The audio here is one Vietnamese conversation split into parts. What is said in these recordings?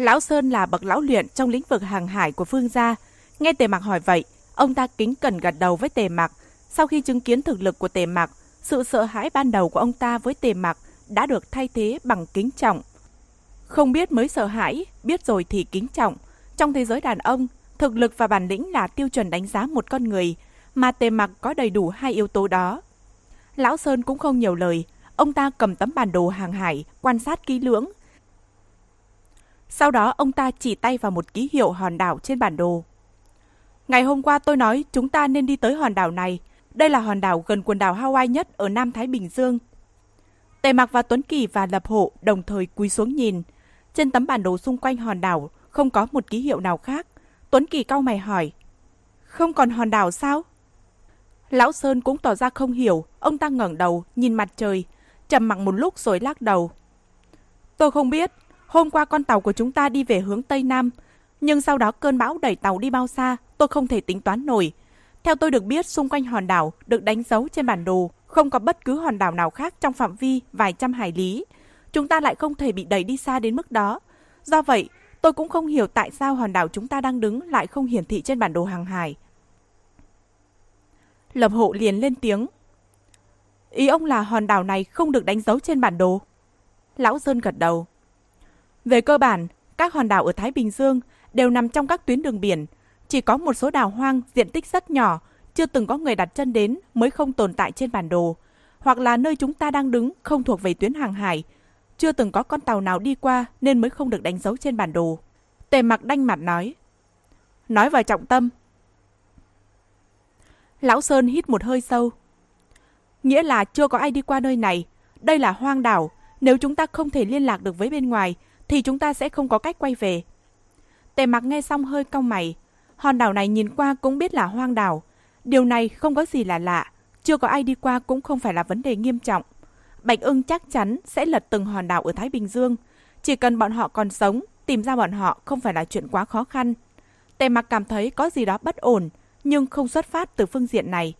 Lão Sơn là bậc lão luyện trong lĩnh vực hàng hải của Phương gia. Nghe Tề Mặc hỏi vậy, ông ta kính cẩn gật đầu với Tề Mặc. Sau khi chứng kiến thực lực của Tề Mặc, sự sợ hãi ban đầu của ông ta với Tề Mặc đã được thay thế bằng kính trọng. Không biết mới sợ hãi, biết rồi thì kính trọng. Trong thế giới đàn ông, thực lực và bản lĩnh là tiêu chuẩn đánh giá một con người, mà Tề Mặc có đầy đủ hai yếu tố đó. Lão Sơn cũng không nhiều lời, ông ta cầm tấm bản đồ hàng hải, quan sát kỹ lưỡng. Sau đó ông ta chỉ tay vào một ký hiệu hòn đảo trên bản đồ. Ngày hôm qua tôi nói chúng ta nên đi tới hòn đảo này. Đây là hòn đảo gần quần đảo Hawaii nhất ở Nam Thái Bình Dương. Tề Mặc và Tuấn Kỳ và Lập Hộ đồng thời cúi xuống nhìn. Trên tấm bản đồ xung quanh hòn đảo không có một ký hiệu nào khác. Tuấn Kỳ cau mày hỏi. Không còn hòn đảo sao? Lão Sơn cũng tỏ ra không hiểu. Ông ta ngẩng đầu, nhìn mặt trời. trầm mặc một lúc rồi lắc đầu. Tôi không biết. Hôm qua con tàu của chúng ta đi về hướng Tây Nam. Nhưng sau đó cơn bão đẩy tàu đi bao xa, tôi không thể tính toán nổi. Theo tôi được biết, xung quanh hòn đảo được đánh dấu trên bản đồ, không có bất cứ hòn đảo nào khác trong phạm vi vài trăm hải lý. Chúng ta lại không thể bị đẩy đi xa đến mức đó. Do vậy, tôi cũng không hiểu tại sao hòn đảo chúng ta đang đứng lại không hiển thị trên bản đồ hàng hải. Lập hộ liền lên tiếng. Ý ông là hòn đảo này không được đánh dấu trên bản đồ. Lão Sơn gật đầu. Về cơ bản, các hòn đảo ở Thái Bình Dương đều nằm trong các tuyến đường biển. Chỉ có một số đảo hoang diện tích rất nhỏ, chưa từng có người đặt chân đến mới không tồn tại trên bản đồ. Hoặc là nơi chúng ta đang đứng không thuộc về tuyến hàng hải, chưa từng có con tàu nào đi qua nên mới không được đánh dấu trên bản đồ. Tề mặc đanh mặt nói. Nói vào trọng tâm. Lão Sơn hít một hơi sâu. Nghĩa là chưa có ai đi qua nơi này. Đây là hoang đảo. Nếu chúng ta không thể liên lạc được với bên ngoài, thì chúng ta sẽ không có cách quay về. Tề mặc nghe xong hơi cau mày. Hòn đảo này nhìn qua cũng biết là hoang đảo. Điều này không có gì là lạ. Chưa có ai đi qua cũng không phải là vấn đề nghiêm trọng. Bạch ưng chắc chắn sẽ lật từng hòn đảo ở Thái Bình Dương. Chỉ cần bọn họ còn sống, tìm ra bọn họ không phải là chuyện quá khó khăn. Tề mặc cảm thấy có gì đó bất ổn, nhưng không xuất phát từ phương diện này.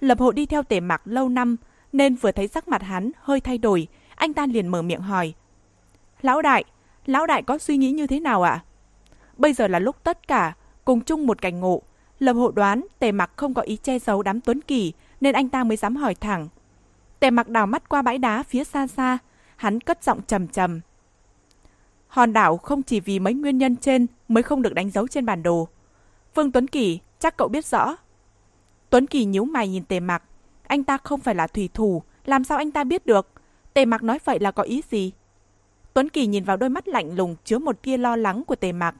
Lập hộ đi theo tề mặc lâu năm, nên vừa thấy sắc mặt hắn hơi thay đổi, anh ta liền mở miệng hỏi. Lão đại, lão đại có suy nghĩ như thế nào ạ? Bây giờ là lúc tất cả, cùng chung một cảnh ngộ. Lập hộ đoán tề mặc không có ý che giấu đám tuấn kỳ, nên anh ta mới dám hỏi thẳng. Tề mặc đào mắt qua bãi đá phía xa xa, hắn cất giọng trầm trầm. Hòn đảo không chỉ vì mấy nguyên nhân trên mới không được đánh dấu trên bản đồ. Phương Tuấn Kỳ, chắc cậu biết rõ. Tuấn Kỳ nhíu mày nhìn Tề Mặc. Anh ta không phải là thủy thủ, làm sao anh ta biết được? Tề Mặc nói vậy là có ý gì? Tuấn Kỳ nhìn vào đôi mắt lạnh lùng chứa một tia lo lắng của Tề Mặc.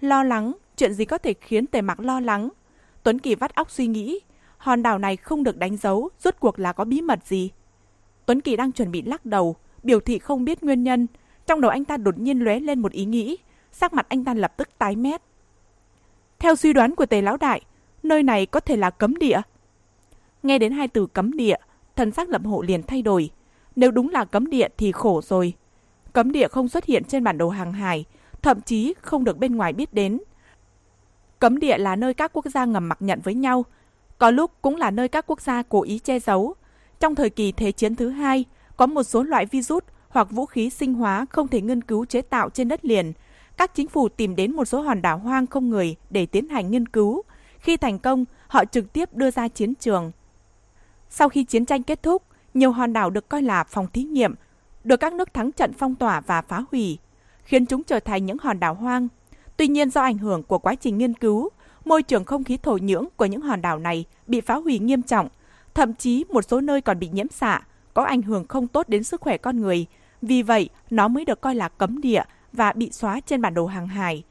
Lo lắng? Chuyện gì có thể khiến Tề Mặc lo lắng? Tuấn Kỳ vắt óc suy nghĩ, hòn đảo này không được đánh dấu, rốt cuộc là có bí mật gì? Tuấn Kỳ đang chuẩn bị lắc đầu, biểu thị không biết nguyên nhân. Trong đầu anh ta đột nhiên lóe lên một ý nghĩ, sắc mặt anh ta lập tức tái mét. Theo suy đoán của Tề Lão Đại, nơi này có thể là cấm địa. Nghe đến hai từ cấm địa, thần sắc lập hộ liền thay đổi. Nếu đúng là cấm địa thì khổ rồi. Cấm địa không xuất hiện trên bản đồ hàng hải, thậm chí không được bên ngoài biết đến. Cấm địa là nơi các quốc gia ngầm mặc nhận với nhau, có lúc cũng là nơi các quốc gia cố ý che giấu. Trong thời kỳ Thế chiến thứ hai, có một số loại virus hoặc vũ khí sinh hóa không thể nghiên cứu chế tạo trên đất liền. Các chính phủ tìm đến một số hòn đảo hoang không người để tiến hành nghiên cứu. Khi thành công, họ trực tiếp đưa ra chiến trường. Sau khi chiến tranh kết thúc, nhiều hòn đảo được coi là phòng thí nghiệm, được các nước thắng trận phong tỏa và phá hủy, khiến chúng trở thành những hòn đảo hoang. Tuy nhiên do ảnh hưởng của quá trình nghiên cứu, môi trường không khí thổ nhưỡng của những hòn đảo này bị phá hủy nghiêm trọng, thậm chí một số nơi còn bị nhiễm xạ, có ảnh hưởng không tốt đến sức khỏe con người. Vì vậy, nó mới được coi là cấm địa và bị xóa trên bản đồ hàng hải.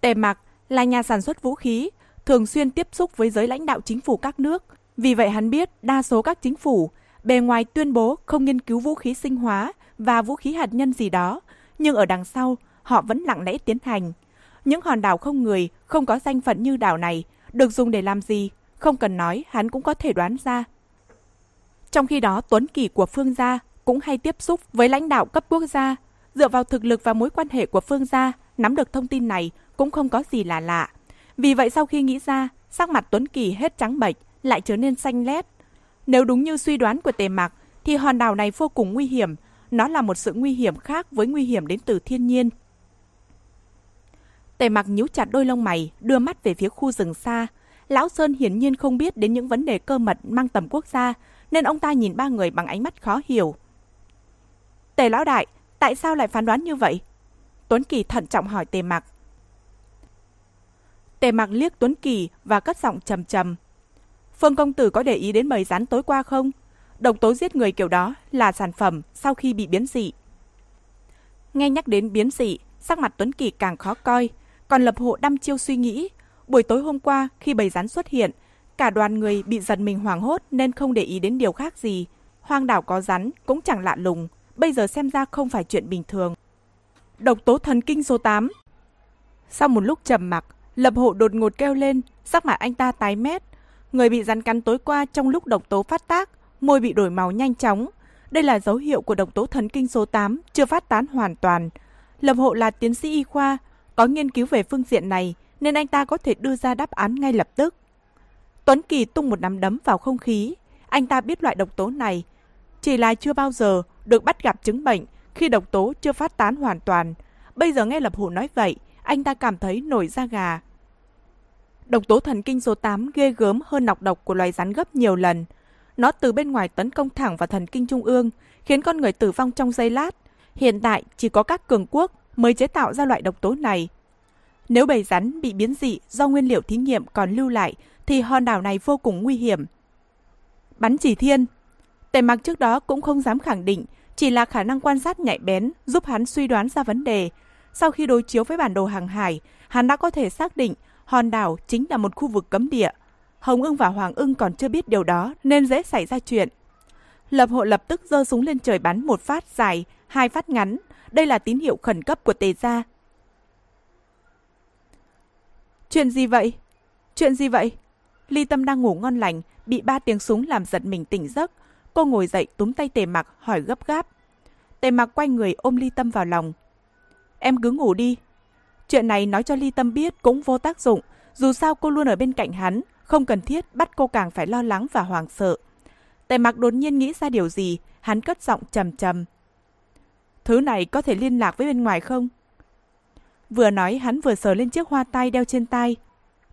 Tề Mặc là nhà sản xuất vũ khí, thường xuyên tiếp xúc với giới lãnh đạo chính phủ các nước. Vì vậy hắn biết đa số các chính phủ bề ngoài tuyên bố không nghiên cứu vũ khí sinh hóa và vũ khí hạt nhân gì đó, nhưng ở đằng sau họ vẫn lặng lẽ tiến hành. Những hòn đảo không người, không có danh phận như đảo này, được dùng để làm gì, không cần nói hắn cũng có thể đoán ra. Trong khi đó Tuấn Kỳ của Phương gia cũng hay tiếp xúc với lãnh đạo cấp quốc gia, dựa vào thực lực và mối quan hệ của Phương gia, nắm được thông tin này cũng không có gì là lạ. Vì vậy sau khi nghĩ ra, sắc mặt Tuấn Kỳ hết trắng bệch, lại trở nên xanh lét. Nếu đúng như suy đoán của Tề Mạc, thì hòn đảo này vô cùng nguy hiểm, nó là một sự nguy hiểm khác với nguy hiểm đến từ thiên nhiên. Tề mặc nhíu chặt đôi lông mày, đưa mắt về phía khu rừng xa. Lão Sơn hiển nhiên không biết đến những vấn đề cơ mật mang tầm quốc gia, nên ông ta nhìn ba người bằng ánh mắt khó hiểu. Tề lão đại, tại sao lại phán đoán như vậy? Tuấn Kỳ thận trọng hỏi Tề mặc. Tề mặc liếc Tuấn Kỳ và cất giọng trầm trầm. Phương công tử có để ý đến mời rắn tối qua không? Độc tố giết người kiểu đó là sản phẩm sau khi bị biến dị. Nghe nhắc đến biến dị, sắc mặt Tuấn Kỳ càng khó coi, còn lập hộ đăm chiêu suy nghĩ. Buổi tối hôm qua khi bầy rắn xuất hiện, cả đoàn người bị giật mình hoảng hốt nên không để ý đến điều khác gì. Hoang đảo có rắn cũng chẳng lạ lùng, bây giờ xem ra không phải chuyện bình thường. Độc tố thần kinh số 8 Sau một lúc trầm mặc, lập hộ đột ngột kêu lên, sắc mặt anh ta tái mét. Người bị rắn cắn tối qua trong lúc độc tố phát tác, môi bị đổi màu nhanh chóng. Đây là dấu hiệu của độc tố thần kinh số 8 chưa phát tán hoàn toàn. Lập hộ là tiến sĩ y khoa, có nghiên cứu về phương diện này nên anh ta có thể đưa ra đáp án ngay lập tức. Tuấn Kỳ tung một nắm đấm vào không khí. Anh ta biết loại độc tố này. Chỉ là chưa bao giờ được bắt gặp chứng bệnh khi độc tố chưa phát tán hoàn toàn. Bây giờ nghe Lập Hộ nói vậy, anh ta cảm thấy nổi da gà. Độc tố thần kinh số 8 ghê gớm hơn nọc độc của loài rắn gấp nhiều lần. Nó từ bên ngoài tấn công thẳng vào thần kinh trung ương, khiến con người tử vong trong giây lát. Hiện tại chỉ có các cường quốc mới chế tạo ra loại độc tố này. Nếu bầy rắn bị biến dị do nguyên liệu thí nghiệm còn lưu lại thì hòn đảo này vô cùng nguy hiểm. Bắn chỉ thiên Tề mặc trước đó cũng không dám khẳng định, chỉ là khả năng quan sát nhạy bén giúp hắn suy đoán ra vấn đề. Sau khi đối chiếu với bản đồ hàng hải, hắn đã có thể xác định hòn đảo chính là một khu vực cấm địa. Hồng ưng và Hoàng ưng còn chưa biết điều đó nên dễ xảy ra chuyện. Lập hộ lập tức giơ súng lên trời bắn một phát dài, hai phát ngắn. Đây là tín hiệu khẩn cấp của tề gia. Chuyện gì vậy? Chuyện gì vậy? Ly Tâm đang ngủ ngon lành, bị ba tiếng súng làm giật mình tỉnh giấc. Cô ngồi dậy túm tay Tề Mặc hỏi gấp gáp. Tề Mặc quay người ôm Ly Tâm vào lòng. Em cứ ngủ đi. Chuyện này nói cho Ly Tâm biết cũng vô tác dụng. Dù sao cô luôn ở bên cạnh hắn, không cần thiết bắt cô càng phải lo lắng và hoảng sợ. Tề Mặc đột nhiên nghĩ ra điều gì, hắn cất giọng trầm trầm. Thứ này có thể liên lạc với bên ngoài không? Vừa nói hắn vừa sờ lên chiếc hoa tai đeo trên tay.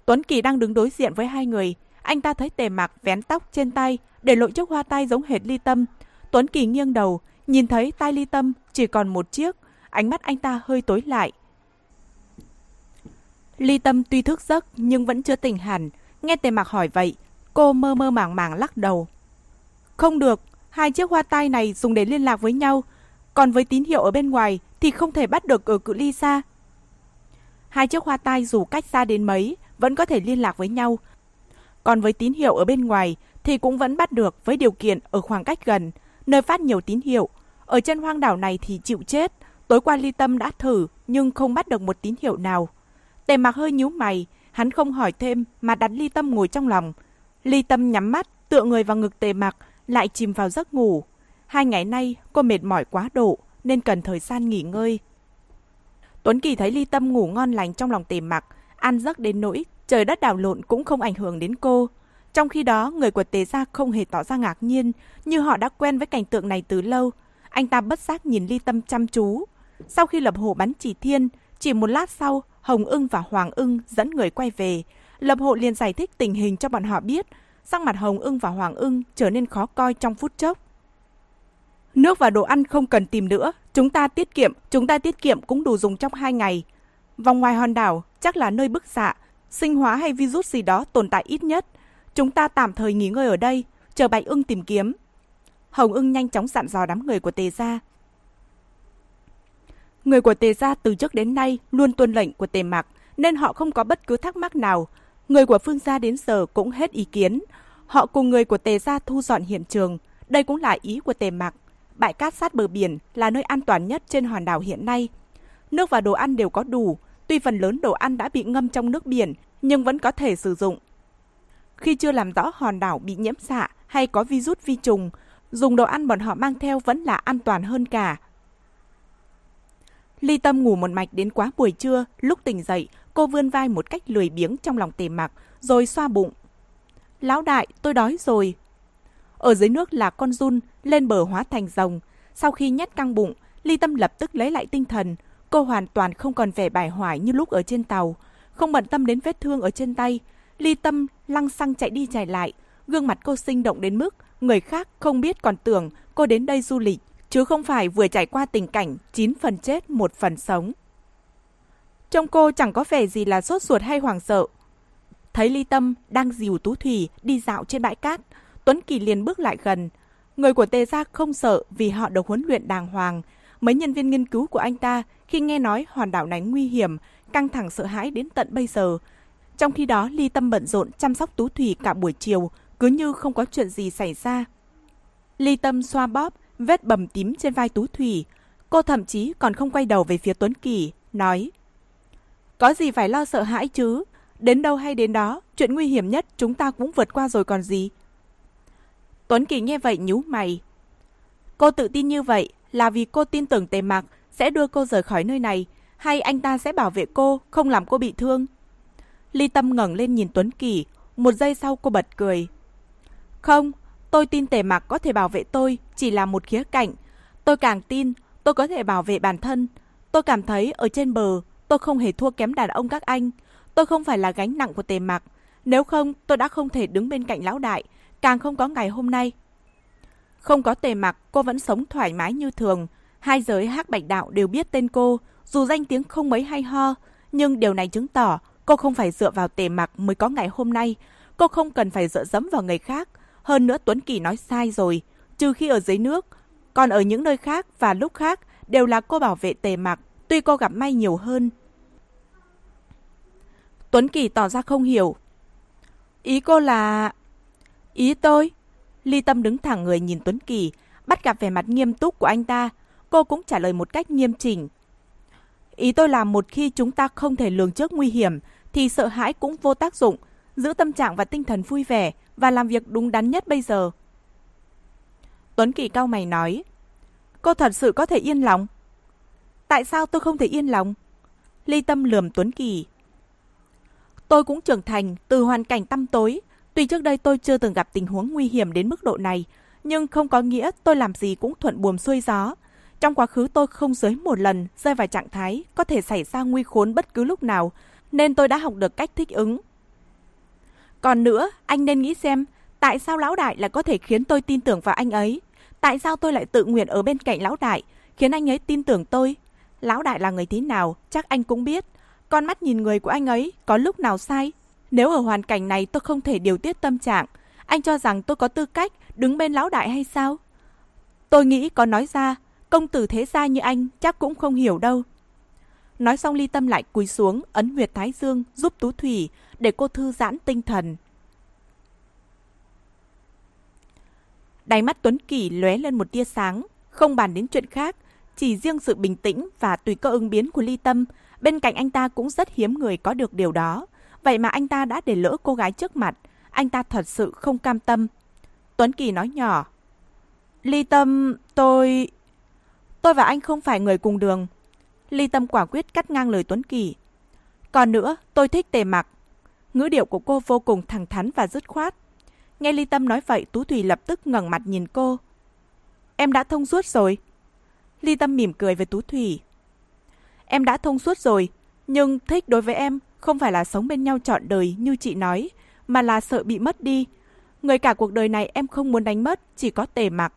Tuấn Kỳ đang đứng đối diện với hai người. Anh ta thấy tề mặc vén tóc trên tay, để lộ chiếc hoa tai giống hệt ly tâm. Tuấn Kỳ nghiêng đầu, nhìn thấy tai ly tâm chỉ còn một chiếc. Ánh mắt anh ta hơi tối lại. Ly tâm tuy thức giấc nhưng vẫn chưa tỉnh hẳn. Nghe tề mạc hỏi vậy, cô mơ mơ màng màng lắc đầu. Không được, hai chiếc hoa tai này dùng để liên lạc với nhau. Còn với tín hiệu ở bên ngoài thì không thể bắt được ở cự ly xa. Hai chiếc hoa tai dù cách xa đến mấy vẫn có thể liên lạc với nhau. Còn với tín hiệu ở bên ngoài thì cũng vẫn bắt được với điều kiện ở khoảng cách gần, nơi phát nhiều tín hiệu. Ở trên hoang đảo này thì chịu chết. Tối qua Ly Tâm đã thử nhưng không bắt được một tín hiệu nào. Tề mặc hơi nhíu mày, hắn không hỏi thêm mà đặt Ly Tâm ngồi trong lòng. Ly Tâm nhắm mắt, tựa người vào ngực tề mặc, lại chìm vào giấc ngủ. Hai ngày nay cô mệt mỏi quá độ nên cần thời gian nghỉ ngơi. Tuấn Kỳ thấy Ly Tâm ngủ ngon lành trong lòng tề mặc, ăn giấc đến nỗi trời đất đảo lộn cũng không ảnh hưởng đến cô. Trong khi đó, người của Tề Gia không hề tỏ ra ngạc nhiên, như họ đã quen với cảnh tượng này từ lâu. Anh ta bất giác nhìn Ly Tâm chăm chú. Sau khi lập hồ bắn chỉ thiên, chỉ một lát sau, Hồng ưng và Hoàng ưng dẫn người quay về. Lập hộ liền giải thích tình hình cho bọn họ biết. Sắc mặt Hồng ưng và Hoàng ưng trở nên khó coi trong phút chốc. Nước và đồ ăn không cần tìm nữa, chúng ta tiết kiệm, chúng ta tiết kiệm cũng đủ dùng trong hai ngày. Vòng ngoài hòn đảo chắc là nơi bức xạ, sinh hóa hay virus gì đó tồn tại ít nhất. Chúng ta tạm thời nghỉ ngơi ở đây, chờ Bạch ưng tìm kiếm. Hồng ưng nhanh chóng dặn dò đám người của Tề Gia. Người của Tề Gia từ trước đến nay luôn tuân lệnh của Tề Mặc, nên họ không có bất cứ thắc mắc nào. Người của Phương Gia đến giờ cũng hết ý kiến. Họ cùng người của Tề Gia thu dọn hiện trường. Đây cũng là ý của Tề Mặc. Bãi cát sát bờ biển là nơi an toàn nhất trên hòn đảo hiện nay. Nước và đồ ăn đều có đủ, tuy phần lớn đồ ăn đã bị ngâm trong nước biển, nhưng vẫn có thể sử dụng. Khi chưa làm rõ hòn đảo bị nhiễm xạ hay có virus vi trùng, dùng đồ ăn bọn họ mang theo vẫn là an toàn hơn cả. Ly Tâm ngủ một mạch đến quá buổi trưa, lúc tỉnh dậy, cô vươn vai một cách lười biếng trong lòng tề mặc, rồi xoa bụng. Lão đại, tôi đói rồi. Ở dưới nước là con run, lên bờ hóa thành rồng. Sau khi nhét căng bụng, Ly Tâm lập tức lấy lại tinh thần. Cô hoàn toàn không còn vẻ bài hoài như lúc ở trên tàu, không bận tâm đến vết thương ở trên tay. Ly tâm lăng xăng chạy đi chạy lại, gương mặt cô sinh động đến mức người khác không biết còn tưởng cô đến đây du lịch, chứ không phải vừa trải qua tình cảnh 9 phần chết một phần sống. Trong cô chẳng có vẻ gì là sốt ruột hay hoảng sợ. Thấy Ly Tâm đang dìu Tú Thủy đi dạo trên bãi cát, Tuấn Kỳ liền bước lại gần. Người của Tề Gia không sợ vì họ được huấn luyện đàng hoàng. Mấy nhân viên nghiên cứu của anh ta khi nghe nói hòn đảo này nguy hiểm, căng thẳng sợ hãi đến tận bây giờ. Trong khi đó, Ly Tâm bận rộn chăm sóc Tú Thủy cả buổi chiều, cứ như không có chuyện gì xảy ra. Ly Tâm xoa bóp, vết bầm tím trên vai Tú Thủy. Cô thậm chí còn không quay đầu về phía Tuấn Kỳ, nói Có gì phải lo sợ hãi chứ? Đến đâu hay đến đó, chuyện nguy hiểm nhất chúng ta cũng vượt qua rồi còn gì. Tuấn Kỳ nghe vậy nhíu mày. Cô tự tin như vậy là vì cô tin tưởng Tề Mạc sẽ đưa cô rời khỏi nơi này, hay anh ta sẽ bảo vệ cô, không làm cô bị thương? Ly Tâm ngẩng lên nhìn Tuấn Kỳ, một giây sau cô bật cười. Không, tôi tin Tề Mạc có thể bảo vệ tôi chỉ là một khía cạnh. Tôi càng tin tôi có thể bảo vệ bản thân. Tôi cảm thấy ở trên bờ tôi không hề thua kém đàn ông các anh. Tôi không phải là gánh nặng của Tề Mạc. Nếu không, tôi đã không thể đứng bên cạnh lão đại, càng không có ngày hôm nay. Không có Tề Mạc, cô vẫn sống thoải mái như thường. Hai giới hát bạch đạo đều biết tên cô, dù danh tiếng không mấy hay ho, nhưng điều này chứng tỏ cô không phải dựa vào Tề mặc mới có ngày hôm nay. Cô không cần phải dựa dẫm vào người khác. Hơn nữa Tuấn Kỳ nói sai rồi, trừ khi ở dưới nước. Còn ở những nơi khác và lúc khác đều là cô bảo vệ Tề mặc. tuy cô gặp may nhiều hơn. Tuấn Kỳ tỏ ra không hiểu. Ý cô là... Ý tôi? Ly Tâm đứng thẳng người nhìn Tuấn Kỳ, bắt gặp vẻ mặt nghiêm túc của anh ta. Cô cũng trả lời một cách nghiêm chỉnh. Ý tôi là một khi chúng ta không thể lường trước nguy hiểm, thì sợ hãi cũng vô tác dụng. Giữ tâm trạng và tinh thần vui vẻ và làm việc đúng đắn nhất bây giờ. Tuấn Kỳ cao mày nói. Cô thật sự có thể yên lòng. Tại sao tôi không thể yên lòng? Ly Tâm lườm Tuấn Kỳ. Tôi cũng trưởng thành từ hoàn cảnh tăm tối. Tuy trước đây tôi chưa từng gặp tình huống nguy hiểm đến mức độ này, nhưng không có nghĩa tôi làm gì cũng thuận buồm xuôi gió. Trong quá khứ tôi không dưới một lần rơi vào trạng thái có thể xảy ra nguy khốn bất cứ lúc nào, nên tôi đã học được cách thích ứng. Còn nữa, anh nên nghĩ xem, tại sao lão đại lại có thể khiến tôi tin tưởng vào anh ấy? Tại sao tôi lại tự nguyện ở bên cạnh lão đại, khiến anh ấy tin tưởng tôi? Lão đại là người thế nào, chắc anh cũng biết. Con mắt nhìn người của anh ấy có lúc nào sai? Nếu ở hoàn cảnh này tôi không thể điều tiết tâm trạng, anh cho rằng tôi có tư cách đứng bên lão đại hay sao? Tôi nghĩ có nói ra, công tử thế gia như anh chắc cũng không hiểu đâu. Nói xong ly tâm lại cúi xuống, ấn huyệt thái dương giúp Tú Thủy để cô thư giãn tinh thần. Đáy mắt Tuấn Kỳ lóe lên một tia sáng, không bàn đến chuyện khác, chỉ riêng sự bình tĩnh và tùy cơ ứng biến của ly tâm Bên cạnh anh ta cũng rất hiếm người có được điều đó. Vậy mà anh ta đã để lỡ cô gái trước mặt. Anh ta thật sự không cam tâm. Tuấn Kỳ nói nhỏ. Ly Tâm, tôi... Tôi và anh không phải người cùng đường. Ly Tâm quả quyết cắt ngang lời Tuấn Kỳ. Còn nữa, tôi thích tề mặc. Ngữ điệu của cô vô cùng thẳng thắn và dứt khoát. Nghe Ly Tâm nói vậy, Tú Thủy lập tức ngẩng mặt nhìn cô. Em đã thông suốt rồi. Ly Tâm mỉm cười với Tú Thủy. Em đã thông suốt rồi, nhưng thích đối với em không phải là sống bên nhau trọn đời như chị nói, mà là sợ bị mất đi. Người cả cuộc đời này em không muốn đánh mất, chỉ có tề mặc.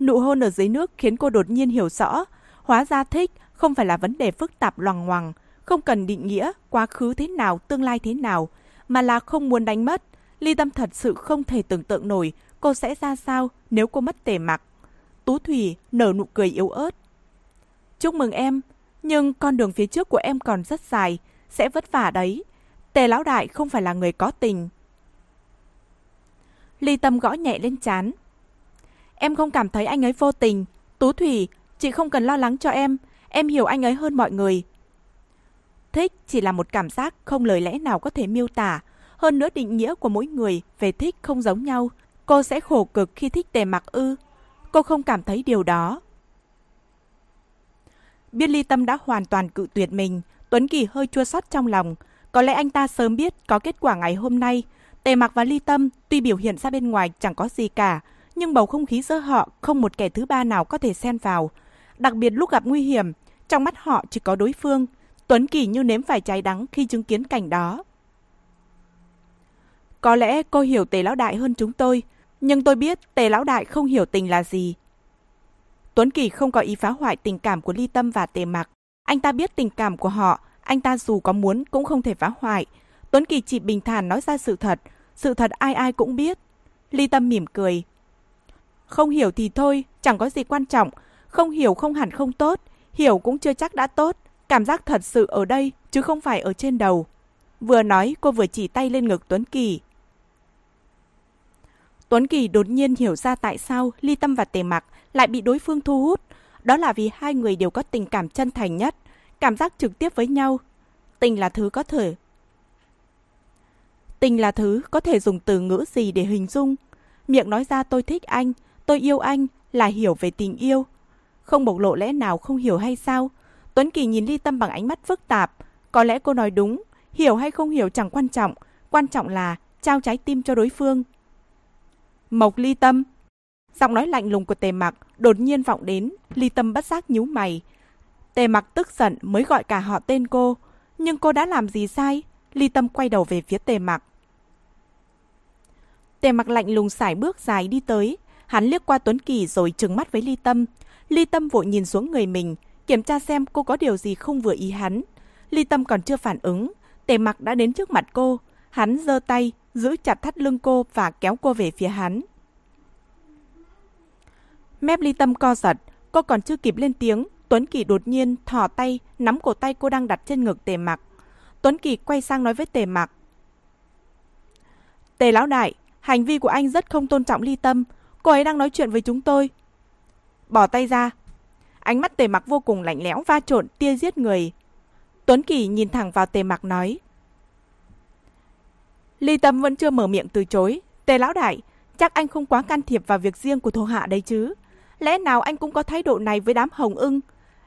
Nụ hôn ở dưới nước khiến cô đột nhiên hiểu rõ, hóa ra thích không phải là vấn đề phức tạp loằng ngoằng, không cần định nghĩa quá khứ thế nào, tương lai thế nào, mà là không muốn đánh mất. Ly Tâm thật sự không thể tưởng tượng nổi cô sẽ ra sao nếu cô mất tề mặc. Tú Thủy nở nụ cười yếu ớt. Chúc mừng em, nhưng con đường phía trước của em còn rất dài, sẽ vất vả đấy. Tề lão đại không phải là người có tình. Ly Tâm gõ nhẹ lên chán. Em không cảm thấy anh ấy vô tình. Tú Thủy, chị không cần lo lắng cho em. Em hiểu anh ấy hơn mọi người. Thích chỉ là một cảm giác không lời lẽ nào có thể miêu tả. Hơn nữa định nghĩa của mỗi người về thích không giống nhau. Cô sẽ khổ cực khi thích tề mặc ư. Cô không cảm thấy điều đó. Biết ly tâm đã hoàn toàn cự tuyệt mình, Tuấn Kỳ hơi chua xót trong lòng. Có lẽ anh ta sớm biết có kết quả ngày hôm nay. Tề mặc và ly tâm tuy biểu hiện ra bên ngoài chẳng có gì cả, nhưng bầu không khí giữa họ không một kẻ thứ ba nào có thể xen vào. Đặc biệt lúc gặp nguy hiểm, Trong mắt họ chỉ có đối phương. Tuấn Kỳ như nếm phải trái đắng khi chứng kiến cảnh đó. Có lẽ cô hiểu tề lão đại hơn chúng tôi, nhưng tôi biết tề lão đại không hiểu tình là gì. Tuấn Kỳ không có ý phá hoại tình cảm của Ly Tâm và Tề Mặc. Anh ta biết tình cảm của họ, anh ta dù có muốn cũng không thể phá hoại. Tuấn Kỳ chỉ bình thản nói ra sự thật, sự thật ai ai cũng biết. Ly Tâm mỉm cười. Không hiểu thì thôi, chẳng có gì quan trọng. Không hiểu không hẳn không tốt, hiểu cũng chưa chắc đã tốt. Cảm giác thật sự ở đây, chứ không phải ở trên đầu. Vừa nói, cô vừa chỉ tay lên ngực Tuấn Kỳ. Tuấn Kỳ đột nhiên hiểu ra tại sao Ly Tâm và Tề Mặc lại bị đối phương thu hút. Đó là vì hai người đều có tình cảm chân thành nhất, cảm giác trực tiếp với nhau. Tình là thứ có thể Tình là thứ có thể dùng từ ngữ gì để hình dung. Miệng nói ra tôi thích anh, tôi yêu anh là hiểu về tình yêu. Không bộc lộ lẽ nào không hiểu hay sao? Tuấn Kỳ nhìn Ly Tâm bằng ánh mắt phức tạp. Có lẽ cô nói đúng, hiểu hay không hiểu chẳng quan trọng. Quan trọng là trao trái tim cho đối phương. Mộc Ly Tâm Giọng nói lạnh lùng của tề mặc đột nhiên vọng đến, Ly Tâm bất giác nhíu mày. Tề mặc tức giận mới gọi cả họ tên cô. Nhưng cô đã làm gì sai? Ly Tâm quay đầu về phía tề mặc. Tề mặc lạnh lùng sải bước dài đi tới. Hắn liếc qua Tuấn Kỳ rồi trừng mắt với Ly Tâm. Ly Tâm vội nhìn xuống người mình, kiểm tra xem cô có điều gì không vừa ý hắn. Ly Tâm còn chưa phản ứng, Tề mặc đã đến trước mặt cô. Hắn giơ tay, giữ chặt thắt lưng cô và kéo cô về phía hắn. Mép ly tâm co giật, cô còn chưa kịp lên tiếng, Tuấn Kỳ đột nhiên thò tay, nắm cổ tay cô đang đặt trên ngực tề mặc. Tuấn Kỳ quay sang nói với tề mặc. Tề lão đại, hành vi của anh rất không tôn trọng ly tâm, cô ấy đang nói chuyện với chúng tôi. Bỏ tay ra. Ánh mắt tề mặc vô cùng lạnh lẽo va trộn tia giết người. Tuấn Kỳ nhìn thẳng vào tề mặc nói. Ly Tâm vẫn chưa mở miệng từ chối. Tề lão đại, chắc anh không quá can thiệp vào việc riêng của thổ hạ đấy chứ. Lẽ nào anh cũng có thái độ này với đám hồng ưng?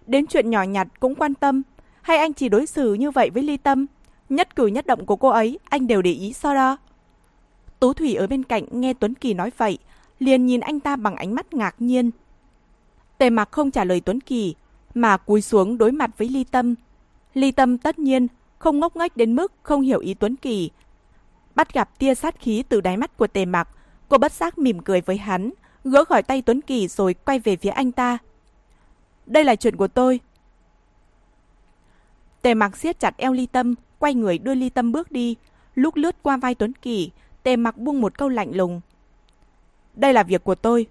Đến chuyện nhỏ nhặt cũng quan tâm. Hay anh chỉ đối xử như vậy với Ly Tâm? Nhất cử nhất động của cô ấy, anh đều để ý so đo. Tú Thủy ở bên cạnh nghe Tuấn Kỳ nói vậy, liền nhìn anh ta bằng ánh mắt ngạc nhiên. Tề mặc không trả lời Tuấn Kỳ, mà cúi xuống đối mặt với Ly Tâm. Ly Tâm tất nhiên không ngốc nghếch đến mức không hiểu ý Tuấn Kỳ, Bắt gặp tia sát khí từ đáy mắt của tề mặc, cô bất giác mỉm cười với hắn, gỡ khỏi tay Tuấn Kỳ rồi quay về phía anh ta. Đây là chuyện của tôi. Tề mặc siết chặt eo ly tâm, quay người đưa ly tâm bước đi. Lúc lướt qua vai Tuấn Kỳ, tề mặc buông một câu lạnh lùng. Đây là việc của tôi.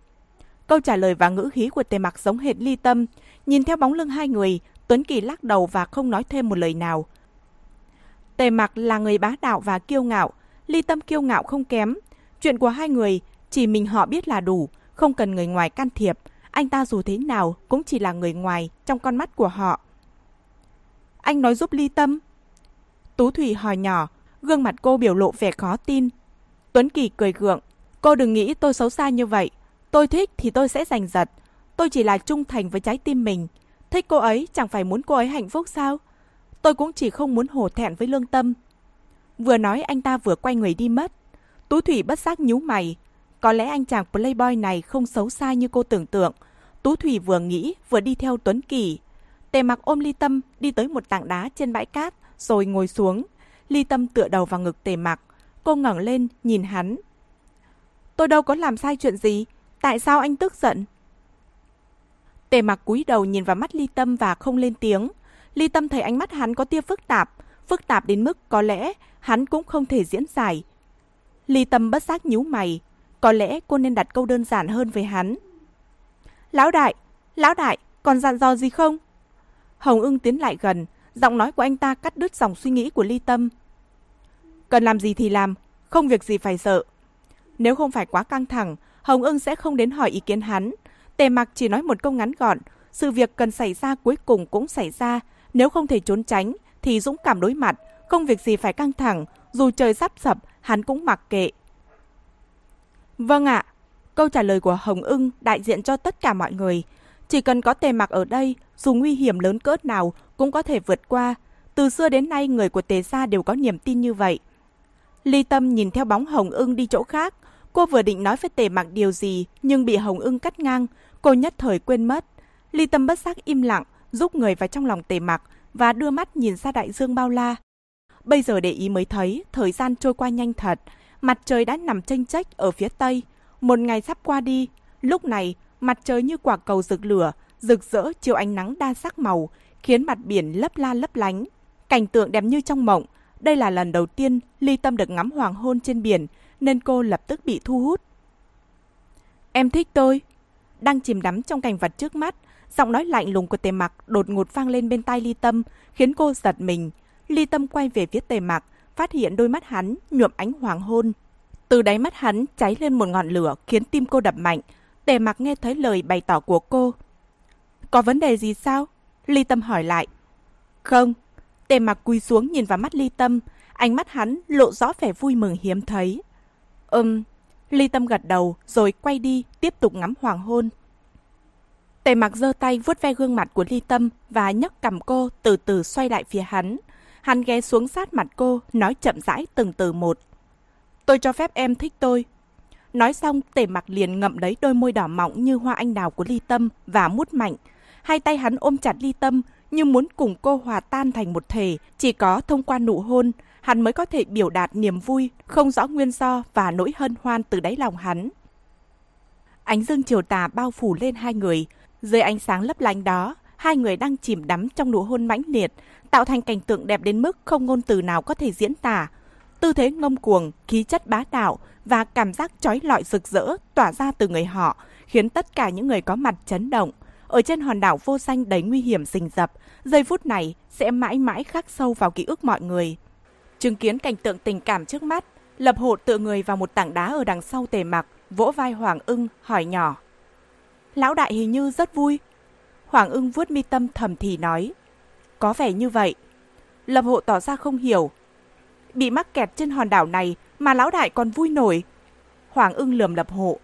Câu trả lời và ngữ khí của tề mặc giống hệt ly tâm. Nhìn theo bóng lưng hai người, Tuấn Kỳ lắc đầu và không nói thêm một lời nào. Tề mặc là người bá đạo và kiêu ngạo, ly tâm kiêu ngạo không kém. Chuyện của hai người, chỉ mình họ biết là đủ, không cần người ngoài can thiệp. Anh ta dù thế nào cũng chỉ là người ngoài trong con mắt của họ. Anh nói giúp ly tâm. Tú Thủy hỏi nhỏ, gương mặt cô biểu lộ vẻ khó tin. Tuấn Kỳ cười gượng. Cô đừng nghĩ tôi xấu xa như vậy. Tôi thích thì tôi sẽ giành giật. Tôi chỉ là trung thành với trái tim mình. Thích cô ấy chẳng phải muốn cô ấy hạnh phúc sao? Tôi cũng chỉ không muốn hổ thẹn với lương tâm. Vừa nói anh ta vừa quay người đi mất. Tú Thủy bất giác nhíu mày. Có lẽ anh chàng playboy này không xấu xa như cô tưởng tượng. Tú Thủy vừa nghĩ, vừa đi theo Tuấn Kỳ. Tề mặc ôm ly tâm đi tới một tảng đá trên bãi cát, rồi ngồi xuống. Ly tâm tựa đầu vào ngực tề mặc. Cô ngẩng lên, nhìn hắn. Tôi đâu có làm sai chuyện gì. Tại sao anh tức giận? Tề mặc cúi đầu nhìn vào mắt ly tâm và không lên tiếng. Ly tâm thấy ánh mắt hắn có tia phức tạp. Phức tạp đến mức có lẽ hắn cũng không thể diễn giải. Ly tâm bất giác nhíu mày, có lẽ cô nên đặt câu đơn giản hơn với hắn. Lão đại, lão đại, còn dặn dò gì không? Hồng ưng tiến lại gần, giọng nói của anh ta cắt đứt dòng suy nghĩ của ly tâm. Cần làm gì thì làm, không việc gì phải sợ. Nếu không phải quá căng thẳng, Hồng ưng sẽ không đến hỏi ý kiến hắn. Tề mặc chỉ nói một câu ngắn gọn, sự việc cần xảy ra cuối cùng cũng xảy ra, nếu không thể trốn tránh thì dũng cảm đối mặt, không việc gì phải căng thẳng, dù trời sắp sập, hắn cũng mặc kệ. Vâng ạ, câu trả lời của Hồng ưng đại diện cho tất cả mọi người. Chỉ cần có tề mặc ở đây, dù nguy hiểm lớn cỡ nào cũng có thể vượt qua. Từ xưa đến nay người của tề gia đều có niềm tin như vậy. Ly Tâm nhìn theo bóng Hồng ưng đi chỗ khác. Cô vừa định nói với tề mặc điều gì nhưng bị Hồng ưng cắt ngang. Cô nhất thời quên mất. Ly Tâm bất giác im lặng giúp người vào trong lòng tề mặc và đưa mắt nhìn ra đại dương bao la. Bây giờ để ý mới thấy thời gian trôi qua nhanh thật, mặt trời đã nằm chênh chách ở phía tây, một ngày sắp qua đi, lúc này mặt trời như quả cầu rực lửa, rực rỡ chiếu ánh nắng đa sắc màu, khiến mặt biển lấp la lấp lánh. Cảnh tượng đẹp như trong mộng, đây là lần đầu tiên Ly Tâm được ngắm hoàng hôn trên biển, nên cô lập tức bị thu hút. Em thích tôi. Đang chìm đắm trong cảnh vật trước mắt, giọng nói lạnh lùng của tề mặc đột ngột vang lên bên tai Ly Tâm, khiến cô giật mình. Ly Tâm quay về phía tề mặc, phát hiện đôi mắt hắn nhuộm ánh hoàng hôn. Từ đáy mắt hắn cháy lên một ngọn lửa khiến tim cô đập mạnh. Tề mặc nghe thấy lời bày tỏ của cô. Có vấn đề gì sao? Ly Tâm hỏi lại. Không. Tề mặc quỳ xuống nhìn vào mắt Ly Tâm. Ánh mắt hắn lộ rõ vẻ vui mừng hiếm thấy. Ừm. Ly Tâm gật đầu rồi quay đi tiếp tục ngắm hoàng hôn. Tề mặc giơ tay vuốt ve gương mặt của Ly Tâm và nhấc cầm cô từ từ xoay lại phía hắn. Hắn ghé xuống sát mặt cô, nói chậm rãi từng từ một. Tôi cho phép em thích tôi. Nói xong, tề mặc liền ngậm lấy đôi môi đỏ mọng như hoa anh đào của ly tâm và mút mạnh. Hai tay hắn ôm chặt ly tâm như muốn cùng cô hòa tan thành một thể. Chỉ có thông qua nụ hôn, hắn mới có thể biểu đạt niềm vui, không rõ nguyên do và nỗi hân hoan từ đáy lòng hắn. Ánh dương chiều tà bao phủ lên hai người. Dưới ánh sáng lấp lánh đó, hai người đang chìm đắm trong nụ hôn mãnh liệt, tạo thành cảnh tượng đẹp đến mức không ngôn từ nào có thể diễn tả. Tư thế ngông cuồng, khí chất bá đạo và cảm giác trói lọi rực rỡ tỏa ra từ người họ, khiến tất cả những người có mặt chấn động. Ở trên hòn đảo vô danh đầy nguy hiểm rình rập, giây phút này sẽ mãi mãi khắc sâu vào ký ức mọi người. Chứng kiến cảnh tượng tình cảm trước mắt, Lập hộ tựa người vào một tảng đá ở đằng sau tề mặc, vỗ vai Hoàng ưng, hỏi nhỏ. Lão đại hình như rất vui. Hoàng ưng vuốt mi tâm thầm thì nói. Có vẻ như vậy. Lập hộ tỏ ra không hiểu. Bị mắc kẹt trên hòn đảo này mà lão đại còn vui nổi. Hoàng ưng lườm lập hộ.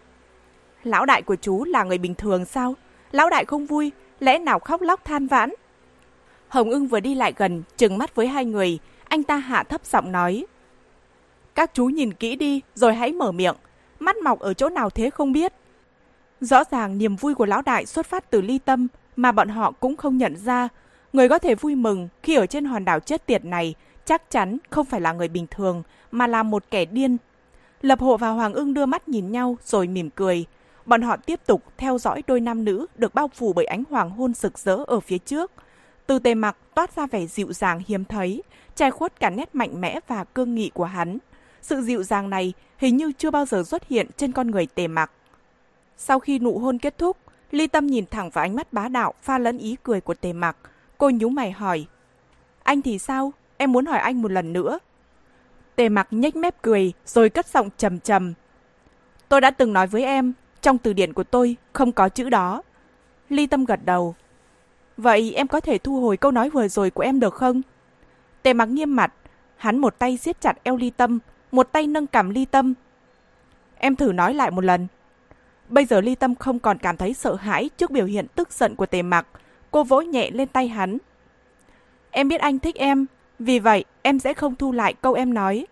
Lão đại của chú là người bình thường sao? Lão đại không vui, lẽ nào khóc lóc than vãn? Hồng ưng vừa đi lại gần, trừng mắt với hai người, anh ta hạ thấp giọng nói. Các chú nhìn kỹ đi, rồi hãy mở miệng. Mắt mọc ở chỗ nào thế không biết. Rõ ràng niềm vui của lão đại xuất phát từ ly tâm, mà bọn họ cũng không nhận ra. Người có thể vui mừng khi ở trên hòn đảo chết tiệt này chắc chắn không phải là người bình thường, mà là một kẻ điên. Lập hộ và Hoàng ưng đưa mắt nhìn nhau rồi mỉm cười. Bọn họ tiếp tục theo dõi đôi nam nữ được bao phủ bởi ánh hoàng hôn rực rỡ ở phía trước. Từ tề mặc toát ra vẻ dịu dàng hiếm thấy, che khuất cả nét mạnh mẽ và cương nghị của hắn. Sự dịu dàng này hình như chưa bao giờ xuất hiện trên con người tề mặc. Sau khi nụ hôn kết thúc, Ly Tâm nhìn thẳng vào ánh mắt bá đạo pha lẫn ý cười của tề mặc. Cô nhú mày hỏi. Anh thì sao? Em muốn hỏi anh một lần nữa. Tề mặc nhếch mép cười rồi cất giọng trầm trầm. Tôi đã từng nói với em, trong từ điển của tôi không có chữ đó. Ly Tâm gật đầu. Vậy em có thể thu hồi câu nói vừa rồi của em được không? Tề mặc nghiêm mặt, hắn một tay siết chặt eo Ly Tâm, một tay nâng cảm Ly Tâm. Em thử nói lại một lần. Bây giờ Ly Tâm không còn cảm thấy sợ hãi trước biểu hiện tức giận của tề mặc. Cô vỗ nhẹ lên tay hắn. Em biết anh thích em, vì vậy em sẽ không thu lại câu em nói.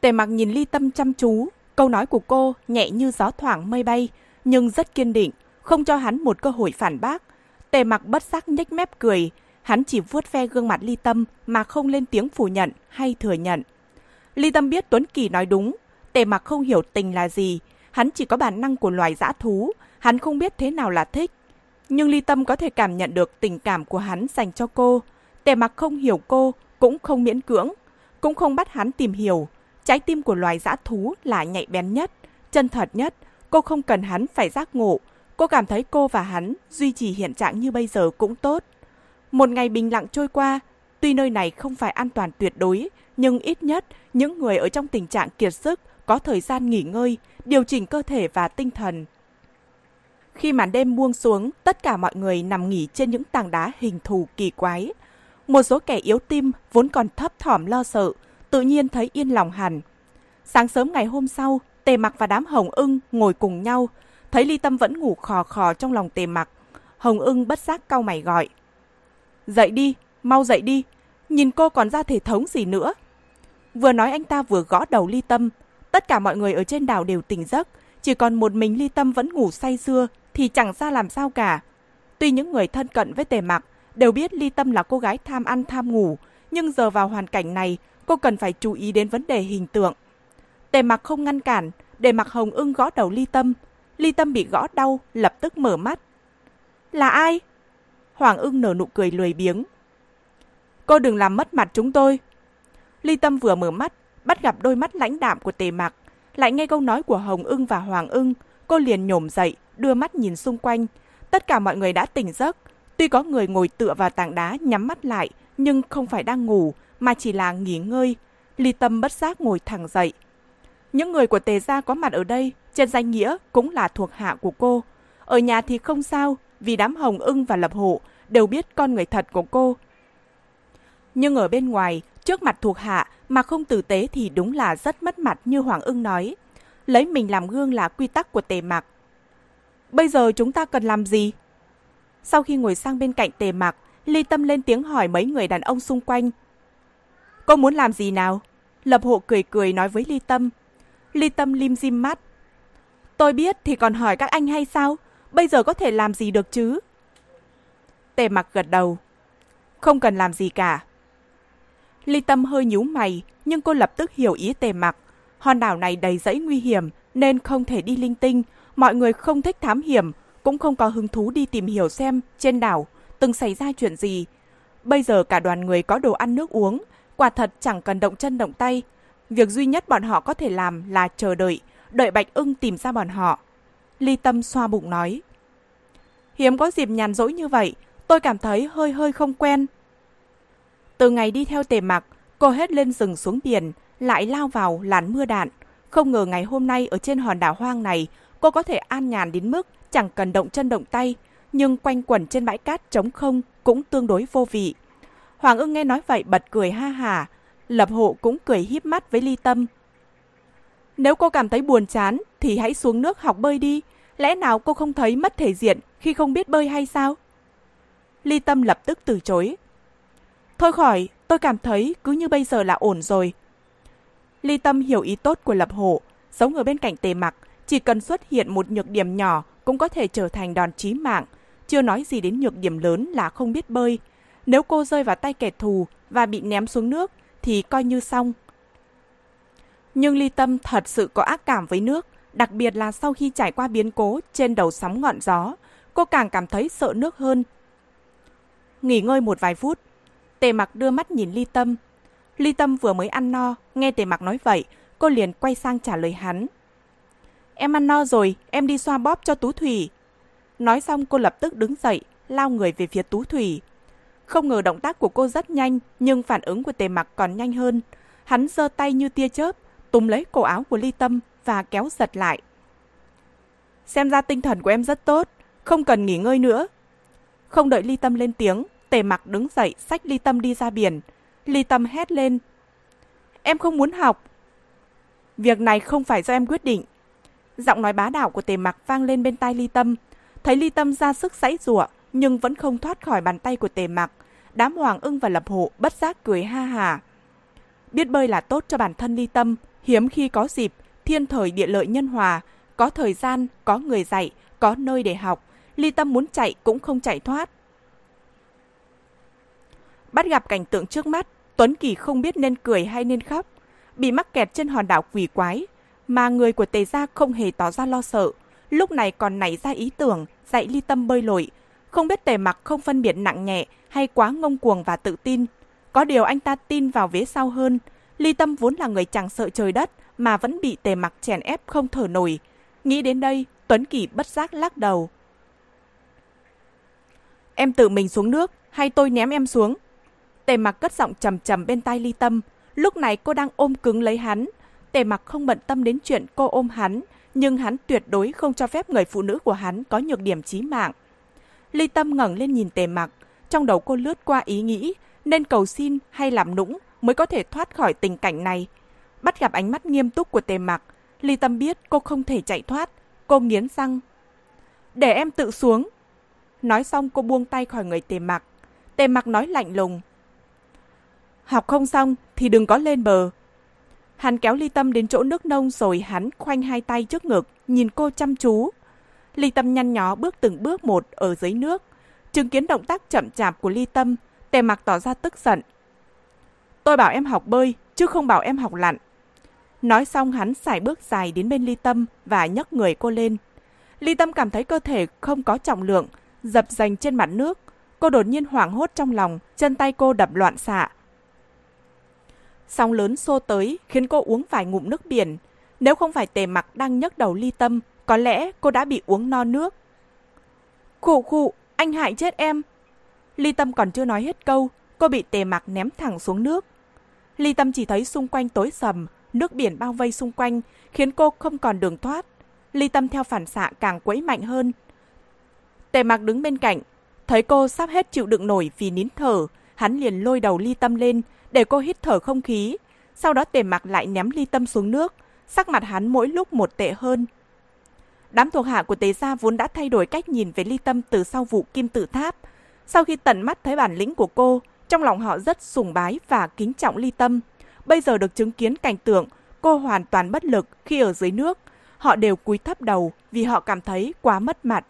Tề mặc nhìn Ly Tâm chăm chú, câu nói của cô nhẹ như gió thoảng mây bay, nhưng rất kiên định, không cho hắn một cơ hội phản bác. Tề mặc bất giác nhếch mép cười, hắn chỉ vuốt ve gương mặt Ly Tâm mà không lên tiếng phủ nhận hay thừa nhận. Ly Tâm biết Tuấn Kỳ nói đúng, tề mặc không hiểu tình là gì, hắn chỉ có bản năng của loài dã thú, hắn không biết thế nào là thích. Nhưng Ly Tâm có thể cảm nhận được tình cảm của hắn dành cho cô. Tề mặc không hiểu cô, cũng không miễn cưỡng, cũng không bắt hắn tìm hiểu. Trái tim của loài dã thú là nhạy bén nhất, chân thật nhất, cô không cần hắn phải giác ngộ. Cô cảm thấy cô và hắn duy trì hiện trạng như bây giờ cũng tốt. Một ngày bình lặng trôi qua, tuy nơi này không phải an toàn tuyệt đối, nhưng ít nhất những người ở trong tình trạng kiệt sức có thời gian nghỉ ngơi, điều chỉnh cơ thể và tinh thần. Khi màn đêm buông xuống, tất cả mọi người nằm nghỉ trên những tảng đá hình thù kỳ quái. Một số kẻ yếu tim vốn còn thấp thỏm lo sợ, tự nhiên thấy yên lòng hẳn. Sáng sớm ngày hôm sau, Tề Mặc và đám Hồng Ưng ngồi cùng nhau, thấy Ly Tâm vẫn ngủ khò khò trong lòng Tề Mặc. Hồng Ưng bất giác cau mày gọi. Dậy đi, mau dậy đi, nhìn cô còn ra thể thống gì nữa. Vừa nói anh ta vừa gõ đầu ly tâm. Tất cả mọi người ở trên đảo đều tỉnh giấc. Chỉ còn một mình ly tâm vẫn ngủ say sưa thì chẳng ra làm sao cả. Tuy những người thân cận với tề mặc đều biết ly tâm là cô gái tham ăn tham ngủ, nhưng giờ vào hoàn cảnh này, cô cần phải chú ý đến vấn đề hình tượng. Tề mặc không ngăn cản, để mặc hồng ưng gõ đầu ly tâm. Ly tâm bị gõ đau, lập tức mở mắt. Là ai? Hoàng ưng nở nụ cười lười biếng. Cô đừng làm mất mặt chúng tôi. Ly tâm vừa mở mắt, bắt gặp đôi mắt lãnh đạm của tề mặc. Lại nghe câu nói của Hồng ưng và Hoàng ưng, cô liền nhổm dậy, đưa mắt nhìn xung quanh. Tất cả mọi người đã tỉnh giấc. Tuy có người ngồi tựa vào tảng đá nhắm mắt lại, nhưng không phải đang ngủ, mà chỉ là nghỉ ngơi. Ly tâm bất giác ngồi thẳng dậy. Những người của tề gia có mặt ở đây, trên danh nghĩa cũng là thuộc hạ của cô. Ở nhà thì không sao, vì đám hồng ưng và lập hộ đều biết con người thật của cô. Nhưng ở bên ngoài, trước mặt thuộc hạ mà không tử tế thì đúng là rất mất mặt như Hoàng ưng nói. Lấy mình làm gương là quy tắc của tề mạc. Bây giờ chúng ta cần làm gì? Sau khi ngồi sang bên cạnh tề mạc, Ly Tâm lên tiếng hỏi mấy người đàn ông xung quanh. Cô muốn làm gì nào? Lập hộ cười cười nói với Ly Tâm. Ly Tâm lim dim mắt. Tôi biết thì còn hỏi các anh hay sao? Bây giờ có thể làm gì được chứ? Tề mặc gật đầu. Không cần làm gì cả. Ly Tâm hơi nhíu mày, nhưng cô lập tức hiểu ý tề mặc. Hòn đảo này đầy rẫy nguy hiểm, nên không thể đi linh tinh. Mọi người không thích thám hiểm, cũng không có hứng thú đi tìm hiểu xem trên đảo từng xảy ra chuyện gì. Bây giờ cả đoàn người có đồ ăn nước uống, quả thật chẳng cần động chân động tay. Việc duy nhất bọn họ có thể làm là chờ đợi, đợi Bạch ưng tìm ra bọn họ. Ly Tâm xoa bụng nói. Hiếm có dịp nhàn rỗi như vậy, tôi cảm thấy hơi hơi không quen. Từ ngày đi theo tề mặc, cô hết lên rừng xuống biển, lại lao vào làn mưa đạn. Không ngờ ngày hôm nay ở trên hòn đảo hoang này, cô có thể an nhàn đến mức chẳng cần động chân động tay, nhưng quanh quẩn trên bãi cát trống không cũng tương đối vô vị. Hoàng ưng nghe nói vậy bật cười ha hà, lập hộ cũng cười híp mắt với ly tâm. Nếu cô cảm thấy buồn chán thì hãy xuống nước học bơi đi, lẽ nào cô không thấy mất thể diện khi không biết bơi hay sao? Ly tâm lập tức từ chối. Thôi khỏi, tôi cảm thấy cứ như bây giờ là ổn rồi. Ly tâm hiểu ý tốt của lập Hổ, sống ở bên cạnh tề mặc, chỉ cần xuất hiện một nhược điểm nhỏ cũng có thể trở thành đòn chí mạng, chưa nói gì đến nhược điểm lớn là không biết bơi. Nếu cô rơi vào tay kẻ thù và bị ném xuống nước thì coi như xong. Nhưng Ly Tâm thật sự có ác cảm với nước, đặc biệt là sau khi trải qua biến cố trên đầu sóng ngọn gió, cô càng cảm thấy sợ nước hơn. Nghỉ ngơi một vài phút, Tề Mặc đưa mắt nhìn Ly Tâm. Ly Tâm vừa mới ăn no, nghe Tề Mặc nói vậy, cô liền quay sang trả lời hắn. Em ăn no rồi, em đi xoa bóp cho Tú Thủy. Nói xong cô lập tức đứng dậy, lao người về phía Tú Thủy. Không ngờ động tác của cô rất nhanh, nhưng phản ứng của tề mặc còn nhanh hơn. Hắn giơ tay như tia chớp, tung lấy cổ áo của Ly Tâm và kéo giật lại. Xem ra tinh thần của em rất tốt, không cần nghỉ ngơi nữa. Không đợi Ly Tâm lên tiếng, tề mặc đứng dậy xách Ly Tâm đi ra biển. Ly Tâm hét lên. Em không muốn học. Việc này không phải do em quyết định, Giọng nói bá đạo của tề mặc vang lên bên tai ly tâm. Thấy ly tâm ra sức giãy rủa nhưng vẫn không thoát khỏi bàn tay của tề mặc. Đám hoàng ưng và lập hộ bất giác cười ha hà. Biết bơi là tốt cho bản thân ly tâm, hiếm khi có dịp, thiên thời địa lợi nhân hòa, có thời gian, có người dạy, có nơi để học. Ly tâm muốn chạy cũng không chạy thoát. Bắt gặp cảnh tượng trước mắt, Tuấn Kỳ không biết nên cười hay nên khóc. Bị mắc kẹt trên hòn đảo quỷ quái, mà người của Tề Gia không hề tỏ ra lo sợ, lúc này còn nảy ra ý tưởng dạy ly tâm bơi lội. Không biết Tề Mặc không phân biệt nặng nhẹ hay quá ngông cuồng và tự tin. Có điều anh ta tin vào vế sau hơn. Ly Tâm vốn là người chẳng sợ trời đất mà vẫn bị Tề Mặc chèn ép không thở nổi. Nghĩ đến đây, Tuấn Kỳ bất giác lắc đầu. Em tự mình xuống nước hay tôi ném em xuống? Tề Mặc cất giọng trầm trầm bên tai Ly Tâm. Lúc này cô đang ôm cứng lấy hắn, Tề mặc không bận tâm đến chuyện cô ôm hắn, nhưng hắn tuyệt đối không cho phép người phụ nữ của hắn có nhược điểm chí mạng. Ly Tâm ngẩng lên nhìn Tề mặc, trong đầu cô lướt qua ý nghĩ nên cầu xin hay làm nũng mới có thể thoát khỏi tình cảnh này. Bắt gặp ánh mắt nghiêm túc của Tề mặc, Ly Tâm biết cô không thể chạy thoát, cô nghiến răng. Để em tự xuống. Nói xong cô buông tay khỏi người Tề mặc. Tề mặc nói lạnh lùng. Học không xong thì đừng có lên bờ, Hắn kéo Ly Tâm đến chỗ nước nông rồi hắn khoanh hai tay trước ngực, nhìn cô chăm chú. Ly Tâm nhăn nhó bước từng bước một ở dưới nước. Chứng kiến động tác chậm chạp của ly tâm, tề mặc tỏ ra tức giận. Tôi bảo em học bơi, chứ không bảo em học lặn. Nói xong hắn xài bước dài đến bên ly tâm và nhấc người cô lên. Ly tâm cảm thấy cơ thể không có trọng lượng, dập dành trên mặt nước. Cô đột nhiên hoảng hốt trong lòng, chân tay cô đập loạn xạ. Sóng lớn xô tới khiến cô uống vài ngụm nước biển. Nếu không phải tề mặc đang nhấc đầu ly tâm, có lẽ cô đã bị uống no nước. Khụ khụ, anh hại chết em. Ly tâm còn chưa nói hết câu, cô bị tề mặc ném thẳng xuống nước. Ly tâm chỉ thấy xung quanh tối sầm, nước biển bao vây xung quanh, khiến cô không còn đường thoát. Ly tâm theo phản xạ càng quấy mạnh hơn. Tề mặc đứng bên cạnh, thấy cô sắp hết chịu đựng nổi vì nín thở, hắn liền lôi đầu ly tâm lên, để cô hít thở không khí. Sau đó tề mặc lại ném ly tâm xuống nước, sắc mặt hắn mỗi lúc một tệ hơn. Đám thuộc hạ của tế gia vốn đã thay đổi cách nhìn về ly tâm từ sau vụ kim tự tháp. Sau khi tận mắt thấy bản lĩnh của cô, trong lòng họ rất sùng bái và kính trọng ly tâm. Bây giờ được chứng kiến cảnh tượng cô hoàn toàn bất lực khi ở dưới nước, họ đều cúi thấp đầu vì họ cảm thấy quá mất mặt.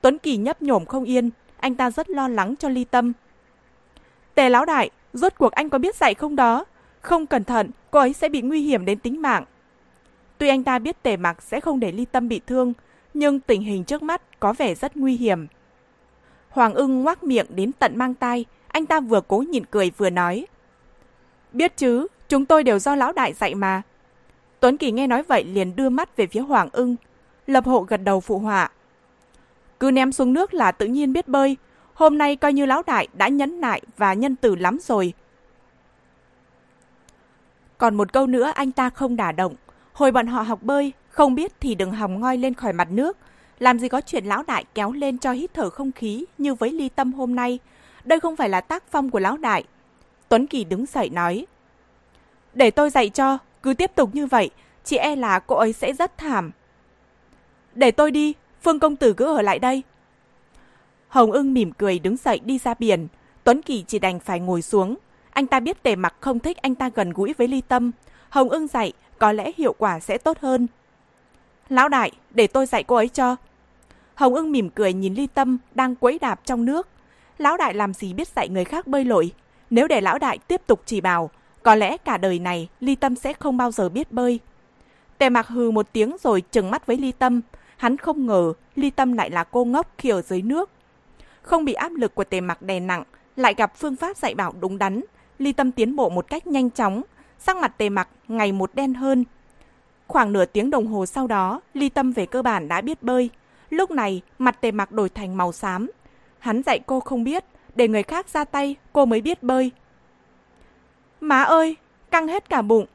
Tuấn Kỳ nhấp nhổm không yên, anh ta rất lo lắng cho ly tâm. Tề lão đại, rốt cuộc anh có biết dạy không đó? Không cẩn thận, cô ấy sẽ bị nguy hiểm đến tính mạng. Tuy anh ta biết tề mặc sẽ không để ly tâm bị thương, nhưng tình hình trước mắt có vẻ rất nguy hiểm. Hoàng ưng ngoác miệng đến tận mang tay, anh ta vừa cố nhịn cười vừa nói. Biết chứ, chúng tôi đều do lão đại dạy mà. Tuấn Kỳ nghe nói vậy liền đưa mắt về phía Hoàng ưng. Lập hộ gật đầu phụ họa. Cứ ném xuống nước là tự nhiên biết bơi. Hôm nay coi như lão đại đã nhẫn nại và nhân từ lắm rồi. Còn một câu nữa anh ta không đả động. Hồi bọn họ học bơi, không biết thì đừng hòng ngoi lên khỏi mặt nước. Làm gì có chuyện lão đại kéo lên cho hít thở không khí như với ly tâm hôm nay. Đây không phải là tác phong của lão đại. Tuấn Kỳ đứng dậy nói. Để tôi dạy cho, cứ tiếp tục như vậy, chị e là cô ấy sẽ rất thảm. Để tôi đi, Phương Công Tử cứ ở lại đây. Hồng ưng mỉm cười đứng dậy đi ra biển. Tuấn Kỳ chỉ đành phải ngồi xuống. Anh ta biết tề mặc không thích anh ta gần gũi với ly tâm. Hồng ưng dạy, có lẽ hiệu quả sẽ tốt hơn. Lão đại, để tôi dạy cô ấy cho. Hồng ưng mỉm cười nhìn ly tâm đang quấy đạp trong nước. Lão đại làm gì biết dạy người khác bơi lội. Nếu để lão đại tiếp tục chỉ bảo, có lẽ cả đời này ly tâm sẽ không bao giờ biết bơi. Tề mặc hừ một tiếng rồi trừng mắt với ly tâm. Hắn không ngờ ly tâm lại là cô ngốc khi ở dưới nước. Không bị áp lực của tề mặc đè nặng, lại gặp phương pháp dạy bảo đúng đắn. Ly tâm tiến bộ một cách nhanh chóng, sắc mặt tề mặc ngày một đen hơn. Khoảng nửa tiếng đồng hồ sau đó, ly tâm về cơ bản đã biết bơi. Lúc này, mặt tề mặc đổi thành màu xám. Hắn dạy cô không biết, để người khác ra tay, cô mới biết bơi. Má ơi, căng hết cả bụng.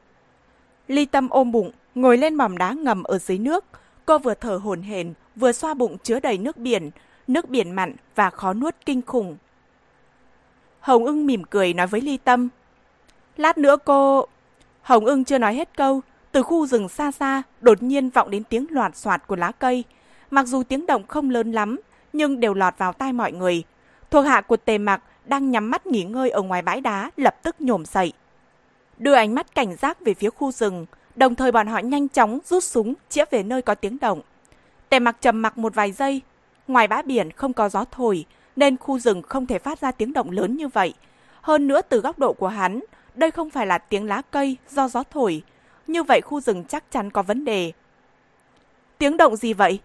Ly tâm ôm bụng, ngồi lên mỏm đá ngầm ở dưới nước. Cô vừa thở hổn hển, vừa xoa bụng chứa đầy nước biển, nước biển mặn và khó nuốt kinh khủng. Hồng ưng mỉm cười nói với Ly Tâm. Lát nữa cô... Hồng ưng chưa nói hết câu, từ khu rừng xa xa đột nhiên vọng đến tiếng loạt soạt của lá cây. Mặc dù tiếng động không lớn lắm, nhưng đều lọt vào tai mọi người. Thuộc hạ của tề mặc đang nhắm mắt nghỉ ngơi ở ngoài bãi đá lập tức nhổm dậy. Đưa ánh mắt cảnh giác về phía khu rừng, đồng thời bọn họ nhanh chóng rút súng chĩa về nơi có tiếng động. Tề mặc trầm mặc một vài giây. Ngoài bãi biển không có gió thổi, nên khu rừng không thể phát ra tiếng động lớn như vậy. Hơn nữa từ góc độ của hắn, đây không phải là tiếng lá cây do gió thổi. Như vậy khu rừng chắc chắn có vấn đề. Tiếng động gì vậy?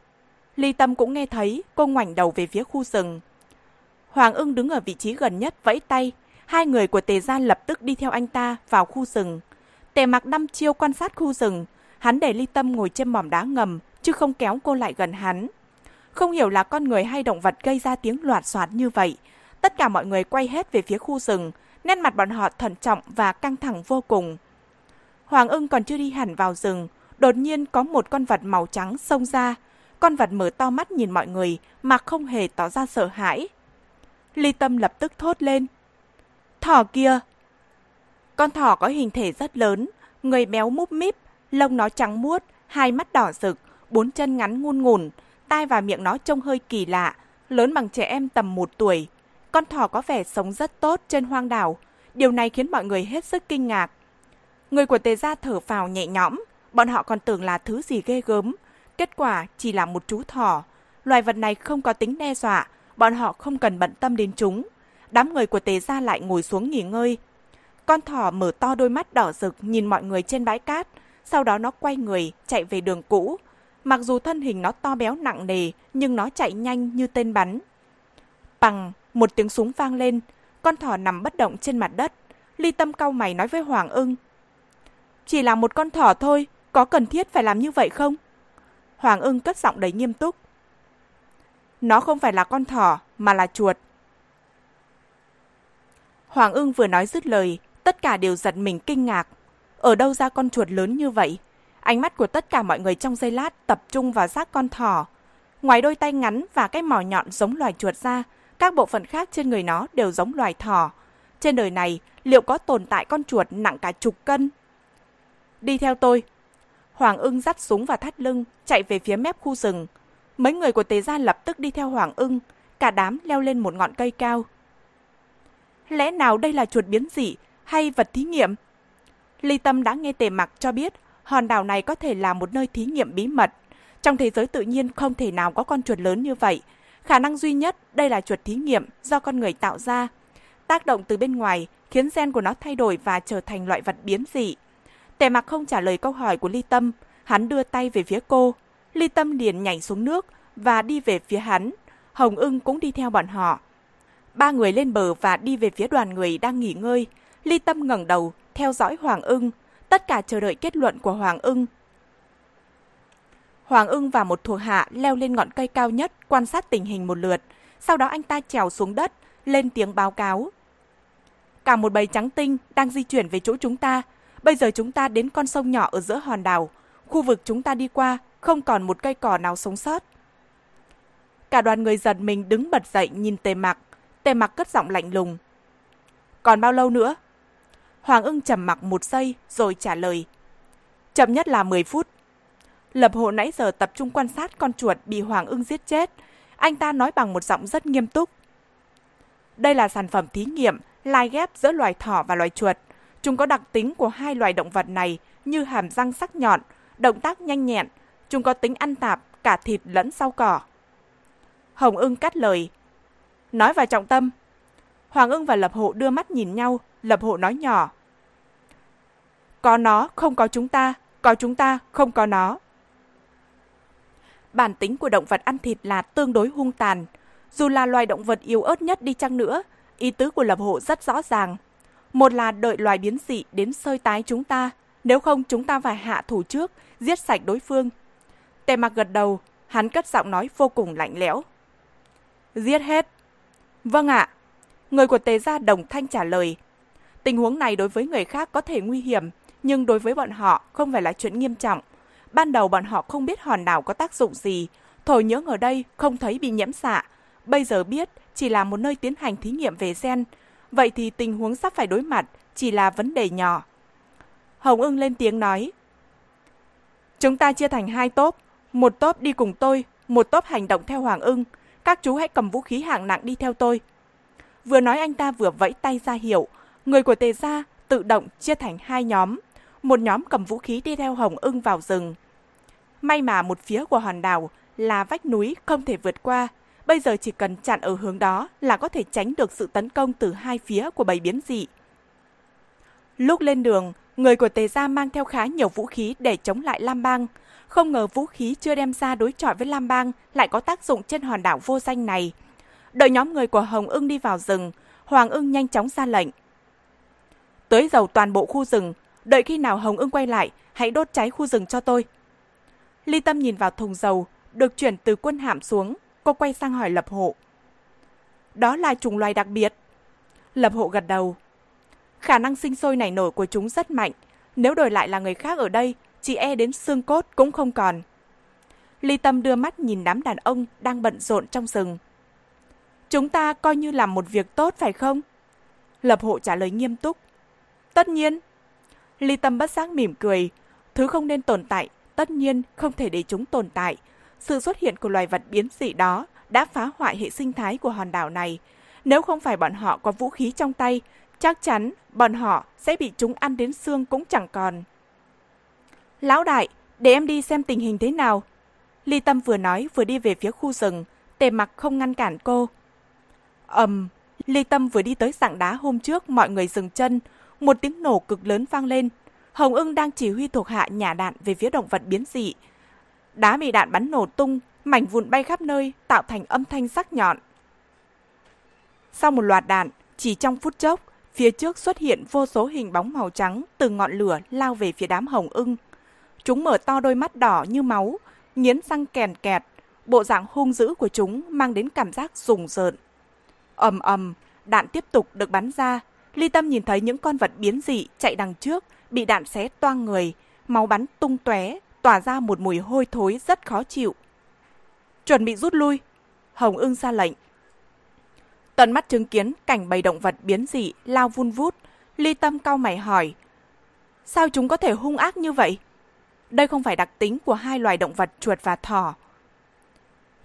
Ly Tâm cũng nghe thấy, cô ngoảnh đầu về phía khu rừng. Hoàng ưng đứng ở vị trí gần nhất vẫy tay. Hai người của tề gia lập tức đi theo anh ta vào khu rừng. Tề mặc đăm chiêu quan sát khu rừng. Hắn để ly tâm ngồi trên mỏm đá ngầm, chứ không kéo cô lại gần hắn. Không hiểu là con người hay động vật gây ra tiếng loạt soạt như vậy. Tất cả mọi người quay hết về phía khu rừng, nét mặt bọn họ thận trọng và căng thẳng vô cùng. Hoàng ưng còn chưa đi hẳn vào rừng, đột nhiên có một con vật màu trắng xông ra. Con vật mở to mắt nhìn mọi người mà không hề tỏ ra sợ hãi. Ly Tâm lập tức thốt lên. Thỏ kia! Con thỏ có hình thể rất lớn, người béo múp míp, lông nó trắng muốt, hai mắt đỏ rực, bốn chân ngắn ngun ngùn, tai và miệng nó trông hơi kỳ lạ, lớn bằng trẻ em tầm một tuổi. Con thỏ có vẻ sống rất tốt trên hoang đảo. Điều này khiến mọi người hết sức kinh ngạc. Người của tề gia thở phào nhẹ nhõm, bọn họ còn tưởng là thứ gì ghê gớm. Kết quả chỉ là một chú thỏ. Loài vật này không có tính đe dọa, bọn họ không cần bận tâm đến chúng. Đám người của Tề Gia lại ngồi xuống nghỉ ngơi. Con thỏ mở to đôi mắt đỏ rực nhìn mọi người trên bãi cát, sau đó nó quay người, chạy về đường cũ. Mặc dù thân hình nó to béo nặng nề, nhưng nó chạy nhanh như tên bắn. Bằng, một tiếng súng vang lên, con thỏ nằm bất động trên mặt đất. Ly tâm cau mày nói với Hoàng ưng. Chỉ là một con thỏ thôi, có cần thiết phải làm như vậy không? Hoàng ưng cất giọng đầy nghiêm túc. Nó không phải là con thỏ, mà là chuột. Hoàng ưng vừa nói dứt lời, tất cả đều giật mình kinh ngạc. Ở đâu ra con chuột lớn như vậy? Ánh mắt của tất cả mọi người trong giây lát tập trung vào xác con thỏ. Ngoài đôi tay ngắn và cái mỏ nhọn giống loài chuột ra, các bộ phận khác trên người nó đều giống loài thỏ. Trên đời này, liệu có tồn tại con chuột nặng cả chục cân? Đi theo tôi. Hoàng ưng dắt súng và thắt lưng, chạy về phía mép khu rừng. Mấy người của tế gia lập tức đi theo Hoàng ưng, cả đám leo lên một ngọn cây cao. Lẽ nào đây là chuột biến dị hay vật thí nghiệm? Ly Tâm đã nghe tề mặc cho biết hòn đảo này có thể là một nơi thí nghiệm bí mật. Trong thế giới tự nhiên không thể nào có con chuột lớn như vậy. Khả năng duy nhất đây là chuột thí nghiệm do con người tạo ra. Tác động từ bên ngoài khiến gen của nó thay đổi và trở thành loại vật biến dị. Tề mặc không trả lời câu hỏi của Ly Tâm. Hắn đưa tay về phía cô. Ly Tâm liền nhảy xuống nước và đi về phía hắn. Hồng ưng cũng đi theo bọn họ. Ba người lên bờ và đi về phía đoàn người đang nghỉ ngơi. Ly Tâm ngẩng đầu, theo dõi Hoàng ưng. Tất cả chờ đợi kết luận của Hoàng ưng. Hoàng ưng và một thuộc hạ leo lên ngọn cây cao nhất quan sát tình hình một lượt. Sau đó anh ta trèo xuống đất, lên tiếng báo cáo. Cả một bầy trắng tinh đang di chuyển về chỗ chúng ta. Bây giờ chúng ta đến con sông nhỏ ở giữa hòn đảo. Khu vực chúng ta đi qua, không còn một cây cỏ nào sống sót. Cả đoàn người giật mình đứng bật dậy nhìn tề mặc. Tề mặc cất giọng lạnh lùng. Còn bao lâu nữa? Hoàng ưng trầm mặc một giây rồi trả lời. Chậm nhất là 10 phút. Lập hộ nãy giờ tập trung quan sát con chuột bị Hoàng ưng giết chết. Anh ta nói bằng một giọng rất nghiêm túc. Đây là sản phẩm thí nghiệm, lai ghép giữa loài thỏ và loài chuột. Chúng có đặc tính của hai loài động vật này như hàm răng sắc nhọn, động tác nhanh nhẹn. Chúng có tính ăn tạp cả thịt lẫn rau cỏ. Hồng ưng cắt lời. Nói vào trọng tâm. Hoàng ưng và Lập hộ đưa mắt nhìn nhau, Lập hộ nói nhỏ. Có nó, không có chúng ta, có chúng ta, không có nó. Bản tính của động vật ăn thịt là tương đối hung tàn. Dù là loài động vật yếu ớt nhất đi chăng nữa, ý tứ của Lập hộ rất rõ ràng. Một là đợi loài biến dị đến sơi tái chúng ta, nếu không chúng ta phải hạ thủ trước, giết sạch đối phương. Tề mặc gật đầu, hắn cất giọng nói vô cùng lạnh lẽo. Giết hết. Vâng ạ. Người của tề gia đồng thanh trả lời. Tình huống này đối với người khác có thể nguy hiểm, nhưng đối với bọn họ không phải là chuyện nghiêm trọng. Ban đầu bọn họ không biết hòn đảo có tác dụng gì, thổi nhưỡng ở đây không thấy bị nhiễm xạ. Bây giờ biết chỉ là một nơi tiến hành thí nghiệm về gen, vậy thì tình huống sắp phải đối mặt chỉ là vấn đề nhỏ. Hồng ưng lên tiếng nói. Chúng ta chia thành hai tốp, một tốp đi cùng tôi, một tốp hành động theo Hoàng ưng. Các chú hãy cầm vũ khí hạng nặng đi theo tôi. Vừa nói anh ta vừa vẫy tay ra hiệu, người của tề gia tự động chia thành hai nhóm. Một nhóm cầm vũ khí đi theo Hồng ưng vào rừng. May mà một phía của hòn đảo là vách núi không thể vượt qua. Bây giờ chỉ cần chặn ở hướng đó là có thể tránh được sự tấn công từ hai phía của bầy biến dị. Lúc lên đường, người của Tề Gia mang theo khá nhiều vũ khí để chống lại Lam Bang. Không ngờ vũ khí chưa đem ra đối chọi với Lam Bang lại có tác dụng trên hòn đảo vô danh này. Đợi nhóm người của Hồng ưng đi vào rừng, Hoàng ưng nhanh chóng ra lệnh. Tới dầu toàn bộ khu rừng, đợi khi nào Hồng ưng quay lại, hãy đốt cháy khu rừng cho tôi. Ly Tâm nhìn vào thùng dầu, được chuyển từ quân hạm xuống, cô quay sang hỏi Lập Hộ. Đó là chủng loài đặc biệt. Lập Hộ gật đầu. Khả năng sinh sôi nảy nổi của chúng rất mạnh, nếu đổi lại là người khác ở đây, chị e đến xương cốt cũng không còn. Ly Tâm đưa mắt nhìn đám đàn ông đang bận rộn trong rừng. Chúng ta coi như làm một việc tốt phải không? Lập hộ trả lời nghiêm túc. Tất nhiên. Ly Tâm bất giác mỉm cười. Thứ không nên tồn tại, tất nhiên không thể để chúng tồn tại. Sự xuất hiện của loài vật biến dị đó đã phá hoại hệ sinh thái của hòn đảo này. Nếu không phải bọn họ có vũ khí trong tay, chắc chắn bọn họ sẽ bị chúng ăn đến xương cũng chẳng còn. Lão đại, để em đi xem tình hình thế nào. Ly Tâm vừa nói vừa đi về phía khu rừng, tề mặc không ngăn cản cô. ầm, Ly Tâm vừa đi tới sạng đá hôm trước mọi người dừng chân, một tiếng nổ cực lớn vang lên. Hồng ưng đang chỉ huy thuộc hạ nhả đạn về phía động vật biến dị. Đá bị đạn bắn nổ tung, mảnh vụn bay khắp nơi, tạo thành âm thanh sắc nhọn. Sau một loạt đạn, chỉ trong phút chốc, phía trước xuất hiện vô số hình bóng màu trắng từ ngọn lửa lao về phía đám hồng ưng. Chúng mở to đôi mắt đỏ như máu, nghiến răng kèn kẹt. Bộ dạng hung dữ của chúng mang đến cảm giác rùng rợn. ầm ầm, đạn tiếp tục được bắn ra. Ly Tâm nhìn thấy những con vật biến dị chạy đằng trước, bị đạn xé toang người, máu bắn tung tóe, tỏa ra một mùi hôi thối rất khó chịu. Chuẩn bị rút lui. Hồng ưng ra lệnh. Tận mắt chứng kiến cảnh bầy động vật biến dị lao vun vút, ly tâm cao mày hỏi. Sao chúng có thể hung ác như vậy? Đây không phải đặc tính của hai loài động vật chuột và thỏ.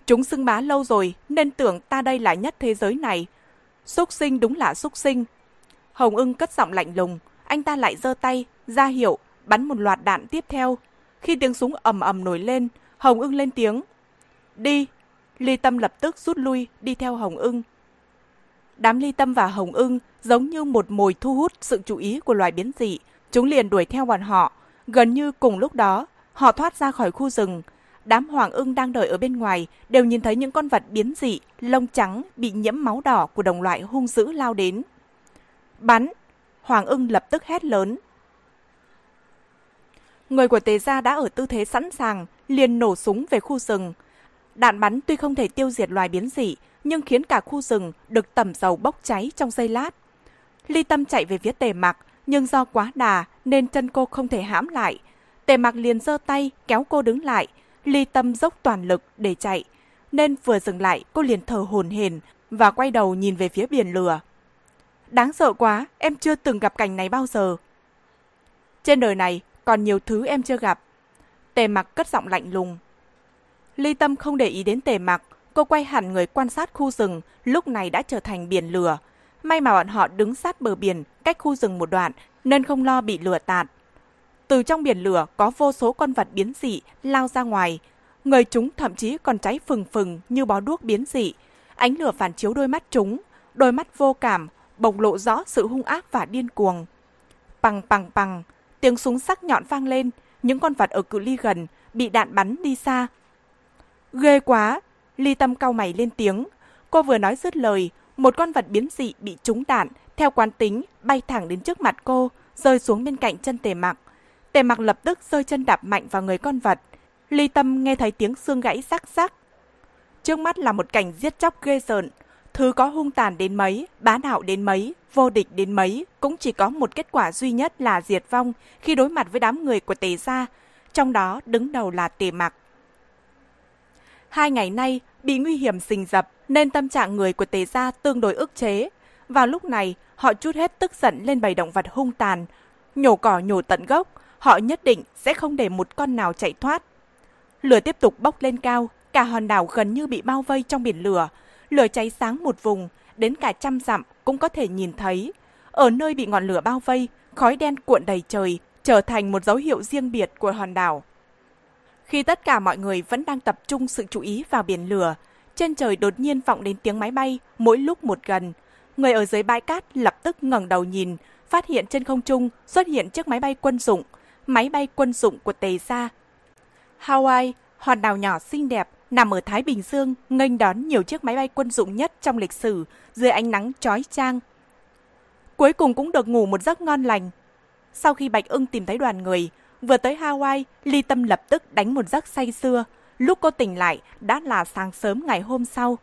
Chúng xưng bá lâu rồi nên tưởng ta đây là nhất thế giới này. Xúc sinh đúng là xúc sinh. Hồng ưng cất giọng lạnh lùng, anh ta lại giơ tay, ra hiệu, bắn một loạt đạn tiếp theo. Khi tiếng súng ầm ầm nổi lên, Hồng ưng lên tiếng. Đi! Ly Tâm lập tức rút lui, đi theo Hồng ưng. Đám ly tâm và hồng ưng giống như một mồi thu hút sự chú ý của loài biến dị. Chúng liền đuổi theo bọn họ. Gần như cùng lúc đó, họ thoát ra khỏi khu rừng. Đám hoàng ưng đang đợi ở bên ngoài đều nhìn thấy những con vật biến dị, lông trắng bị nhiễm máu đỏ của đồng loại hung dữ lao đến. Bắn! Hoàng ưng lập tức hét lớn. Người của Tề Gia đã ở tư thế sẵn sàng, liền nổ súng về khu rừng. Đạn bắn tuy không thể tiêu diệt loài biến dị, nhưng khiến cả khu rừng được tẩm dầu bốc cháy trong giây lát. Ly Tâm chạy về phía tề mặc, nhưng do quá đà nên chân cô không thể hãm lại. Tề mặc liền giơ tay kéo cô đứng lại, Ly Tâm dốc toàn lực để chạy, nên vừa dừng lại cô liền thở hồn hển và quay đầu nhìn về phía biển lửa. Đáng sợ quá, em chưa từng gặp cảnh này bao giờ. Trên đời này còn nhiều thứ em chưa gặp. Tề mặc cất giọng lạnh lùng. Ly Tâm không để ý đến tề mặc, Cô quay hẳn người quan sát khu rừng, lúc này đã trở thành biển lửa. May mà bọn họ đứng sát bờ biển, cách khu rừng một đoạn, nên không lo bị lửa tạt. Từ trong biển lửa có vô số con vật biến dị lao ra ngoài. Người chúng thậm chí còn cháy phừng phừng như bó đuốc biến dị. Ánh lửa phản chiếu đôi mắt chúng, đôi mắt vô cảm, bộc lộ rõ sự hung ác và điên cuồng. Bằng bằng bằng, tiếng súng sắc nhọn vang lên, những con vật ở cự ly gần bị đạn bắn đi xa. Ghê quá, Ly Tâm cau mày lên tiếng. Cô vừa nói dứt lời, một con vật biến dị bị trúng đạn, theo quán tính, bay thẳng đến trước mặt cô, rơi xuống bên cạnh chân tề mặc. Tề mặc lập tức rơi chân đạp mạnh vào người con vật. Ly Tâm nghe thấy tiếng xương gãy sắc sắc. Trước mắt là một cảnh giết chóc ghê rợn. Thứ có hung tàn đến mấy, bá đạo đến mấy, vô địch đến mấy, cũng chỉ có một kết quả duy nhất là diệt vong khi đối mặt với đám người của tề gia. Trong đó đứng đầu là tề mặc. Hai ngày nay, bị nguy hiểm rình rập nên tâm trạng người của Tề Gia tương đối ức chế. Vào lúc này, họ chút hết tức giận lên bầy động vật hung tàn. Nhổ cỏ nhổ tận gốc, họ nhất định sẽ không để một con nào chạy thoát. Lửa tiếp tục bốc lên cao, cả hòn đảo gần như bị bao vây trong biển lửa. Lửa cháy sáng một vùng, đến cả trăm dặm cũng có thể nhìn thấy. Ở nơi bị ngọn lửa bao vây, khói đen cuộn đầy trời, trở thành một dấu hiệu riêng biệt của hòn đảo. Khi tất cả mọi người vẫn đang tập trung sự chú ý vào biển lửa, trên trời đột nhiên vọng đến tiếng máy bay mỗi lúc một gần. Người ở dưới bãi cát lập tức ngẩng đầu nhìn, phát hiện trên không trung xuất hiện chiếc máy bay quân dụng, máy bay quân dụng của Tề Gia. Hawaii, hòn đảo nhỏ xinh đẹp, nằm ở Thái Bình Dương, nghênh đón nhiều chiếc máy bay quân dụng nhất trong lịch sử dưới ánh nắng chói chang. Cuối cùng cũng được ngủ một giấc ngon lành. Sau khi Bạch ưng tìm thấy đoàn người, Vừa tới Hawaii, Ly Tâm lập tức đánh một giấc say xưa. Lúc cô tỉnh lại, đã là sáng sớm ngày hôm sau.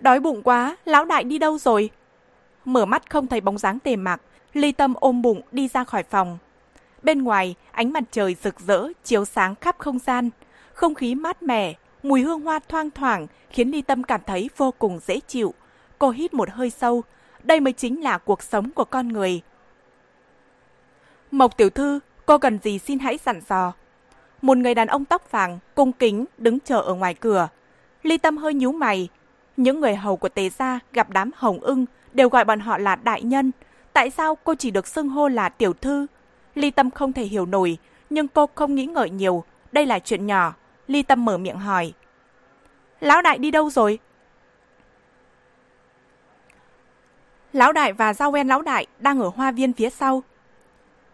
Đói bụng quá, lão đại đi đâu rồi? Mở mắt không thấy bóng dáng tề mạc, Ly Tâm ôm bụng đi ra khỏi phòng. Bên ngoài, ánh mặt trời rực rỡ, chiếu sáng khắp không gian. Không khí mát mẻ, mùi hương hoa thoang thoảng khiến Ly Tâm cảm thấy vô cùng dễ chịu. Cô hít một hơi sâu. Đây mới chính là cuộc sống của con người. Mộc tiểu thư, cô cần gì xin hãy dặn dò. Một người đàn ông tóc vàng, cung kính, đứng chờ ở ngoài cửa. Ly Tâm hơi nhíu mày. Những người hầu của tế Gia gặp đám hồng ưng đều gọi bọn họ là đại nhân. Tại sao cô chỉ được xưng hô là tiểu thư? Ly Tâm không thể hiểu nổi, nhưng cô không nghĩ ngợi nhiều. Đây là chuyện nhỏ. Ly Tâm mở miệng hỏi. Lão đại đi đâu rồi? Lão đại và Giao En lão đại đang ở hoa viên phía sau.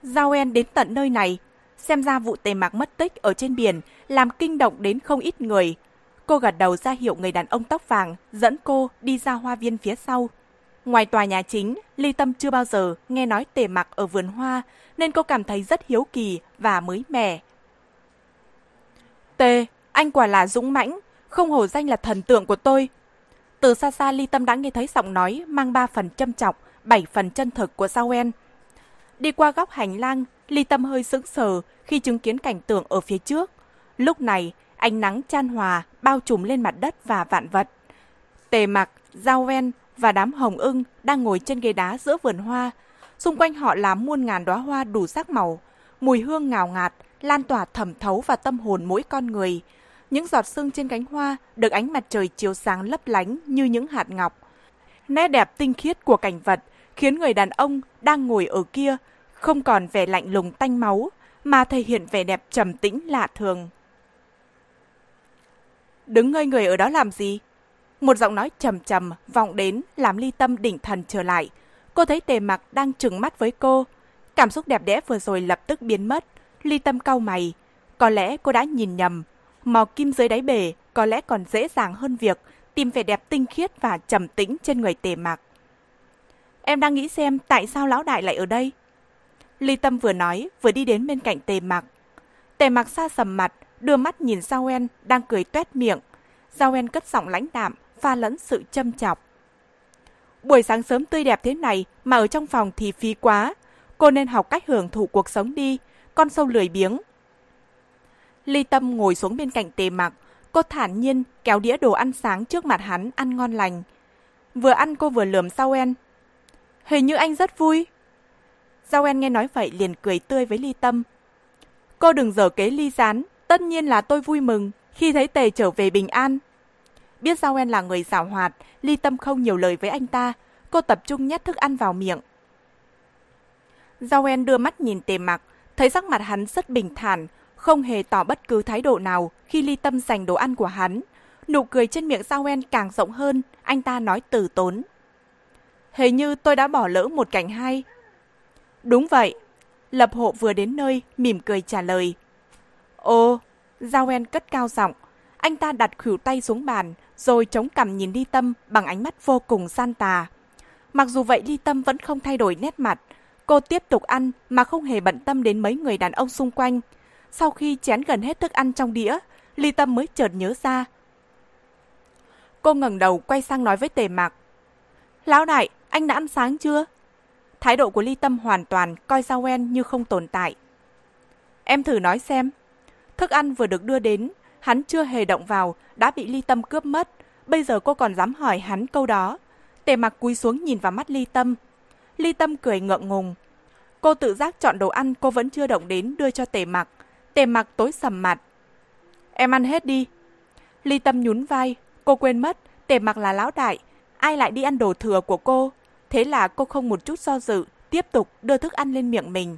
Giao En đến tận nơi này, xem ra vụ tề mặc mất tích ở trên biển làm kinh động đến không ít người. Cô gật đầu ra hiệu người đàn ông tóc vàng dẫn cô đi ra hoa viên phía sau. Ngoài tòa nhà chính, Ly Tâm chưa bao giờ nghe nói tề mặc ở vườn hoa, nên cô cảm thấy rất hiếu kỳ và mới mẻ. T, anh quả là dũng mãnh, không hổ danh là thần tượng của tôi. Từ xa xa Ly Tâm đã nghe thấy giọng nói mang ba phần châm chọc, bảy phần chân thực của Sao En. Đi qua góc hành lang, Ly Tâm hơi sững sờ khi chứng kiến cảnh tượng ở phía trước. Lúc này, ánh nắng chan hòa bao trùm lên mặt đất và vạn vật. Tề mặc, Giao ven và đám hồng ưng đang ngồi trên ghế đá giữa vườn hoa. Xung quanh họ là muôn ngàn đóa hoa đủ sắc màu, mùi hương ngào ngạt, lan tỏa thẩm thấu vào tâm hồn mỗi con người. Những giọt sương trên cánh hoa được ánh mặt trời chiếu sáng lấp lánh như những hạt ngọc. Nét đẹp tinh khiết của cảnh vật khiến người đàn ông đang ngồi ở kia không còn vẻ lạnh lùng tanh máu, mà thể hiện vẻ đẹp trầm tĩnh lạ thường. Đứng ngây người ở đó làm gì? Một giọng nói trầm trầm vọng đến làm ly tâm đỉnh thần trở lại. Cô thấy tề mặc đang trừng mắt với cô. Cảm xúc đẹp đẽ vừa rồi lập tức biến mất. Ly tâm cau mày. Có lẽ cô đã nhìn nhầm. Mò kim dưới đáy bể có lẽ còn dễ dàng hơn việc tìm vẻ đẹp tinh khiết và trầm tĩnh trên người tề mặc. Em đang nghĩ xem tại sao lão đại lại ở đây? Ly Tâm vừa nói, vừa đi đến bên cạnh Tề Mặc. Tề Mặc xa sầm mặt, đưa mắt nhìn Giao En đang cười tuét miệng. Giao En cất giọng lãnh đạm, pha lẫn sự châm chọc. Buổi sáng sớm tươi đẹp thế này mà ở trong phòng thì phí quá. Cô nên học cách hưởng thụ cuộc sống đi, con sâu lười biếng. Ly Tâm ngồi xuống bên cạnh Tề Mặc, cô thản nhiên kéo đĩa đồ ăn sáng trước mặt hắn ăn ngon lành. Vừa ăn cô vừa lườm Giao En. Hình như anh rất vui. Giao En nghe nói vậy liền cười tươi với Ly Tâm. Cô đừng dở kế ly rán, tất nhiên là tôi vui mừng khi thấy Tề trở về bình an. Biết Giao En là người xảo hoạt, Ly Tâm không nhiều lời với anh ta, cô tập trung nhét thức ăn vào miệng. Giao En đưa mắt nhìn Tề Mặc, thấy sắc mặt hắn rất bình thản, không hề tỏ bất cứ thái độ nào khi Ly Tâm giành đồ ăn của hắn. Nụ cười trên miệng Giao En càng rộng hơn, anh ta nói từ tốn. Hình như tôi đã bỏ lỡ một cảnh hay. Đúng vậy. Lập hộ vừa đến nơi, mỉm cười trả lời. Ồ, Giao En cất cao giọng. Anh ta đặt khuỷu tay xuống bàn, rồi chống cằm nhìn Ly Tâm bằng ánh mắt vô cùng gian tà. Mặc dù vậy Ly Tâm vẫn không thay đổi nét mặt. Cô tiếp tục ăn mà không hề bận tâm đến mấy người đàn ông xung quanh. Sau khi chén gần hết thức ăn trong đĩa, Ly Tâm mới chợt nhớ ra. Cô ngẩng đầu quay sang nói với Tề Mạc. Lão đại, anh đã ăn sáng chưa? Thái độ của Ly Tâm hoàn toàn coi Sao En như không tồn tại. Em thử nói xem. Thức ăn vừa được đưa đến, hắn chưa hề động vào, đã bị Ly Tâm cướp mất. Bây giờ cô còn dám hỏi hắn câu đó. Tề mặc cúi xuống nhìn vào mắt Ly Tâm. Ly Tâm cười ngượng ngùng. Cô tự giác chọn đồ ăn cô vẫn chưa động đến đưa cho tề mặc. Tề mặc tối sầm mặt. Em ăn hết đi. Ly Tâm nhún vai. Cô quên mất, tề mặc là lão đại. Ai lại đi ăn đồ thừa của cô? Thế là cô không một chút do dự, tiếp tục đưa thức ăn lên miệng mình.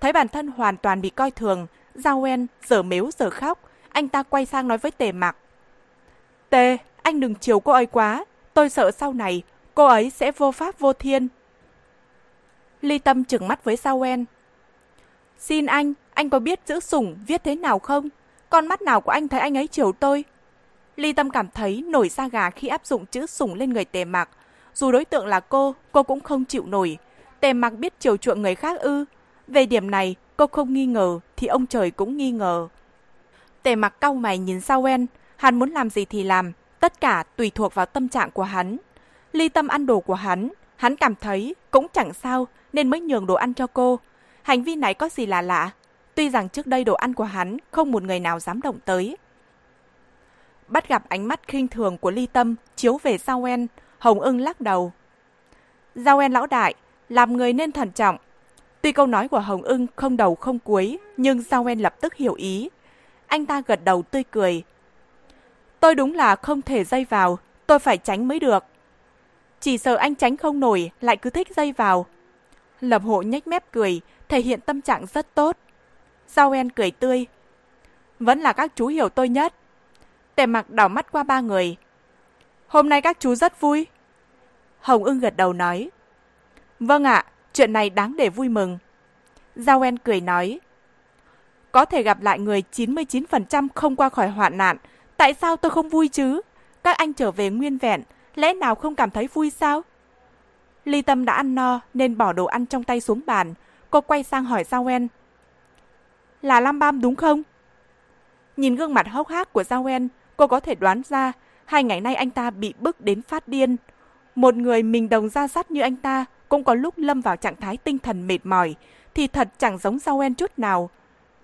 Thấy bản thân hoàn toàn bị coi thường, Giao En giờ mếu giờ khóc, anh ta quay sang nói với Tề Mặc. Tề, anh đừng chiều cô ấy quá, tôi sợ sau này cô ấy sẽ vô pháp vô thiên. Ly Tâm trừng mắt với Sao Wen, Xin anh, anh có biết chữ sủng viết thế nào không? Con mắt nào của anh thấy anh ấy chiều tôi? Ly Tâm cảm thấy nổi da gà khi áp dụng chữ sủng lên người Tề Mặc. Dù đối tượng là cô, cô cũng không chịu nổi. Tề mặc biết chiều chuộng người khác ư. Về điểm này, cô không nghi ngờ, thì ông trời cũng nghi ngờ. Tề mặc cau mày nhìn Sao Wen, hắn muốn làm gì thì làm, tất cả tùy thuộc vào tâm trạng của hắn. Ly tâm ăn đồ của hắn, hắn cảm thấy cũng chẳng sao nên mới nhường đồ ăn cho cô. Hành vi này có gì là lạ, tuy rằng trước đây đồ ăn của hắn không một người nào dám động tới. Bắt gặp ánh mắt khinh thường của ly tâm chiếu về Sao En, Hồng ưng lắc đầu. Giao en lão đại, làm người nên thận trọng. Tuy câu nói của Hồng ưng không đầu không cuối, nhưng Giao en lập tức hiểu ý. Anh ta gật đầu tươi cười. Tôi đúng là không thể dây vào, tôi phải tránh mới được. Chỉ sợ anh tránh không nổi, lại cứ thích dây vào. Lập hộ nhếch mép cười, thể hiện tâm trạng rất tốt. Giao en cười tươi. Vẫn là các chú hiểu tôi nhất. Tề mặc đảo mắt qua ba người, Hôm nay các chú rất vui. Hồng ưng gật đầu nói, Vâng ạ, chuyện này đáng để vui mừng. Giao En cười nói. Có thể gặp lại người 99% không qua khỏi hoạn nạn, tại sao tôi không vui chứ? Các anh trở về nguyên vẹn, lẽ nào không cảm thấy vui sao? Ly Tâm đã ăn no nên bỏ đồ ăn trong tay xuống bàn. Cô quay sang hỏi Giao En. Là Lam Bam đúng không? Nhìn gương mặt hốc hác của Giao En, cô có thể đoán ra hai ngày nay anh ta bị bức đến phát điên. Một người mình đồng ra sắt như anh ta cũng có lúc lâm vào trạng thái tinh thần mệt mỏi, thì thật chẳng giống Giao En chút nào.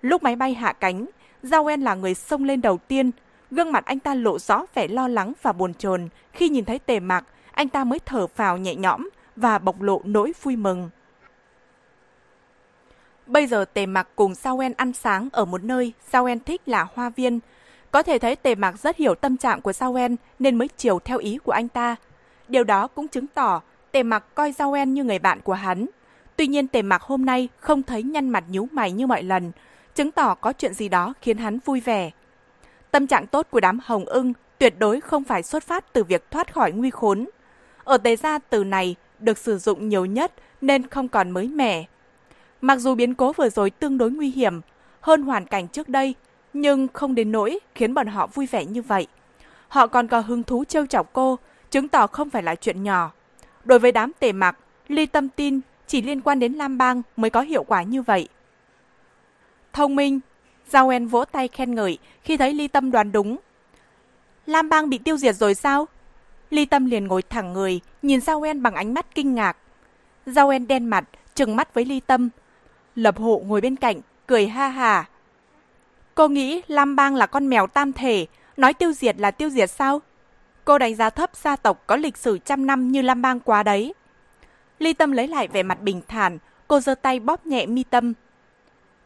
Lúc máy bay hạ cánh, Giao En là người xông lên đầu tiên. Gương mặt anh ta lộ rõ vẻ lo lắng và buồn chồn khi nhìn thấy tề mạc, anh ta mới thở phào nhẹ nhõm và bộc lộ nỗi vui mừng. Bây giờ Tề Mặc cùng Sao En ăn sáng ở một nơi Sao En thích là hoa viên. Có thể thấy Tề Mặc rất hiểu tâm trạng của Sao En nên mới chiều theo ý của anh ta. Điều đó cũng chứng tỏ Tề Mặc coi Sao En như người bạn của hắn. Tuy nhiên Tề Mặc hôm nay không thấy nhăn mặt nhíu mày như mọi lần, chứng tỏ có chuyện gì đó khiến hắn vui vẻ. Tâm trạng tốt của đám hồng ưng tuyệt đối không phải xuất phát từ việc thoát khỏi nguy khốn. Ở Tề gia từ này được sử dụng nhiều nhất nên không còn mới mẻ. Mặc dù biến cố vừa rồi tương đối nguy hiểm hơn hoàn cảnh trước đây, nhưng không đến nỗi khiến bọn họ vui vẻ như vậy. Họ còn có hứng thú trêu chọc cô, chứng tỏ không phải là chuyện nhỏ. Đối với đám tề mặc, ly tâm tin chỉ liên quan đến Lam Bang mới có hiệu quả như vậy. Thông minh, Giao En vỗ tay khen ngợi khi thấy ly tâm đoán đúng. Lam Bang bị tiêu diệt rồi sao? Ly Tâm liền ngồi thẳng người, nhìn Giao En bằng ánh mắt kinh ngạc. Giao En đen mặt, trừng mắt với Ly Tâm. Lập hộ ngồi bên cạnh, cười ha hà. Cô nghĩ Lam Bang là con mèo tam thể, nói tiêu diệt là tiêu diệt sao? Cô đánh giá thấp gia tộc có lịch sử trăm năm như Lam Bang quá đấy. Ly Tâm lấy lại vẻ mặt bình thản, cô giơ tay bóp nhẹ mi tâm.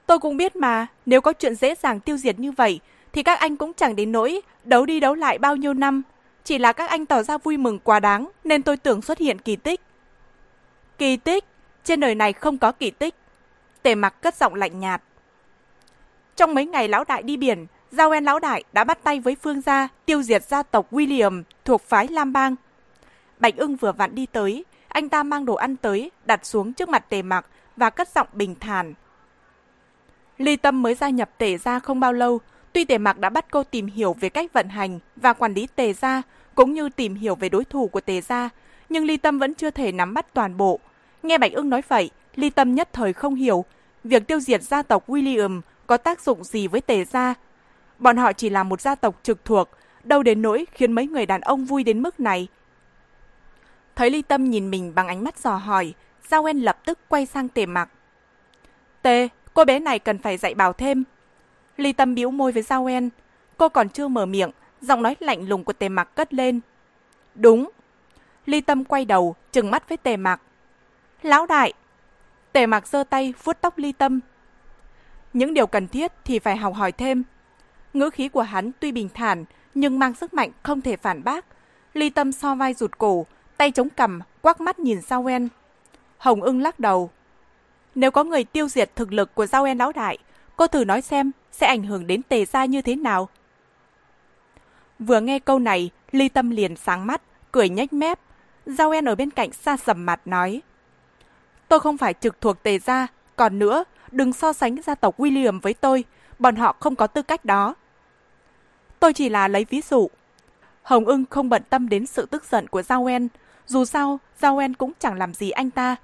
Tôi cũng biết mà, nếu có chuyện dễ dàng tiêu diệt như vậy, thì các anh cũng chẳng đến nỗi đấu đi đấu lại bao nhiêu năm, chỉ là các anh tỏ ra vui mừng quá đáng nên tôi tưởng xuất hiện kỳ tích. Kỳ tích? Trên đời này không có kỳ tích. Tề mặc cất giọng lạnh nhạt. Trong mấy ngày lão đại đi biển, Giao En lão đại đã bắt tay với Phương gia tiêu diệt gia tộc William thuộc phái Lam Bang. Bạch ưng vừa vặn đi tới, anh ta mang đồ ăn tới, đặt xuống trước mặt tề mặc và cất giọng bình thản. Ly Tâm mới gia nhập tề gia không bao lâu, tuy tề mặc đã bắt cô tìm hiểu về cách vận hành và quản lý tề gia, cũng như tìm hiểu về đối thủ của Tề Gia, nhưng Ly Tâm vẫn chưa thể nắm bắt toàn bộ. Nghe Bạch Ưng nói vậy, Ly Tâm nhất thời không hiểu việc tiêu diệt gia tộc William có tác dụng gì với Tề Gia. Bọn họ chỉ là một gia tộc trực thuộc, đâu đến nỗi khiến mấy người đàn ông vui đến mức này. Thấy Ly Tâm nhìn mình bằng ánh mắt dò hỏi, Giao En lập tức quay sang Tề Mặc. Tề, cô bé này cần phải dạy bảo thêm. Ly Tâm bĩu môi với Giao En. Cô còn chưa mở miệng giọng nói lạnh lùng của tề mặc cất lên. Đúng. Ly Tâm quay đầu, trừng mắt với tề mặc. Lão đại. Tề mặc giơ tay, vuốt tóc Ly Tâm. Những điều cần thiết thì phải học hỏi thêm. Ngữ khí của hắn tuy bình thản, nhưng mang sức mạnh không thể phản bác. Ly Tâm so vai rụt cổ, tay chống cằm, quắc mắt nhìn Giao En. Hồng ưng lắc đầu. Nếu có người tiêu diệt thực lực của Giao En lão đại, cô thử nói xem sẽ ảnh hưởng đến tề gia như thế nào. Vừa nghe câu này, Ly Tâm liền sáng mắt, cười nhếch mép. Giao En ở bên cạnh xa sầm mặt nói. Tôi không phải trực thuộc tề gia, còn nữa, đừng so sánh gia tộc William với tôi, bọn họ không có tư cách đó. Tôi chỉ là lấy ví dụ. Hồng ưng không bận tâm đến sự tức giận của Giao En, dù sao, Giao En cũng chẳng làm gì anh ta.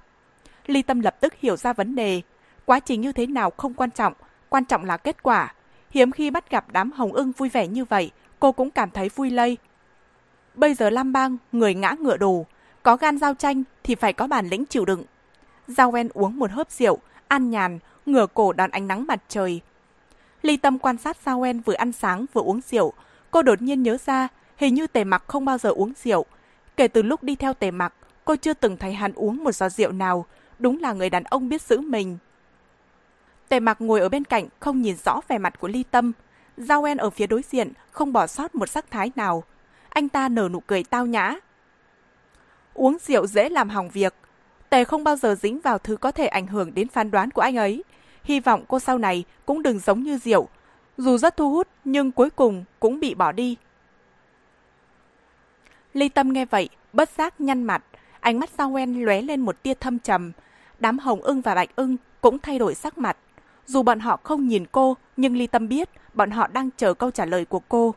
Ly Tâm lập tức hiểu ra vấn đề. Quá trình như thế nào không quan trọng, quan trọng là kết quả. Hiếm khi bắt gặp đám hồng ưng vui vẻ như vậy, cô cũng cảm thấy vui lây. Bây giờ Lam Bang, người ngã ngựa đồ, có gan giao tranh thì phải có bản lĩnh chịu đựng. Giao wen uống một hớp rượu, an nhàn, ngửa cổ đón ánh nắng mặt trời. Ly Tâm quan sát Giao wen vừa ăn sáng vừa uống rượu, cô đột nhiên nhớ ra hình như tề mặc không bao giờ uống rượu. Kể từ lúc đi theo tề mặc, cô chưa từng thấy hắn uống một giọt rượu nào, đúng là người đàn ông biết giữ mình. Tề mặc ngồi ở bên cạnh không nhìn rõ vẻ mặt của Ly Tâm, Giao En ở phía đối diện không bỏ sót một sắc thái nào. Anh ta nở nụ cười tao nhã. Uống rượu dễ làm hỏng việc. Tề không bao giờ dính vào thứ có thể ảnh hưởng đến phán đoán của anh ấy. Hy vọng cô sau này cũng đừng giống như rượu. Dù rất thu hút nhưng cuối cùng cũng bị bỏ đi. Ly Tâm nghe vậy, bất giác nhăn mặt. Ánh mắt Giao En lóe lên một tia thâm trầm. Đám hồng ưng và bạch ưng cũng thay đổi sắc mặt. Dù bọn họ không nhìn cô, nhưng Ly Tâm biết bọn họ đang chờ câu trả lời của cô.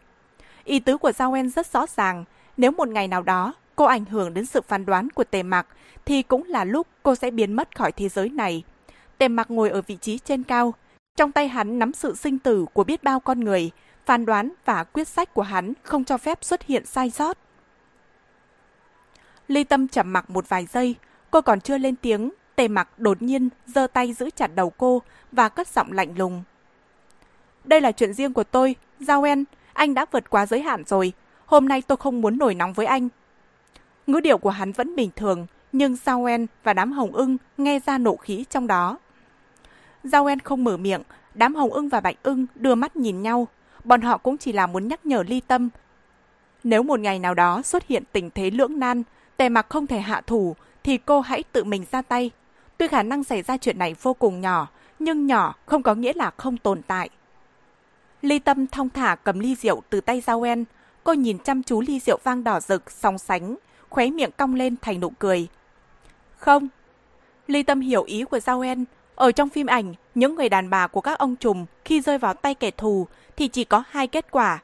Ý tứ của Giao En rất rõ ràng. Nếu một ngày nào đó cô ảnh hưởng đến sự phán đoán của tề mặc, thì cũng là lúc cô sẽ biến mất khỏi thế giới này. Tề mặc ngồi ở vị trí trên cao. Trong tay hắn nắm sự sinh tử của biết bao con người. Phán đoán và quyết sách của hắn không cho phép xuất hiện sai sót. Ly Tâm chậm mặc một vài giây, cô còn chưa lên tiếng, tề mặc đột nhiên giơ tay giữ chặt đầu cô và cất giọng lạnh lùng. Đây là chuyện riêng của tôi, Giao En, anh đã vượt quá giới hạn rồi. Hôm nay tôi không muốn nổi nóng với anh. Ngữ điệu của hắn vẫn bình thường, nhưng Giao En và đám hồng ưng nghe ra nộ khí trong đó. Giao En không mở miệng, đám hồng ưng và bạch ưng đưa mắt nhìn nhau. Bọn họ cũng chỉ là muốn nhắc nhở ly tâm. Nếu một ngày nào đó xuất hiện tình thế lưỡng nan, tề mặc không thể hạ thủ, thì cô hãy tự mình ra tay. Tuy khả năng xảy ra chuyện này vô cùng nhỏ, nhưng nhỏ không có nghĩa là không tồn tại. Ly Tâm thong thả cầm ly rượu từ tay Giao En. Cô nhìn chăm chú ly rượu vang đỏ rực, song sánh, khóe miệng cong lên thành nụ cười. Không. Ly Tâm hiểu ý của Giao En. Ở trong phim ảnh, những người đàn bà của các ông trùm khi rơi vào tay kẻ thù thì chỉ có hai kết quả.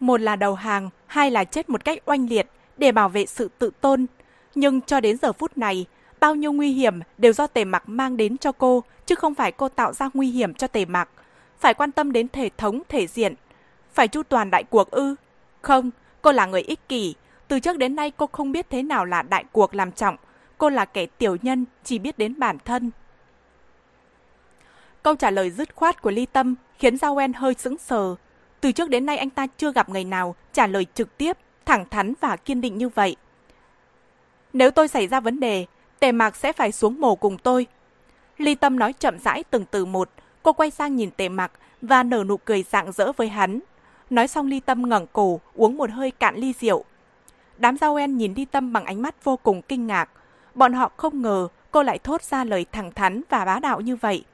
Một là đầu hàng, hai là chết một cách oanh liệt để bảo vệ sự tự tôn. Nhưng cho đến giờ phút này, bao nhiêu nguy hiểm đều do tề mặc mang đến cho cô, chứ không phải cô tạo ra nguy hiểm cho tề mặc phải quan tâm đến thể thống, thể diện. Phải chu toàn đại cuộc ư? Không, cô là người ích kỷ. Từ trước đến nay cô không biết thế nào là đại cuộc làm trọng. Cô là kẻ tiểu nhân, chỉ biết đến bản thân. Câu trả lời dứt khoát của Ly Tâm khiến Giao En hơi sững sờ. Từ trước đến nay anh ta chưa gặp người nào trả lời trực tiếp, thẳng thắn và kiên định như vậy. Nếu tôi xảy ra vấn đề, tề mạc sẽ phải xuống mồ cùng tôi. Ly Tâm nói chậm rãi từng từ một, Cô quay sang nhìn tề mặc và nở nụ cười rạng rỡ với hắn. Nói xong ly tâm ngẩng cổ, uống một hơi cạn ly rượu. Đám giao en nhìn ly tâm bằng ánh mắt vô cùng kinh ngạc. Bọn họ không ngờ cô lại thốt ra lời thẳng thắn và bá đạo như vậy.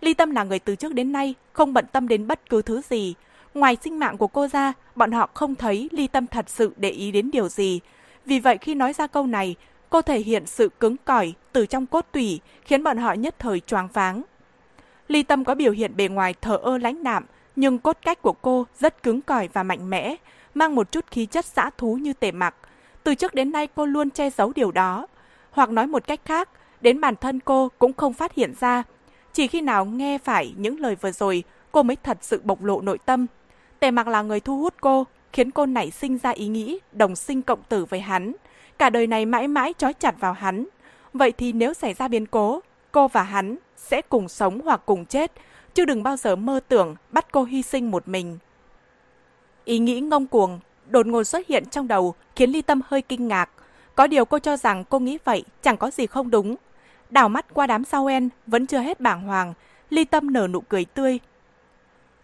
Ly Tâm là người từ trước đến nay không bận tâm đến bất cứ thứ gì. Ngoài sinh mạng của cô ra, bọn họ không thấy Ly Tâm thật sự để ý đến điều gì. Vì vậy khi nói ra câu này, cô thể hiện sự cứng cỏi từ trong cốt tủy, khiến bọn họ nhất thời choáng váng. Ly Tâm có biểu hiện bề ngoài thờ ơ lãnh đạm, nhưng cốt cách của cô rất cứng cỏi và mạnh mẽ, mang một chút khí chất dã thú như tề mặc. Từ trước đến nay cô luôn che giấu điều đó. Hoặc nói một cách khác, đến bản thân cô cũng không phát hiện ra. Chỉ khi nào nghe phải những lời vừa rồi, cô mới thật sự bộc lộ nội tâm. Tề mặc là người thu hút cô, khiến cô nảy sinh ra ý nghĩ đồng sinh cộng tử với hắn. Cả đời này mãi mãi trói chặt vào hắn. Vậy thì nếu xảy ra biến cố, cô và hắn sẽ cùng sống hoặc cùng chết, chứ đừng bao giờ mơ tưởng bắt cô hy sinh một mình. Ý nghĩ ngông cuồng, đột ngột xuất hiện trong đầu khiến Ly Tâm hơi kinh ngạc. Có điều cô cho rằng cô nghĩ vậy chẳng có gì không đúng. Đảo mắt qua đám sao en vẫn chưa hết bảng hoàng, Ly Tâm nở nụ cười tươi.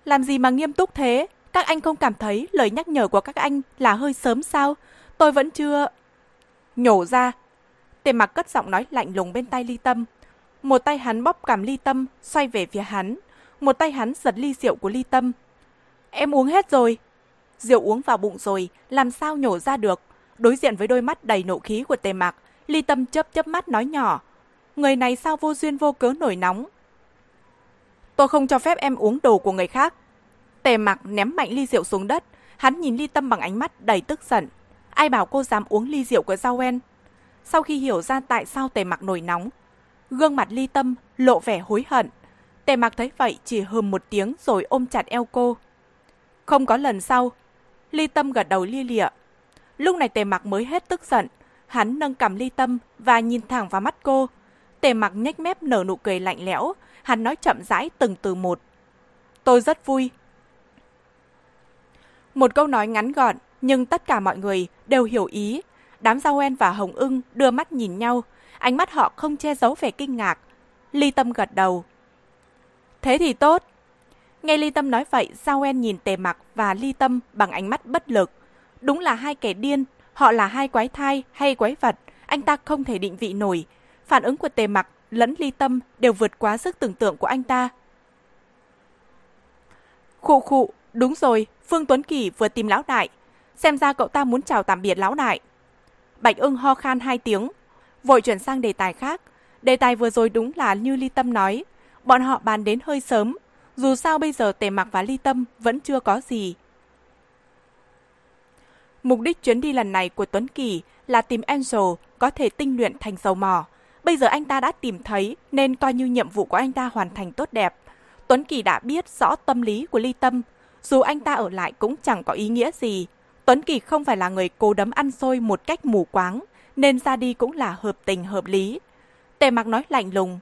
Làm gì mà nghiêm túc thế? Các anh không cảm thấy lời nhắc nhở của các anh là hơi sớm sao? Tôi vẫn chưa... Nhổ ra. Tề mặc cất giọng nói lạnh lùng bên tay Ly Tâm. Một tay hắn bóp cảm ly tâm, xoay về phía hắn. Một tay hắn giật ly rượu của ly tâm. Em uống hết rồi. Rượu uống vào bụng rồi, làm sao nhổ ra được. Đối diện với đôi mắt đầy nộ khí của tề Mặc, ly tâm chớp chớp mắt nói nhỏ. Người này sao vô duyên vô cớ nổi nóng. Tôi không cho phép em uống đồ của người khác. Tề Mặc ném mạnh ly rượu xuống đất. Hắn nhìn ly tâm bằng ánh mắt đầy tức giận. Ai bảo cô dám uống ly rượu của Giao Sau khi hiểu ra tại sao tề mặc nổi nóng, Gương mặt ly tâm lộ vẻ hối hận. Tề mặc thấy vậy chỉ hừm một tiếng rồi ôm chặt eo cô. Không có lần sau. Ly tâm gật đầu lia lịa. Lúc này tề mặc mới hết tức giận. Hắn nâng cầm ly tâm và nhìn thẳng vào mắt cô. Tề mặc nhếch mép nở nụ cười lạnh lẽo. Hắn nói chậm rãi từng từ một. Tôi rất vui. Một câu nói ngắn gọn, nhưng tất cả mọi người đều hiểu ý. Đám giao en và hồng ưng đưa mắt nhìn nhau, ánh mắt họ không che giấu vẻ kinh ngạc. Ly Tâm gật đầu. Thế thì tốt. Nghe Ly Tâm nói vậy, Giao En nhìn Tề Mặc và Ly Tâm bằng ánh mắt bất lực. Đúng là hai kẻ điên, họ là hai quái thai hay quái vật, anh ta không thể định vị nổi. Phản ứng của Tề Mặc lẫn Ly Tâm đều vượt quá sức tưởng tượng của anh ta. Khụ khụ, đúng rồi, Phương Tuấn Kỳ vừa tìm lão đại. Xem ra cậu ta muốn chào tạm biệt lão đại. Bạch ưng ho khan hai tiếng, Vội chuyển sang đề tài khác. Đề tài vừa rồi đúng là như Ly Tâm nói. Bọn họ bàn đến hơi sớm. Dù sao bây giờ Tề Mặc và Ly Tâm vẫn chưa có gì. Mục đích chuyến đi lần này của Tuấn Kỳ là tìm Angel có thể tinh luyện thành dầu mỏ. Bây giờ anh ta đã tìm thấy nên coi như nhiệm vụ của anh ta hoàn thành tốt đẹp. Tuấn Kỳ đã biết rõ tâm lý của Ly Tâm. Dù anh ta ở lại cũng chẳng có ý nghĩa gì. Tuấn Kỳ không phải là người cố đấm ăn xôi một cách mù quáng, nên ra đi cũng là hợp tình hợp lý. Tề mặc nói lạnh lùng.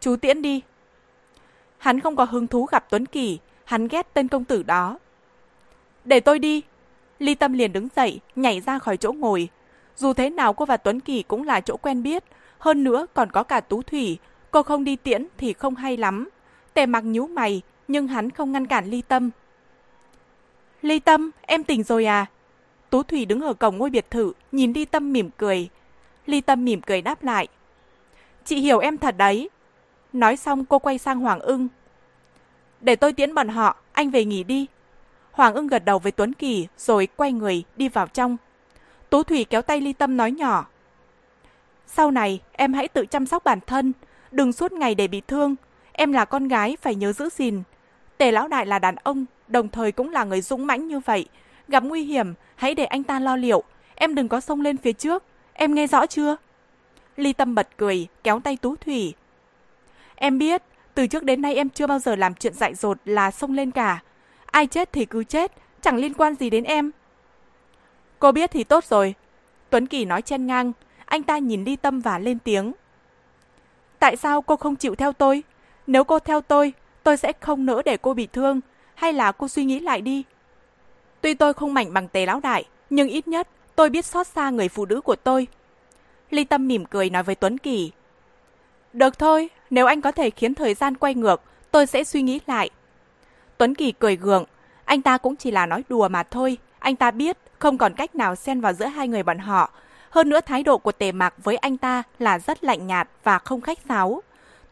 Chú tiễn đi. Hắn không có hứng thú gặp Tuấn Kỳ, hắn ghét tên công tử đó. Để tôi đi. Ly Tâm liền đứng dậy, nhảy ra khỏi chỗ ngồi. Dù thế nào cô và Tuấn Kỳ cũng là chỗ quen biết, hơn nữa còn có cả Tú Thủy, cô không đi tiễn thì không hay lắm. Tề mặc nhíu mày, nhưng hắn không ngăn cản Ly Tâm. Ly Tâm, em tỉnh rồi à? Tú Thủy đứng ở cổng ngôi biệt thự, nhìn Ly Tâm mỉm cười. Ly Tâm mỉm cười đáp lại. Chị hiểu em thật đấy. Nói xong cô quay sang Hoàng ưng. Để tôi tiễn bọn họ, anh về nghỉ đi. Hoàng ưng gật đầu với Tuấn Kỳ rồi quay người đi vào trong. Tú Thủy kéo tay Ly Tâm nói nhỏ. Sau này em hãy tự chăm sóc bản thân, đừng suốt ngày để bị thương. Em là con gái phải nhớ giữ gìn. Tề lão đại là đàn ông, đồng thời cũng là người dũng mãnh như vậy. Gặp nguy hiểm, hãy để anh ta lo liệu. Em đừng có xông lên phía trước. Em nghe rõ chưa? Ly Tâm bật cười, kéo tay Tú Thủy. Em biết, từ trước đến nay em chưa bao giờ làm chuyện dại dột là xông lên cả. Ai chết thì cứ chết, chẳng liên quan gì đến em. Cô biết thì tốt rồi. Tuấn Kỳ nói chen ngang, anh ta nhìn Ly Tâm và lên tiếng. Tại sao cô không chịu theo tôi? Nếu cô theo tôi, tôi sẽ không nỡ để cô bị thương. Hay là cô suy nghĩ lại đi? Tuy tôi không mạnh bằng tề lão đại, nhưng ít nhất tôi biết xót xa người phụ nữ của tôi. Ly Tâm mỉm cười nói với Tuấn Kỳ. Được thôi, nếu anh có thể khiến thời gian quay ngược, tôi sẽ suy nghĩ lại. Tuấn Kỳ cười gượng, anh ta cũng chỉ là nói đùa mà thôi. Anh ta biết không còn cách nào xen vào giữa hai người bọn họ. Hơn nữa thái độ của tề mạc với anh ta là rất lạnh nhạt và không khách sáo.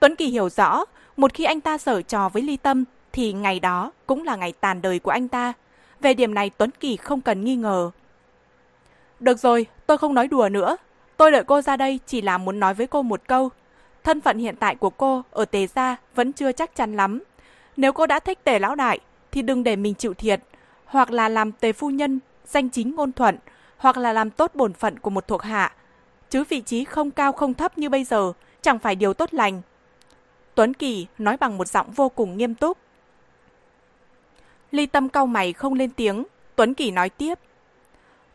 Tuấn Kỳ hiểu rõ, một khi anh ta sở trò với Ly Tâm thì ngày đó cũng là ngày tàn đời của anh ta. Về điểm này Tuấn Kỳ không cần nghi ngờ. Được rồi, tôi không nói đùa nữa. Tôi đợi cô ra đây chỉ là muốn nói với cô một câu. Thân phận hiện tại của cô ở Tề Gia vẫn chưa chắc chắn lắm. Nếu cô đã thích Tề Lão Đại thì đừng để mình chịu thiệt. Hoặc là làm Tề Phu Nhân, danh chính ngôn thuận, hoặc là làm tốt bổn phận của một thuộc hạ. Chứ vị trí không cao không thấp như bây giờ chẳng phải điều tốt lành. Tuấn Kỳ nói bằng một giọng vô cùng nghiêm túc. Ly Tâm cau mày không lên tiếng, Tuấn Kỳ nói tiếp.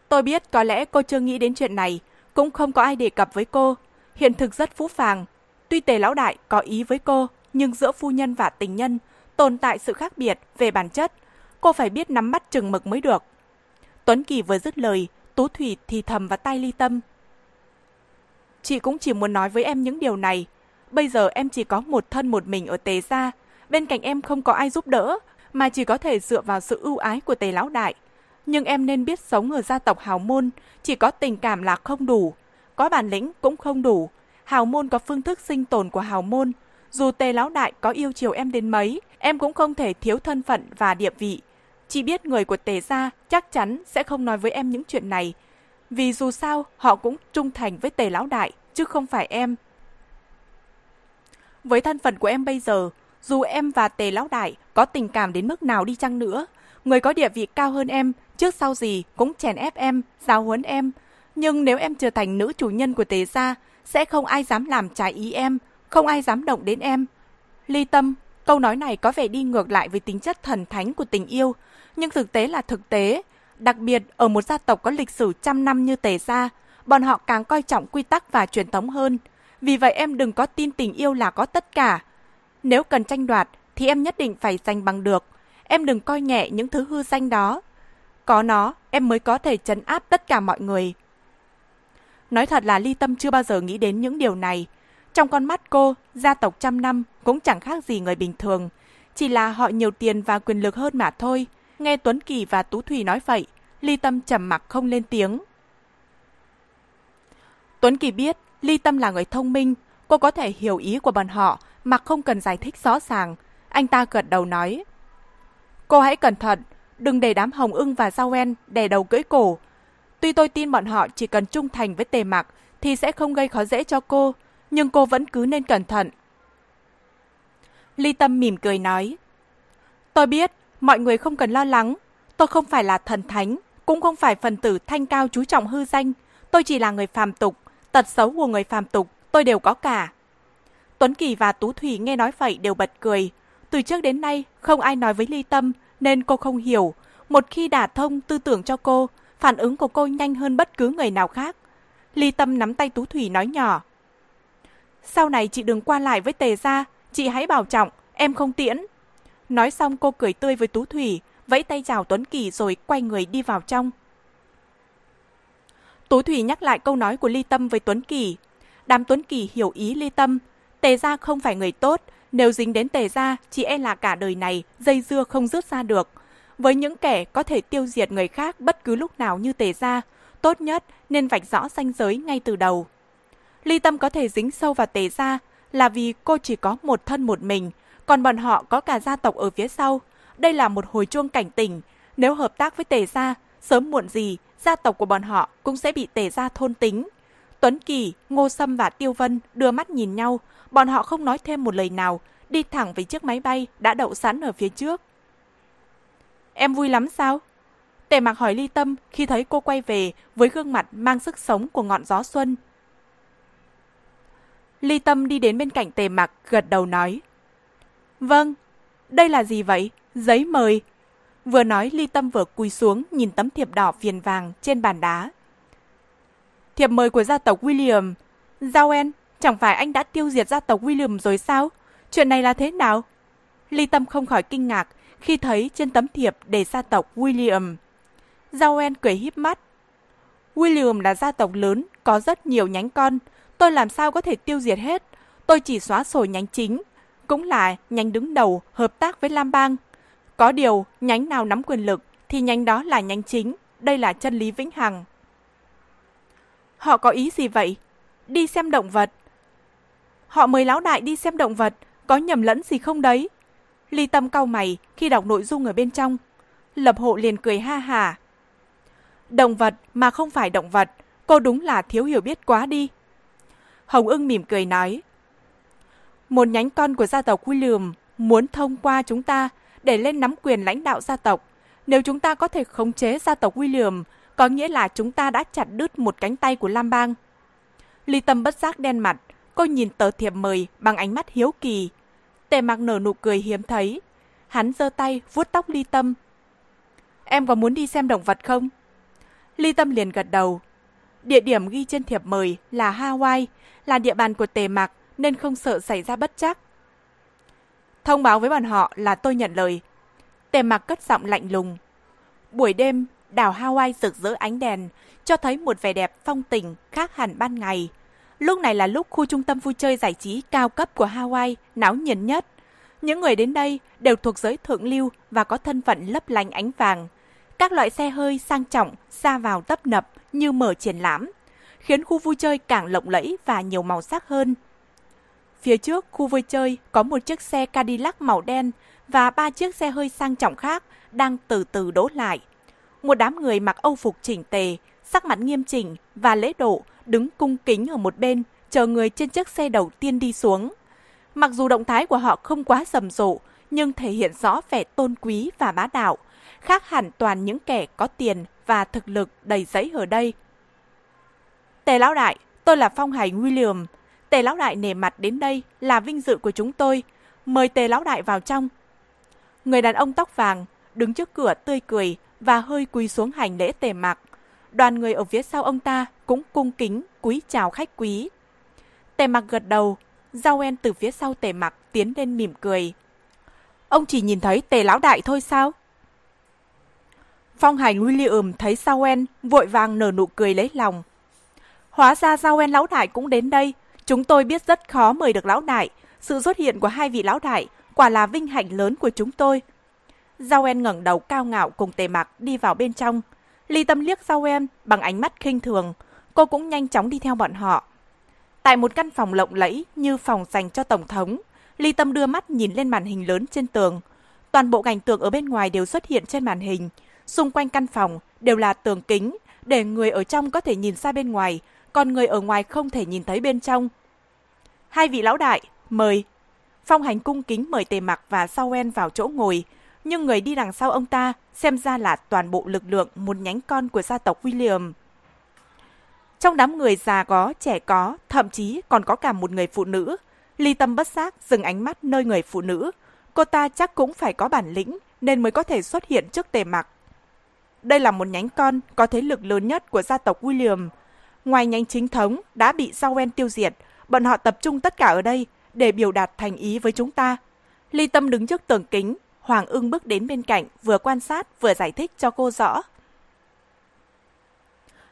Tôi biết có lẽ cô chưa nghĩ đến chuyện này, cũng không có ai đề cập với cô. Hiện thực rất phũ phàng. Tuy tề lão đại có ý với cô, nhưng giữa phu nhân và tình nhân tồn tại sự khác biệt về bản chất. Cô phải biết nắm bắt chừng mực mới được. Tuấn Kỳ vừa dứt lời, Tú Thủy thì thầm vào tay ly tâm. Chị cũng chỉ muốn nói với em những điều này. Bây giờ em chỉ có một thân một mình ở tề gia. Bên cạnh em không có ai giúp đỡ, mà chỉ có thể dựa vào sự ưu ái của tề lão đại. Nhưng em nên biết sống ở gia tộc hào môn, chỉ có tình cảm là không đủ. Có bản lĩnh cũng không đủ. Hào môn có phương thức sinh tồn của hào môn. Dù tề lão đại có yêu chiều em đến mấy, em cũng không thể thiếu thân phận và địa vị. Chỉ biết người của tề gia chắc chắn sẽ không nói với em những chuyện này. Vì dù sao, họ cũng trung thành với tề lão đại, chứ không phải em. Với thân phận của em bây giờ, dù em và tề lão đại có tình cảm đến mức nào đi chăng nữa, người có địa vị cao hơn em, trước sau gì cũng chèn ép em, giáo huấn em. Nhưng nếu em trở thành nữ chủ nhân của tề gia, sẽ không ai dám làm trái ý em, không ai dám động đến em. Ly tâm, câu nói này có vẻ đi ngược lại với tính chất thần thánh của tình yêu, nhưng thực tế là thực tế. Đặc biệt ở một gia tộc có lịch sử trăm năm như tề gia, bọn họ càng coi trọng quy tắc và truyền thống hơn. Vì vậy em đừng có tin tình yêu là có tất cả. Nếu cần tranh đoạt thì em nhất định phải giành bằng được. Em đừng coi nhẹ những thứ hư danh đó. Có nó, em mới có thể chấn áp tất cả mọi người. Nói thật là Ly Tâm chưa bao giờ nghĩ đến những điều này. Trong con mắt cô, gia tộc trăm năm cũng chẳng khác gì người bình thường. Chỉ là họ nhiều tiền và quyền lực hơn mà thôi. Nghe Tuấn Kỳ và Tú Thủy nói vậy, Ly Tâm trầm mặc không lên tiếng. Tuấn Kỳ biết Ly Tâm là người thông minh, cô có thể hiểu ý của bọn họ mà không cần giải thích rõ ràng. Anh ta gật đầu nói. Cô hãy cẩn thận, đừng để đám hồng ưng và sao en đè đầu cưỡi cổ. Tuy tôi tin bọn họ chỉ cần trung thành với tề mặc thì sẽ không gây khó dễ cho cô, nhưng cô vẫn cứ nên cẩn thận. Ly Tâm mỉm cười nói. Tôi biết, mọi người không cần lo lắng. Tôi không phải là thần thánh, cũng không phải phần tử thanh cao chú trọng hư danh. Tôi chỉ là người phàm tục, tật xấu của người phàm tục tôi đều có cả. Tuấn Kỳ và Tú Thủy nghe nói vậy đều bật cười. Từ trước đến nay, không ai nói với Ly Tâm, nên cô không hiểu. Một khi đả thông tư tưởng cho cô, phản ứng của cô nhanh hơn bất cứ người nào khác. Ly Tâm nắm tay Tú Thủy nói nhỏ. Sau này chị đừng qua lại với tề gia, chị hãy bảo trọng, em không tiễn. Nói xong cô cười tươi với Tú Thủy, vẫy tay chào Tuấn Kỳ rồi quay người đi vào trong. Tú Thủy nhắc lại câu nói của Ly Tâm với Tuấn Kỳ. Đám Tuấn Kỳ hiểu ý Ly Tâm. Tề gia không phải người tốt, nếu dính đến tề gia, chỉ e là cả đời này dây dưa không rút ra được. Với những kẻ có thể tiêu diệt người khác bất cứ lúc nào như tề gia, tốt nhất nên vạch rõ ranh giới ngay từ đầu. Ly Tâm có thể dính sâu vào tề gia là vì cô chỉ có một thân một mình, còn bọn họ có cả gia tộc ở phía sau. Đây là một hồi chuông cảnh tỉnh, nếu hợp tác với tề gia, sớm muộn gì, gia tộc của bọn họ cũng sẽ bị tề gia thôn tính. Tuấn Kỳ, Ngô Sâm và Tiêu Vân đưa mắt nhìn nhau, bọn họ không nói thêm một lời nào, đi thẳng về chiếc máy bay đã đậu sẵn ở phía trước. Em vui lắm sao? Tề mặc hỏi ly tâm khi thấy cô quay về với gương mặt mang sức sống của ngọn gió xuân. Ly tâm đi đến bên cạnh tề mặc gật đầu nói. Vâng, đây là gì vậy? Giấy mời. Vừa nói ly tâm vừa cúi xuống nhìn tấm thiệp đỏ viền vàng trên bàn đá. Thiệp mời của gia tộc William. Giao chẳng phải anh đã tiêu diệt gia tộc William rồi sao? Chuyện này là thế nào? Ly tâm không khỏi kinh ngạc khi thấy trên tấm thiệp đề gia tộc William. Giao cười híp mắt. William là gia tộc lớn, có rất nhiều nhánh con. Tôi làm sao có thể tiêu diệt hết? Tôi chỉ xóa sổ nhánh chính, cũng là nhánh đứng đầu hợp tác với Lam Bang. Có điều, nhánh nào nắm quyền lực thì nhánh đó là nhánh chính. Đây là chân lý vĩnh hằng. Họ có ý gì vậy? Đi xem động vật. Họ mời lão đại đi xem động vật, có nhầm lẫn gì không đấy? Ly tâm cau mày khi đọc nội dung ở bên trong. Lập hộ liền cười ha hà. Động vật mà không phải động vật, cô đúng là thiếu hiểu biết quá đi. Hồng ưng mỉm cười nói. Một nhánh con của gia tộc William muốn thông qua chúng ta để lên nắm quyền lãnh đạo gia tộc. Nếu chúng ta có thể khống chế gia tộc William, có nghĩa là chúng ta đã chặt đứt một cánh tay của Lam Bang. Ly Tâm bất giác đen mặt, cô nhìn tờ thiệp mời bằng ánh mắt hiếu kỳ. Tề mặc nở nụ cười hiếm thấy. Hắn giơ tay vuốt tóc Ly Tâm. Em có muốn đi xem động vật không? Ly Tâm liền gật đầu. Địa điểm ghi trên thiệp mời là Hawaii, là địa bàn của Tề Mặc nên không sợ xảy ra bất chắc. Thông báo với bọn họ là tôi nhận lời. Tề Mặc cất giọng lạnh lùng. Buổi đêm, đảo Hawaii rực rỡ ánh đèn, cho thấy một vẻ đẹp phong tình khác hẳn ban ngày. Lúc này là lúc khu trung tâm vui chơi giải trí cao cấp của Hawaii náo nhiệt nhất. Những người đến đây đều thuộc giới thượng lưu và có thân phận lấp lánh ánh vàng. Các loại xe hơi sang trọng ra vào tấp nập như mở triển lãm, khiến khu vui chơi càng lộng lẫy và nhiều màu sắc hơn. Phía trước khu vui chơi có một chiếc xe Cadillac màu đen và ba chiếc xe hơi sang trọng khác đang từ từ đổ lại. Một đám người mặc âu phục chỉnh tề, sắc mặt nghiêm chỉnh và lễ độ đứng cung kính ở một bên, chờ người trên chiếc xe đầu tiên đi xuống. Mặc dù động thái của họ không quá rầm rộ, nhưng thể hiện rõ vẻ tôn quý và bá đạo, khác hẳn toàn những kẻ có tiền và thực lực đầy giấy ở đây. Tề lão đại, tôi là phong Hải William. Tề lão đại nề mặt đến đây là vinh dự của chúng tôi. Mời tề lão đại vào trong. Người đàn ông tóc vàng đứng trước cửa tươi cười và hơi quỳ xuống hành lễ tề mặc. Đoàn người ở phía sau ông ta cũng cung kính cúi chào khách quý. Tề mặc gật đầu, Giao En từ phía sau tề mặc tiến lên mỉm cười. Ông chỉ nhìn thấy tề lão đại thôi sao? Phong hành William thấy Sawen vội vàng nở nụ cười lấy lòng. Hóa ra Sawen lão đại cũng đến đây. Chúng tôi biết rất khó mời được lão đại. Sự xuất hiện của hai vị lão đại quả là vinh hạnh lớn của chúng tôi. Sawen ngẩng đầu cao ngạo cùng tề mặc đi vào bên trong. Ly tâm liếc Sawen bằng ánh mắt khinh thường. Cô cũng nhanh chóng đi theo bọn họ. Tại một căn phòng lộng lẫy như phòng dành cho Tổng thống, Ly Tâm đưa mắt nhìn lên màn hình lớn trên tường. Toàn bộ cảnh tượng ở bên ngoài đều xuất hiện trên màn hình. Xung quanh căn phòng đều là tường kính, để người ở trong có thể nhìn ra bên ngoài, còn người ở ngoài không thể nhìn thấy bên trong. Hai vị lão đại, mời. Phong hành cung kính mời tề mặc và Sauen vào chỗ ngồi, nhưng người đi đằng sau ông ta xem ra là toàn bộ lực lượng một nhánh con của gia tộc William. Trong đám người già có, trẻ có, thậm chí còn có cả một người phụ nữ. Ly tâm bất giác dừng ánh mắt nơi người phụ nữ. Cô ta chắc cũng phải có bản lĩnh nên mới có thể xuất hiện trước tề mặc. Đây là một nhánh con có thế lực lớn nhất của gia tộc William. Ngoài nhánh chính thống đã bị Sawen tiêu diệt, bọn họ tập trung tất cả ở đây để biểu đạt thành ý với chúng ta. Ly Tâm đứng trước tường kính, Hoàng ưng bước đến bên cạnh, vừa quan sát vừa giải thích cho cô rõ.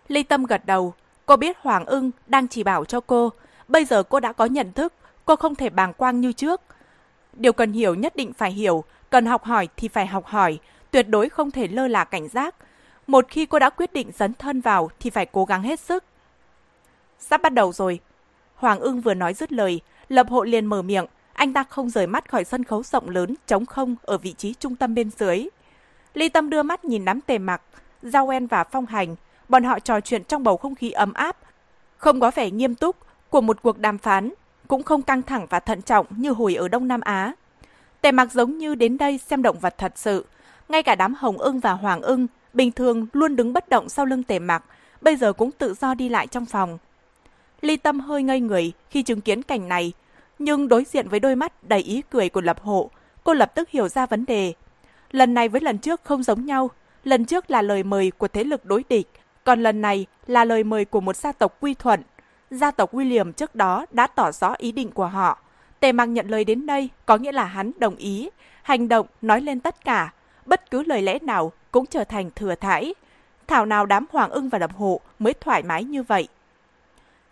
Ly Tâm gật đầu, cô biết Hoàng ưng đang chỉ bảo cho cô. Bây giờ cô đã có nhận thức, cô không thể bàng quang như trước. Điều cần hiểu nhất định phải hiểu, cần học hỏi thì phải học hỏi, tuyệt đối không thể lơ là cảnh giác. Một khi cô đã quyết định dấn thân vào thì phải cố gắng hết sức. Sắp bắt đầu rồi. Hoàng ưng vừa nói dứt lời, Lập hộ liền mở miệng, anh ta không rời mắt khỏi sân khấu rộng lớn, trống không ở vị trí trung tâm bên dưới. Ly Tâm đưa mắt nhìn đám tề mặc, Giao En và Phong Hành, bọn họ trò chuyện trong bầu không khí ấm áp, không có vẻ nghiêm túc của một cuộc đàm phán, cũng không căng thẳng và thận trọng như hồi ở Đông Nam Á. Tề mặc giống như đến đây xem động vật thật sự, ngay cả đám hồng ưng và hoàng ưng bình thường luôn đứng bất động sau lưng tề mặc, bây giờ cũng tự do đi lại trong phòng. Ly Tâm hơi ngây người khi chứng kiến cảnh này, nhưng đối diện với đôi mắt đầy ý cười của Lập Hộ, cô lập tức hiểu ra vấn đề. Lần này với lần trước không giống nhau, lần trước là lời mời của thế lực đối địch, còn lần này là lời mời của một gia tộc quy thuận. Gia tộc William trước đó đã tỏ rõ ý định của họ. Tề mạc nhận lời đến đây có nghĩa là hắn đồng ý, hành động nói lên tất cả, bất cứ lời lẽ nào cũng trở thành thừa thải. Thảo nào đám Hoàng ưng và Lập Hộ mới thoải mái như vậy.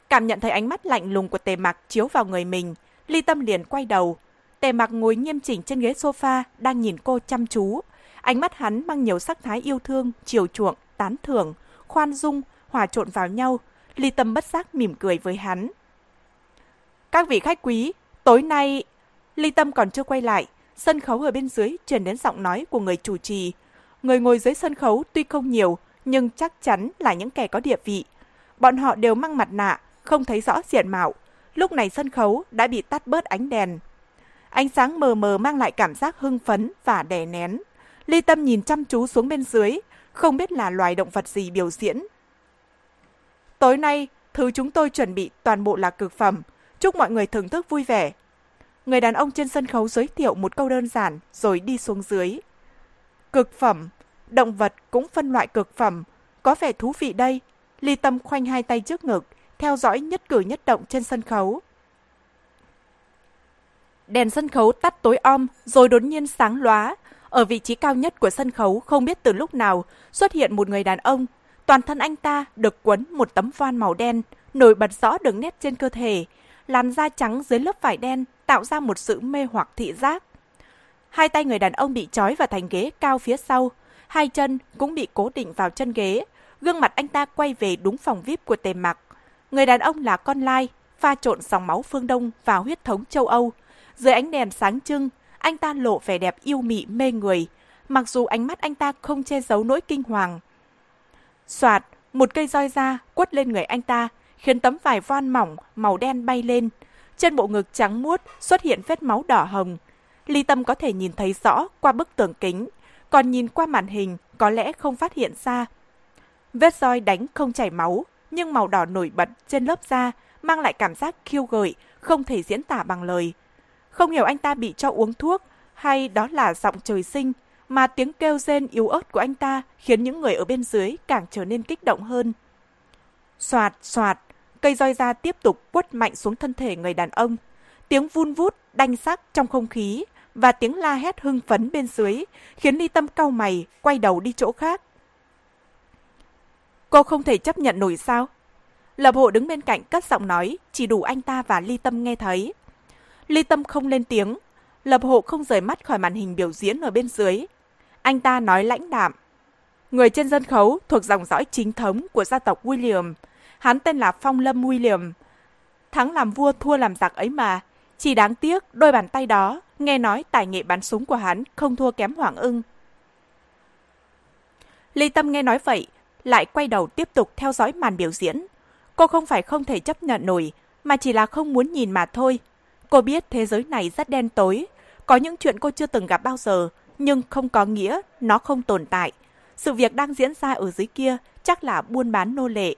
Cảm nhận thấy ánh mắt lạnh lùng của tề mặc chiếu vào người mình, ly tâm liền quay đầu. Tề mặc ngồi nghiêm chỉnh trên ghế sofa, đang nhìn cô chăm chú. Ánh mắt hắn mang nhiều sắc thái yêu thương, chiều chuộng, tán thưởng, khoan dung, hòa trộn vào nhau. Ly tâm bất giác mỉm cười với hắn. Các vị khách quý, tối nay... Ly tâm còn chưa quay lại, sân khấu ở bên dưới truyền đến giọng nói của người chủ trì. Người ngồi dưới sân khấu tuy không nhiều, nhưng chắc chắn là những kẻ có địa vị. Bọn họ đều mang mặt nạ, không thấy rõ diện mạo. Lúc này sân khấu đã bị tắt bớt ánh đèn. Ánh sáng mờ mờ mang lại cảm giác hưng phấn và đè nén. Ly Tâm nhìn chăm chú xuống bên dưới, không biết là loài động vật gì biểu diễn. Tối nay, thứ chúng tôi chuẩn bị toàn bộ là cực phẩm. Chúc mọi người thưởng thức vui vẻ. Người đàn ông trên sân khấu giới thiệu một câu đơn giản rồi đi xuống dưới. Cực phẩm, động vật cũng phân loại cực phẩm, có vẻ thú vị đây. Ly Tâm khoanh hai tay trước ngực, theo dõi nhất cử nhất động trên sân khấu. Đèn sân khấu tắt tối om, rồi đột nhiên sáng lóa. Ở vị trí cao nhất của sân khấu không biết từ lúc nào xuất hiện một người đàn ông. Toàn thân anh ta được quấn một tấm voan màu đen, nổi bật rõ đường nét trên cơ thể. Làn da trắng dưới lớp vải đen tạo ra một sự mê hoặc thị giác. Hai tay người đàn ông bị trói vào thành ghế cao phía sau, hai chân cũng bị cố định vào chân ghế. Gương mặt anh ta quay về đúng phòng VIP của tề mặc. Người đàn ông là con lai, pha trộn dòng máu phương Đông vào huyết thống châu Âu. Dưới ánh đèn sáng trưng, anh ta lộ vẻ đẹp yêu mị mê người, mặc dù ánh mắt anh ta không che giấu nỗi kinh hoàng. Soạt, một cây roi da quất lên người anh ta, khiến tấm vải voan mỏng màu đen bay lên. Trên bộ ngực trắng muốt xuất hiện vết máu đỏ hồng. Ly Tâm có thể nhìn thấy rõ qua bức tường kính, còn nhìn qua màn hình có lẽ không phát hiện ra. Vết roi đánh không chảy máu, nhưng màu đỏ nổi bật trên lớp da mang lại cảm giác khiêu gợi, không thể diễn tả bằng lời. Không hiểu anh ta bị cho uống thuốc hay đó là giọng trời sinh, mà tiếng kêu rên yếu ớt của anh ta khiến những người ở bên dưới càng trở nên kích động hơn. Soạt, soạt, cây roi da tiếp tục quất mạnh xuống thân thể người đàn ông. Tiếng vun vút, đanh sắc trong không khí và tiếng la hét hưng phấn bên dưới khiến Ly Tâm cau mày, quay đầu đi chỗ khác. Cô không thể chấp nhận nổi sao? Lập hộ đứng bên cạnh cất giọng nói, chỉ đủ anh ta và Ly Tâm nghe thấy. Ly Tâm không lên tiếng, Lập hộ không rời mắt khỏi màn hình biểu diễn ở bên dưới. Anh ta nói lãnh đạm. Người trên sân khấu thuộc dòng dõi chính thống của gia tộc William. Hắn tên là Phong Lâm William. Thắng làm vua thua làm giặc ấy mà. Chỉ đáng tiếc đôi bàn tay đó, nghe nói tài nghệ bắn súng của hắn không thua kém Hoàng ưng. Ly Tâm nghe nói vậy, lại quay đầu tiếp tục theo dõi màn biểu diễn. Cô không phải không thể chấp nhận nổi, mà chỉ là không muốn nhìn mà thôi. Cô biết thế giới này rất đen tối, có những chuyện cô chưa từng gặp bao giờ, nhưng không có nghĩa nó không tồn tại. Sự việc đang diễn ra ở dưới kia chắc là buôn bán nô lệ.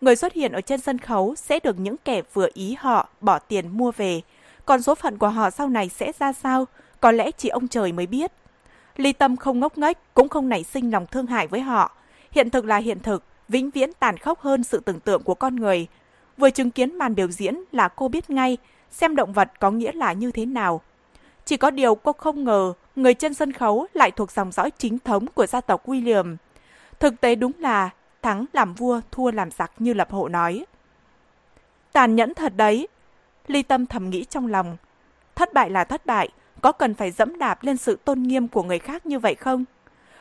Người xuất hiện ở trên sân khấu sẽ được những kẻ vừa ý họ bỏ tiền mua về. Còn số phận của họ sau này sẽ ra sao, có lẽ chỉ ông trời mới biết. Ly Tâm không ngốc nghếch, cũng không nảy sinh lòng thương hại với họ. Hiện thực là hiện thực, vĩnh viễn tàn khốc hơn sự tưởng tượng của con người. Vừa chứng kiến màn biểu diễn là cô biết ngay xem động vật có nghĩa là như thế nào. Chỉ có điều cô không ngờ người trên sân khấu lại thuộc dòng dõi chính thống của gia tộc William. Thực tế đúng là thắng làm vua, thua làm giặc như lập hộ nói. Tàn nhẫn thật đấy. Ly Tâm thầm nghĩ trong lòng. Thất bại là thất bại, có cần phải dẫm đạp lên sự tôn nghiêm của người khác như vậy không?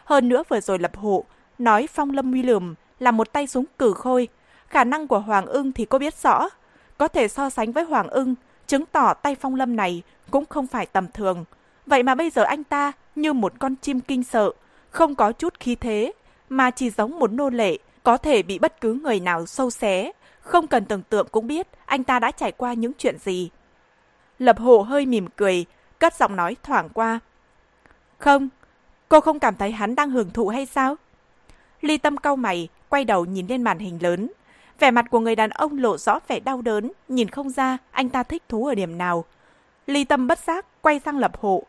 Hơn nữa vừa rồi lập hộ, nói Phong Lâm William là một tay súng cử khôi. Khả năng của Hoàng ưng thì cô biết rõ. Có thể so sánh với Hoàng ưng, chứng tỏ tay Phong Lâm này cũng không phải tầm thường. Vậy mà bây giờ anh ta như một con chim kinh sợ, không có chút khí thế, mà chỉ giống một nô lệ, có thể bị bất cứ người nào sâu xé. Không cần tưởng tượng cũng biết anh ta đã trải qua những chuyện gì. Lập hộ hơi mỉm cười, cất giọng nói thoảng qua. Không, cô không cảm thấy hắn đang hưởng thụ hay sao? Ly tâm cau mày, quay đầu nhìn lên màn hình lớn. Vẻ mặt của người đàn ông lộ rõ vẻ đau đớn, nhìn không ra anh ta thích thú ở điểm nào. Ly tâm bất giác, quay sang lập hộ.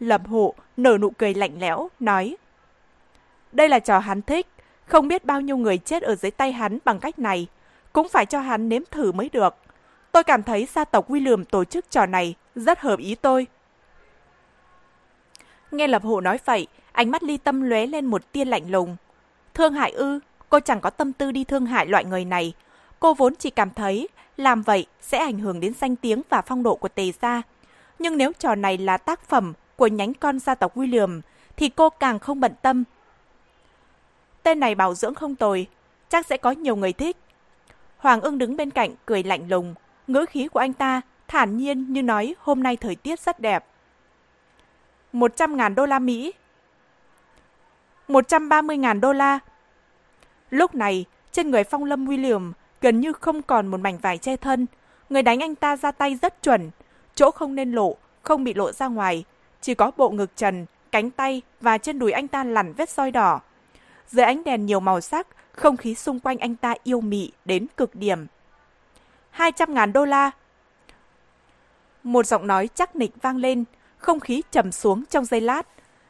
Lập hộ nở nụ cười lạnh lẽo, nói. Đây là trò hắn thích, không biết bao nhiêu người chết ở dưới tay hắn bằng cách này. Cũng phải cho hắn nếm thử mới được. Tôi cảm thấy gia tộc William tổ chức trò này rất hợp ý tôi. Nghe lập hộ nói vậy, ánh mắt ly tâm lóe lên một tia lạnh lùng. Thương hại ư, cô chẳng có tâm tư đi thương hại loại người này. Cô vốn chỉ cảm thấy làm vậy sẽ ảnh hưởng đến danh tiếng và phong độ của tề gia. Nhưng nếu trò này là tác phẩm của nhánh con gia tộc William, thì cô càng không bận tâm. Tên này bảo dưỡng không tồi, chắc sẽ có nhiều người thích. Hoàng ưng đứng bên cạnh cười lạnh lùng, ngữ khí của anh ta thản nhiên như nói hôm nay thời tiết rất đẹp. 100.000 đô la Mỹ. 130.000 đô la. Lúc này, trên người Phong Lâm William gần như không còn một mảnh vải che thân. Người đánh anh ta ra tay rất chuẩn, chỗ không nên lộ, không bị lộ ra ngoài. Chỉ có bộ ngực trần, cánh tay và trên đùi anh ta lằn vết soi đỏ. Dưới ánh đèn nhiều màu sắc, không khí xung quanh anh ta yêu mị đến cực điểm. 200.000 đô la. Một giọng nói chắc nịch vang lên, không khí trầm xuống trong giây lát.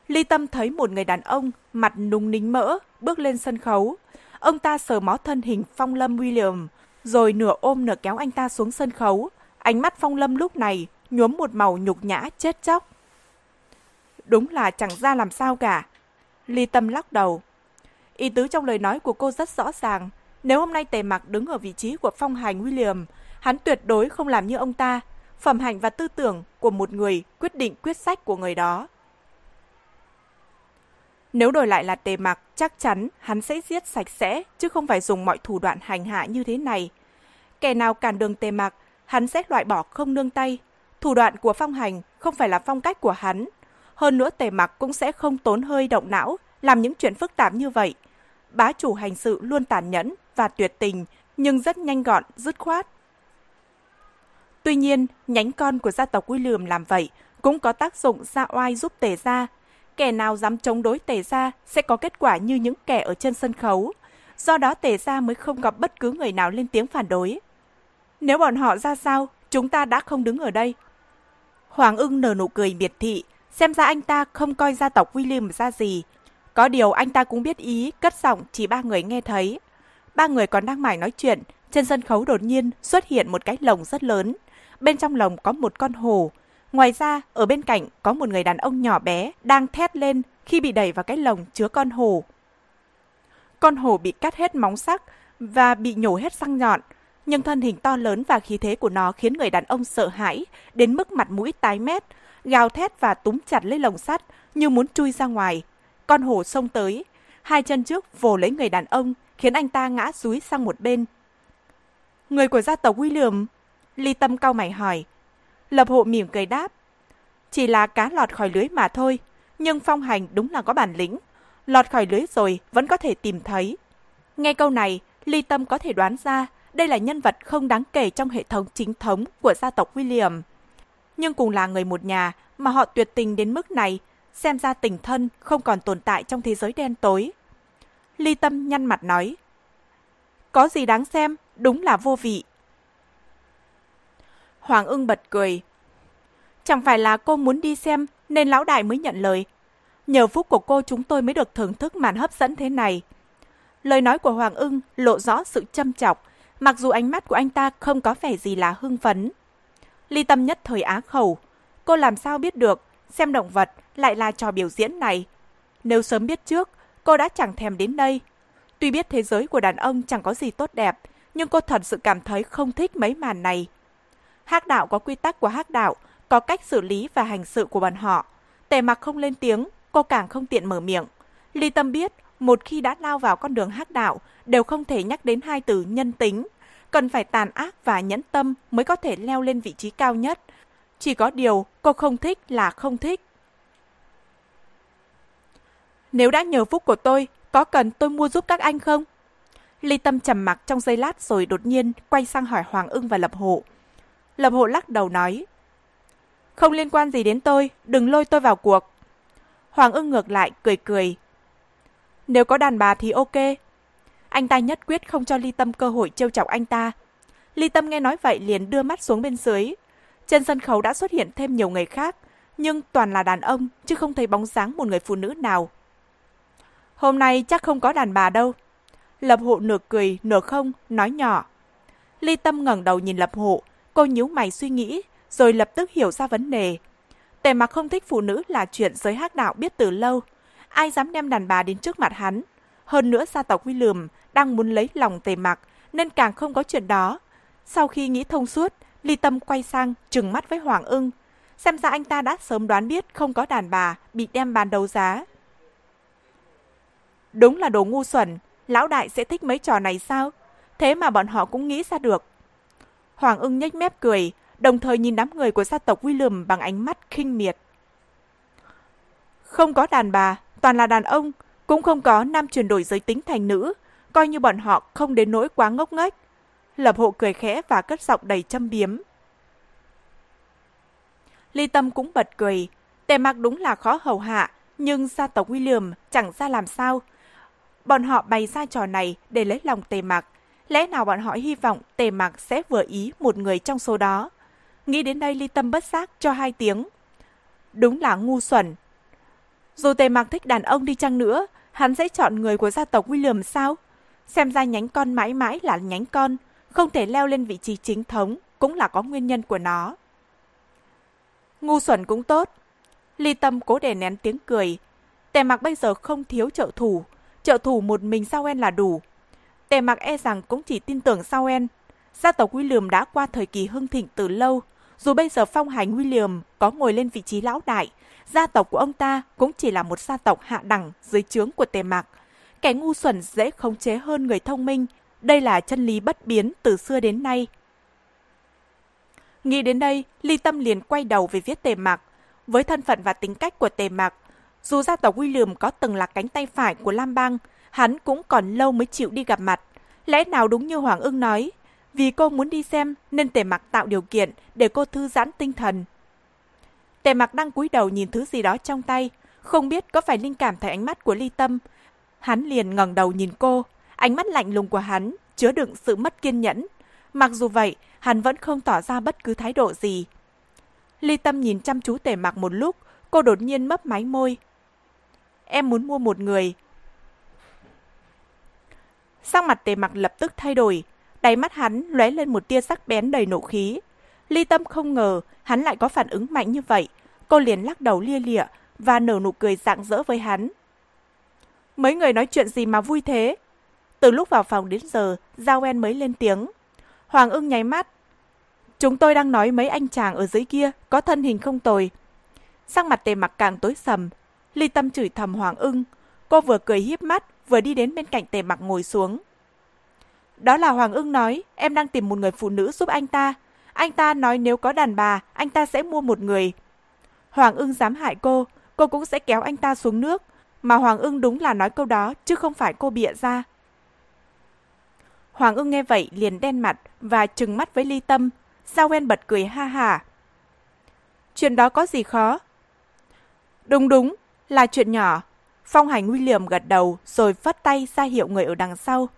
Ly Tâm thấy một người đàn ông mặt nung nính mỡ bước lên sân khấu. Ông ta sờ mó thân hình Phong Lâm William, rồi nửa ôm nửa kéo anh ta xuống sân khấu. Ánh mắt Phong Lâm lúc này nhuốm một màu nhục nhã chết chóc. Đúng là chẳng ra làm sao cả. Ly Tâm lắc đầu. Ý tứ trong lời nói của cô rất rõ ràng. Nếu hôm nay Tề Mặc đứng ở vị trí của Phong Hành William, hắn tuyệt đối không làm như ông ta, phẩm hạnh và tư tưởng của một người quyết định quyết sách của người đó. Nếu đổi lại là tề mặc, chắc chắn hắn sẽ giết sạch sẽ, chứ không phải dùng mọi thủ đoạn hành hạ như thế này. Kẻ nào cản đường tề mặc, hắn sẽ loại bỏ không nương tay. Thủ đoạn của phong hành không phải là phong cách của hắn. Hơn nữa tề mặc cũng sẽ không tốn hơi động não, làm những chuyện phức tạp như vậy. Bá chủ hành sự luôn tàn nhẫn và tuyệt tình, nhưng rất nhanh gọn, dứt khoát. Tuy nhiên, nhánh con của gia tộc William làm vậy cũng có tác dụng ra oai giúp tề gia. Kẻ nào dám chống đối tề gia sẽ có kết quả như những kẻ ở trên sân khấu. Do đó tề gia mới không gặp bất cứ người nào lên tiếng phản đối. Nếu bọn họ ra sao, chúng ta đã không đứng ở đây. Hoàng ưng nở nụ cười biệt thị, xem ra anh ta không coi gia tộc William ra gì. Có điều anh ta cũng biết ý, cất giọng chỉ ba người nghe thấy. Ba người còn đang mải nói chuyện, trên sân khấu đột nhiên xuất hiện một cái lồng rất lớn. Bên trong lồng có một con hổ. Ngoài ra, ở bên cạnh có một người đàn ông nhỏ bé đang thét lên khi bị đẩy vào cái lồng chứa con hổ. Con hổ bị cắt hết móng sắc và bị nhổ hết răng nhọn, nhưng thân hình to lớn và khí thế của nó khiến người đàn ông sợ hãi đến mức mặt mũi tái mét, gào thét và túm chặt lấy lồng sắt như muốn chui ra ngoài. Con hổ xông tới, hai chân trước vồ lấy người đàn ông khiến anh ta ngã dúi sang một bên. Người của gia tộc William Ly Tâm cao mày hỏi. Lập hộ mỉm cười đáp. Chỉ là cá lọt khỏi lưới mà thôi, nhưng phong hành đúng là có bản lĩnh. Lọt khỏi lưới rồi vẫn có thể tìm thấy. Nghe câu này, Ly Tâm có thể đoán ra đây là nhân vật không đáng kể trong hệ thống chính thống của gia tộc William. Nhưng cùng là người một nhà mà họ tuyệt tình đến mức này, xem ra tình thân không còn tồn tại trong thế giới đen tối. Ly Tâm nhăn mặt nói, Có gì đáng xem, đúng là vô vị. Hoàng ưng bật cười. Chẳng phải là cô muốn đi xem nên lão đại mới nhận lời. Nhờ phúc của cô chúng tôi mới được thưởng thức màn hấp dẫn thế này. Lời nói của Hoàng ưng lộ rõ sự châm chọc, mặc dù ánh mắt của anh ta không có vẻ gì là hưng phấn. Ly tâm nhất thời á khẩu. Cô làm sao biết được, xem động vật lại là trò biểu diễn này. Nếu sớm biết trước, cô đã chẳng thèm đến đây. Tuy biết thế giới của đàn ông chẳng có gì tốt đẹp, nhưng cô thật sự cảm thấy không thích mấy màn này. Hắc đạo có quy tắc của hắc đạo, có cách xử lý và hành sự của bọn họ. Tề mặc không lên tiếng, cô càng không tiện mở miệng. Ly Tâm biết, một khi đã lao vào con đường hắc đạo, đều không thể nhắc đến hai từ nhân tính. Cần phải tàn ác và nhẫn tâm mới có thể leo lên vị trí cao nhất. Chỉ có điều cô không thích là không thích. Nếu đã nhờ phúc của tôi, có cần tôi mua giúp các anh không? Ly Tâm trầm mặc trong giây lát rồi đột nhiên quay sang hỏi Hoàng ưng và Lập Hộ. Lập Hộ lắc đầu nói, Không liên quan gì đến tôi, đừng lôi tôi vào cuộc. Hoàng ưng ngược lại, cười cười. Nếu có đàn bà thì ok. Anh ta nhất quyết không cho Ly Tâm cơ hội trêu chọc anh ta. Ly Tâm nghe nói vậy liền đưa mắt xuống bên dưới. Trên sân khấu đã xuất hiện thêm nhiều người khác, nhưng toàn là đàn ông, chứ không thấy bóng dáng một người phụ nữ nào. Hôm nay chắc không có đàn bà đâu. Lập hộ nửa cười, nửa không, nói nhỏ. Ly Tâm ngẩng đầu nhìn Lập hộ, cô nhíu mày suy nghĩ, rồi lập tức hiểu ra vấn đề. Tề mặc không thích phụ nữ là chuyện giới hắc đạo biết từ lâu. Ai dám đem đàn bà đến trước mặt hắn. Hơn nữa gia tộc William đang muốn lấy lòng tề mặc, nên càng không có chuyện đó. Sau khi nghĩ thông suốt, Ly Tâm quay sang, trừng mắt với Hoàng ưng. Xem ra anh ta đã sớm đoán biết không có đàn bà bị đem bán đấu giá. Đúng là đồ ngu xuẩn, lão đại sẽ thích mấy trò này sao? Thế mà bọn họ cũng nghĩ ra được. Hoàng ưng nhếch mép cười, đồng thời nhìn đám người của gia tộc William bằng ánh mắt khinh miệt. Không có đàn bà, toàn là đàn ông, cũng không có nam chuyển đổi giới tính thành nữ, coi như bọn họ không đến nỗi quá ngốc nghếch. Lập hộ cười khẽ và cất giọng đầy châm biếm. Ly Tâm cũng bật cười, tề mặc đúng là khó hầu hạ, nhưng gia tộc William chẳng ra làm sao. Bọn họ bày ra trò này để lấy lòng tề mặc, lẽ nào bọn họ hy vọng tề mặc sẽ vừa ý một người trong số đó. Nghĩ đến đây ly tâm bất giác cho hai tiếng. Đúng là ngu xuẩn. Dù tề mặc thích đàn ông đi chăng nữa, hắn sẽ chọn người của gia tộc William sao? Xem ra nhánh con mãi mãi là nhánh con, không thể leo lên vị trí chính thống, cũng là có nguyên nhân của nó. Ngu xuẩn cũng tốt. Ly tâm cố để nén tiếng cười. Tề mặc bây giờ không thiếu trợ thủ, trợ thủ một mình Sao En là đủ. Tề mặc e rằng cũng chỉ tin tưởng Saoen. Gia tộc William đã qua thời kỳ hưng thịnh từ lâu, dù bây giờ phong hành William có ngồi lên vị trí lão đại, gia tộc của ông ta cũng chỉ là một gia tộc hạ đẳng dưới trướng của tề mạc. Kẻ ngu xuẩn dễ khống chế hơn người thông minh. Đây là chân lý bất biến từ xưa đến nay. Nghĩ đến đây, Ly Tâm liền quay đầu về viết tề mạc. Với thân phận và tính cách của tề mạc, dù gia tộc William có từng là cánh tay phải của Lam Bang, hắn cũng còn lâu mới chịu đi gặp mặt. Lẽ nào đúng như Hoàng ưng nói, vì cô muốn đi xem nên tề mặc tạo điều kiện để cô thư giãn tinh thần. Tề mặc đang cúi đầu nhìn thứ gì đó trong tay, không biết có phải linh cảm thấy ánh mắt của ly tâm. Hắn liền ngẩng đầu nhìn cô, ánh mắt lạnh lùng của hắn chứa đựng sự mất kiên nhẫn. Mặc dù vậy, hắn vẫn không tỏ ra bất cứ thái độ gì. Ly tâm nhìn chăm chú tề mặc một lúc, cô đột nhiên mấp máy môi. Em muốn mua một người. Sắc mặt tề mặc lập tức thay đổi, Đáy mắt hắn lóe lên một tia sắc bén đầy nộ khí. Ly Tâm không ngờ hắn lại có phản ứng mạnh như vậy. Cô liền lắc đầu lia lịa và nở nụ cười rạng rỡ với hắn. Mấy người nói chuyện gì mà vui thế? Từ lúc vào phòng đến giờ, Giao En mới lên tiếng. Hoàng ưng nháy mắt. Chúng tôi đang nói mấy anh chàng ở dưới kia có thân hình không tồi. Sắc mặt tề mặc càng tối sầm. Ly Tâm chửi thầm Hoàng ưng. Cô vừa cười hiếp mắt, vừa đi đến bên cạnh tề mặc ngồi xuống. Đó là Hoàng ưng nói, em đang tìm một người phụ nữ giúp anh ta. Anh ta nói nếu có đàn bà, anh ta sẽ mua một người. Hoàng ưng dám hại cô, cô cũng sẽ kéo anh ta xuống nước. Mà Hoàng ưng đúng là nói câu đó, chứ không phải cô bịa ra. Hoàng ưng nghe vậy liền đen mặt và trừng mắt với ly tâm. Sao quen bật cười ha hả. Chuyện đó có gì khó? Đúng đúng, là chuyện nhỏ. Phong hành William gật đầu rồi phất tay ra hiệu người ở đằng sau.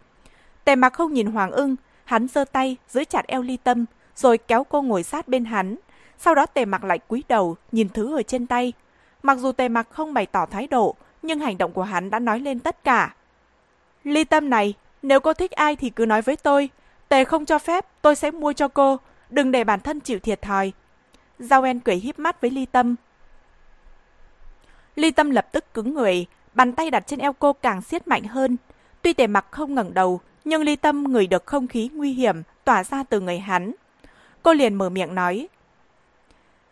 Tề mặc không nhìn Hoàng ưng, hắn giơ tay giữ chặt eo ly tâm rồi kéo cô ngồi sát bên hắn. Sau đó tề mặc lại cúi đầu nhìn thứ ở trên tay. Mặc dù tề mặc không bày tỏ thái độ, nhưng hành động của hắn đã nói lên tất cả. Ly tâm này, nếu cô thích ai thì cứ nói với tôi. Tề không cho phép, tôi sẽ mua cho cô. Đừng để bản thân chịu thiệt thòi. Giao En cười híp mắt với Ly Tâm. Ly Tâm lập tức cứng người, bàn tay đặt trên eo cô càng siết mạnh hơn. Tuy tề mặc không ngẩng đầu, nhưng Ly Tâm ngửi được không khí nguy hiểm tỏa ra từ người hắn. Cô liền mở miệng nói.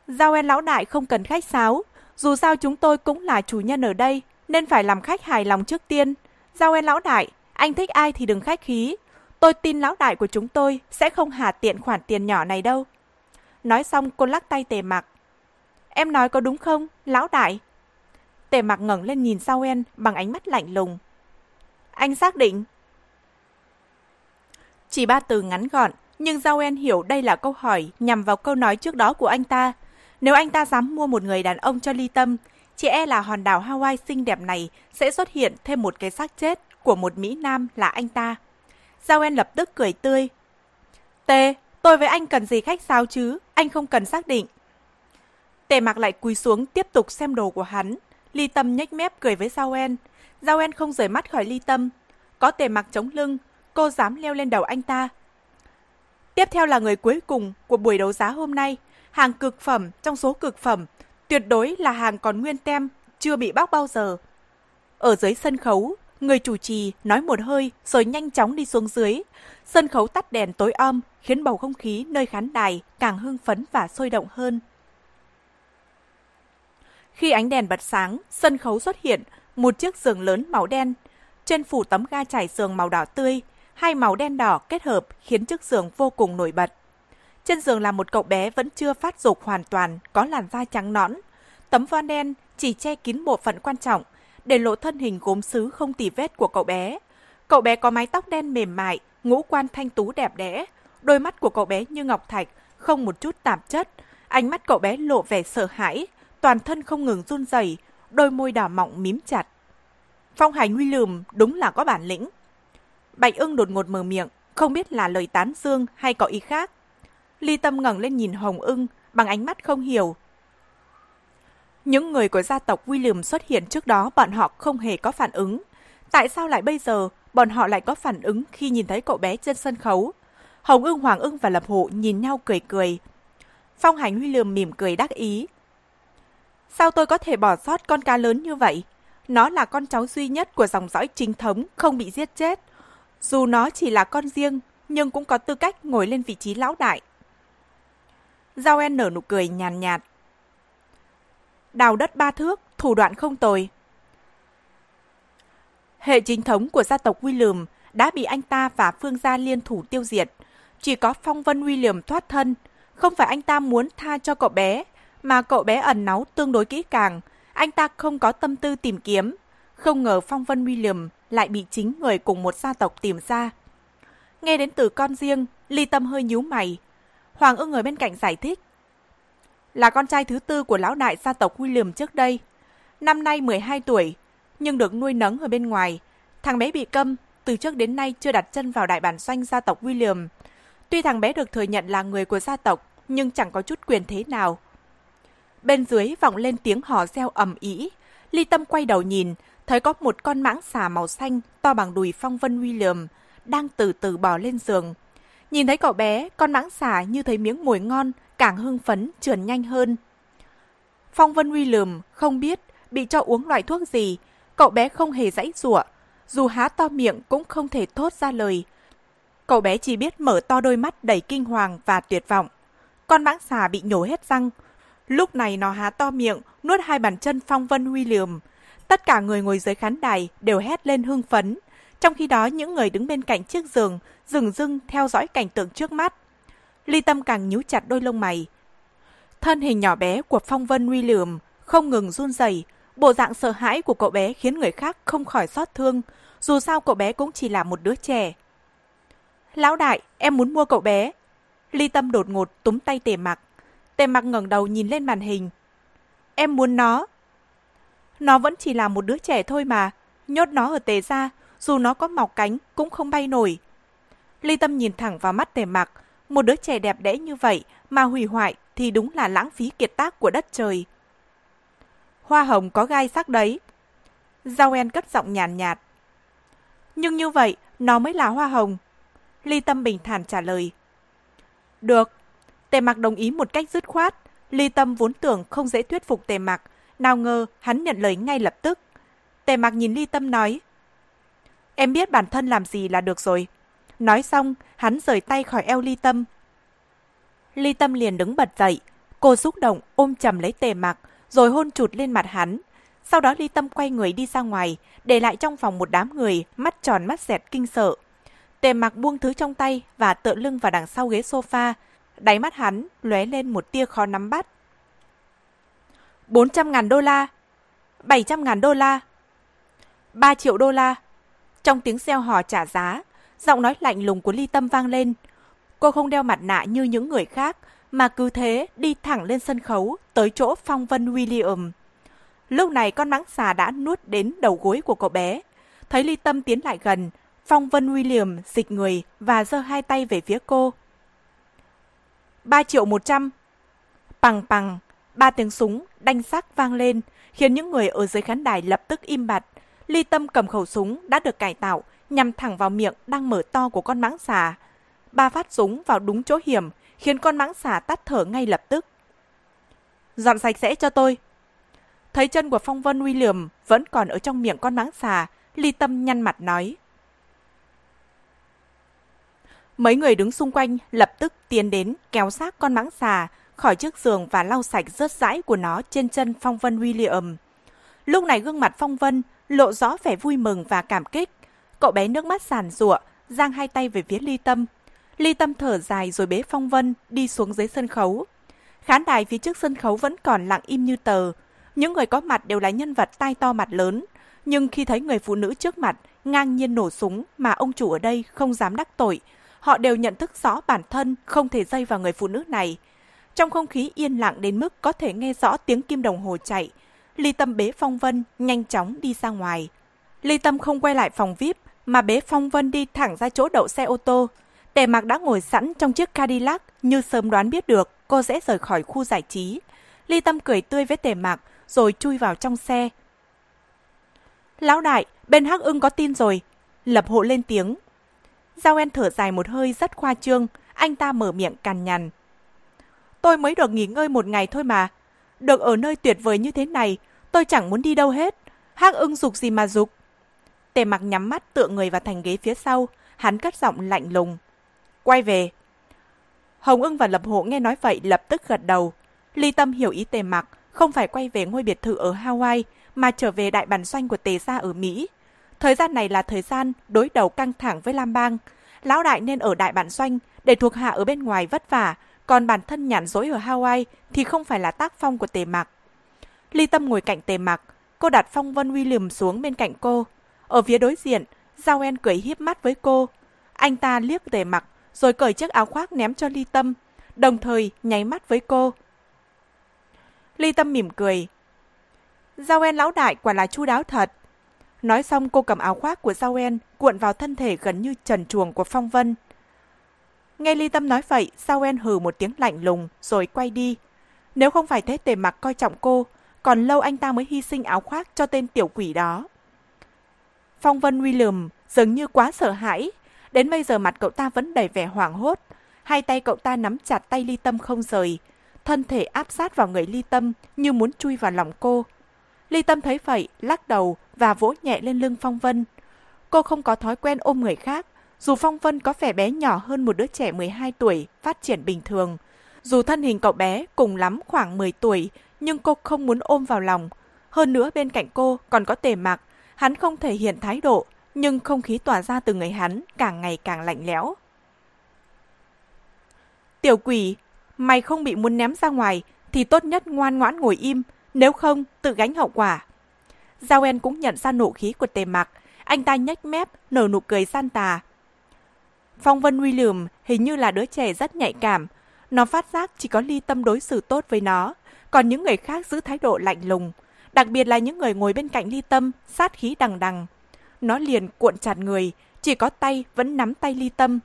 Giao En lão đại không cần khách sáo, dù sao chúng tôi cũng là chủ nhân ở đây, nên phải làm khách hài lòng trước tiên. Giao En lão đại, anh thích ai thì đừng khách khí. Tôi tin lão đại của chúng tôi sẽ không hà tiện khoản tiền nhỏ này đâu. Nói xong cô lắc tay tề mặc. Em nói có đúng không, lão đại? Tề mặc ngẩng lên nhìn Sao En bằng ánh mắt lạnh lùng. Anh xác định. Chỉ ba từ ngắn gọn, nhưng Giao En hiểu đây là câu hỏi nhằm vào câu nói trước đó của anh ta. Nếu anh ta dám mua một người đàn ông cho ly tâm, chị e là hòn đảo Hawaii xinh đẹp này sẽ xuất hiện thêm một cái xác chết của một Mỹ Nam là anh ta. Giao En lập tức cười tươi. Tê, tôi với anh cần gì khách sao chứ, anh không cần xác định. Tề mặc lại cúi xuống tiếp tục xem đồ của hắn. Ly Tâm nhếch mép cười với Giao En. Giao En không rời mắt khỏi Ly Tâm. Có tề mặc chống lưng, cô dám leo lên đầu anh ta. Tiếp theo là người cuối cùng của buổi đấu giá hôm nay. Hàng cực phẩm trong số cực phẩm. Tuyệt đối là hàng còn nguyên tem, chưa bị bóc bao giờ. Ở dưới sân khấu, người chủ trì nói một hơi rồi nhanh chóng đi xuống dưới. Sân khấu tắt đèn tối om, khiến bầu không khí nơi khán đài càng hưng phấn và sôi động hơn. Khi ánh đèn bật sáng, sân khấu xuất hiện một chiếc giường lớn màu đen. Trên phủ tấm ga trải giường màu đỏ tươi, hai màu đen đỏ kết hợp khiến chiếc giường vô cùng nổi bật. Trên giường là một cậu bé vẫn chưa phát dục hoàn toàn, có làn da trắng nõn. Tấm voan đen chỉ che kín bộ phận quan trọng, để lộ thân hình gốm xứ không tì vết của cậu bé. Cậu bé có mái tóc đen mềm mại, ngũ quan thanh tú đẹp đẽ. Đôi mắt của cậu bé như ngọc thạch, không một chút tạp chất. Ánh mắt cậu bé lộ vẻ sợ hãi, toàn thân không ngừng run rẩy, đôi môi đỏ mọng mím chặt. Phong hải huy lườm đúng là có bản lĩnh. Bạch ưng đột ngột mở miệng, không biết là lời tán dương hay có ý khác. Ly Tâm ngẩng lên nhìn Hồng ưng bằng ánh mắt không hiểu. Những người của gia tộc William xuất hiện trước đó bọn họ không hề có phản ứng. Tại sao lại bây giờ bọn họ lại có phản ứng khi nhìn thấy cậu bé trên sân khấu? Hồng ưng, Hoàng ưng và Lập Hộ nhìn nhau cười cười. Phong hành lườm mỉm cười đắc ý. Sao tôi có thể bỏ sót con cá lớn như vậy? Nó là con cháu duy nhất của dòng dõi chính thống không bị giết chết. Dù nó chỉ là con riêng, nhưng cũng có tư cách ngồi lên vị trí lão đại. Giao En nở nụ cười nhàn nhạt, Đào đất ba thước, thủ đoạn không tồi. Hệ chính thống của gia tộc William đã bị anh ta và Phương gia liên thủ tiêu diệt. Chỉ có Phong Vân William thoát thân. Không phải anh ta muốn tha cho cậu bé, mà cậu bé ẩn náu tương đối kỹ càng. Anh ta không có tâm tư tìm kiếm. Không ngờ Phong Vân William lại bị chính người cùng một gia tộc tìm ra. Nghe đến từ con riêng, Ly Tâm hơi nhíu mày. Hoàng ưng ở bên cạnh giải thích. Là con trai thứ tư của lão đại gia tộc William trước đây. Năm nay 12 tuổi, nhưng được nuôi nấng ở bên ngoài. Thằng bé bị câm, từ trước đến nay chưa đặt chân vào đại bản doanh gia tộc William. Tuy thằng bé được thừa nhận là người của gia tộc, nhưng chẳng có chút quyền thế nào. Bên dưới vọng lên tiếng hò reo ầm ĩ. Ly Tâm quay đầu nhìn, thấy có một con mãng xà màu xanh to bằng đùi phong vân William đang từ từ bò lên giường. Nhìn thấy cậu bé, con mãng xà như thấy miếng mồi ngon, càng hưng phấn, trườn nhanh hơn. Phong Vân William không biết bị cho uống loại thuốc gì, cậu bé không hề dãy rủa, dù há to miệng cũng không thể thốt ra lời. Cậu bé chỉ biết mở to đôi mắt đầy kinh hoàng và tuyệt vọng. Con mãng xà bị nhổ hết răng. Lúc này nó há to miệng, nuốt hai bàn chân Phong Vân huy liềm. Tất cả người ngồi dưới khán đài đều hét lên hưng phấn. Trong khi đó, những người đứng bên cạnh chiếc giường dừng dưng theo dõi cảnh tượng trước mắt. Ly Tâm càng nhíu chặt đôi lông mày. Thân hình nhỏ bé của Phong Vân huy liềm không ngừng run rẩy, bộ dạng sợ hãi của cậu bé khiến người khác không khỏi xót thương, dù sao cậu bé cũng chỉ là một đứa trẻ. Lão đại, em muốn mua cậu bé. Ly Tâm đột ngột túm tay tề mặc. Tề mặc ngẩng đầu nhìn lên màn hình. Em muốn nó. Nó vẫn chỉ là một đứa trẻ thôi mà. Nhốt nó ở tề ra, dù nó có mọc cánh cũng không bay nổi. Ly Tâm nhìn thẳng vào mắt tề mặc. Một đứa trẻ đẹp đẽ như vậy mà hủy hoại thì đúng là lãng phí kiệt tác của đất trời. Hoa hồng có gai sắc đấy. Giao En cất giọng nhàn nhạt, nhạt. Nhưng như vậy, nó mới là hoa hồng. Ly Tâm bình thản trả lời. Được. Tề mặc đồng ý một cách dứt khoát. Ly Tâm vốn tưởng không dễ thuyết phục Tề mặc. Nào ngờ hắn nhận lời ngay lập tức. Tề mặc nhìn Ly Tâm nói. Em biết bản thân làm gì là được rồi. Nói xong, hắn rời tay khỏi eo Ly Tâm. Ly Tâm liền đứng bật dậy. Cô xúc động ôm chầm lấy Tề mặc, rồi hôn chụt lên mặt hắn. Sau đó Ly Tâm quay người đi ra ngoài, để lại trong phòng một đám người, mắt tròn mắt dẹt kinh sợ. Tề mặc buông thứ trong tay và tựa lưng vào đằng sau ghế sofa. Đáy mắt hắn lóe lên một tia khó nắm bắt. 400 ngàn đô la, 700 ngàn đô la, 3 triệu đô la. Trong tiếng xeo hò trả giá, giọng nói lạnh lùng của Ly Tâm vang lên. Cô không đeo mặt nạ như những người khác, mà cứ thế đi thẳng lên sân khấu tới chỗ phong vân William. Lúc này con mãng xà đã nuốt đến đầu gối của cậu bé. Thấy Ly Tâm tiến lại gần, Phong Vân William dịch người và giơ hai tay về phía cô. 3 triệu 100. Bằng bằng, ba tiếng súng đanh sắc vang lên, khiến những người ở dưới khán đài lập tức im bặt. Ly Tâm cầm khẩu súng đã được cải tạo nhằm thẳng vào miệng đang mở to của con mãng xà. Ba phát súng vào đúng chỗ hiểm, khiến con mãng xà tắt thở ngay lập tức. Dọn sạch sẽ cho tôi. Thấy chân của Phong Vân William vẫn còn ở trong miệng con mãng xà, Ly Tâm nhăn mặt nói. Mấy người đứng xung quanh lập tức tiến đến kéo xác con mãng xà khỏi chiếc giường và lau sạch rớt rãi của nó trên chân Phong Vân William. Lúc này gương mặt Phong Vân lộ rõ vẻ vui mừng và cảm kích. Cậu bé nước mắt sàn rụa, giang hai tay về phía Ly Tâm. Ly Tâm thở dài rồi bế Phong Vân đi xuống dưới sân khấu. Khán đài phía trước sân khấu vẫn còn lặng im như tờ. Những người có mặt đều là nhân vật tai to mặt lớn. Nhưng khi thấy người phụ nữ trước mặt ngang nhiên nổ súng mà ông chủ ở đây không dám đắc tội, họ đều nhận thức rõ bản thân không thể dây vào người phụ nữ này. Trong không khí yên lặng đến mức có thể nghe rõ tiếng kim đồng hồ chạy, Ly Tâm bế Phong Vân nhanh chóng đi ra ngoài. Ly Tâm không quay lại phòng VIP mà bế Phong Vân đi thẳng ra chỗ đậu xe ô tô. Tề Mạc đã ngồi sẵn trong chiếc Cadillac như sớm đoán biết được cô sẽ rời khỏi khu giải trí. Ly Tâm cười tươi với Tề Mạc rồi chui vào trong xe. Lão đại, bên Hắc ưng có tin rồi. Lập hộ lên tiếng, Giao En thở dài một hơi rất khoa trương, anh ta mở miệng cằn nhằn. Tôi mới được nghỉ ngơi một ngày thôi mà. Được ở nơi tuyệt vời như thế này, tôi chẳng muốn đi đâu hết. Hác ưng dục gì mà dục. Tề mặc nhắm mắt tựa người vào thành ghế phía sau, hắn cất giọng lạnh lùng. Quay về. Hồng ưng và Lập Hộ nghe nói vậy lập tức gật đầu. Ly Tâm hiểu ý Tề mặc, không phải quay về ngôi biệt thự ở Hawaii, mà trở về đại bản doanh của Tề gia ở Mỹ. Thời gian này là thời gian đối đầu căng thẳng với Lam Bang. Lão đại nên ở đại bản doanh để thuộc hạ ở bên ngoài vất vả, còn bản thân nhàn dối ở Hawaii thì không phải là tác phong của Tề Mặc. Ly Tâm ngồi cạnh Tề Mặc, cô đặt Phong Vân William xuống bên cạnh cô. Ở phía đối diện, Giao En cười hiếp mắt với cô. Anh ta liếc Tề Mặc rồi cởi chiếc áo khoác ném cho Ly Tâm, đồng thời nháy mắt với cô. Ly Tâm mỉm cười. Giao En lão đại quả là chu đáo thật. Nói xong cô cầm áo khoác của Giao En cuộn vào thân thể gần như trần chuồng của Phong Vân. Nghe Ly Tâm nói vậy, Giao En hừ một tiếng lạnh lùng rồi quay đi. Nếu không phải thế tề mặc coi trọng cô, còn lâu anh ta mới hy sinh áo khoác cho tên tiểu quỷ đó. Phong Vân William dường như quá sợ hãi. Đến bây giờ mặt cậu ta vẫn đầy vẻ hoảng hốt. Hai tay cậu ta nắm chặt tay Ly Tâm không rời. Thân thể áp sát vào người Ly Tâm như muốn chui vào lòng cô. Ly Tâm thấy vậy, lắc đầu và vỗ nhẹ lên lưng Phong Vân. Cô không có thói quen ôm người khác, dù Phong Vân có vẻ bé nhỏ hơn một đứa trẻ 12 tuổi, phát triển bình thường. Dù thân hình cậu bé cùng lắm khoảng 10 tuổi, nhưng cô không muốn ôm vào lòng. Hơn nữa bên cạnh cô còn có tề mặc, hắn không thể hiện thái độ, nhưng không khí tỏa ra từ người hắn càng ngày càng lạnh lẽo. Tiểu quỷ, mày không bị muốn ném ra ngoài thì tốt nhất ngoan ngoãn ngồi im, nếu không tự gánh hậu quả. Giao En cũng nhận ra nộ khí của tề mặc, anh ta nhếch mép, nở nụ cười gian tà. Phong Vân William hình như là đứa trẻ rất nhạy cảm. Nó phát giác chỉ có ly tâm đối xử tốt với nó, còn những người khác giữ thái độ lạnh lùng. Đặc biệt là những người ngồi bên cạnh ly tâm, sát khí đằng đằng. Nó liền cuộn chặt người, chỉ có tay vẫn nắm tay ly tâm.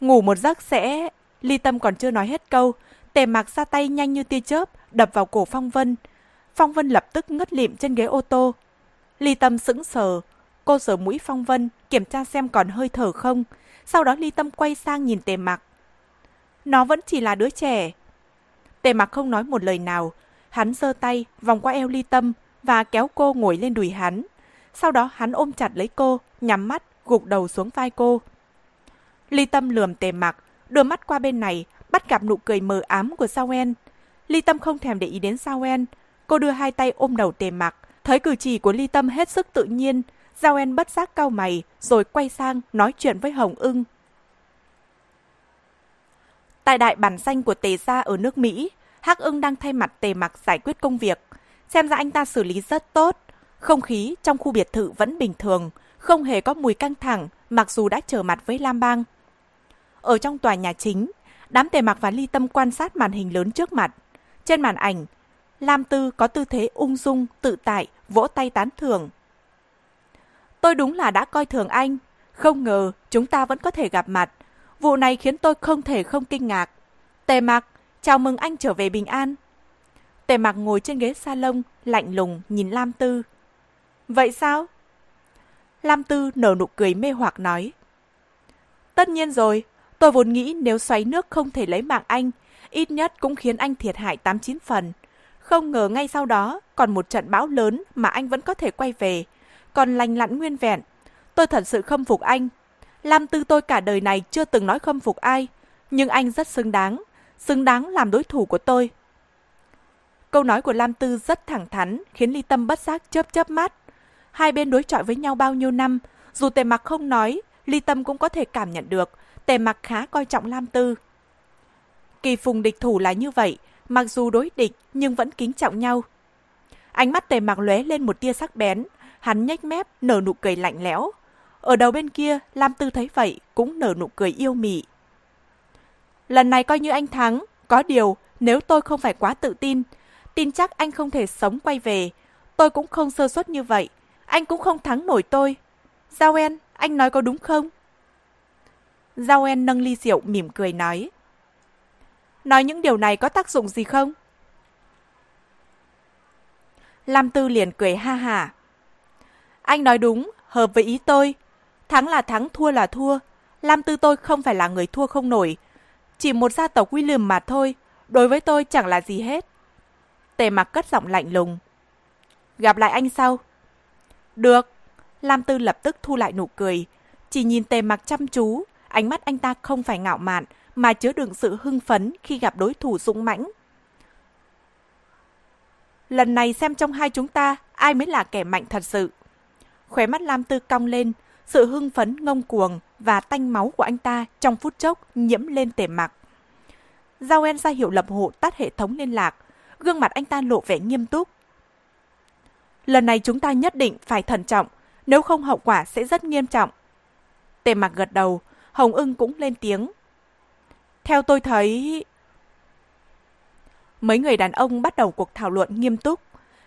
Ngủ một giấc sẽ... Ly tâm còn chưa nói hết câu, tề mạc ra tay nhanh như tia chớp, đập vào cổ Phong Vân. Phong Vân lập tức ngất lịm trên ghế ô tô. Ly tâm sững sờ, cô sờ mũi Phong Vân, kiểm tra xem còn hơi thở không. Sau đó Ly tâm quay sang nhìn tề Mặc. Nó vẫn chỉ là đứa trẻ. Tề Mặc không nói một lời nào. Hắn giơ tay, vòng qua eo Ly tâm và kéo cô ngồi lên đùi hắn. Sau đó hắn ôm chặt lấy cô, nhắm mắt, gục đầu xuống vai cô. Ly Tâm lườm tề mặc, đưa mắt qua bên này, bắt gặp nụ cười mờ ám của Sao En. Ly Tâm không thèm để ý đến Sao En. Cô đưa hai tay ôm đầu tề mặc, thấy cử chỉ của Ly Tâm hết sức tự nhiên. Giao En bất giác cau mày, rồi quay sang nói chuyện với Hồng ưng. Tại đại bản xanh của tề gia ở nước Mỹ, Hắc ưng đang thay mặt tề mặc giải quyết công việc. Xem ra anh ta xử lý rất tốt. Không khí trong khu biệt thự vẫn bình thường, không hề có mùi căng thẳng mặc dù đã trở mặt với Lam Bang. Ở trong tòa nhà chính, đám tề mặc và ly tâm quan sát màn hình lớn trước mặt. Trên màn ảnh, Lam Tư có tư thế ung dung, tự tại, vỗ tay tán thưởng. Tôi đúng là đã coi thường anh. Không ngờ chúng ta vẫn có thể gặp mặt. Vụ này khiến tôi không thể không kinh ngạc. Tề mặc, chào mừng anh trở về bình an. Tề mặc ngồi trên ghế salon, lạnh lùng nhìn Lam Tư. Vậy sao? Lam Tư nở nụ cười mê hoặc nói. Tất nhiên rồi, tôi vốn nghĩ nếu xoáy nước không thể lấy mạng anh, ít nhất cũng khiến anh thiệt hại 89 phần. Không ngờ ngay sau đó còn một trận bão lớn mà anh vẫn có thể quay về, còn lành lặn nguyên vẹn. Tôi thật sự khâm phục anh. Lam Tư tôi cả đời này chưa từng nói khâm phục ai, nhưng anh rất xứng đáng, xứng đáng làm đối thủ của tôi. Câu nói của Lam Tư rất thẳng thắn, khiến Ly Tâm bất giác chớp chớp mắt. Hai bên đối chọi với nhau bao nhiêu năm, dù tề mặc không nói, Ly Tâm cũng có thể cảm nhận được, tề mặc khá coi trọng Lam Tư. Kỳ phùng địch thủ là như vậy, mặc dù đối địch nhưng vẫn kính trọng nhau. Ánh mắt tề mặc lóe lên một tia sắc bén, hắn nhếch mép, nở nụ cười lạnh lẽo. Ở đầu bên kia, Lam Tư thấy vậy, cũng nở nụ cười yêu mị. Lần này coi như anh thắng, có điều, nếu tôi không phải quá tự tin, tin chắc anh không thể sống quay về. Tôi cũng không sơ suất như vậy, anh cũng không thắng nổi tôi. Giao En, anh nói có đúng không? Giao En nâng ly rượu mỉm cười nói. Nói những điều này có tác dụng gì không? Lam Tư liền cười ha hả. Anh nói đúng, hợp với ý tôi. Thắng là thắng, thua là thua. Lam Tư tôi không phải là người thua không nổi. Chỉ một gia tộc William mà thôi. Đối với tôi chẳng là gì hết. Tề mặc cất giọng lạnh lùng. Gặp lại anh sau. Được. Lam Tư lập tức thu lại nụ cười. Chỉ nhìn tề mặc chăm chú, ánh mắt anh ta không phải ngạo mạn, mà chứa đựng sự hưng phấn khi gặp đối thủ dũng mãnh. Lần này xem trong hai chúng ta, ai mới là kẻ mạnh thật sự. Khóe mắt Lam Tư cong lên, sự hưng phấn ngông cuồng và tanh máu của anh ta trong phút chốc nhiễm lên tề mặt. Giao En ra hiệu lập hộ tắt hệ thống liên lạc, gương mặt anh ta lộ vẻ nghiêm túc. Lần này chúng ta nhất định phải thận trọng, nếu không hậu quả sẽ rất nghiêm trọng. Tề mặc gật đầu, Hồng ưng cũng lên tiếng. Theo tôi thấy... Mấy người đàn ông bắt đầu cuộc thảo luận nghiêm túc.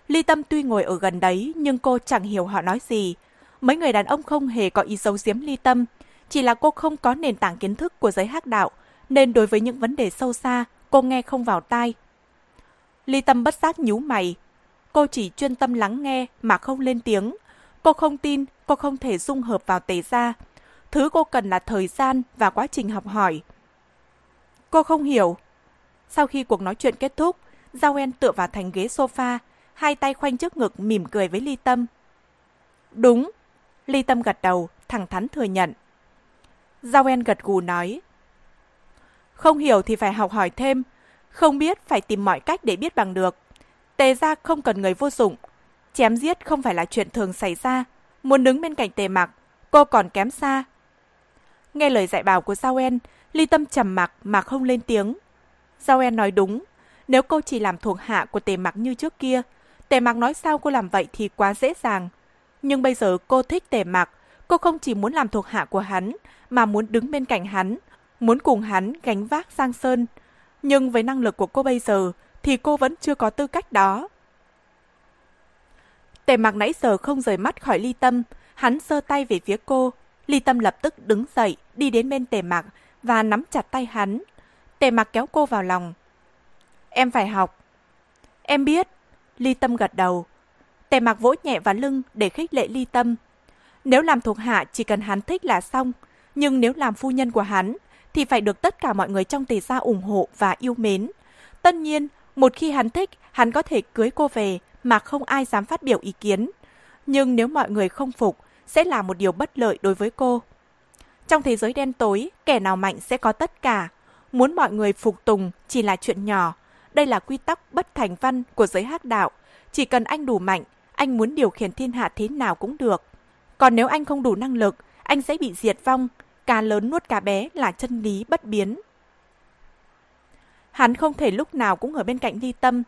Ly Tâm tuy ngồi ở gần đấy nhưng cô chẳng hiểu họ nói gì. Mấy người đàn ông không hề có ý giấu giếm Ly Tâm, chỉ là cô không có nền tảng kiến thức của giới hắc đạo, nên đối với những vấn đề sâu xa, cô nghe không vào tai. Ly Tâm bất giác nhíu mày. Cô chỉ chuyên tâm lắng nghe mà không lên tiếng. Cô không tin cô không thể dung hợp vào tế gia. Thứ cô cần là thời gian và quá trình học hỏi. Cô không hiểu. Sau khi cuộc nói chuyện kết thúc, Giao En tựa vào thành ghế sofa, hai tay khoanh trước ngực mỉm cười với Ly Tâm. Đúng. Ly Tâm gật đầu, thẳng thắn thừa nhận. Giao En gật gù nói. Không hiểu thì phải học hỏi thêm, không biết phải tìm mọi cách để biết bằng được. Tề gia không cần người vô dụng. Chém giết không phải là chuyện thường xảy ra. Muốn đứng bên cạnh tề mặc, cô còn kém xa. Nghe lời dạy bảo của Sao En, Ly Tâm trầm mặc mà không lên tiếng. Giao En nói đúng, nếu cô chỉ làm thuộc hạ của tề mặc như trước kia, tề mặc nói sao cô làm vậy thì quá dễ dàng. Nhưng bây giờ cô thích tề mặc, Cô không chỉ muốn làm thuộc hạ của hắn, mà muốn đứng bên cạnh hắn, muốn cùng hắn gánh vác Giang Sơn. Nhưng với năng lực của cô bây giờ, thì cô vẫn chưa có tư cách đó. Tề mặc nãy giờ không rời mắt khỏi ly tâm, hắn giơ tay về phía cô. Ly tâm lập tức đứng dậy, đi đến bên tề mặc và nắm chặt tay hắn. Tề mặc kéo cô vào lòng. Em phải học. Em biết. Ly tâm gật đầu. Tề mặc vỗ nhẹ vào lưng để khích lệ ly tâm. Nếu làm thuộc hạ chỉ cần hắn thích là xong. Nhưng nếu làm phu nhân của hắn thì phải được tất cả mọi người trong tề gia ủng hộ và yêu mến. Tất nhiên, một khi hắn thích, hắn có thể cưới cô về mà không ai dám phát biểu ý kiến. Nhưng nếu mọi người không phục, sẽ là một điều bất lợi đối với cô. Trong thế giới đen tối, kẻ nào mạnh sẽ có tất cả. Muốn mọi người phục tùng chỉ là chuyện nhỏ. Đây là quy tắc bất thành văn của giới hắc đạo. Chỉ cần anh đủ mạnh, anh muốn điều khiển thiên hạ thế nào cũng được. Còn nếu anh không đủ năng lực, anh sẽ bị diệt vong. Cá lớn nuốt cá bé là chân lý bất biến. Hắn không thể lúc nào cũng ở bên cạnh ly tâm.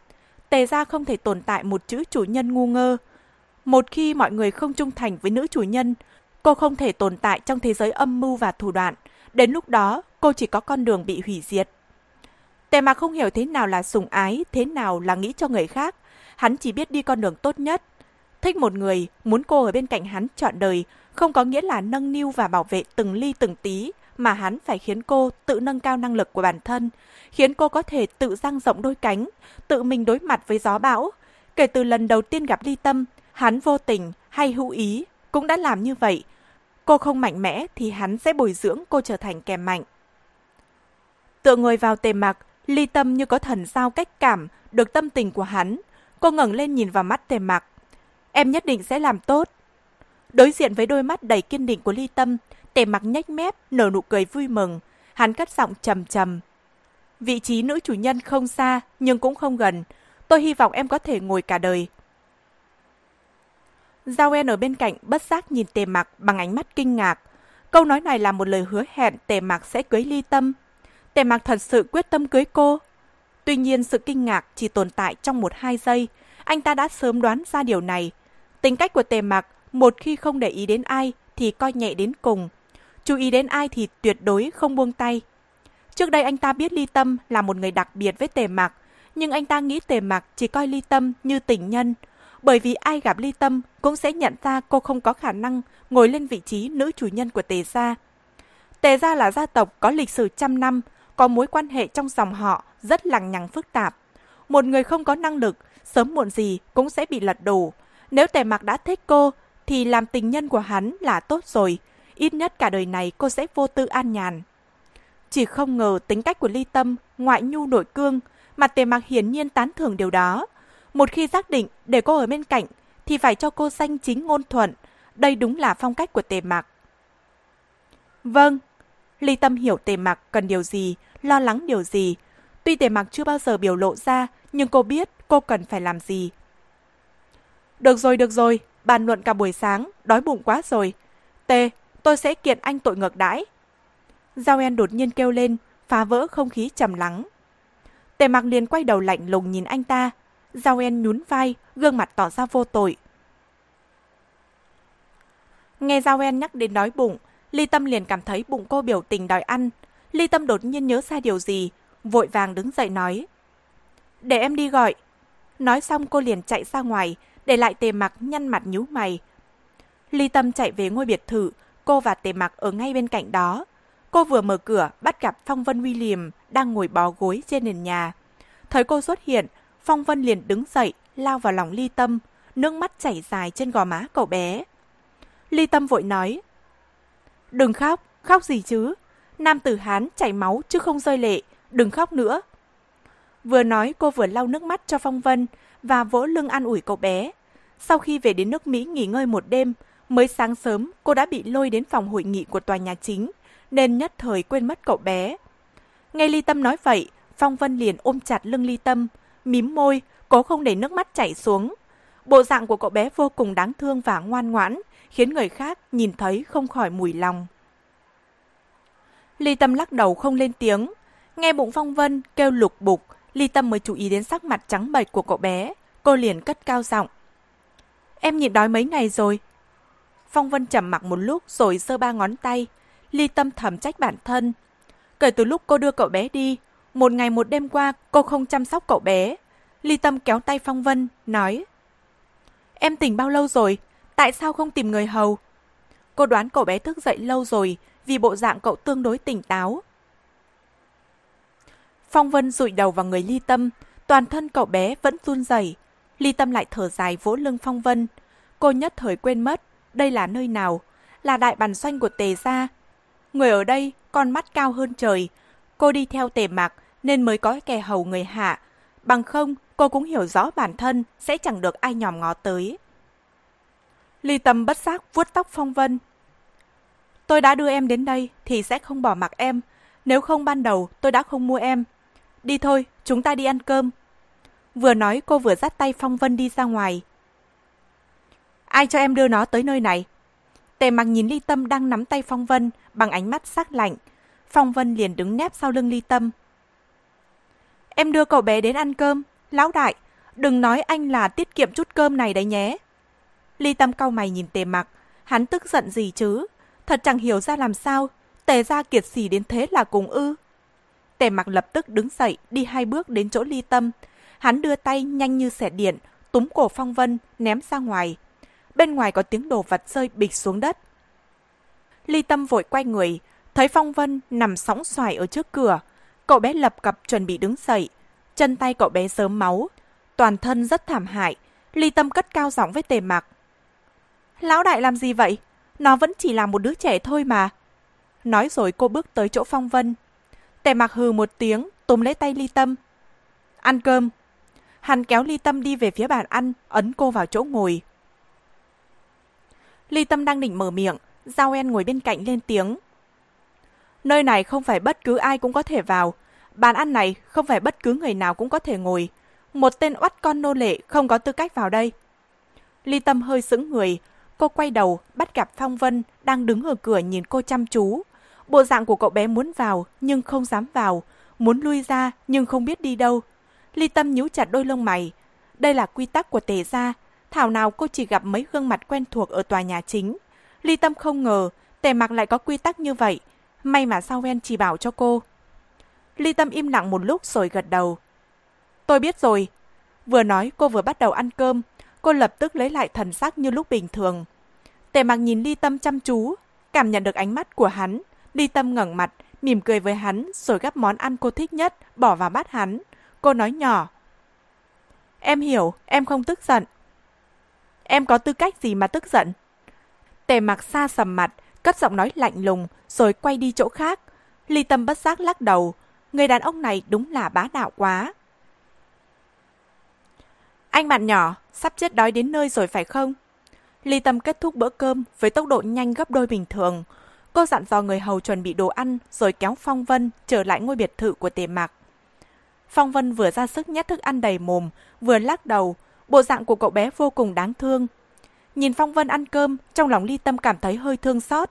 Tề ra không thể tồn tại một chữ chủ nhân ngu ngơ. Một khi mọi người không trung thành với nữ chủ nhân, cô không thể tồn tại trong thế giới âm mưu và thủ đoạn. Đến lúc đó, cô chỉ có con đường bị hủy diệt. Tề mà không hiểu thế nào là sùng ái, thế nào là nghĩ cho người khác. Hắn chỉ biết đi con đường tốt nhất. Thích một người, muốn cô ở bên cạnh hắn trọn đời, không có nghĩa là nâng niu và bảo vệ từng ly từng tí, mà hắn phải khiến cô tự nâng cao năng lực của bản thân, khiến cô có thể tự dang rộng đôi cánh, tự mình đối mặt với gió bão. Kể từ lần đầu tiên gặp Ly Tâm, hắn vô tình hay hữu ý cũng đã làm như vậy. Cô không mạnh mẽ thì hắn sẽ bồi dưỡng cô trở thành kẻ mạnh. Tựa người vào tề mặc, Ly Tâm như có thần giao cách cảm được tâm tình của hắn. Cô ngẩng lên nhìn vào mắt tề mặc. Em nhất định sẽ làm tốt. Đối diện với đôi mắt đầy kiên định của Ly Tâm, tề mặc nhếch mép, nở nụ cười vui mừng. Hắn cất giọng trầm trầm. Vị trí nữ chủ nhân không xa, nhưng cũng không gần. Tôi hy vọng em có thể ngồi cả đời. Giao En ở bên cạnh bất giác nhìn tề mặc bằng ánh mắt kinh ngạc. Câu nói này là một lời hứa hẹn tề mặc sẽ cưới ly tâm. Tề mặc thật sự quyết tâm cưới cô. Tuy nhiên sự kinh ngạc chỉ tồn tại trong một hai giây. Anh ta đã sớm đoán ra điều này. Tính cách của tề mặc, một khi không để ý đến ai thì coi nhẹ đến cùng. Chú ý đến ai thì tuyệt đối không buông tay. Trước đây anh ta biết Ly Tâm là một người đặc biệt với Tề Mặc, nhưng anh ta nghĩ Tề Mặc chỉ coi Ly Tâm như tình nhân, bởi vì ai gặp Ly Tâm cũng sẽ nhận ra cô không có khả năng ngồi lên vị trí nữ chủ nhân của Tề gia. Tề gia là gia tộc có lịch sử trăm năm, có mối quan hệ trong dòng họ rất lằng nhằng phức tạp. Một người không có năng lực, sớm muộn gì cũng sẽ bị lật đổ. Nếu Tề Mặc đã thích cô, thì làm tình nhân của hắn là tốt rồi. Ít nhất cả đời này cô sẽ vô tư an nhàn. Chỉ không ngờ tính cách của Ly Tâm ngoại nhu nội cương, mà Tề Mặc hiển nhiên tán thưởng điều đó. Một khi xác định để cô ở bên cạnh thì phải cho cô danh chính ngôn thuận. Đây đúng là phong cách của Tề Mặc. Vâng, Ly Tâm hiểu Tề Mặc cần điều gì, lo lắng điều gì. Tuy Tề Mặc chưa bao giờ biểu lộ ra, nhưng cô biết cô cần phải làm gì. Được rồi, được rồi, bàn luận cả buổi sáng, đói bụng quá rồi. Tề, tôi sẽ kiện anh tội ngược đãi. Giao En đột nhiên kêu lên, phá vỡ không khí trầm lắng. Tề mặc liền quay đầu lạnh lùng nhìn anh ta. Giao En nhún vai, gương mặt tỏ ra vô tội. Nghe Giao En nhắc đến đói bụng, Ly Tâm liền cảm thấy bụng cô biểu tình đòi ăn. Ly Tâm đột nhiên nhớ ra điều gì, vội vàng đứng dậy nói. Để em đi gọi. Nói xong cô liền chạy ra ngoài, để lại tề mặc nhăn mặt nhíu mày. Ly Tâm chạy về ngôi biệt thự, cô và tề mặc ở ngay bên cạnh đó. Cô vừa mở cửa, bắt gặp Phong Vân William đang ngồi bó gối trên nền nhà. Thấy cô xuất hiện, Phong Vân liền đứng dậy, lao vào lòng Ly Tâm, nước mắt chảy dài trên gò má cậu bé. Ly Tâm vội nói, Đừng khóc, khóc gì chứ? Nam tử Hán chảy máu chứ không rơi lệ, đừng khóc nữa. Vừa nói cô vừa lau nước mắt cho Phong Vân và vỗ lưng an ủi cậu bé. Sau khi về đến nước Mỹ nghỉ ngơi một đêm, mới sáng sớm cô đã bị lôi đến phòng hội nghị của tòa nhà chính nên nhất thời quên mất cậu bé. Nghe Ly Tâm nói vậy, Phong Vân liền ôm chặt lưng Ly Tâm, mím môi, cố không để nước mắt chảy xuống. Bộ dạng của cậu bé vô cùng đáng thương và ngoan ngoãn, khiến người khác nhìn thấy không khỏi mùi lòng. Ly Tâm lắc đầu không lên tiếng. Nghe bụng Phong Vân kêu lục bục, Ly Tâm mới chú ý đến sắc mặt trắng bệch của cậu bé. Cô liền cất cao giọng. Em nhịn đói mấy ngày rồi. Phong Vân trầm mặc một lúc rồi giơ ba ngón tay. Ly Tâm thầm trách bản thân. Kể từ lúc cô đưa cậu bé đi, một ngày một đêm qua cô không chăm sóc cậu bé. Ly Tâm kéo tay Phong Vân, nói. Em tỉnh bao lâu rồi? Tại sao không tìm người hầu? Cô đoán cậu bé thức dậy lâu rồi vì bộ dạng cậu tương đối tỉnh táo. Phong Vân rụi đầu vào người Ly Tâm, toàn thân cậu bé vẫn run rẩy. Ly Tâm lại thở dài vỗ lưng Phong Vân. Cô nhất thời quên mất, đây là nơi nào? Là đại bàn xoanh của Tề Gia. Người ở đây, con mắt cao hơn trời. Cô đi theo Tề Mạc nên mới có kẻ hầu người hạ. Bằng không, cô cũng hiểu rõ bản thân sẽ chẳng được ai nhòm ngó tới. Ly Tâm bất giác vuốt tóc Phong Vân. Tôi đã đưa em đến đây thì sẽ không bỏ mặc em. Nếu không ban đầu tôi đã không mua em. Đi thôi, chúng ta đi ăn cơm. Vừa nói cô vừa dắt tay Phong Vân đi ra ngoài. Ai cho em đưa nó tới nơi này? Tề mặc nhìn Ly Tâm đang nắm tay Phong Vân bằng ánh mắt sắc lạnh. Phong Vân liền đứng nép sau lưng Ly Tâm. Em đưa cậu bé đến ăn cơm. Lão đại, đừng nói anh là tiết kiệm chút cơm này đấy nhé. Ly Tâm cau mày nhìn Tề mặc. Hắn tức giận gì chứ? Thật chẳng hiểu ra làm sao. Tề ra kiệt xỉ đến thế là cùng ư. Tề mặc lập tức đứng dậy, đi hai bước đến chỗ ly tâm. Hắn đưa tay nhanh như xẻ điện, túm cổ Phong Vân, ném ra ngoài. Bên ngoài có tiếng đồ vật rơi bịch xuống đất. Ly tâm vội quay người, thấy Phong Vân nằm sóng xoài ở trước cửa. Cậu bé lập cập chuẩn bị đứng dậy. Chân tay cậu bé sớm máu. Toàn thân rất thảm hại. Ly tâm cất cao giọng với tề mặc. Lão đại làm gì vậy? Nó vẫn chỉ là một đứa trẻ thôi mà. Nói rồi cô bước tới chỗ Phong Vân. Tề mặc hừ một tiếng, túm lấy tay Ly Tâm. Ăn cơm. Hắn kéo Ly Tâm đi về phía bàn ăn, ấn cô vào chỗ ngồi. Ly Tâm đang định mở miệng, Giao En ngồi bên cạnh lên tiếng. Nơi này không phải bất cứ ai cũng có thể vào. Bàn ăn này không phải bất cứ người nào cũng có thể ngồi. Một tên oắt con nô lệ không có tư cách vào đây. Ly Tâm hơi sững người. Cô quay đầu, bắt gặp Phong Vân đang đứng ở cửa nhìn cô chăm chú. Bộ dạng của cậu bé muốn vào nhưng không dám vào, muốn lui ra nhưng không biết đi đâu. Ly Tâm nhíu chặt đôi lông mày. Đây là quy tắc của tề gia. Thảo nào cô chỉ gặp mấy gương mặt quen thuộc ở tòa nhà chính. Ly Tâm không ngờ tề mặc lại có quy tắc như vậy. May mà sao ven chỉ bảo cho cô. Ly Tâm im lặng một lúc rồi gật đầu. Tôi biết rồi. Vừa nói cô vừa bắt đầu ăn cơm. Cô lập tức lấy lại thần sắc như lúc bình thường. Tề mặc nhìn Ly Tâm chăm chú, cảm nhận được ánh mắt của hắn. Ly Tâm ngẩng mặt, mỉm cười với hắn rồi gắp món ăn cô thích nhất, bỏ vào bát hắn. Cô nói nhỏ. Em hiểu, em không tức giận. Em có tư cách gì mà tức giận? Tề mặc xa sầm mặt, cất giọng nói lạnh lùng, rồi quay đi chỗ khác. Ly Tâm bất giác lắc đầu. Người đàn ông này đúng là bá đạo quá. Anh bạn nhỏ, sắp chết đói đến nơi rồi phải không? Ly Tâm kết thúc bữa cơm với tốc độ nhanh gấp đôi bình thường. Cô dặn dò người hầu chuẩn bị đồ ăn rồi kéo Phong Vân trở lại ngôi biệt thự của tề mạc. Phong Vân vừa ra sức nhét thức ăn đầy mồm, vừa lắc đầu. Bộ dạng của cậu bé vô cùng đáng thương. Nhìn Phong Vân ăn cơm, trong lòng ly tâm cảm thấy hơi thương xót.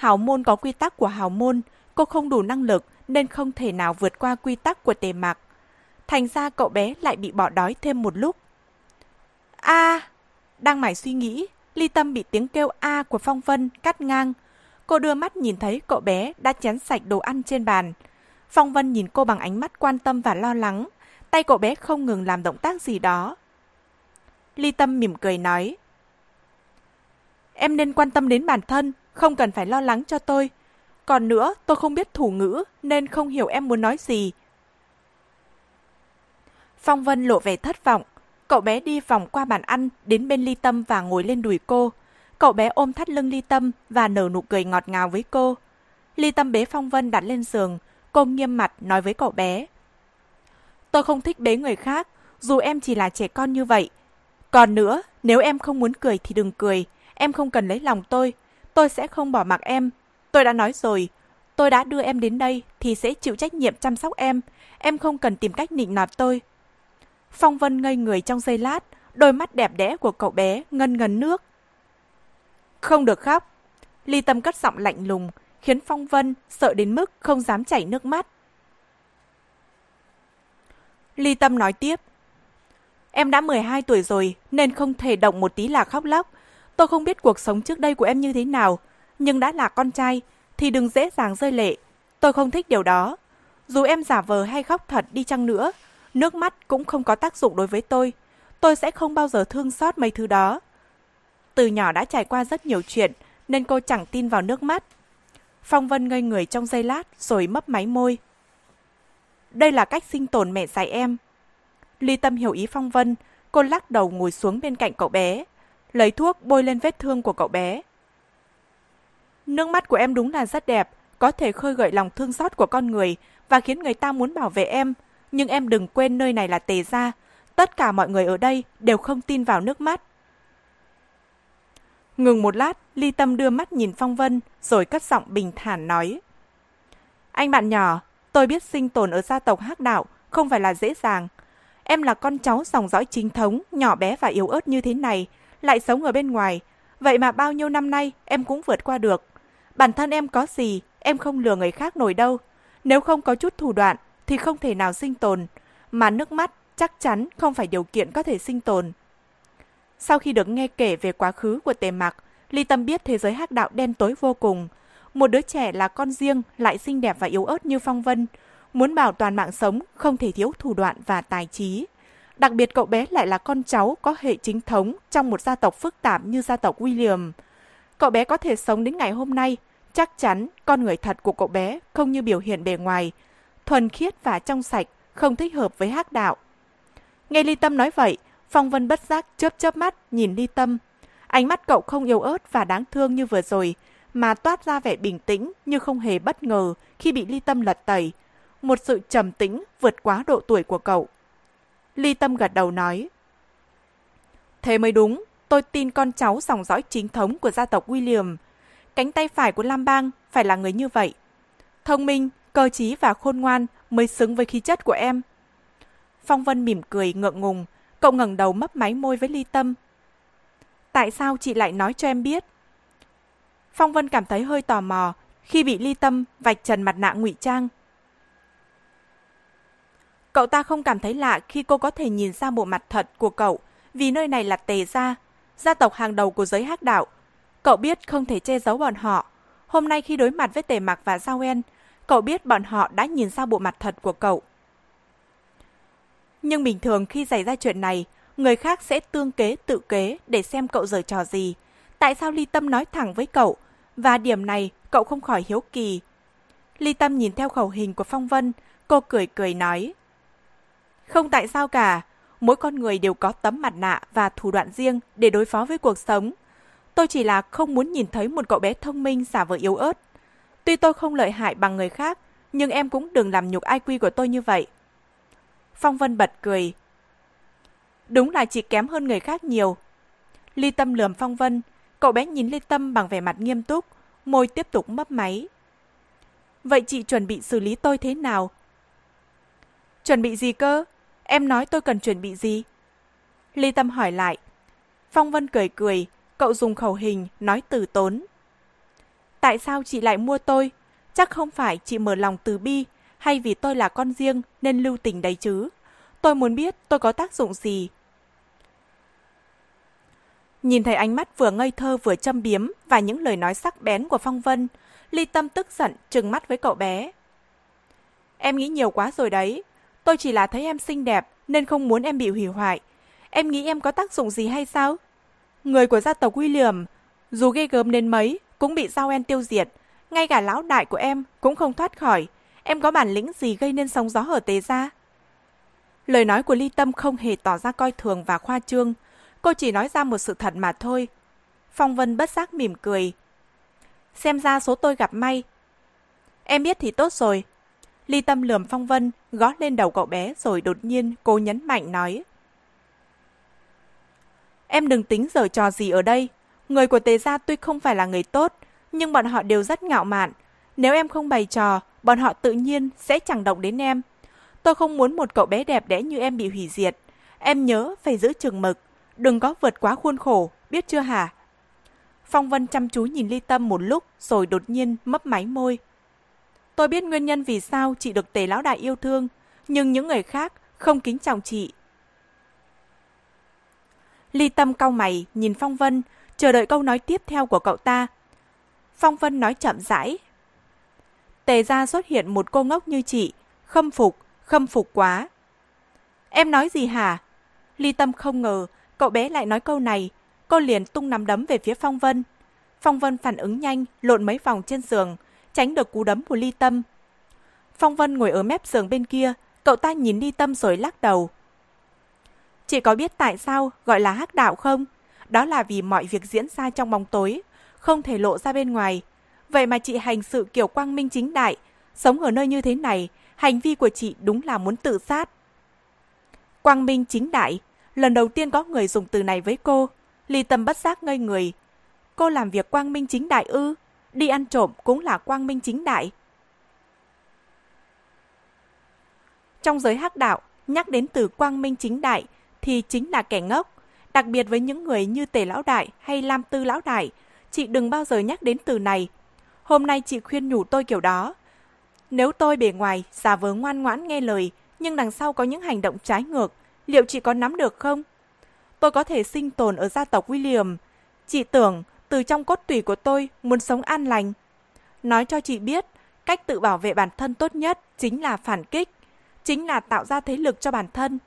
Hào môn có quy tắc của hào môn, cô không đủ năng lực nên không thể nào vượt qua quy tắc của tề mạc. Thành ra cậu bé lại bị bỏ đói thêm một lúc. A! đang mải suy nghĩ, ly tâm bị tiếng kêu A của Phong Vân cắt ngang. Cô đưa mắt nhìn thấy cậu bé đã chén sạch đồ ăn trên bàn. Phong Vân nhìn cô bằng ánh mắt quan tâm và lo lắng. Tay cậu bé không ngừng làm động tác gì đó. Ly Tâm mỉm cười nói. Em nên quan tâm đến bản thân, không cần phải lo lắng cho tôi. Còn nữa, tôi không biết thủ ngữ nên không hiểu em muốn nói gì. Phong Vân lộ vẻ thất vọng. Cậu bé đi vòng qua bàn ăn đến bên Ly Tâm và ngồi lên đùi cô. Cậu bé ôm thắt lưng Ly Tâm và nở nụ cười ngọt ngào với cô. Ly Tâm bế Phong Vân đặt lên giường, cô nghiêm mặt nói với cậu bé. Tôi không thích bế người khác, dù em chỉ là trẻ con như vậy. Còn nữa, nếu em không muốn cười thì đừng cười, em không cần lấy lòng tôi, tôi sẽ không bỏ mặc em. Tôi đã nói rồi, tôi đã đưa em đến đây thì sẽ chịu trách nhiệm chăm sóc em, em không cần tìm cách nịnh nọt tôi. Phong Vân ngây người trong giây lát, đôi mắt đẹp đẽ của cậu bé ngân ngấn nước. Không được khóc. Ly Tâm cất giọng lạnh lùng, khiến Phong Vân sợ đến mức không dám chảy nước mắt. Ly Tâm nói tiếp. Em đã 12 tuổi rồi nên không thể động một tí là khóc lóc. Tôi không biết cuộc sống trước đây của em như thế nào, nhưng đã là con trai thì đừng dễ dàng rơi lệ. Tôi không thích điều đó. Dù em giả vờ hay khóc thật đi chăng nữa, nước mắt cũng không có tác dụng đối với tôi. Tôi sẽ không bao giờ thương xót mấy thứ đó. Từ nhỏ đã trải qua rất nhiều chuyện, nên cô chẳng tin vào nước mắt. Phong Vân ngây người trong giây lát rồi mấp máy môi. Đây là cách sinh tồn mẹ dạy em. Ly Tâm hiểu ý Phong Vân, cô lắc đầu ngồi xuống bên cạnh cậu bé, lấy thuốc bôi lên vết thương của cậu bé. Nước mắt của em đúng là rất đẹp, có thể khơi gợi lòng thương xót của con người và khiến người ta muốn bảo vệ em. Nhưng em đừng quên nơi này là tề gia. Tất cả mọi người ở đây đều không tin vào nước mắt. Ngừng một lát, Ly Tâm đưa mắt nhìn Phong Vân, rồi cất giọng bình thản nói. Anh bạn nhỏ, tôi biết sinh tồn ở gia tộc hắc đạo không phải là dễ dàng. Em là con cháu dòng dõi chính thống, nhỏ bé và yếu ớt như thế này, lại sống ở bên ngoài. Vậy mà bao nhiêu năm nay em cũng vượt qua được. Bản thân em có gì, em không lừa người khác nổi đâu. Nếu không có chút thủ đoạn thì không thể nào sinh tồn. Mà nước mắt chắc chắn không phải điều kiện có thể sinh tồn. Sau khi được nghe kể về quá khứ của tề mặc, Ly Tâm biết thế giới hắc đạo đen tối vô cùng. Một đứa trẻ là con riêng, lại xinh đẹp và yếu ớt như Phong Vân. Muốn bảo toàn mạng sống, không thể thiếu thủ đoạn và tài trí. Đặc biệt cậu bé lại là con cháu có hệ chính thống trong một gia tộc phức tạp như gia tộc William. Cậu bé có thể sống đến ngày hôm nay, chắc chắn con người thật của cậu bé không như biểu hiện bề ngoài, thuần khiết và trong sạch, không thích hợp với hắc đạo. Nghe Ly Tâm nói vậy, Phong Vân bất giác chớp chớp mắt nhìn Ly Tâm. Ánh mắt cậu không yếu ớt và đáng thương như vừa rồi, mà toát ra vẻ bình tĩnh như không hề bất ngờ khi bị Ly Tâm lật tẩy. Một sự trầm tĩnh vượt quá độ tuổi của cậu. Ly Tâm gật đầu nói. Thế mới đúng, tôi tin con cháu dòng dõi chính thống của gia tộc William. Cánh tay phải của Lam Bang phải là người như vậy. Thông minh, cơ trí và khôn ngoan mới xứng với khí chất của em. Phong Vân mỉm cười ngượng ngùng, cậu ngẩng đầu mấp máy môi với Ly Tâm. Tại sao chị lại nói cho em biết? Phong Vân cảm thấy hơi tò mò khi bị Ly Tâm vạch trần mặt nạ ngụy trang. Cậu ta không cảm thấy lạ khi cô có thể nhìn ra bộ mặt thật của cậu, vì nơi này là tề gia, gia tộc hàng đầu của giới hắc đạo. Cậu biết không thể che giấu bọn họ. Hôm nay khi đối mặt với tề mặc và Giao En, cậu biết bọn họ đã nhìn ra bộ mặt thật của cậu. Nhưng bình thường khi xảy ra chuyện này, người khác sẽ tương kế tự kế để xem cậu giở trò gì. Tại sao Ly Tâm nói thẳng với cậu? Và điểm này cậu không khỏi hiếu kỳ. Ly Tâm nhìn theo khẩu hình của Phong Vân, cô cười cười nói. Không tại sao cả, mỗi con người đều có tấm mặt nạ và thủ đoạn riêng để đối phó với cuộc sống. Tôi chỉ là không muốn nhìn thấy một cậu bé thông minh giả vờ yếu ớt. Tuy tôi không lợi hại bằng người khác, nhưng em cũng đừng làm nhục IQ của tôi như vậy. Phong Vân bật cười. Đúng là chị kém hơn người khác nhiều. Ly Tâm lườm Phong Vân, cậu bé nhìn Ly Tâm bằng vẻ mặt nghiêm túc, môi tiếp tục mấp máy. Vậy chị chuẩn bị xử lý tôi thế nào? Chuẩn bị gì cơ? Em nói tôi cần chuẩn bị gì? Ly Tâm hỏi lại. Phong Vân cười cười, cậu dùng khẩu hình, nói từ tốn. Tại sao chị lại mua tôi? Chắc không phải chị mở lòng từ bi, hay vì tôi là con riêng nên lưu tình đấy chứ? Tôi muốn biết tôi có tác dụng gì. Nhìn thấy ánh mắt vừa ngây thơ vừa châm biếm và những lời nói sắc bén của Phong Vân, Ly Tâm tức giận trừng mắt với cậu bé. Em nghĩ nhiều quá rồi đấy. Tôi chỉ là thấy em xinh đẹp nên không muốn em bị hủy hoại. Em nghĩ em có tác dụng gì hay sao? Người của gia tộc William, dù ghê gớm đến mấy, cũng bị sao En tiêu diệt. Ngay cả lão đại của em cũng không thoát khỏi. Em có bản lĩnh gì gây nên sóng gió ở tế gia? Lời nói của Ly Tâm không hề tỏ ra coi thường và khoa trương. Cô chỉ nói ra một sự thật mà thôi. Phong Vân bất giác mỉm cười. Xem ra số tôi gặp may. Em biết thì tốt rồi. Ly Tâm lườm Phong Vân, gõ lên đầu cậu bé rồi đột nhiên cô nhấn mạnh nói. Em đừng tính giở trò gì ở đây. Người của Tề Gia tuy không phải là người tốt, nhưng bọn họ đều rất ngạo mạn. Nếu em không bày trò, bọn họ tự nhiên sẽ chẳng động đến em. Tôi không muốn một cậu bé đẹp đẽ như em bị hủy diệt. Em nhớ phải giữ chừng mực, đừng có vượt quá khuôn khổ, biết chưa hả? Phong Vân chăm chú nhìn Ly Tâm một lúc rồi đột nhiên mấp máy môi. Tôi biết nguyên nhân vì sao chị được tề lão đại yêu thương, nhưng những người khác không kính trọng chị. Ly Tâm cau mày nhìn Phong Vân, chờ đợi câu nói tiếp theo của cậu ta. Phong Vân nói chậm rãi. Tề ra xuất hiện một cô ngốc như chị, khâm phục, khâm phục quá. Em nói gì hả? Ly Tâm không ngờ cậu bé lại nói câu này, cô liền tung nắm đấm về phía Phong Vân. Phong Vân phản ứng nhanh, lộn mấy vòng trên giường, tránh được cú đấm của Ly Tâm. Phong Vân ngồi ở mép giường bên kia, cậu ta nhìn Ly Tâm rồi lắc đầu. Chị có biết tại sao gọi là hắc đạo không? Đó là vì mọi việc diễn ra trong bóng tối, không thể lộ ra bên ngoài. Vậy mà chị hành sự kiểu quang minh chính đại, sống ở nơi như thế này, hành vi của chị đúng là muốn tự sát. Quang minh chính đại, lần đầu tiên có người dùng từ này với cô, ly tâm bất giác ngây người. Cô làm việc quang minh chính đại ư, đi ăn trộm cũng là quang minh chính đại. Trong giới hắc đạo, nhắc đến từ quang minh chính đại thì chính là kẻ ngốc. Đặc biệt với những người như Tề Lão Đại hay Lam Tư Lão Đại, chị đừng bao giờ nhắc đến từ này. Hôm nay chị khuyên nhủ tôi kiểu đó. Nếu tôi bề ngoài giả vờ ngoan ngoãn nghe lời, nhưng đằng sau có những hành động trái ngược, liệu chị có nắm được không? Tôi có thể sinh tồn ở gia tộc William. Chị tưởng từ trong cốt tủy của tôi muốn sống an lành. Nói cho chị biết, cách tự bảo vệ bản thân tốt nhất chính là phản kích, chính là tạo ra thế lực cho bản thân.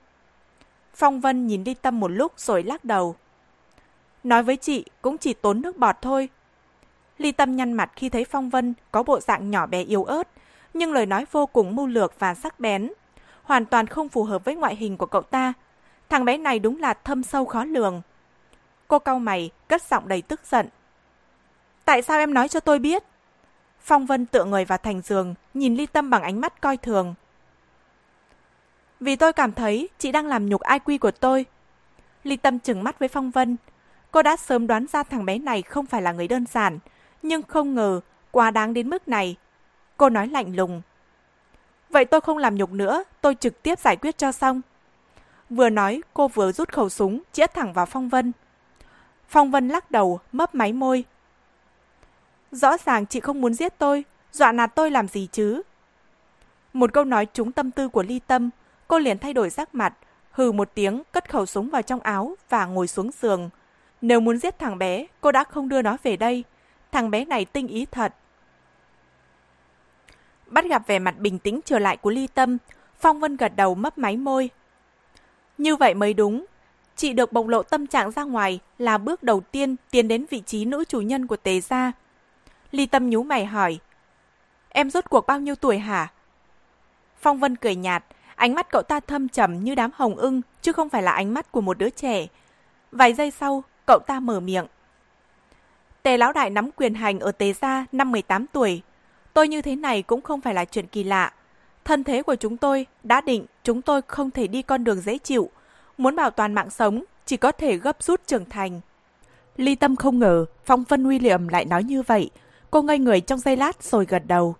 Phong Vân nhìn đi tâm một lúc rồi lắc đầu. Nói với chị cũng chỉ tốn nước bọt thôi. Ly Tâm nhăn mặt khi thấy Phong Vân có bộ dạng nhỏ bé yếu ớt, nhưng lời nói vô cùng mưu lược và sắc bén. Hoàn toàn không phù hợp với ngoại hình của cậu ta. Thằng bé này đúng là thâm sâu khó lường. Cô cau mày, cất giọng đầy tức giận. Tại sao em nói cho tôi biết? Phong Vân tựa người vào thành giường, nhìn Ly Tâm bằng ánh mắt coi thường. Vì tôi cảm thấy chị đang làm nhục IQ của tôi. Ly Tâm chừng mắt với Phong Vân. Cô đã sớm đoán ra thằng bé này không phải là người đơn giản, nhưng không ngờ quá đáng đến mức này. Cô nói lạnh lùng. Vậy tôi không làm nhục nữa, tôi trực tiếp giải quyết cho xong. Vừa nói, cô vừa rút khẩu súng, chĩa thẳng vào Phong Vân. Phong Vân lắc đầu, mấp máy môi. Rõ ràng chị không muốn giết tôi, dọa nạt tôi làm gì chứ? Một câu nói trúng tâm tư của Ly Tâm, cô liền thay đổi sắc mặt, hừ một tiếng, cất khẩu súng vào trong áo và ngồi xuống giường. Nếu muốn giết thằng bé, cô đã không đưa nó về đây. Thằng bé này tinh ý thật. Bắt gặp vẻ mặt bình tĩnh trở lại của Ly Tâm, Phong Vân gật đầu mấp máy môi. Như vậy mới đúng. Chị được bộc lộ tâm trạng ra ngoài là bước đầu tiên tiến đến vị trí nữ chủ nhân của Tề Gia. Ly Tâm nhú mày hỏi. Em rốt cuộc bao nhiêu tuổi hả? Phong Vân cười nhạt, Ánh mắt cậu ta thâm trầm như đám hồng ưng, chứ không phải là ánh mắt của một đứa trẻ. Vài giây sau, cậu ta mở miệng. Tề lão đại nắm quyền hành ở Tề gia năm 18 tuổi. Tôi như thế này cũng không phải là chuyện kỳ lạ. Thân thế của chúng tôi đã định chúng tôi không thể đi con đường dễ chịu. Muốn bảo toàn mạng sống, chỉ có thể gấp rút trưởng thành. Ly Tâm không ngờ Phong Vân William lại nói như vậy. Cô ngây người trong giây lát rồi gật đầu.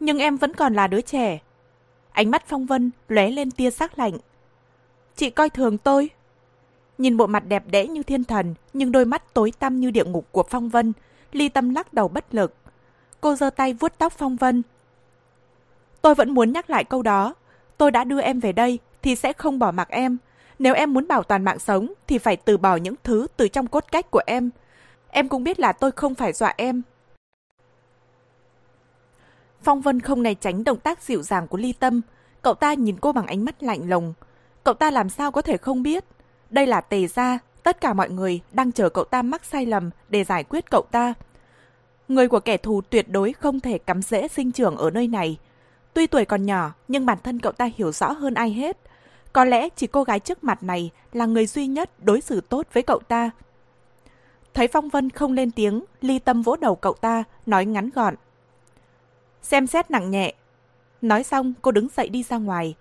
Nhưng em vẫn còn là đứa trẻ, Ánh mắt Phong Vân lóe lên tia sắc lạnh. Chị coi thường tôi. Nhìn bộ mặt đẹp đẽ như thiên thần, nhưng đôi mắt tối tăm như địa ngục của Phong Vân, ly tâm lắc đầu bất lực. Cô giơ tay vuốt tóc Phong Vân. Tôi vẫn muốn nhắc lại câu đó. Tôi đã đưa em về đây thì sẽ không bỏ mặc em. Nếu em muốn bảo toàn mạng sống thì phải từ bỏ những thứ từ trong cốt cách của em. Em cũng biết là tôi không phải dọa em, Phong Vân không né tránh động tác dịu dàng của Ly Tâm. Cậu ta nhìn cô bằng ánh mắt lạnh lùng. Cậu ta làm sao có thể không biết? Đây là tề gia, tất cả mọi người đang chờ cậu ta mắc sai lầm để giải quyết cậu ta. Người của kẻ thù tuyệt đối không thể cắm rễ sinh trưởng ở nơi này. Tuy tuổi còn nhỏ, nhưng bản thân cậu ta hiểu rõ hơn ai hết. Có lẽ chỉ cô gái trước mặt này là người duy nhất đối xử tốt với cậu ta. Thấy Phong Vân không lên tiếng, ly tâm vỗ đầu cậu ta, nói ngắn gọn xem xét nặng nhẹ. Nói xong, cô đứng dậy đi ra ngoài.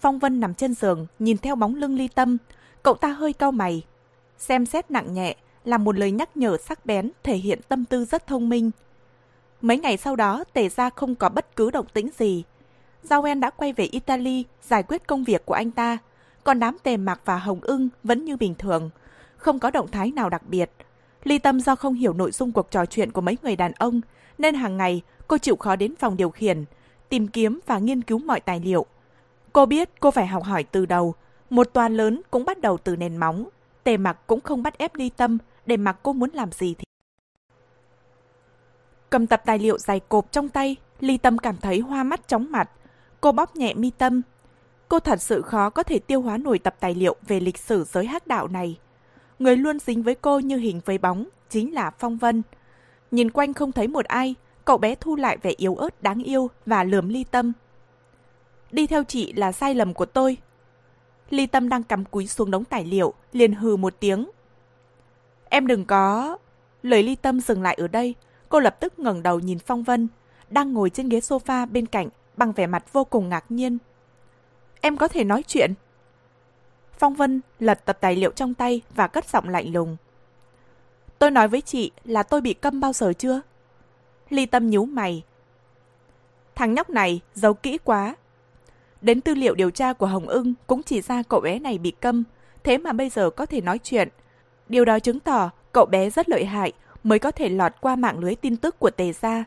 Phong Vân nằm trên giường, nhìn theo bóng lưng ly tâm. Cậu ta hơi cau mày. Xem xét nặng nhẹ là một lời nhắc nhở sắc bén, thể hiện tâm tư rất thông minh. Mấy ngày sau đó, tề ra không có bất cứ động tĩnh gì. Giao đã quay về Italy giải quyết công việc của anh ta. Còn đám tề mạc và hồng ưng vẫn như bình thường. Không có động thái nào đặc biệt. Ly tâm do không hiểu nội dung cuộc trò chuyện của mấy người đàn ông, nên hàng ngày cô chịu khó đến phòng điều khiển, tìm kiếm và nghiên cứu mọi tài liệu. Cô biết cô phải học hỏi từ đầu, một tòa lớn cũng bắt đầu từ nền móng. Tề mặc cũng không bắt ép ly tâm, để mặc cô muốn làm gì thì. Cầm tập tài liệu dày cộp trong tay, Ly Tâm cảm thấy hoa mắt chóng mặt. Cô bóp nhẹ mi tâm. Cô thật sự khó có thể tiêu hóa nổi tập tài liệu về lịch sử giới hắc đạo này. Người luôn dính với cô như hình với bóng, chính là Phong Vân. Nhìn quanh không thấy một ai, cậu bé thu lại vẻ yếu ớt đáng yêu và lườm ly tâm. Đi theo chị là sai lầm của tôi. Ly tâm đang cắm cúi xuống đống tài liệu, liền hừ một tiếng. Em đừng có... Lời ly tâm dừng lại ở đây, cô lập tức ngẩng đầu nhìn Phong Vân, đang ngồi trên ghế sofa bên cạnh, bằng vẻ mặt vô cùng ngạc nhiên. Em có thể nói chuyện. Phong Vân lật tập tài liệu trong tay và cất giọng lạnh lùng. Tôi nói với chị là tôi bị câm bao giờ chưa? Ly Tâm nhíu mày. Thằng nhóc này giấu kỹ quá. Đến tư liệu điều tra của Hồng ưng cũng chỉ ra cậu bé này bị câm, thế mà bây giờ có thể nói chuyện. Điều đó chứng tỏ cậu bé rất lợi hại mới có thể lọt qua mạng lưới tin tức của Tề Gia.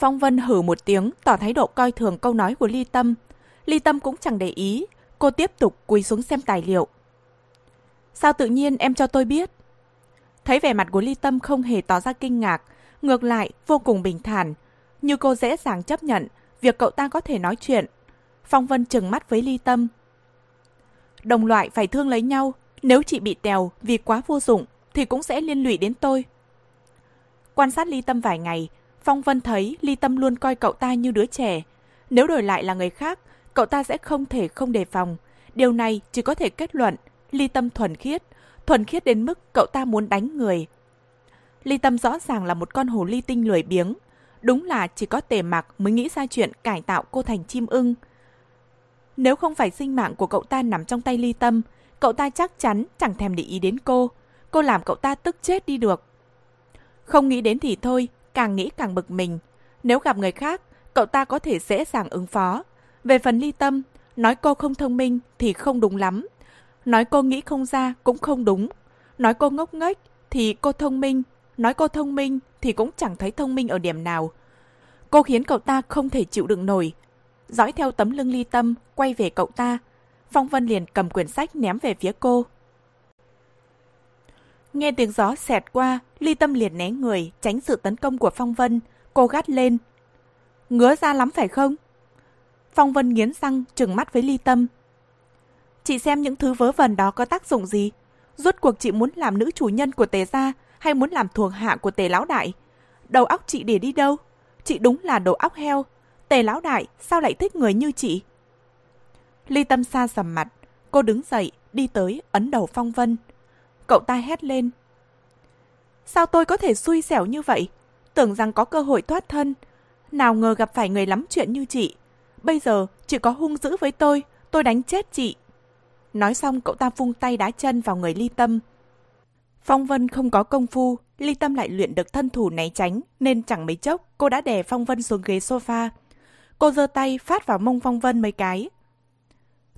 Phong Vân hử một tiếng, tỏ thái độ coi thường câu nói của Ly Tâm. Ly Tâm cũng chẳng để ý, cô tiếp tục quỳ xuống xem tài liệu. Sao tự nhiên em cho tôi biết? Thấy vẻ mặt của Ly Tâm không hề tỏ ra kinh ngạc, ngược lại vô cùng bình thản, như cô dễ dàng chấp nhận việc cậu ta có thể nói chuyện. Phong Vân trừng mắt với Ly Tâm. Đồng loại phải thương lấy nhau, nếu chị bị tèo vì quá vô dụng thì cũng sẽ liên lụy đến tôi. Quan sát Ly Tâm vài ngày, Phong Vân thấy Ly Tâm luôn coi cậu ta như đứa trẻ. Nếu đổi lại là người khác, cậu ta sẽ không thể không đề phòng. Điều này chỉ có thể kết luận Ly Tâm thuần khiết, thuần khiết đến mức cậu ta muốn đánh người. Ly Tâm rõ ràng là một con hồ ly tinh lười biếng. Đúng là chỉ có tề mặc mới nghĩ ra chuyện cải tạo cô thành chim ưng. Nếu không phải sinh mạng của cậu ta nằm trong tay Ly Tâm, cậu ta chắc chắn chẳng thèm để ý đến cô. Cô làm cậu ta tức chết đi được. Không nghĩ đến thì thôi, càng nghĩ càng bực mình. Nếu gặp người khác, cậu ta có thể dễ dàng ứng phó. Về phần ly tâm, nói cô không thông minh thì không đúng lắm. Nói cô nghĩ không ra cũng không đúng. Nói cô ngốc nghếch thì cô thông minh. Nói cô thông minh thì cũng chẳng thấy thông minh ở điểm nào. Cô khiến cậu ta không thể chịu đựng nổi. Dõi theo tấm lưng ly tâm, quay về cậu ta. Phong Vân liền cầm quyển sách ném về phía cô. Nghe tiếng gió xẹt qua, ly tâm liền né người, tránh sự tấn công của Phong Vân. Cô gắt lên. Ngứa ra lắm phải không? Phong Vân nghiến răng, trừng mắt với ly tâm. Chị xem những thứ vớ vẩn đó có tác dụng gì? Rốt cuộc chị muốn làm nữ chủ nhân của tề gia hay muốn làm thuộc hạ của tề lão đại? Đầu óc chị để đi đâu? Chị đúng là đầu óc heo. Tề lão đại sao lại thích người như chị? Ly tâm xa sầm mặt. Cô đứng dậy, đi tới, ấn đầu Phong Vân. Cậu ta hét lên. Sao tôi có thể xui xẻo như vậy? Tưởng rằng có cơ hội thoát thân. Nào ngờ gặp phải người lắm chuyện như chị. Bây giờ, chị có hung dữ với tôi, tôi đánh chết chị. Nói xong cậu ta vung tay đá chân vào người ly tâm. Phong Vân không có công phu, ly tâm lại luyện được thân thủ né tránh, nên chẳng mấy chốc cô đã đè Phong Vân xuống ghế sofa. Cô giơ tay phát vào mông Phong Vân mấy cái.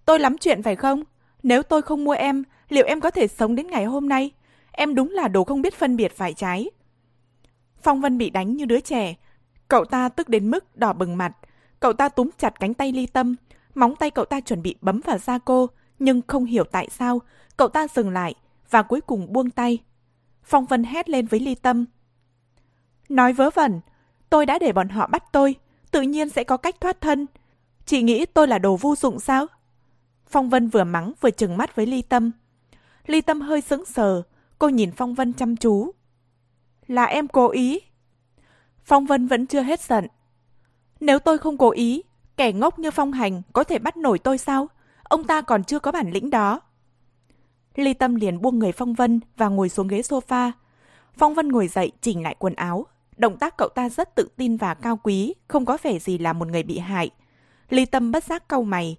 Tôi lắm chuyện phải không? Nếu tôi không mua em, liệu em có thể sống đến ngày hôm nay? Em đúng là đồ không biết phân biệt phải trái. Phong Vân bị đánh như đứa trẻ. Cậu ta tức đến mức đỏ bừng mặt. Cậu ta túm chặt cánh tay ly tâm. Móng tay cậu ta chuẩn bị bấm vào da cô, nhưng không hiểu tại sao, cậu ta dừng lại và cuối cùng buông tay. Phong Vân hét lên với ly tâm. Nói vớ vẩn, tôi đã để bọn họ bắt tôi, tự nhiên sẽ có cách thoát thân. Chị nghĩ tôi là đồ vô dụng sao? Phong Vân vừa mắng vừa trừng mắt với ly tâm. Ly tâm hơi sững sờ, cô nhìn Phong Vân chăm chú. Là em cố ý. Phong Vân vẫn chưa hết giận. Nếu tôi không cố ý, kẻ ngốc như Phong Hành có thể bắt nổi tôi sao? Ông ta còn chưa có bản lĩnh đó. Ly Tâm liền buông người Phong Vân và ngồi xuống ghế sofa. Phong Vân ngồi dậy chỉnh lại quần áo. Động tác cậu ta rất tự tin và cao quý, không có vẻ gì là một người bị hại. Ly Tâm bất giác cau mày.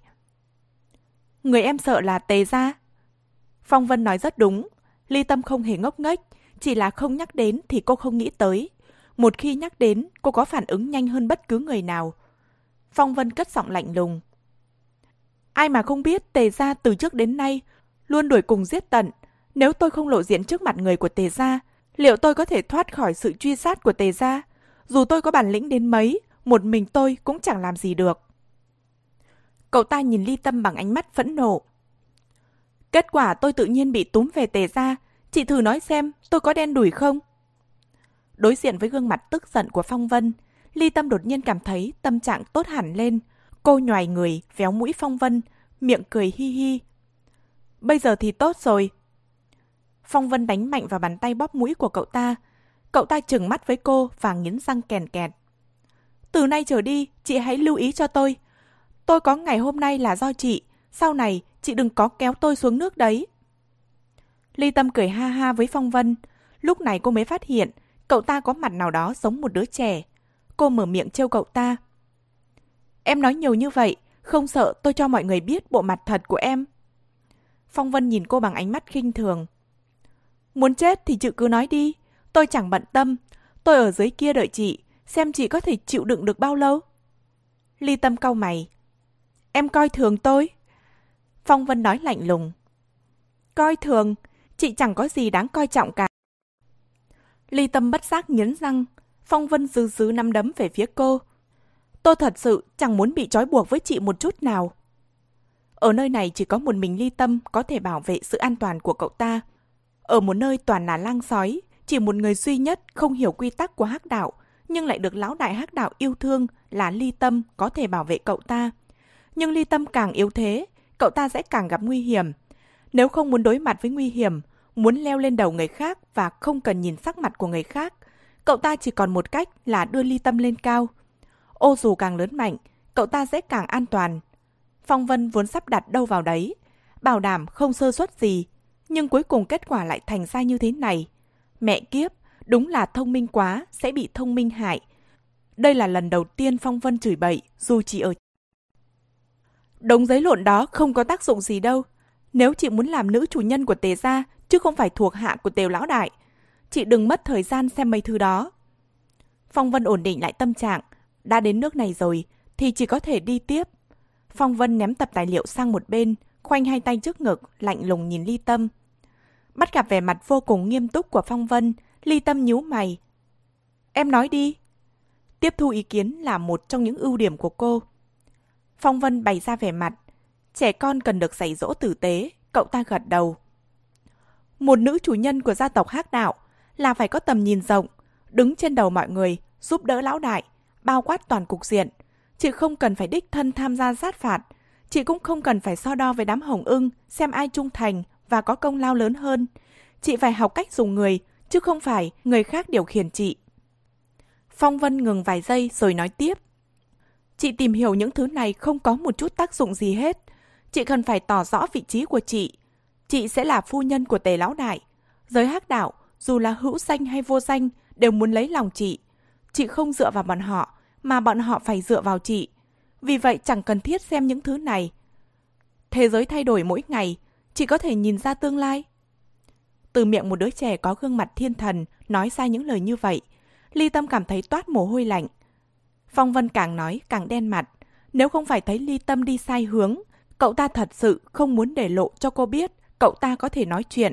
Người em sợ là tề ra. Phong Vân nói rất đúng. Ly Tâm không hề ngốc nghếch, chỉ là không nhắc đến thì cô không nghĩ tới. Một khi nhắc đến, cô có phản ứng nhanh hơn bất cứ người nào. Phong Vân cất giọng lạnh lùng. Ai mà không biết tề gia từ trước đến nay luôn đuổi cùng giết tận. Nếu tôi không lộ diện trước mặt người của tề gia, liệu tôi có thể thoát khỏi sự truy sát của tề gia? Dù tôi có bản lĩnh đến mấy, một mình tôi cũng chẳng làm gì được. Cậu ta nhìn ly tâm bằng ánh mắt phẫn nộ. Kết quả tôi tự nhiên bị túm về tề ra. Chị thử nói xem, tôi có đen đủi không? Đối diện với gương mặt tức giận của Phong Vân, Ly Tâm đột nhiên cảm thấy tâm trạng tốt hẳn lên. Cô nhòi người, véo mũi Phong Vân, miệng cười hi hi. Bây giờ thì tốt rồi. Phong Vân đánh mạnh vào bàn tay bóp mũi của cậu ta. Cậu ta trừng mắt với cô và nghiến răng kèn kẹt. Từ nay trở đi, chị hãy lưu ý cho tôi. Tôi có ngày hôm nay là do chị. Sau này, chị đừng có kéo tôi xuống nước đấy. Ly Tâm cười ha ha với Phong Vân. Lúc này cô mới phát hiện, cậu ta có mặt nào đó giống một đứa trẻ. Cô mở miệng trêu cậu ta. Em nói nhiều như vậy, không sợ tôi cho mọi người biết bộ mặt thật của em. Phong Vân nhìn cô bằng ánh mắt khinh thường. Muốn chết thì chị cứ nói đi, tôi chẳng bận tâm. Tôi ở dưới kia đợi chị, xem chị có thể chịu đựng được bao lâu. Ly Tâm cau mày. Em coi thường tôi. Phong Vân nói lạnh lùng. Coi thường, chị chẳng có gì đáng coi trọng cả. Ly Tâm bất giác nhấn răng, Phong Vân dư dứ năm đấm về phía cô. Tôi thật sự chẳng muốn bị trói buộc với chị một chút nào. Ở nơi này chỉ có một mình Ly Tâm có thể bảo vệ sự an toàn của cậu ta. Ở một nơi toàn là lang sói, chỉ một người duy nhất không hiểu quy tắc của hắc đạo, nhưng lại được lão đại hắc đạo yêu thương là Ly Tâm có thể bảo vệ cậu ta. Nhưng Ly Tâm càng yếu thế, cậu ta sẽ càng gặp nguy hiểm. Nếu không muốn đối mặt với nguy hiểm, muốn leo lên đầu người khác và không cần nhìn sắc mặt của người khác, cậu ta chỉ còn một cách là đưa ly tâm lên cao. Ô dù càng lớn mạnh, cậu ta sẽ càng an toàn. Phong Vân vốn sắp đặt đâu vào đấy, bảo đảm không sơ suất gì, nhưng cuối cùng kết quả lại thành ra như thế này. Mẹ kiếp, đúng là thông minh quá, sẽ bị thông minh hại. Đây là lần đầu tiên Phong Vân chửi bậy, dù chỉ ở... Đống giấy lộn đó không có tác dụng gì đâu. Nếu chị muốn làm nữ chủ nhân của tề gia, chứ không phải thuộc hạ của tề lão đại, chị đừng mất thời gian xem mấy thứ đó. Phong Vân ổn định lại tâm trạng, đã đến nước này rồi thì chỉ có thể đi tiếp. Phong Vân ném tập tài liệu sang một bên, khoanh hai tay trước ngực, lạnh lùng nhìn Ly Tâm. Bắt gặp vẻ mặt vô cùng nghiêm túc của Phong Vân, Ly Tâm nhíu mày. Em nói đi. Tiếp thu ý kiến là một trong những ưu điểm của cô. Phong Vân bày ra vẻ mặt. Trẻ con cần được dạy dỗ tử tế, cậu ta gật đầu. Một nữ chủ nhân của gia tộc hắc đạo là phải có tầm nhìn rộng, đứng trên đầu mọi người, giúp đỡ lão đại, bao quát toàn cục diện. Chị không cần phải đích thân tham gia sát phạt. Chị cũng không cần phải so đo với đám hồng ưng, xem ai trung thành và có công lao lớn hơn. Chị phải học cách dùng người, chứ không phải người khác điều khiển chị. Phong Vân ngừng vài giây rồi nói tiếp. Chị tìm hiểu những thứ này không có một chút tác dụng gì hết. Chị cần phải tỏ rõ vị trí của chị. Chị sẽ là phu nhân của tề lão đại. Giới hắc đạo, dù là hữu danh hay vô danh, đều muốn lấy lòng chị. Chị không dựa vào bọn họ, mà bọn họ phải dựa vào chị. Vì vậy chẳng cần thiết xem những thứ này. Thế giới thay đổi mỗi ngày, chị có thể nhìn ra tương lai. Từ miệng một đứa trẻ có gương mặt thiên thần nói ra những lời như vậy, Ly Tâm cảm thấy toát mồ hôi lạnh. Phong Vân càng nói càng đen mặt. Nếu không phải thấy Ly Tâm đi sai hướng, cậu ta thật sự không muốn để lộ cho cô biết cậu ta có thể nói chuyện.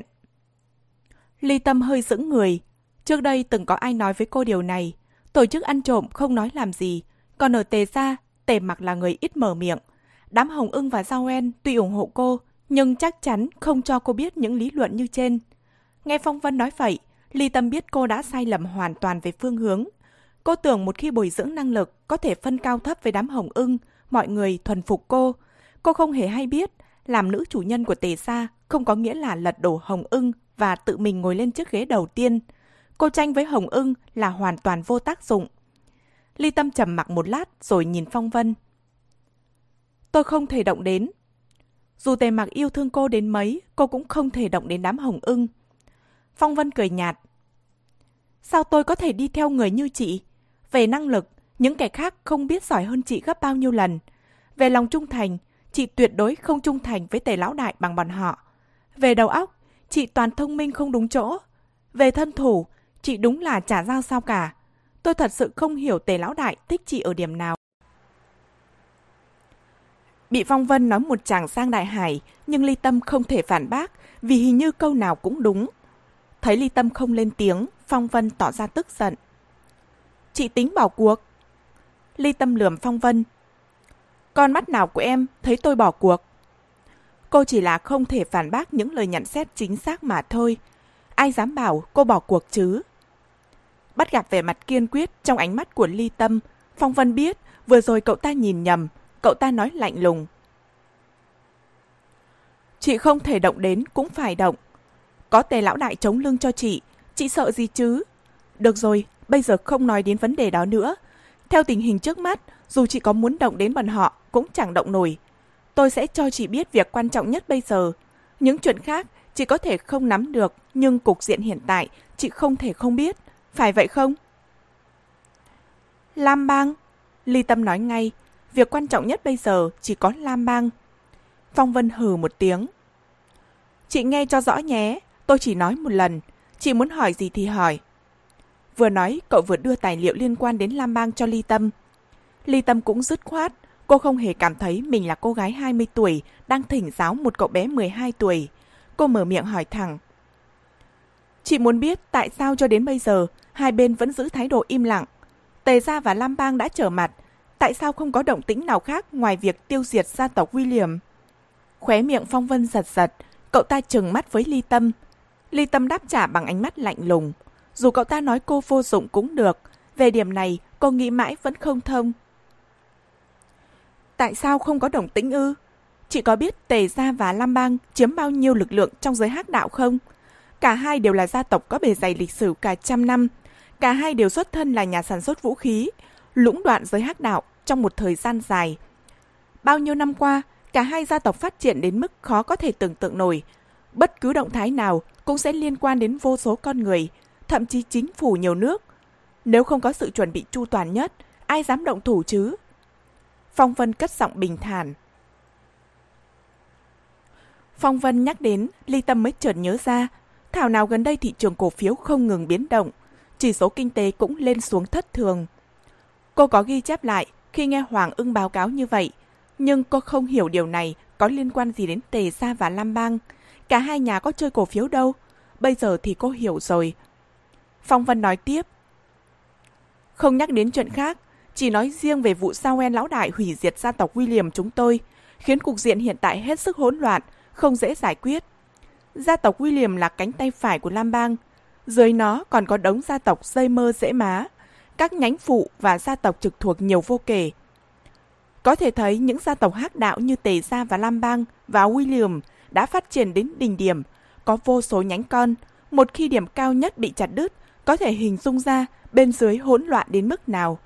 Ly Tâm hơi sững người. Trước đây từng có ai nói với cô điều này. Tổ chức ăn trộm không nói làm gì. Còn ở tề gia, tề mặc là người ít mở miệng. Đám Hồng ưng và Giao En tuy ủng hộ cô, nhưng chắc chắn không cho cô biết những lý luận như trên. Nghe Phong Vân nói vậy, Ly Tâm biết cô đã sai lầm hoàn toàn về phương hướng. Cô tưởng một khi bồi dưỡng năng lực có thể phân cao thấp với đám Hồng ưng, mọi người thuần phục cô. Cô không hề hay biết, làm nữ chủ nhân của tề gia không có nghĩa là lật đổ Hồng ưng và tự mình ngồi lên chiếc ghế đầu tiên. Cô tranh với Hồng ưng là hoàn toàn vô tác dụng. Ly Tâm trầm mặc một lát rồi nhìn Phong Vân. Tôi không thể động đến. Dù tề mặc yêu thương cô đến mấy, cô cũng không thể động đến đám Hồng ưng. Phong Vân cười nhạt. Sao tôi có thể đi theo người như chị? Về năng lực, những kẻ khác không biết giỏi hơn chị gấp bao nhiêu lần. Về lòng trung thành, chị tuyệt đối không trung thành với tề lão đại bằng bọn họ. Về đầu óc, chị toàn thông minh không đúng chỗ. Về thân thủ, chị đúng là trả giao sao cả. Tôi thật sự không hiểu tề lão đại thích chị ở điểm nào. Bị Phong Vân nói một chàng sang đại hải, nhưng Ly Tâm không thể phản bác vì hình như câu nào cũng đúng. Thấy Ly Tâm không lên tiếng, Phong Vân tỏ ra tức giận. Chị tính bỏ cuộc. Ly Tâm lườm Phong Vân. Con mắt nào của em thấy tôi bỏ cuộc? Cô chỉ là không thể phản bác những lời nhận xét chính xác mà thôi. Ai dám bảo cô bỏ cuộc chứ? Bắt gặp vẻ mặt kiên quyết trong ánh mắt của ly tâm, Phong Vân biết vừa rồi cậu ta nhìn nhầm, cậu ta nói lạnh lùng. Chị không thể động đến cũng phải động. Có tề lão đại chống lưng cho chị, chị sợ gì chứ? Được rồi, bây giờ không nói đến vấn đề đó nữa. Theo tình hình trước mắt, dù chị có muốn động đến bọn họ cũng chẳng động nổi. Tôi sẽ cho chị biết việc quan trọng nhất bây giờ. Những chuyện khác chị có thể không nắm được, nhưng cục diện hiện tại chị không thể không biết. Phải vậy không? Lam Bang. Ly Tâm nói ngay, việc quan trọng nhất bây giờ chỉ có Lam Bang. Phong Vân hừ một tiếng. Chị nghe cho rõ nhé, tôi chỉ nói một lần. Chị muốn hỏi gì thì hỏi. Vừa nói, cậu vừa đưa tài liệu liên quan đến Lam Bang cho Ly Tâm. Ly Tâm cũng dứt khoát, cô không hề cảm thấy mình là cô gái 20 tuổi đang thỉnh giáo một cậu bé 12 tuổi. Cô mở miệng hỏi thẳng. Chị muốn biết tại sao cho đến bây giờ hai bên vẫn giữ thái độ im lặng. Tề Gia và Lam Bang đã trở mặt, tại sao không có động tĩnh nào khác ngoài việc tiêu diệt gia tộc William? Khóe miệng Phong Vân giật giật, cậu ta trừng mắt với Ly Tâm. Ly Tâm đáp trả bằng ánh mắt lạnh lùng. Dù cậu ta nói cô vô dụng cũng được, về điểm này cô nghĩ mãi vẫn không thông. Tại sao không có động tĩnh ư? Chị có biết Tề Gia và Lam Bang chiếm bao nhiêu lực lượng trong giới hắc đạo không? Cả hai đều là gia tộc có bề dày lịch sử cả trăm năm. Cả hai đều xuất thân là nhà sản xuất vũ khí, lũng đoạn giới hắc đạo trong một thời gian dài. Bao nhiêu năm qua, cả hai gia tộc phát triển đến mức khó có thể tưởng tượng nổi. Bất cứ động thái nào cũng sẽ liên quan đến vô số con người, thậm chí chính phủ nhiều nước. Nếu không có sự chuẩn bị chu toàn nhất, ai dám động thủ chứ? Phong Vân cất giọng bình thản. Phong Vân nhắc đến, Ly Tâm mới chợt nhớ ra, thảo nào gần đây thị trường cổ phiếu không ngừng biến động, chỉ số kinh tế cũng lên xuống thất thường. Cô có ghi chép lại khi nghe Hoàng ưng báo cáo như vậy, nhưng cô không hiểu điều này có liên quan gì đến Tề Sa và Lam Bang. Cả hai nhà có chơi cổ phiếu đâu, bây giờ thì cô hiểu rồi. Phong Vân nói tiếp. Không nhắc đến chuyện khác, chỉ nói riêng về vụ sao en lão đại hủy diệt gia tộc William chúng tôi, khiến cục diện hiện tại hết sức hỗn loạn, không dễ giải quyết. Gia tộc William là cánh tay phải của Lam Bang. Dưới nó còn có đống gia tộc dây mơ dễ má, các nhánh phụ và gia tộc trực thuộc nhiều vô kể. Có thể thấy những gia tộc hắc đạo như Tề Gia và Lam Bang và William đã phát triển đến đỉnh điểm, có vô số nhánh con. Một khi điểm cao nhất bị chặt đứt, có thể hình dung ra bên dưới hỗn loạn đến mức nào.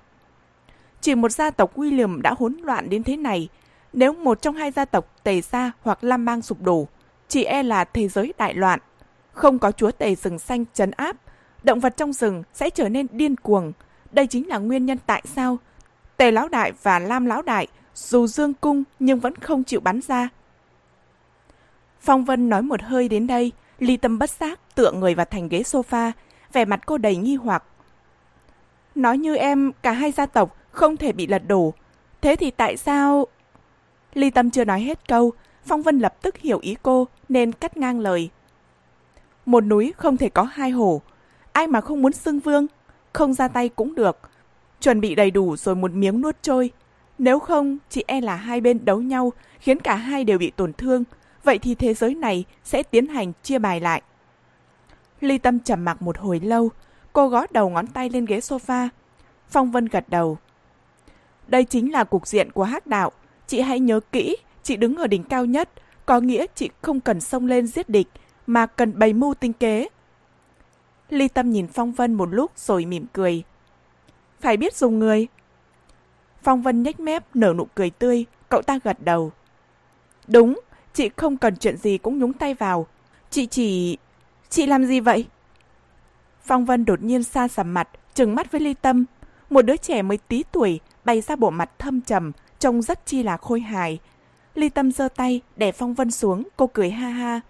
Chỉ một gia tộc William đã hỗn loạn đến thế này, nếu một trong hai gia tộc Tề Sa hoặc Lam Bang sụp đổ, chỉ e là thế giới đại loạn. Không có chúa tề rừng xanh chấn áp, động vật trong rừng sẽ trở nên điên cuồng. Đây chính là nguyên nhân tại sao Tề Lão Đại và Lam Lão Đại dù dương cung nhưng vẫn không chịu bắn ra. Phong Vân nói một hơi đến đây, ly tâm bất giác tựa người vào thành ghế sofa, vẻ mặt cô đầy nghi hoặc. Nói như em, cả hai gia tộc không thể bị lật đổ. Thế thì tại sao... Ly Tâm chưa nói hết câu, Phong Vân lập tức hiểu ý cô nên cắt ngang lời. Một núi không thể có hai hổ. Ai mà không muốn xưng vương, không ra tay cũng được. Chuẩn bị đầy đủ rồi một miếng nuốt trôi. Nếu không, chị e là hai bên đấu nhau khiến cả hai đều bị tổn thương. Vậy thì thế giới này sẽ tiến hành chia bài lại. Ly Tâm trầm mặc một hồi lâu, cô gõ đầu ngón tay lên ghế sofa. Phong Vân gật đầu. Đây chính là cục diện của hắc đạo. Chị hãy nhớ kỹ, chị đứng ở đỉnh cao nhất, có nghĩa chị không cần xông lên giết địch, mà cần bày mưu tinh kế. Ly Tâm nhìn Phong Vân một lúc rồi mỉm cười. Phải biết dùng người. Phong Vân nhếch mép nở nụ cười tươi, cậu ta gật đầu. Đúng, chị không cần chuyện gì cũng nhúng tay vào. Chị chỉ... Chị làm gì vậy? Phong Vân đột nhiên xa sầm mặt, trừng mắt với Ly Tâm. Một đứa trẻ mới tí tuổi, bày ra bộ mặt thâm trầm, trông rất chi là khôi hài. Ly Tâm giơ tay, đè Phong Vân xuống, cô cười ha ha.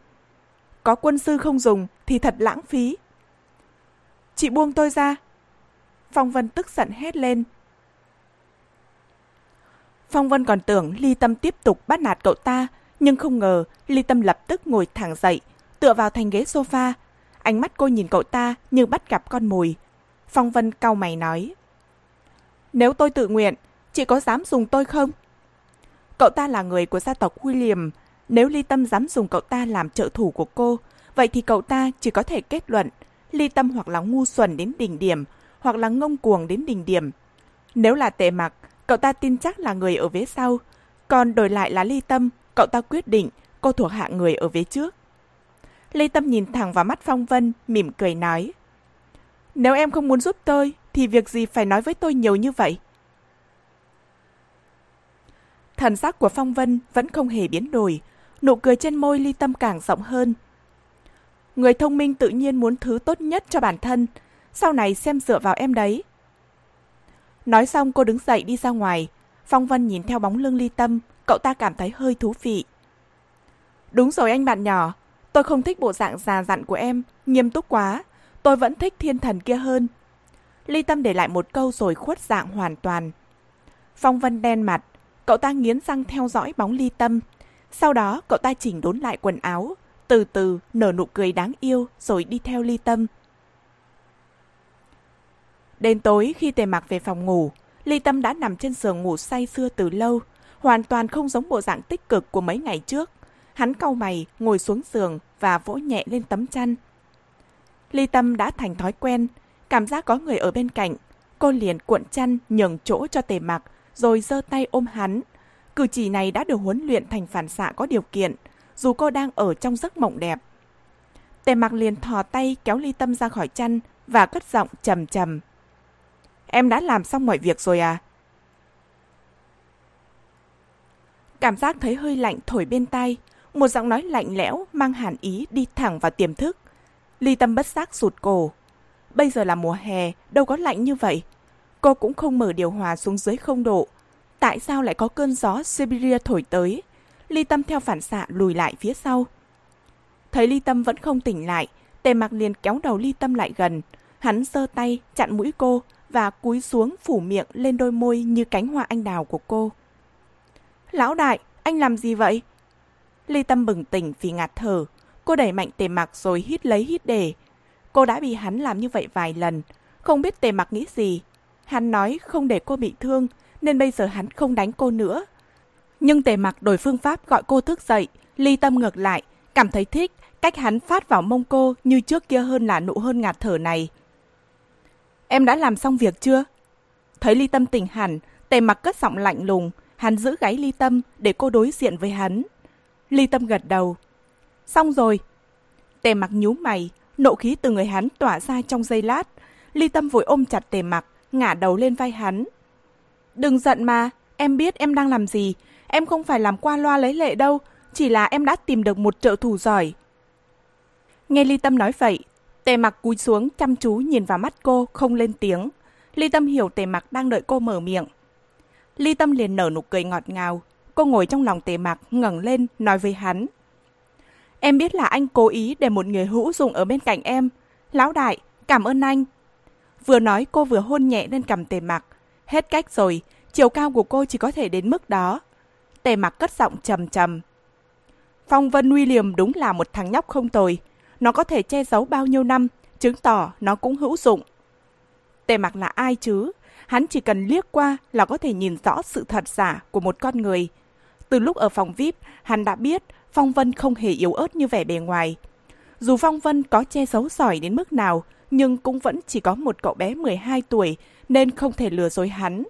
Có quân sư không dùng thì thật lãng phí. Chị buông tôi ra. Phong Vân tức giận hét lên. Phong Vân còn tưởng Ly Tâm tiếp tục bắt nạt cậu ta, nhưng không ngờ Ly Tâm lập tức ngồi thẳng dậy, tựa vào thành ghế sofa. Ánh mắt cô nhìn cậu ta như bắt gặp con mồi. Phong Vân cau mày nói. Nếu tôi tự nguyện, chị có dám dùng tôi không? Cậu ta là người của gia tộc William. Nếu Ly Tâm dám dùng cậu ta làm trợ thủ của cô, vậy thì cậu ta chỉ có thể kết luận ly tâm hoặc là ngu xuẩn đến đỉnh điểm, hoặc là ngông cuồng đến đỉnh điểm. Nếu là tệ mặc, cậu ta tin chắc là người ở phía sau, còn đổi lại là ly tâm, cậu ta quyết định cô thuộc hạ người ở phía trước. Lê tâm nhìn thẳng vào mắt Phong Vân, mỉm cười nói. Nếu em không muốn giúp tôi, thì việc gì phải nói với tôi nhiều như vậy? Thần sắc của Phong Vân vẫn không hề biến đổi, nụ cười trên môi ly tâm càng rộng hơn. Người thông minh tự nhiên muốn thứ tốt nhất cho bản thân, sau này xem dựa vào em đấy. Nói xong cô đứng dậy đi ra ngoài, Phong Vân nhìn theo bóng lưng ly tâm, cậu ta cảm thấy hơi thú vị. Đúng rồi anh bạn nhỏ, tôi không thích bộ dạng già dặn của em, nghiêm túc quá, tôi vẫn thích thiên thần kia hơn. Ly tâm để lại một câu rồi khuất dạng hoàn toàn. Phong Vân đen mặt, cậu ta nghiến răng theo dõi bóng ly tâm. Sau đó cậu ta chỉnh đốn lại quần áo, từ từ nở nụ cười đáng yêu rồi đi theo ly tâm. Đến tối khi tề mặc về phòng ngủ, ly tâm đã nằm trên giường ngủ say sưa từ lâu, hoàn toàn không giống bộ dạng tích cực của mấy ngày trước. Hắn cau mày, ngồi xuống giường và vỗ nhẹ lên tấm chăn. Ly tâm đã thành thói quen, cảm giác có người ở bên cạnh. Cô liền cuộn chăn nhường chỗ cho tề mặc, rồi giơ tay ôm hắn. Cử chỉ này đã được huấn luyện thành phản xạ có điều kiện, dù cô đang ở trong giấc mộng đẹp. Tề mặc liền thò tay kéo ly tâm ra khỏi chăn và cất giọng trầm trầm. Em đã làm xong mọi việc rồi à? Cảm giác thấy hơi lạnh thổi bên tay, một giọng nói lạnh lẽo mang hàn ý đi thẳng vào tiềm thức. Ly tâm bất giác sụt cổ. Bây giờ là mùa hè, đâu có lạnh như vậy. Cô cũng không mở điều hòa xuống dưới không độ. Tại sao lại có cơn gió Siberia thổi tới? Ly Tâm theo phản xạ lùi lại phía sau. Thấy Ly Tâm vẫn không tỉnh lại, Tề Mặc liền kéo đầu Ly Tâm lại gần. Hắn giơ tay chặn mũi cô và cúi xuống phủ miệng lên đôi môi như cánh hoa anh đào của cô. Lão đại, anh làm gì vậy? Ly Tâm bừng tỉnh vì ngạt thở. Cô đẩy mạnh Tề Mặc rồi hít lấy hít để. Cô đã bị hắn làm như vậy vài lần. Không biết Tề Mặc nghĩ gì. Hắn nói không để cô bị thương, nên bây giờ hắn không đánh cô nữa. Nhưng tề mặc đổi phương pháp gọi cô thức dậy, ly tâm ngược lại, cảm thấy thích cách hắn phát vào mông cô như trước kia hơn là nụ hơn ngạt thở này. Em đã làm xong việc chưa? Thấy ly tâm tỉnh hẳn, tề mặc cất giọng lạnh lùng, hắn giữ gáy ly tâm để cô đối diện với hắn. Ly tâm gật đầu. Xong rồi. Tề mặc nhú mày, nộ khí từ người hắn tỏa ra trong giây lát. Ly tâm vội ôm chặt tề mặc, ngả đầu lên vai hắn. Đừng giận mà, em biết em đang làm gì, Em không phải làm qua loa lấy lệ đâu, chỉ là em đã tìm được một trợ thủ giỏi. Nghe Ly Tâm nói vậy, Tề Mặc cúi xuống chăm chú nhìn vào mắt cô, không lên tiếng. Ly Tâm hiểu Tề Mặc đang đợi cô mở miệng. Ly Tâm liền nở nụ cười ngọt ngào. Cô ngồi trong lòng Tề Mặc, ngẩng lên, nói với hắn. Em biết là anh cố ý để một người hữu dụng ở bên cạnh em. Lão đại, cảm ơn anh. Vừa nói cô vừa hôn nhẹ lên cầm Tề Mặc. Hết cách rồi, chiều cao của cô chỉ có thể đến mức đó. Tề mặc cất giọng trầm trầm. Phong Vân William đúng là một thằng nhóc không tồi. Nó có thể che giấu bao nhiêu năm, chứng tỏ nó cũng hữu dụng. Tề mặc là ai chứ? Hắn chỉ cần liếc qua là có thể nhìn rõ sự thật giả của một con người. Từ lúc ở phòng VIP, hắn đã biết Phong Vân không hề yếu ớt như vẻ bề ngoài. Dù Phong Vân có che giấu giỏi đến mức nào, nhưng cũng vẫn chỉ có một cậu bé 12 tuổi nên không thể lừa dối hắn.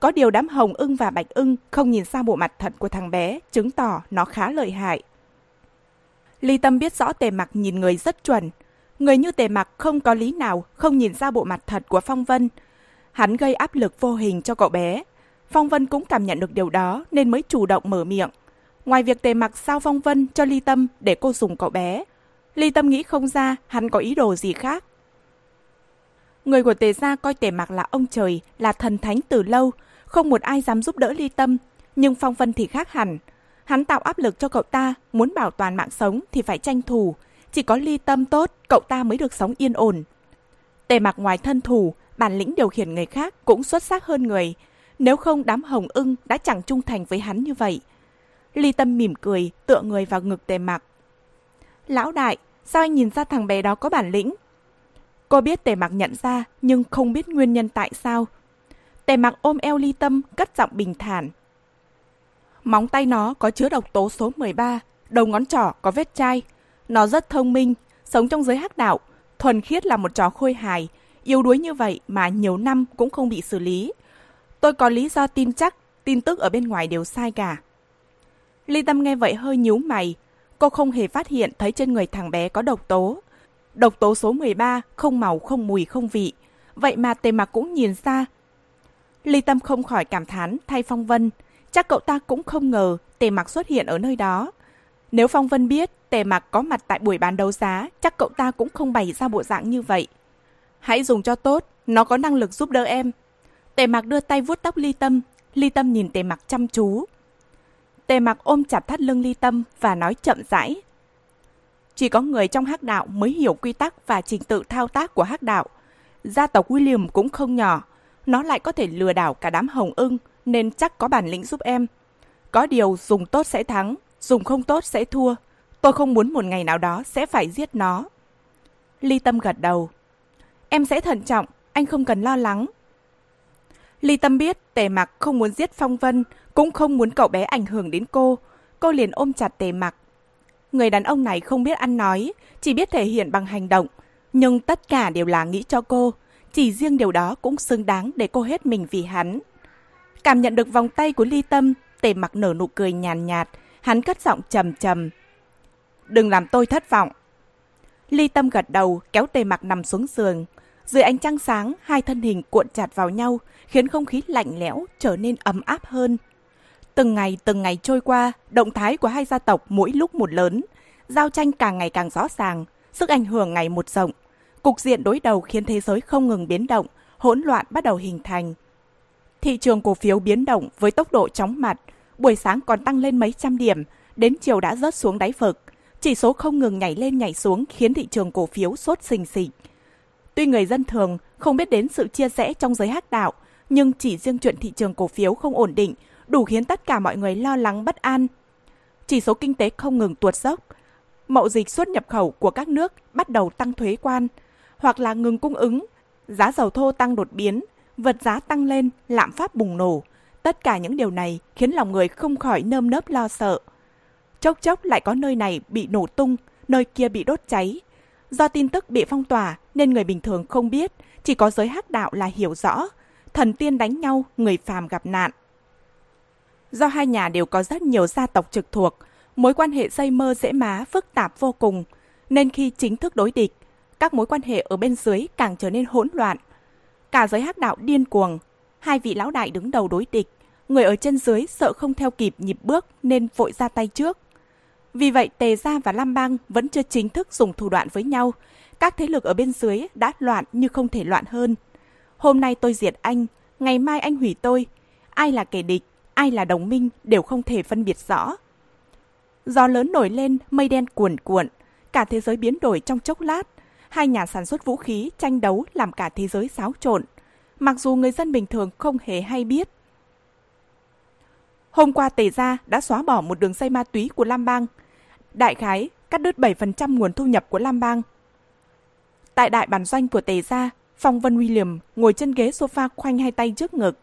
Có điều đám hồng ưng và bạch ưng không nhìn sang bộ mặt thật của thằng bé, chứng tỏ nó khá lợi hại. Ly Tâm biết rõ tề mặc nhìn người rất chuẩn. Người như tề mặc không có lý nào không nhìn ra bộ mặt thật của Phong Vân. Hắn gây áp lực vô hình cho cậu bé. Phong Vân cũng cảm nhận được điều đó nên mới chủ động mở miệng. Ngoài việc tề mặc sao Phong Vân cho Ly Tâm để cô dùng cậu bé, Ly Tâm nghĩ không ra hắn có ý đồ gì khác. Người của tề gia coi tề mặc là ông trời, là thần thánh từ lâu, không một ai dám giúp đỡ ly tâm, nhưng Phong Vân thì khác hẳn. Hắn tạo áp lực cho cậu ta, muốn bảo toàn mạng sống thì phải tranh thủ. Chỉ có ly tâm tốt, cậu ta mới được sống yên ổn. Tề mặc ngoài thân thủ, bản lĩnh điều khiển người khác cũng xuất sắc hơn người. Nếu không đám hồng ưng đã chẳng trung thành với hắn như vậy. Ly tâm mỉm cười, tựa người vào ngực tề mặc. Lão đại, sao anh nhìn ra thằng bé đó có bản lĩnh? Cô biết tề mặc nhận ra, nhưng không biết nguyên nhân tại sao Tề mặc ôm eo ly tâm, cất giọng bình thản. Móng tay nó có chứa độc tố số 13, đầu ngón trỏ có vết chai. Nó rất thông minh, sống trong giới hắc đạo, thuần khiết là một chó khôi hài, yếu đuối như vậy mà nhiều năm cũng không bị xử lý. Tôi có lý do tin chắc tin tức ở bên ngoài đều sai cả. Ly Tâm nghe vậy hơi nhíu mày. Cô không hề phát hiện thấy trên người thằng bé có độc tố. Độc tố số 13, không màu, không mùi, không vị. Vậy mà tề mặc cũng nhìn ra. Ly Tâm không khỏi cảm thán thay Phong Vân. Chắc cậu ta cũng không ngờ tề mặc xuất hiện ở nơi đó. Nếu Phong Vân biết tề mặc có mặt tại buổi bán đấu giá, chắc cậu ta cũng không bày ra bộ dạng như vậy. Hãy dùng cho tốt, nó có năng lực giúp đỡ em. Tề mặc đưa tay vuốt tóc Ly Tâm, Ly Tâm nhìn Tề Mặc chăm chú. Tề Mặc ôm chặt thắt lưng Ly Tâm và nói chậm rãi. Chỉ có người trong hắc đạo mới hiểu quy tắc và trình tự thao tác của hắc đạo. Gia tộc William cũng không nhỏ, nó lại có thể lừa đảo cả đám hồng ưng nên chắc có bản lĩnh giúp em. Có điều dùng tốt sẽ thắng, dùng không tốt sẽ thua. Tôi không muốn một ngày nào đó sẽ phải giết nó. Ly Tâm gật đầu. Em sẽ thận trọng, anh không cần lo lắng. Ly Tâm biết Tề Mặc không muốn giết Phong Vân, cũng không muốn cậu bé ảnh hưởng đến cô. Cô liền ôm chặt Tề Mặc. Người đàn ông này không biết ăn nói, chỉ biết thể hiện bằng hành động. Nhưng tất cả đều là nghĩ cho cô. Chỉ riêng điều đó cũng xứng đáng để cô hết mình vì hắn. Cảm nhận được vòng tay của Ly Tâm, Tề Mặc nở nụ cười nhàn nhạt, hắn cất giọng trầm trầm. Đừng làm tôi thất vọng. Ly Tâm gật đầu, kéo Tề Mặc nằm xuống giường. Dưới ánh trăng sáng, hai thân hình cuộn chặt vào nhau, khiến không khí lạnh lẽo trở nên ấm áp hơn. Từng ngày từng ngày trôi qua, động thái của hai gia tộc mỗi lúc một lớn, giao tranh càng ngày càng rõ ràng, sức ảnh hưởng ngày một rộng. Cục diện đối đầu khiến thế giới không ngừng biến động, hỗn loạn bắt đầu hình thành. Thị trường cổ phiếu biến động với tốc độ chóng mặt, buổi sáng còn tăng lên mấy trăm điểm, đến chiều đã rớt xuống đáy vực. Chỉ số không ngừng nhảy lên nhảy xuống khiến thị trường cổ phiếu sốt xình xịch. Tuy người dân thường không biết đến sự chia rẽ trong giới hắc đạo, nhưng chỉ riêng chuyện thị trường cổ phiếu không ổn định đủ khiến tất cả mọi người lo lắng bất an. Chỉ số kinh tế không ngừng tuột dốc, mậu dịch xuất nhập khẩu của các nước bắt đầu tăng thuế quan, hoặc là ngừng cung ứng, giá dầu thô tăng đột biến, vật giá tăng lên, lạm phát bùng nổ. Tất cả những điều này khiến lòng người không khỏi nơm nớp lo sợ. Chốc chốc lại có nơi này bị nổ tung, nơi kia bị đốt cháy. Do tin tức bị phong tỏa nên người bình thường không biết, chỉ có giới hắc đạo là hiểu rõ, thần tiên đánh nhau, người phàm gặp nạn. Do hai nhà đều có rất nhiều gia tộc trực thuộc, mối quan hệ dây mơ dễ má phức tạp vô cùng, nên khi chính thức đối địch, các mối quan hệ ở bên dưới càng trở nên hỗn loạn. Cả giới hắc đạo điên cuồng, hai vị lão đại đứng đầu đối địch, người ở chân dưới sợ không theo kịp nhịp bước nên vội ra tay trước. Vì vậy Tề Gia và Lam Bang vẫn chưa chính thức dùng thủ đoạn với nhau, các thế lực ở bên dưới đã loạn như không thể loạn hơn. Hôm nay tôi diệt anh, ngày mai anh hủy tôi. Ai là kẻ địch, ai là đồng minh đều không thể phân biệt rõ. Gió lớn nổi lên, mây đen cuồn cuộn, cả thế giới biến đổi trong chốc lát. Hai nhà sản xuất vũ khí tranh đấu làm cả thế giới xáo trộn. Mặc dù người dân bình thường không hề hay biết. Hôm qua Tề Gia đã xóa bỏ một đường dây ma túy của Lam Bang. Đại khái cắt đứt 7% nguồn thu nhập của Lam Bang. Tại đại bản doanh của Tề Gia, Phong Vân William ngồi trên ghế sofa khoanh hai tay trước ngực.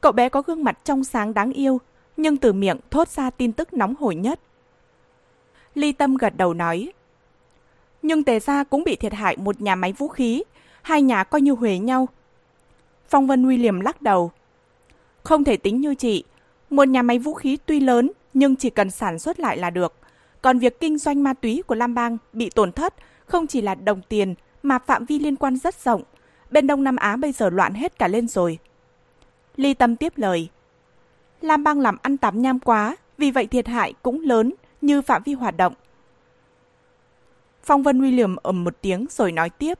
Cậu bé có gương mặt trong sáng đáng yêu, nhưng từ miệng thốt ra tin tức nóng hổi nhất. Ly Tâm gật đầu nói. Nhưng Tề Gia cũng bị thiệt hại một nhà máy vũ khí, hai nhà coi như huề nhau. Phong Vân William lắc đầu. Không thể tính như chị, một nhà máy vũ khí tuy lớn nhưng chỉ cần sản xuất lại là được. Còn việc kinh doanh ma túy của Lam Bang bị tổn thất không chỉ là đồng tiền mà phạm vi liên quan rất rộng, bên Đông Nam Á bây giờ loạn hết cả lên rồi. Ly Tâm tiếp lời. Lam bang làm ăn tám nham quá, vì vậy thiệt hại cũng lớn như phạm vi hoạt động. Phong Vân William ầm một tiếng rồi nói tiếp.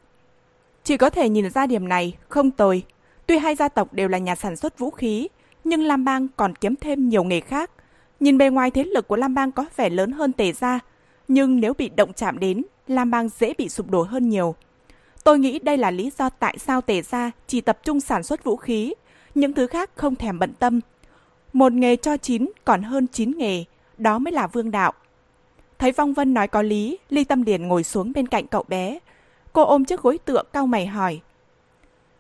Chỉ có thể nhìn ra điểm này, không tồi. Tuy hai gia tộc đều là nhà sản xuất vũ khí, nhưng Lam Bang còn kiếm thêm nhiều nghề khác. Nhìn bề ngoài thế lực của Lam Bang có vẻ lớn hơn Tề Gia, nhưng nếu bị động chạm đến, Lam Bang dễ bị sụp đổ hơn nhiều. Tôi nghĩ đây là lý do tại sao Tề Gia chỉ tập trung sản xuất vũ khí, những thứ khác không thèm bận tâm. Một nghề cho chín còn hơn chín nghề, đó mới là vương đạo. Thấy Phong Vân nói có lý, Ly Tâm liền ngồi xuống bên cạnh cậu bé. Cô ôm chiếc gối tựa cao mày hỏi.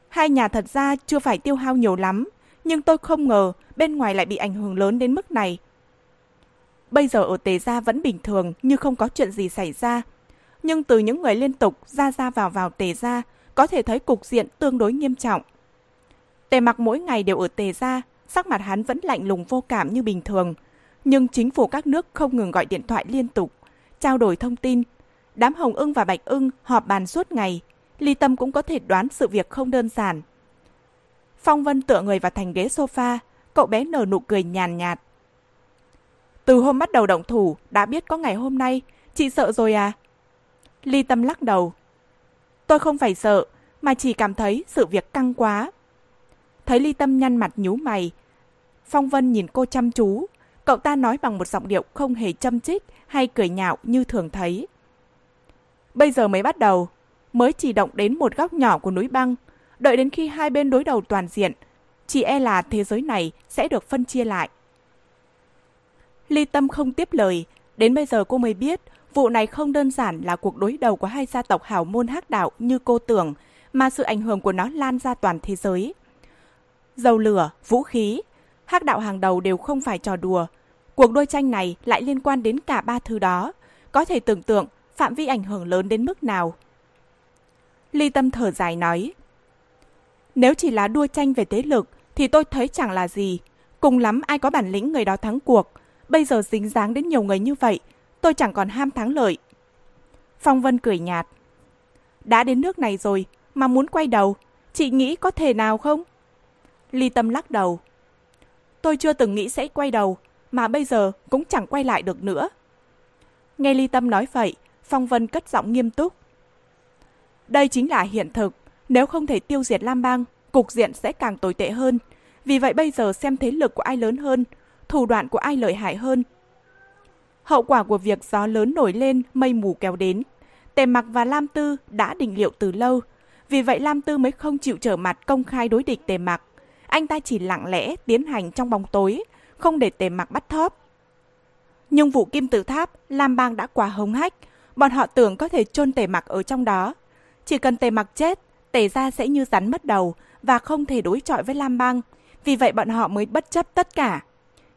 Hai nhà thật ra chưa phải tiêu hao nhiều lắm, nhưng tôi không ngờ bên ngoài lại bị ảnh hưởng lớn đến mức này. Bây giờ ở Tề Gia vẫn bình thường như không có chuyện gì xảy ra nhưng từ những người liên tục ra ra vào vào tề ra, có thể thấy cục diện tương đối nghiêm trọng. Tề mặc mỗi ngày đều ở tề ra, sắc mặt hắn vẫn lạnh lùng vô cảm như bình thường. Nhưng chính phủ các nước không ngừng gọi điện thoại liên tục, trao đổi thông tin. Đám Hồng ưng và Bạch ưng họp bàn suốt ngày. Ly Tâm cũng có thể đoán sự việc không đơn giản. Phong Vân tựa người vào thành ghế sofa, cậu bé nở nụ cười nhàn nhạt. Từ hôm bắt đầu động thủ, đã biết có ngày hôm nay, chị sợ rồi à? Ly Tâm lắc đầu. Tôi không phải sợ, mà chỉ cảm thấy sự việc căng quá. Thấy Ly Tâm nhăn mặt nhú mày. Phong Vân nhìn cô chăm chú. Cậu ta nói bằng một giọng điệu không hề châm chích hay cười nhạo như thường thấy. Bây giờ mới bắt đầu, mới chỉ động đến một góc nhỏ của núi băng. Đợi đến khi hai bên đối đầu toàn diện, chỉ e là thế giới này sẽ được phân chia lại. Ly Tâm không tiếp lời, đến bây giờ cô mới biết vụ này không đơn giản là cuộc đối đầu của hai gia tộc hảo môn hắc đạo như cô tưởng, mà sự ảnh hưởng của nó lan ra toàn thế giới. Dầu lửa, vũ khí, hắc đạo hàng đầu đều không phải trò đùa. Cuộc đua tranh này lại liên quan đến cả ba thứ đó. Có thể tưởng tượng phạm vi ảnh hưởng lớn đến mức nào. Ly Tâm thở dài nói. Nếu chỉ là đua tranh về thế lực thì tôi thấy chẳng là gì. Cùng lắm ai có bản lĩnh người đó thắng cuộc. Bây giờ dính dáng đến nhiều người như vậy, tôi chẳng còn ham thắng lợi. Phong Vân cười nhạt. Đã đến nước này rồi, mà muốn quay đầu, chị nghĩ có thể nào không? Ly Tâm lắc đầu. Tôi chưa từng nghĩ sẽ quay đầu, mà bây giờ cũng chẳng quay lại được nữa. Nghe Ly Tâm nói vậy, Phong Vân cất giọng nghiêm túc. Đây chính là hiện thực, nếu không thể tiêu diệt Lam Bang, cục diện sẽ càng tồi tệ hơn. Vì vậy bây giờ xem thế lực của ai lớn hơn, thủ đoạn của ai lợi hại hơn. Hậu quả của việc gió lớn nổi lên, mây mù kéo đến. Tề Mặc và Lam Tư đã định liệu từ lâu, vì vậy Lam Tư mới không chịu trở mặt công khai đối địch Tề Mặc anh ta chỉ lặng lẽ tiến hành trong bóng tối, không để tề mặc bắt thóp. Nhưng vụ kim tự tháp, Lam Bang đã quá hống hách, bọn họ tưởng có thể chôn tề mặc ở trong đó. Chỉ cần tề mặc chết, tề gia sẽ như rắn mất đầu và không thể đối chọi với Lam Bang. Vì vậy bọn họ mới bất chấp tất cả.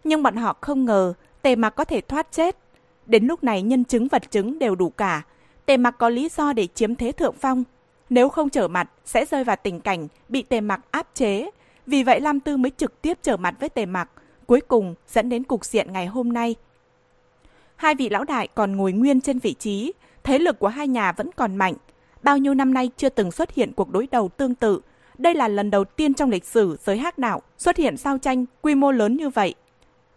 Nhưng bọn họ không ngờ tề mặc có thể thoát chết. Đến lúc này nhân chứng vật chứng đều đủ cả. Tề mặc có lý do để chiếm thế thượng phong. Nếu không trở mặt, sẽ rơi vào tình cảnh bị tề mặc áp chế, vì vậy Lam Tư mới trực tiếp trở mặt với Tề Mặc, cuối cùng dẫn đến cục diện ngày hôm nay. Hai vị lão đại còn ngồi nguyên trên vị trí, thế lực của hai nhà vẫn còn mạnh. Bao nhiêu năm nay chưa từng xuất hiện cuộc đối đầu tương tự. Đây là lần đầu tiên trong lịch sử giới hắc đạo xuất hiện giao tranh quy mô lớn như vậy.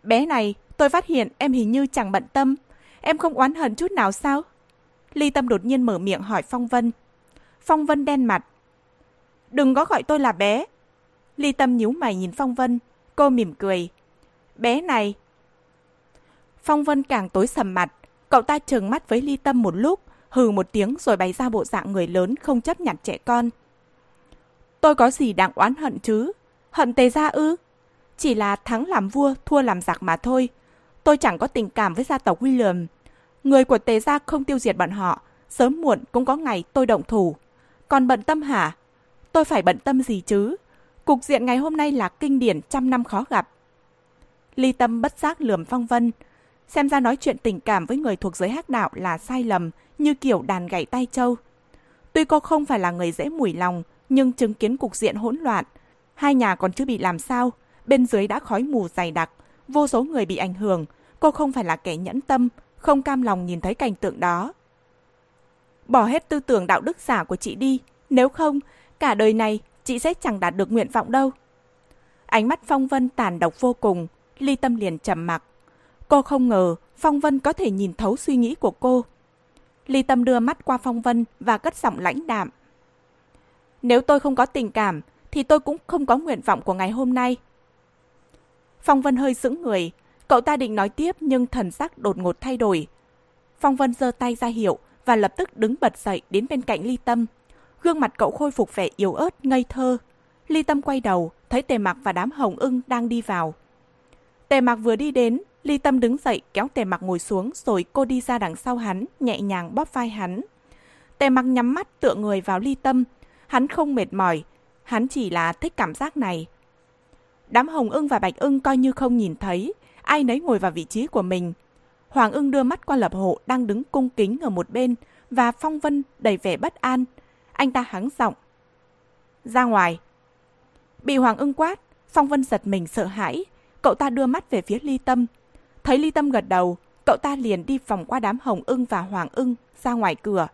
Bé này, tôi phát hiện em hình như chẳng bận tâm. Em không oán hận chút nào sao? Ly Tâm đột nhiên mở miệng hỏi Phong Vân. Phong Vân đen mặt. Đừng có gọi tôi là bé, Ly Tâm nhíu mày nhìn Phong Vân, cô mỉm cười. Bé này. Phong Vân càng tối sầm mặt, cậu ta trừng mắt với Ly Tâm một lúc, hừ một tiếng rồi bày ra bộ dạng người lớn không chấp nhận trẻ con. Tôi có gì đáng oán hận chứ? Hận tề gia ư? Chỉ là thắng làm vua, thua làm giặc mà thôi. Tôi chẳng có tình cảm với gia tộc William. Người của tề gia không tiêu diệt bọn họ, sớm muộn cũng có ngày tôi động thủ. Còn bận tâm hả? Tôi phải bận tâm gì chứ? Cục diện ngày hôm nay là kinh điển trăm năm khó gặp. Ly Tâm bất giác lườm Phong Vân. Xem ra nói chuyện tình cảm với người thuộc giới hắc đạo là sai lầm, như kiểu đàn gãy tay châu. Tuy cô không phải là người dễ mùi lòng, nhưng chứng kiến cục diện hỗn loạn. Hai nhà còn chưa bị làm sao, bên dưới đã khói mù dày đặc, vô số người bị ảnh hưởng. Cô không phải là kẻ nhẫn tâm, không cam lòng nhìn thấy cảnh tượng đó. Bỏ hết tư tưởng đạo đức giả của chị đi, nếu không, cả đời này chị sẽ chẳng đạt được nguyện vọng đâu. Ánh mắt Phong Vân tàn độc vô cùng, ly tâm liền trầm mặc. Cô không ngờ Phong Vân có thể nhìn thấu suy nghĩ của cô. Ly tâm đưa mắt qua Phong Vân và cất giọng lãnh đạm. Nếu tôi không có tình cảm, thì tôi cũng không có nguyện vọng của ngày hôm nay. Phong Vân hơi sững người, cậu ta định nói tiếp nhưng thần sắc đột ngột thay đổi. Phong Vân giơ tay ra hiệu và lập tức đứng bật dậy đến bên cạnh Ly Tâm. Gương mặt cậu khôi phục vẻ yếu ớt, ngây thơ. Ly Tâm quay đầu, thấy Tề Mặc và đám hồng ưng đang đi vào. Tề Mặc vừa đi đến, Ly Tâm đứng dậy kéo Tề Mặc ngồi xuống rồi cô đi ra đằng sau hắn, nhẹ nhàng bóp vai hắn. Tề Mặc nhắm mắt tựa người vào Ly Tâm. Hắn không mệt mỏi, hắn chỉ là thích cảm giác này. Đám hồng ưng và bạch ưng coi như không nhìn thấy, ai nấy ngồi vào vị trí của mình. Hoàng ưng đưa mắt qua lập hộ đang đứng cung kính ở một bên, và Phong Vân đầy vẻ bất an. Anh ta hắng giọng. Ra ngoài. Bị Hoàng ưng quát, Phong Vân giật mình sợ hãi. Cậu ta đưa mắt về phía Ly Tâm. Thấy Ly Tâm gật đầu, cậu ta liền đi vòng qua đám Hồng ưng và Hoàng ưng ra ngoài cửa.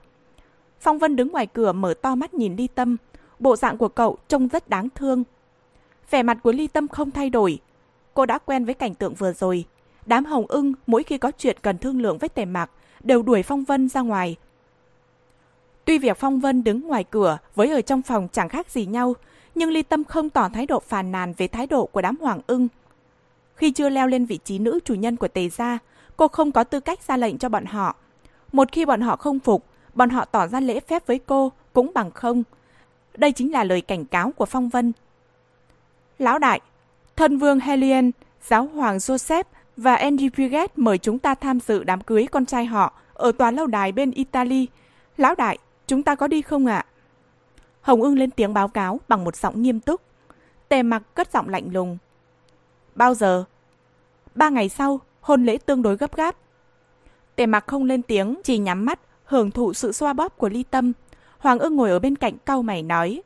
Phong Vân đứng ngoài cửa mở to mắt nhìn Ly Tâm. Bộ dạng của cậu trông rất đáng thương. Vẻ mặt của Ly Tâm không thay đổi. Cô đã quen với cảnh tượng vừa rồi. Đám Hồng ưng mỗi khi có chuyện cần thương lượng với tề mạc đều đuổi Phong Vân ra ngoài. Tuy việc Phong Vân đứng ngoài cửa với ở trong phòng chẳng khác gì nhau, nhưng Ly Tâm không tỏ thái độ phàn nàn về thái độ của đám Hoàng ưng. Khi chưa leo lên vị trí nữ chủ nhân của Tề Gia, cô không có tư cách ra lệnh cho bọn họ. Một khi bọn họ không phục, bọn họ tỏ ra lễ phép với cô cũng bằng không. Đây chính là lời cảnh cáo của Phong Vân. Lão đại, thân vương Helien, giáo hoàng Joseph và Andy Puget mời chúng ta tham dự đám cưới con trai họ ở tòa lâu đài bên Italy. Lão đại, chúng ta có đi không ạ? Hồng ưng lên tiếng báo cáo bằng một giọng nghiêm túc. Tề mặc cất giọng lạnh lùng. Bao giờ? Ba ngày sau, hôn lễ tương đối gấp gáp. Tề mặc không lên tiếng, chỉ nhắm mắt, hưởng thụ sự xoa bóp của ly tâm. Hoàng ưng ngồi ở bên cạnh cau mày nói.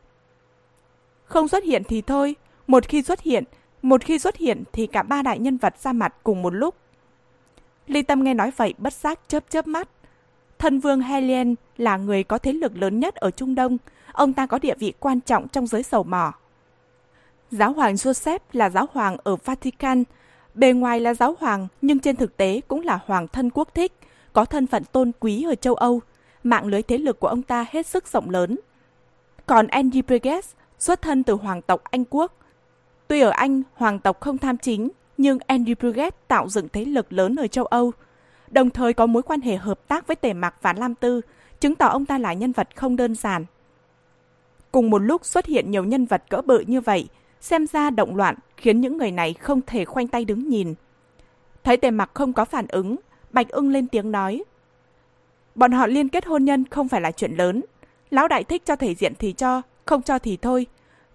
Không xuất hiện thì thôi, một khi xuất hiện, một khi xuất hiện thì cả ba đại nhân vật ra mặt cùng một lúc. Ly tâm nghe nói vậy bất giác chớp chớp mắt. Thân vương Helien là người có thế lực lớn nhất ở Trung Đông, ông ta có địa vị quan trọng trong giới sầu mỏ. Giáo hoàng Joseph là giáo hoàng ở Vatican, bề ngoài là giáo hoàng nhưng trên thực tế cũng là hoàng thân quốc thích, có thân phận tôn quý ở châu Âu. Mạng lưới thế lực của ông ta hết sức rộng lớn. Còn Andy Burgess xuất thân từ hoàng tộc Anh Quốc. Tuy ở Anh, hoàng tộc không tham chính, nhưng Andy Bruget tạo dựng thế lực lớn ở châu Âu, đồng thời có mối quan hệ hợp tác với Tề Mạc và Lam Tư, chứng tỏ ông ta là nhân vật không đơn giản. Cùng một lúc xuất hiện nhiều nhân vật cỡ bự như vậy, xem ra động loạn khiến những người này không thể khoanh tay đứng nhìn. Thấy tề mặc không có phản ứng, Bạch ưng lên tiếng nói. Bọn họ liên kết hôn nhân không phải là chuyện lớn. Lão đại thích cho thể diện thì cho, không cho thì thôi.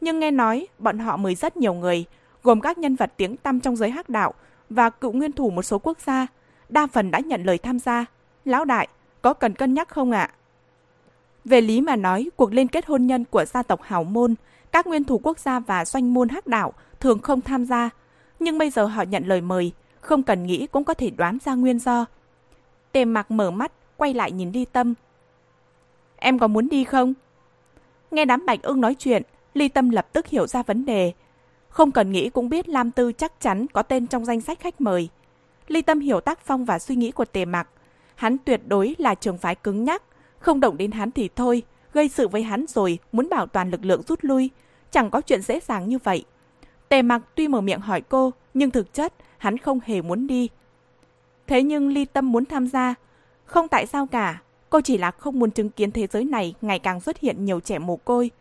Nhưng nghe nói bọn họ mời rất nhiều người, gồm các nhân vật tiếng tăm trong giới hắc đạo và cựu nguyên thủ một số quốc gia. Đa phần đã nhận lời tham gia. Lão đại, có cần cân nhắc không ạ? Về lý mà nói, cuộc liên kết hôn nhân của gia tộc Hào Môn, các nguyên thủ quốc gia và doanh môn hắc đạo thường không tham gia. Nhưng bây giờ họ nhận lời mời, không cần nghĩ cũng có thể đoán ra nguyên do. Tề mặc mở mắt, quay lại nhìn Ly Tâm. Em có muốn đi không? Nghe đám bạch ưng nói chuyện, Ly Tâm lập tức hiểu ra vấn đề. Không cần nghĩ cũng biết Lam Tư chắc chắn có tên trong danh sách khách mời. Ly Tâm hiểu tác phong và suy nghĩ của Tề Mặc. Hắn tuyệt đối là trường phái cứng nhắc, không động đến hắn thì thôi, gây sự với hắn rồi muốn bảo toàn lực lượng rút lui. Chẳng có chuyện dễ dàng như vậy. Tề mặc tuy mở miệng hỏi cô, nhưng thực chất hắn không hề muốn đi. Thế nhưng ly tâm muốn tham gia. Không tại sao cả, cô chỉ là không muốn chứng kiến thế giới này ngày càng xuất hiện nhiều trẻ mồ côi.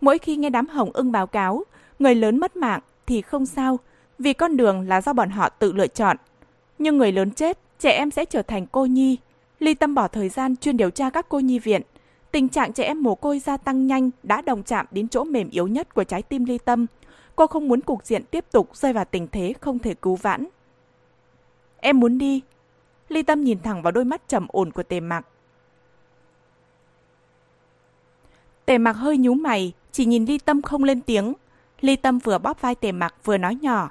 Mỗi khi nghe đám hồng ưng báo cáo, người lớn mất mạng thì không sao, vì con đường là do bọn họ tự lựa chọn. Nhưng người lớn chết, trẻ em sẽ trở thành cô nhi, Ly Tâm bỏ thời gian chuyên điều tra các cô nhi viện. Tình trạng trẻ em mồ côi gia tăng nhanh đã đồng chạm đến chỗ mềm yếu nhất của trái tim Ly Tâm. Cô không muốn cục diện tiếp tục rơi vào tình thế không thể cứu vãn. Em muốn đi. Ly Tâm nhìn thẳng vào đôi mắt trầm ổn của Tề Mặc. Tề Mặc hơi nhú mày, chỉ nhìn Ly Tâm không lên tiếng. Ly Tâm vừa bóp vai Tề Mặc vừa nói nhỏ.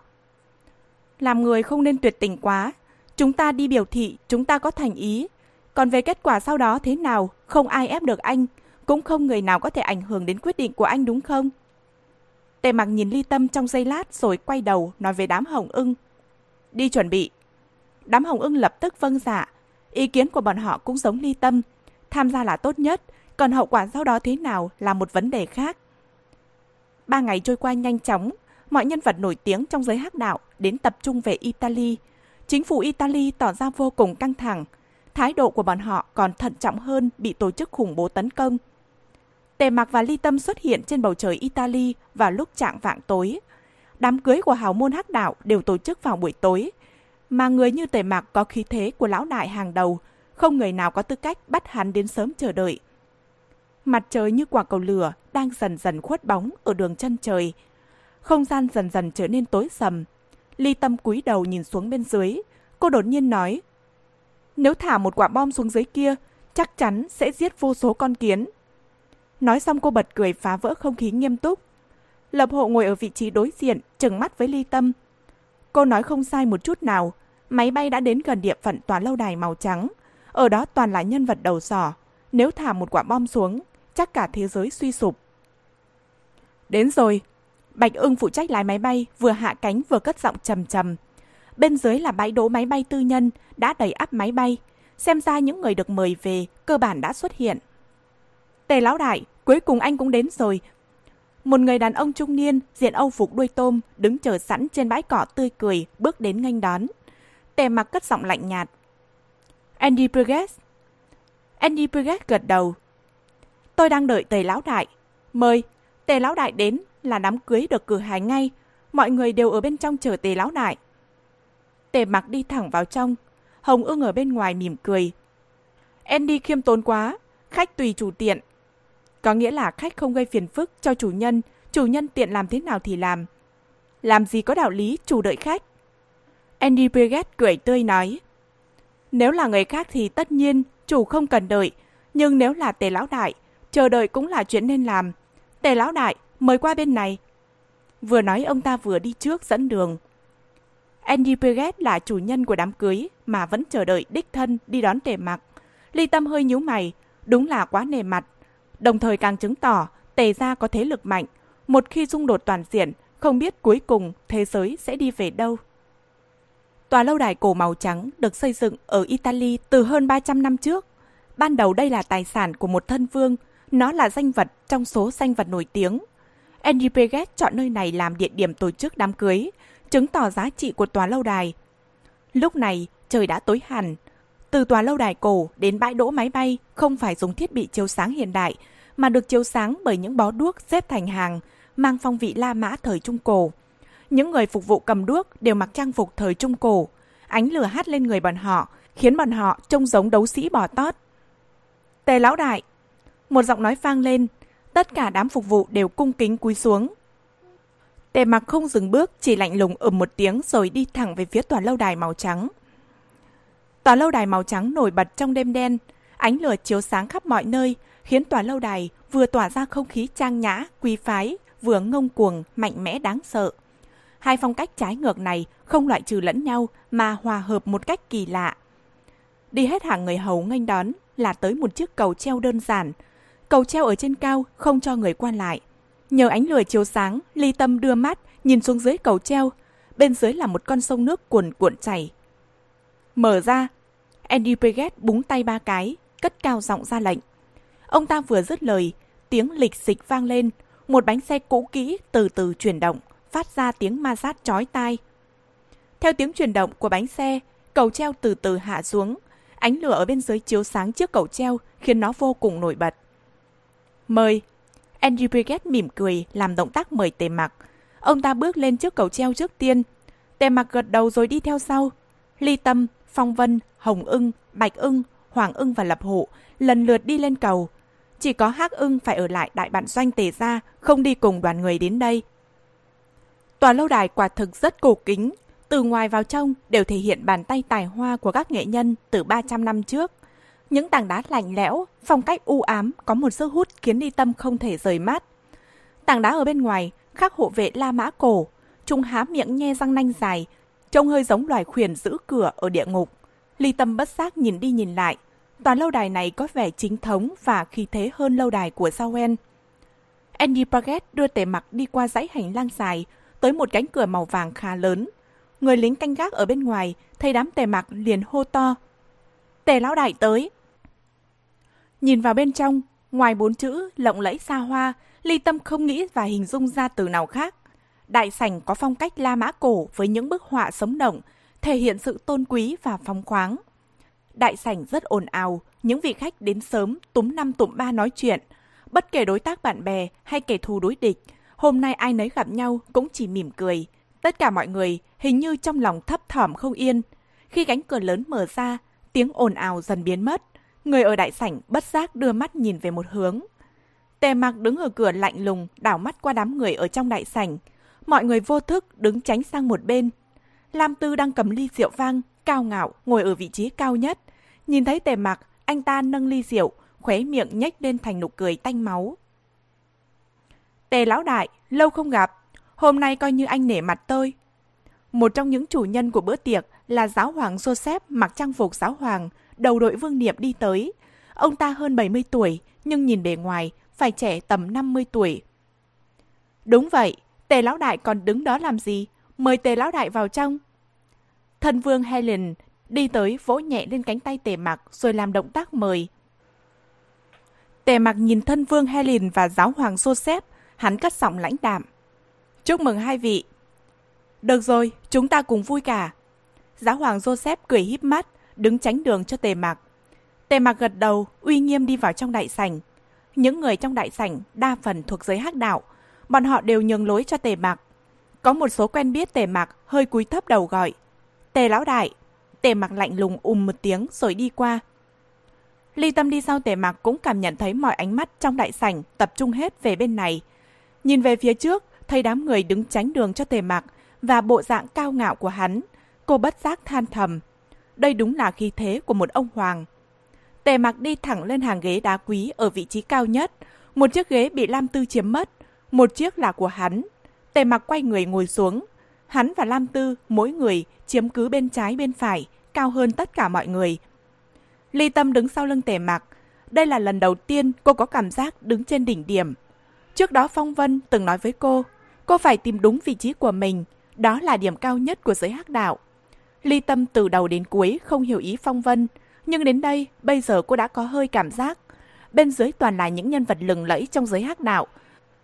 Làm người không nên tuyệt tình quá. Chúng ta đi biểu thị, chúng ta có thành ý. Còn về kết quả sau đó thế nào, không ai ép được anh, cũng không người nào có thể ảnh hưởng đến quyết định của anh đúng không? Tề mặc nhìn ly tâm trong giây lát rồi quay đầu nói về đám hồng ưng. Đi chuẩn bị. Đám hồng ưng lập tức vâng dạ. Ý kiến của bọn họ cũng giống ly tâm. Tham gia là tốt nhất, còn hậu quả sau đó thế nào là một vấn đề khác. Ba ngày trôi qua nhanh chóng, mọi nhân vật nổi tiếng trong giới hắc đạo đến tập trung về Italy. Chính phủ Italy tỏ ra vô cùng căng thẳng, thái độ của bọn họ còn thận trọng hơn bị tổ chức khủng bố tấn công. Tề Mặc và Ly Tâm xuất hiện trên bầu trời Italy vào lúc trạng vạng tối. Đám cưới của hào môn hắc đạo đều tổ chức vào buổi tối, mà người như Tề Mặc có khí thế của lão đại hàng đầu, không người nào có tư cách bắt hắn đến sớm chờ đợi. Mặt trời như quả cầu lửa đang dần dần khuất bóng ở đường chân trời. Không gian dần dần trở nên tối sầm. Ly Tâm cúi đầu nhìn xuống bên dưới, cô đột nhiên nói: nếu thả một quả bom xuống dưới kia, chắc chắn sẽ giết vô số con kiến. Nói xong cô bật cười phá vỡ không khí nghiêm túc. Lập hộ ngồi ở vị trí đối diện, trừng mắt với ly tâm. Cô nói không sai một chút nào, máy bay đã đến gần địa phận tòa lâu đài màu trắng. Ở đó toàn là nhân vật đầu sỏ. Nếu thả một quả bom xuống, chắc cả thế giới suy sụp. Đến rồi. Bạch ưng phụ trách lái máy bay, vừa hạ cánh vừa cất giọng trầm trầm. Bên dưới là bãi đỗ máy bay tư nhân, đã đầy ắp máy bay. Xem ra những người được mời về, cơ bản đã xuất hiện. Tề lão đại, cuối cùng anh cũng đến rồi. Một người đàn ông trung niên, diện âu phục đuôi tôm, đứng chờ sẵn trên bãi cỏ tươi cười, bước đến nghênh đón. Tề mặc cất giọng lạnh nhạt. Andy Burgess. Andy Burgess gật đầu. Tôi đang đợi tề lão đại. Mời, tề lão đại đến là đám cưới được cử hành ngay. Mọi người đều ở bên trong chờ tề lão đại. Tề mặc đi thẳng vào trong. Hồng ưng ở bên ngoài mỉm cười. Andy khiêm tốn quá, khách tùy chủ tiện. Có nghĩa là khách không gây phiền phức cho chủ nhân, chủ nhân tiện làm thế nào thì làm. Làm gì có đạo lý chủ đợi khách. Andy Brigette cười tươi nói. Nếu là người khác thì tất nhiên chủ không cần đợi, nhưng nếu là tề lão đại, chờ đợi cũng là chuyện nên làm. Tề lão đại, mời qua bên này. Vừa nói ông ta vừa đi trước dẫn đường. Andy Peget là chủ nhân của đám cưới mà vẫn chờ đợi đích thân đi đón tề mặc. Ly Tâm hơi nhíu mày, đúng là quá nề mặt. Đồng thời càng chứng tỏ tề gia có thế lực mạnh. Một khi xung đột toàn diện, không biết cuối cùng thế giới sẽ đi về đâu. Tòa lâu đài cổ màu trắng được xây dựng ở Italy từ hơn 300 năm trước. Ban đầu đây là tài sản của một thân vương, nó là danh vật trong số danh vật nổi tiếng. Andy Peget chọn nơi này làm địa điểm tổ chức đám cưới, chứng tỏ giá trị của tòa lâu đài. Lúc này, trời đã tối hẳn. Từ tòa lâu đài cổ đến bãi đỗ máy bay không phải dùng thiết bị chiếu sáng hiện đại, mà được chiếu sáng bởi những bó đuốc xếp thành hàng, mang phong vị La Mã thời Trung Cổ. Những người phục vụ cầm đuốc đều mặc trang phục thời Trung Cổ. Ánh lửa hát lên người bọn họ, khiến bọn họ trông giống đấu sĩ bò tót. Tề lão đại! Một giọng nói vang lên, tất cả đám phục vụ đều cung kính cúi xuống. Tề mặc không dừng bước, chỉ lạnh lùng ầm một tiếng rồi đi thẳng về phía tòa lâu đài màu trắng. Tòa lâu đài màu trắng nổi bật trong đêm đen, ánh lửa chiếu sáng khắp mọi nơi, khiến tòa lâu đài vừa tỏa ra không khí trang nhã, quý phái, vừa ngông cuồng, mạnh mẽ đáng sợ. Hai phong cách trái ngược này không loại trừ lẫn nhau mà hòa hợp một cách kỳ lạ. Đi hết hàng người hầu nghênh đón là tới một chiếc cầu treo đơn giản. Cầu treo ở trên cao không cho người quan lại. Nhờ ánh lửa chiếu sáng, ly tâm đưa mắt nhìn xuống dưới cầu treo. Bên dưới là một con sông nước cuồn cuộn chảy. Mở ra, Andy Brigade búng tay ba cái, cất cao giọng ra lệnh. Ông ta vừa dứt lời, tiếng lịch xịch vang lên, một bánh xe cũ kỹ từ từ chuyển động phát ra tiếng ma sát chói tai. Theo tiếng chuyển động của bánh xe, cầu treo từ từ hạ xuống. Ánh lửa ở bên dưới chiếu sáng trước cầu treo khiến nó vô cùng nổi bật. Mời! Andrew Brigade mỉm cười làm động tác mời tề mặc. Ông ta bước lên trước cầu treo trước tiên. Tề mặc gật đầu rồi đi theo sau. Ly Tâm, Phong Vân, Hồng ưng, Bạch ưng, Hoàng ưng và Lập Hộ lần lượt đi lên cầu. Chỉ có Hắc ưng phải ở lại đại bản doanh tề ra, không đi cùng đoàn người đến đây. Tòa lâu đài quả thực rất cổ kính, từ ngoài vào trong đều thể hiện bàn tay tài hoa của các nghệ nhân từ 300 năm trước. Những tảng đá lạnh lẽo, phong cách u ám có một sức hút khiến đi tâm không thể rời mắt. Tảng đá ở bên ngoài khắc hộ vệ La Mã cổ, chúng há miệng nhe răng nanh dài, trông hơi giống loài khuyển giữ cửa ở địa ngục. Ly tâm bất giác nhìn đi nhìn lại, tòa lâu đài này có vẻ chính thống và khí thế hơn lâu đài của Sawen. Andy Paget đưa tề mặc đi qua dãy hành lang dài, tới một cánh cửa màu vàng khá lớn. Người lính canh gác ở bên ngoài, thấy đám tề mặc liền hô to. Tề lão đại tới. Nhìn vào bên trong, ngoài bốn chữ lộng lẫy xa hoa, ly tâm không nghĩ và hình dung ra từ nào khác. Đại sảnh có phong cách La Mã cổ với những bức họa sống động, thể hiện sự tôn quý và phóng khoáng. Đại sảnh rất ồn ào, những vị khách đến sớm túm năm tụm ba nói chuyện. Bất kể đối tác bạn bè hay kẻ thù đối địch, Hôm nay ai nấy gặp nhau cũng chỉ mỉm cười. Tất cả mọi người hình như trong lòng thấp thỏm không yên. Khi cánh cửa lớn mở ra, tiếng ồn ào dần biến mất. Người ở đại sảnh bất giác đưa mắt nhìn về một hướng. Tề mặc đứng ở cửa lạnh lùng, đảo mắt qua đám người ở trong đại sảnh. Mọi người vô thức đứng tránh sang một bên. Lam Tư đang cầm ly rượu vang, cao ngạo, ngồi ở vị trí cao nhất. Nhìn thấy tề mặc, anh ta nâng ly rượu, khóe miệng nhếch lên thành nụ cười tanh máu. Tề lão đại, lâu không gặp, hôm nay coi như anh nể mặt tôi. Một trong những chủ nhân của bữa tiệc là giáo hoàng Joseph mặc trang phục giáo hoàng, đầu đội vương niệm đi tới. Ông ta hơn 70 tuổi, nhưng nhìn bề ngoài phải trẻ tầm 50 tuổi. Đúng vậy, tề lão đại còn đứng đó làm gì? Mời tề lão đại vào trong. Thân vương Helen đi tới vỗ nhẹ lên cánh tay tề mặc rồi làm động tác mời. Tề mặc nhìn thân vương Helen và giáo hoàng Joseph, hắn cất giọng lãnh đạm. Chúc mừng hai vị. Được rồi, chúng ta cùng vui cả. Giáo hoàng Joseph cười híp mắt, đứng tránh đường cho tề mạc. Tề mạc gật đầu, uy nghiêm đi vào trong đại sảnh. Những người trong đại sảnh đa phần thuộc giới hắc đạo, bọn họ đều nhường lối cho tề mạc. Có một số quen biết tề mạc hơi cúi thấp đầu gọi. Tề lão đại. Tề mạc lạnh lùng ùm một tiếng rồi đi qua. Ly tâm đi sau tề mạc cũng cảm nhận thấy mọi ánh mắt trong đại sảnh tập trung hết về bên này. Nhìn về phía trước, thấy đám người đứng tránh đường cho tề mạc và bộ dạng cao ngạo của hắn. Cô bất giác than thầm. Đây đúng là khí thế của một ông hoàng. Tề mặc đi thẳng lên hàng ghế đá quý ở vị trí cao nhất. Một chiếc ghế bị Lam Tư chiếm mất. Một chiếc là của hắn. Tề mặc quay người ngồi xuống. Hắn và Lam Tư, mỗi người, chiếm cứ bên trái bên phải, cao hơn tất cả mọi người. Ly Tâm đứng sau lưng tề mặc. Đây là lần đầu tiên cô có cảm giác đứng trên đỉnh điểm. Trước đó Phong Vân từng nói với cô, cô phải tìm đúng vị trí của mình. Đó là điểm cao nhất của giới hắc đạo. Ly Tâm từ đầu đến cuối không hiểu ý Phong Vân, nhưng đến đây, bây giờ cô đã có hơi cảm giác. Bên dưới toàn là những nhân vật lừng lẫy trong giới hắc đạo.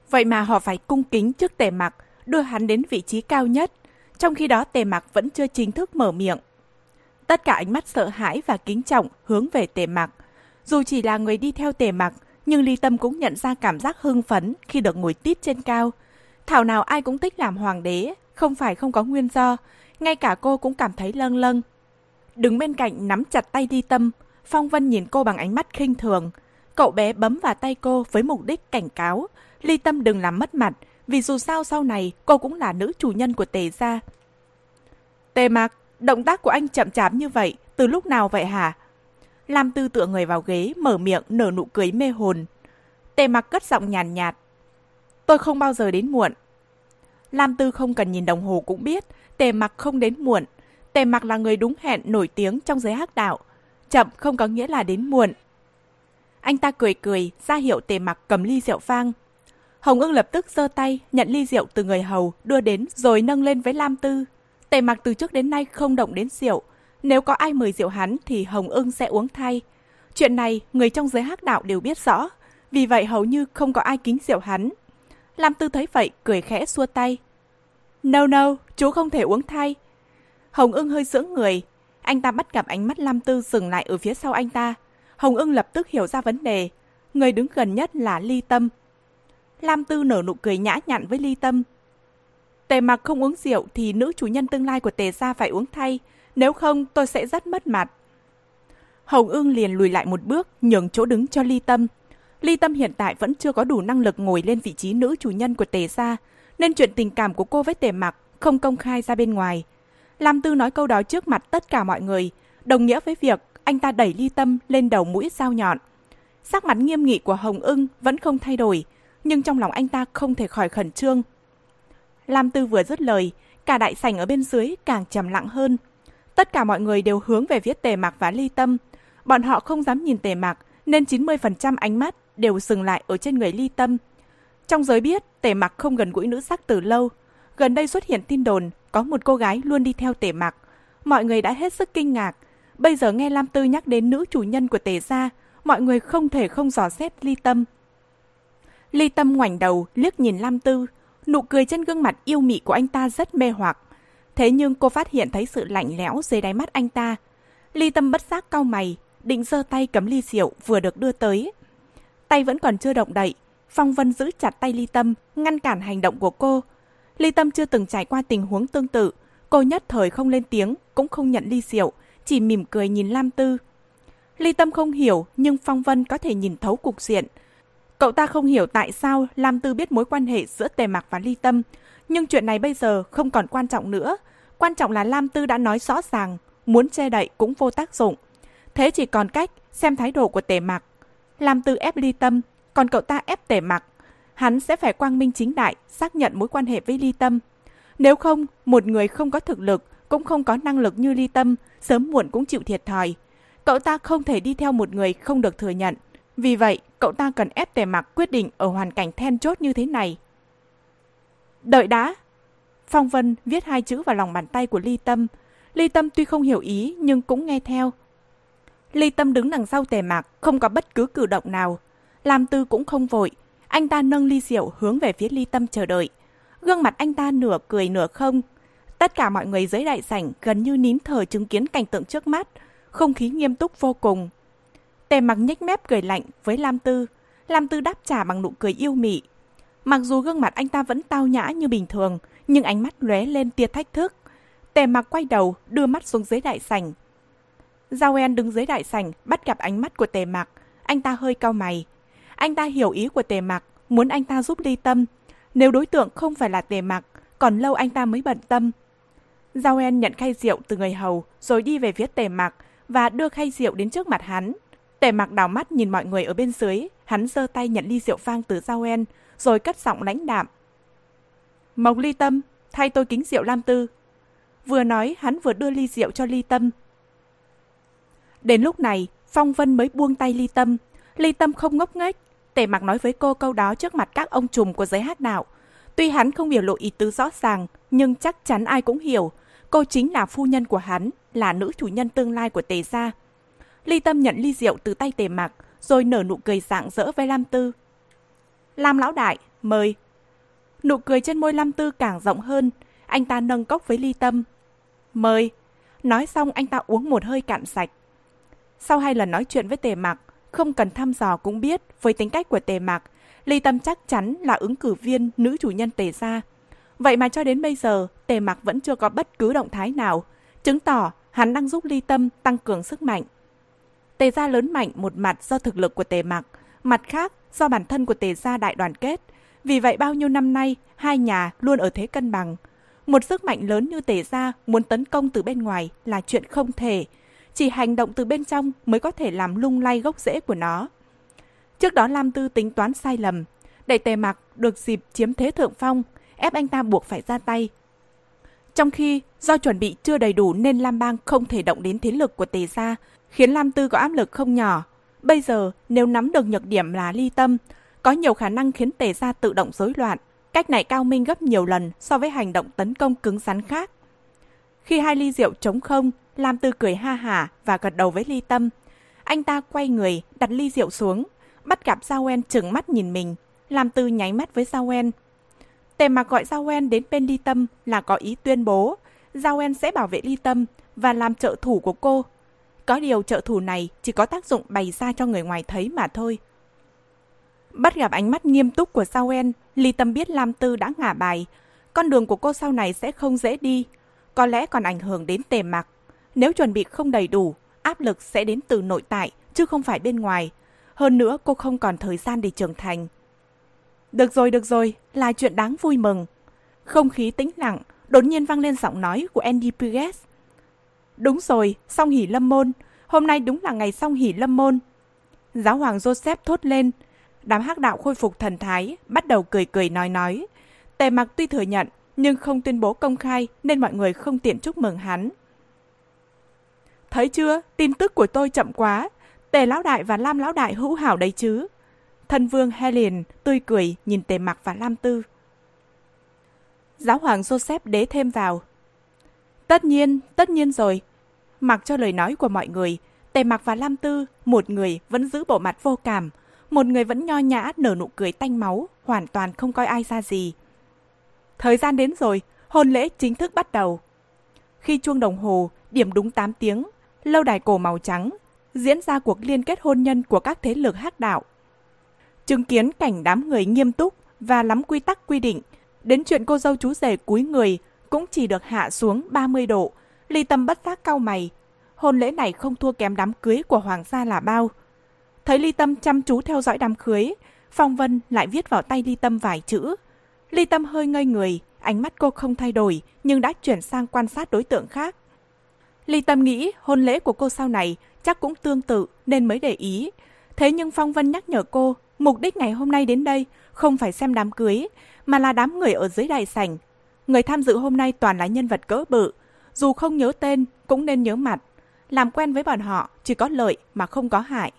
Vậy mà họ phải cung kính trước tề mặc, đưa hắn đến vị trí cao nhất. Trong khi đó tề mặc vẫn chưa chính thức mở miệng. Tất cả ánh mắt sợ hãi và kính trọng hướng về tề mặc. Dù chỉ là người đi theo tề mặc, nhưng Ly Tâm cũng nhận ra cảm giác hưng phấn khi được ngồi tít trên cao. Thảo nào ai cũng thích làm hoàng đế, không phải không có nguyên do, ngay cả cô cũng cảm thấy lâng lâng. Đứng bên cạnh nắm chặt tay Ly Tâm, Phong Vân nhìn cô bằng ánh mắt khinh thường. Cậu bé bấm vào tay cô với mục đích cảnh cáo, Ly Tâm đừng làm mất mặt, vì dù sao sau này cô cũng là nữ chủ nhân của Tề gia. Tề Mạc, động tác của anh chậm chạp như vậy, từ lúc nào vậy hả? Lam Tư tựa người vào ghế, mở miệng nở nụ cười mê hồn. Tề Mạc cất giọng nhàn nhạt, Tôi không bao giờ đến muộn. Lam Tư không cần nhìn đồng hồ cũng biết, Tề Mặc không đến muộn. Tề Mặc là người đúng hẹn nổi tiếng trong giới hắc đạo. Chậm không có nghĩa là đến muộn. Anh ta cười cười, ra hiệu Tề Mặc cầm ly rượu vang. Hồng ưng lập tức giơ tay, nhận ly rượu từ người hầu, đưa đến rồi nâng lên với Lam Tư. Tề Mặc từ trước đến nay không động đến rượu. Nếu có ai mời rượu hắn thì Hồng ưng sẽ uống thay. Chuyện này người trong giới hắc đạo đều biết rõ, vì vậy hầu như không có ai kính rượu hắn. Lam Tư thấy vậy, cười khẽ xua tay. No no, chú không thể uống thay. Hồng ưng hơi sững người. Anh ta bắt gặp ánh mắt Lam Tư dừng lại ở phía sau anh ta. Hồng ưng lập tức hiểu ra vấn đề. Người đứng gần nhất là Ly Tâm. Lam Tư nở nụ cười nhã nhặn với Ly Tâm. Tề mặc không uống rượu thì nữ chủ nhân tương lai của tề gia phải uống thay. Nếu không tôi sẽ rất mất mặt. Hồng ưng liền lùi lại một bước, nhường chỗ đứng cho Ly Tâm. Ly Tâm hiện tại vẫn chưa có đủ năng lực ngồi lên vị trí nữ chủ nhân của Tề Gia, nên chuyện tình cảm của cô với Tề Mặc không công khai ra bên ngoài. Lam Tư nói câu đó trước mặt tất cả mọi người, đồng nghĩa với việc anh ta đẩy Ly Tâm lên đầu mũi dao nhọn. Sắc mặt nghiêm nghị của Hồng Ưng vẫn không thay đổi, nhưng trong lòng anh ta không thể khỏi khẩn trương. Lam Tư vừa dứt lời, cả đại sảnh ở bên dưới càng trầm lặng hơn. Tất cả mọi người đều hướng về phía Tề Mặc và Ly Tâm. Bọn họ không dám nhìn Tề Mặc, nên 90% ánh mắt đều dừng lại ở trên người ly tâm. Trong giới biết, tể mặc không gần gũi nữ sắc từ lâu. Gần đây xuất hiện tin đồn, có một cô gái luôn đi theo tể mặc. Mọi người đã hết sức kinh ngạc. Bây giờ nghe Lam Tư nhắc đến nữ chủ nhân của tể gia, mọi người không thể không dò xét ly tâm. Ly tâm ngoảnh đầu, liếc nhìn Lam Tư. Nụ cười trên gương mặt yêu mị của anh ta rất mê hoặc. Thế nhưng cô phát hiện thấy sự lạnh lẽo dưới đáy mắt anh ta. Ly tâm bất giác cau mày, định giơ tay cấm ly rượu vừa được đưa tới. Tay vẫn còn chưa động đậy, Phong Vân giữ chặt tay Ly Tâm, ngăn cản hành động của cô. Ly Tâm chưa từng trải qua tình huống tương tự, cô nhất thời không lên tiếng, cũng không nhận ly rượu, chỉ mỉm cười nhìn Lam Tư. Ly Tâm không hiểu, nhưng Phong Vân có thể nhìn thấu cục diện. Cậu ta không hiểu tại sao Lam Tư biết mối quan hệ giữa Tề Mạc và Ly Tâm, nhưng chuyện này bây giờ không còn quan trọng nữa. Quan trọng là Lam Tư đã nói rõ ràng, muốn che đậy cũng vô tác dụng. Thế chỉ còn cách xem thái độ của tề mặc. Lam Tư ép ly tâm, còn cậu ta ép tề mặc. Hắn sẽ phải quang minh chính đại, xác nhận mối quan hệ với ly tâm. Nếu không, một người không có thực lực, cũng không có năng lực như ly tâm, sớm muộn cũng chịu thiệt thòi. Cậu ta không thể đi theo một người không được thừa nhận. Vì vậy, cậu ta cần ép tề mặc quyết định ở hoàn cảnh then chốt như thế này. Đợi đã! Phong Vân viết hai chữ vào lòng bàn tay của Ly Tâm. Ly Tâm tuy không hiểu ý nhưng cũng nghe theo. Ly Tâm đứng đằng sau tề mạc, không có bất cứ cử động nào. Lam Tư cũng không vội. Anh ta nâng ly rượu hướng về phía Ly Tâm chờ đợi. Gương mặt anh ta nửa cười nửa không. Tất cả mọi người dưới đại sảnh gần như nín thở chứng kiến cảnh tượng trước mắt. Không khí nghiêm túc vô cùng. Tề mặc nhếch mép cười lạnh với Lam Tư. Lam Tư đáp trả bằng nụ cười yêu mị. Mặc dù gương mặt anh ta vẫn tao nhã như bình thường, nhưng ánh mắt lóe lên tia thách thức. Tề mặc quay đầu, đưa mắt xuống dưới đại sảnh. Giao En đứng dưới đại sảnh, bắt gặp ánh mắt của tề mặc. Anh ta hơi cau mày. Anh ta hiểu ý của tề mặc, muốn anh ta giúp ly tâm. Nếu đối tượng không phải là tề mặc, còn lâu anh ta mới bận tâm. Giao En nhận khay rượu từ người hầu, rồi đi về phía tề mặc và đưa khay rượu đến trước mặt hắn. Tề mặc đảo mắt nhìn mọi người ở bên dưới, hắn giơ tay nhận ly rượu vang từ Giao En, rồi cất giọng lãnh đạm. Mộc ly tâm, thay tôi kính rượu Lam Tư. Vừa nói, hắn vừa đưa ly rượu cho ly tâm. Đến lúc này, Phong Vân mới buông tay ly tâm. Ly tâm không ngốc nghếch. Tề mặc nói với cô câu đó trước mặt các ông trùm của giới hát đạo. Tuy hắn không biểu lộ ý tứ rõ ràng, nhưng chắc chắn ai cũng hiểu. Cô chính là phu nhân của hắn, là nữ chủ nhân tương lai của tề gia. Ly tâm nhận ly rượu từ tay tề mặc, rồi nở nụ cười rạng rỡ với Lam Tư. Lam lão đại, mời. Nụ cười trên môi Lam Tư càng rộng hơn, anh ta nâng cốc với ly tâm. Mời. Nói xong anh ta uống một hơi cạn sạch. Sau hai lần nói chuyện với tề mặc, không cần thăm dò cũng biết với tính cách của tề mặc, ly tâm chắc chắn là ứng cử viên nữ chủ nhân tề gia. Vậy mà cho đến bây giờ, tề mặc vẫn chưa có bất cứ động thái nào, chứng tỏ hắn đang giúp ly tâm tăng cường sức mạnh. Tề gia lớn mạnh một mặt do thực lực của tề mặc, mặt khác do bản thân của tề gia đại đoàn kết. Vì vậy bao nhiêu năm nay, hai nhà luôn ở thế cân bằng. Một sức mạnh lớn như tề gia muốn tấn công từ bên ngoài là chuyện không thể. Chỉ hành động từ bên trong mới có thể làm lung lay gốc rễ của nó. Trước đó Lam Tư tính toán sai lầm. Để tề mặc được dịp chiếm thế thượng phong, ép anh ta buộc phải ra tay. Trong khi do chuẩn bị chưa đầy đủ nên Lam Bang không thể động đến thế lực của tề gia, khiến Lam Tư có áp lực không nhỏ. Bây giờ, nếu nắm được nhược điểm là ly tâm, có nhiều khả năng khiến tề gia tự động rối loạn. Cách này cao minh gấp nhiều lần so với hành động tấn công cứng rắn khác. Khi hai ly rượu trống không, Lam Tư cười ha hả và gật đầu với ly tâm. Anh ta quay người, đặt ly rượu xuống, bắt gặp Giao En trừng mắt nhìn mình. Lam Tư nháy mắt với Giao En. Tề mặc gọi Giao En đến bên ly tâm là có ý tuyên bố Giao En sẽ bảo vệ ly tâm và làm trợ thủ của cô có điều trợ thủ này chỉ có tác dụng bày ra cho người ngoài thấy mà thôi. Bắt gặp ánh mắt nghiêm túc của Sao En, Ly Tâm biết Lam Tư đã ngả bài. Con đường của cô sau này sẽ không dễ đi, có lẽ còn ảnh hưởng đến tề mặc. Nếu chuẩn bị không đầy đủ, áp lực sẽ đến từ nội tại, chứ không phải bên ngoài. Hơn nữa cô không còn thời gian để trưởng thành. Được rồi, được rồi, là chuyện đáng vui mừng. Không khí tĩnh lặng, đột nhiên vang lên giọng nói của Andy Puget. Đúng rồi, song hỷ lâm môn. Hôm nay đúng là ngày song hỷ lâm môn. Giáo hoàng Joseph thốt lên. Đám hắc đạo khôi phục thần thái, bắt đầu cười cười nói nói. Tề mặc tuy thừa nhận, nhưng không tuyên bố công khai nên mọi người không tiện chúc mừng hắn. Thấy chưa, tin tức của tôi chậm quá. Tề lão đại và Lam lão đại hữu hảo đấy chứ. Thân vương Helen tươi cười nhìn tề mặc và Lam tư. Giáo hoàng Joseph đế thêm vào. Tất nhiên, tất nhiên rồi. Mặc cho lời nói của mọi người, Tề Mặc và Lam Tư, một người vẫn giữ bộ mặt vô cảm, một người vẫn nho nhã nở nụ cười tanh máu, hoàn toàn không coi ai ra gì. Thời gian đến rồi, hôn lễ chính thức bắt đầu. Khi chuông đồng hồ điểm đúng 8 tiếng, lâu đài cổ màu trắng diễn ra cuộc liên kết hôn nhân của các thế lực hắc đạo. Chứng kiến cảnh đám người nghiêm túc và lắm quy tắc quy định, đến chuyện cô dâu chú rể cúi người cũng chỉ được hạ xuống 30 độ. Ly Tâm bất giác cau mày. Hôn lễ này không thua kém đám cưới của Hoàng gia là bao. Thấy Ly Tâm chăm chú theo dõi đám cưới, Phong Vân lại viết vào tay Ly Tâm vài chữ. Ly Tâm hơi ngây người, ánh mắt cô không thay đổi nhưng đã chuyển sang quan sát đối tượng khác. Ly Tâm nghĩ hôn lễ của cô sau này chắc cũng tương tự nên mới để ý. Thế nhưng Phong Vân nhắc nhở cô, mục đích ngày hôm nay đến đây không phải xem đám cưới, mà là đám người ở dưới đại sảnh. Người tham dự hôm nay toàn là nhân vật cỡ bự, dù không nhớ tên cũng nên nhớ mặt. Làm quen với bọn họ chỉ có lợi mà không có hại.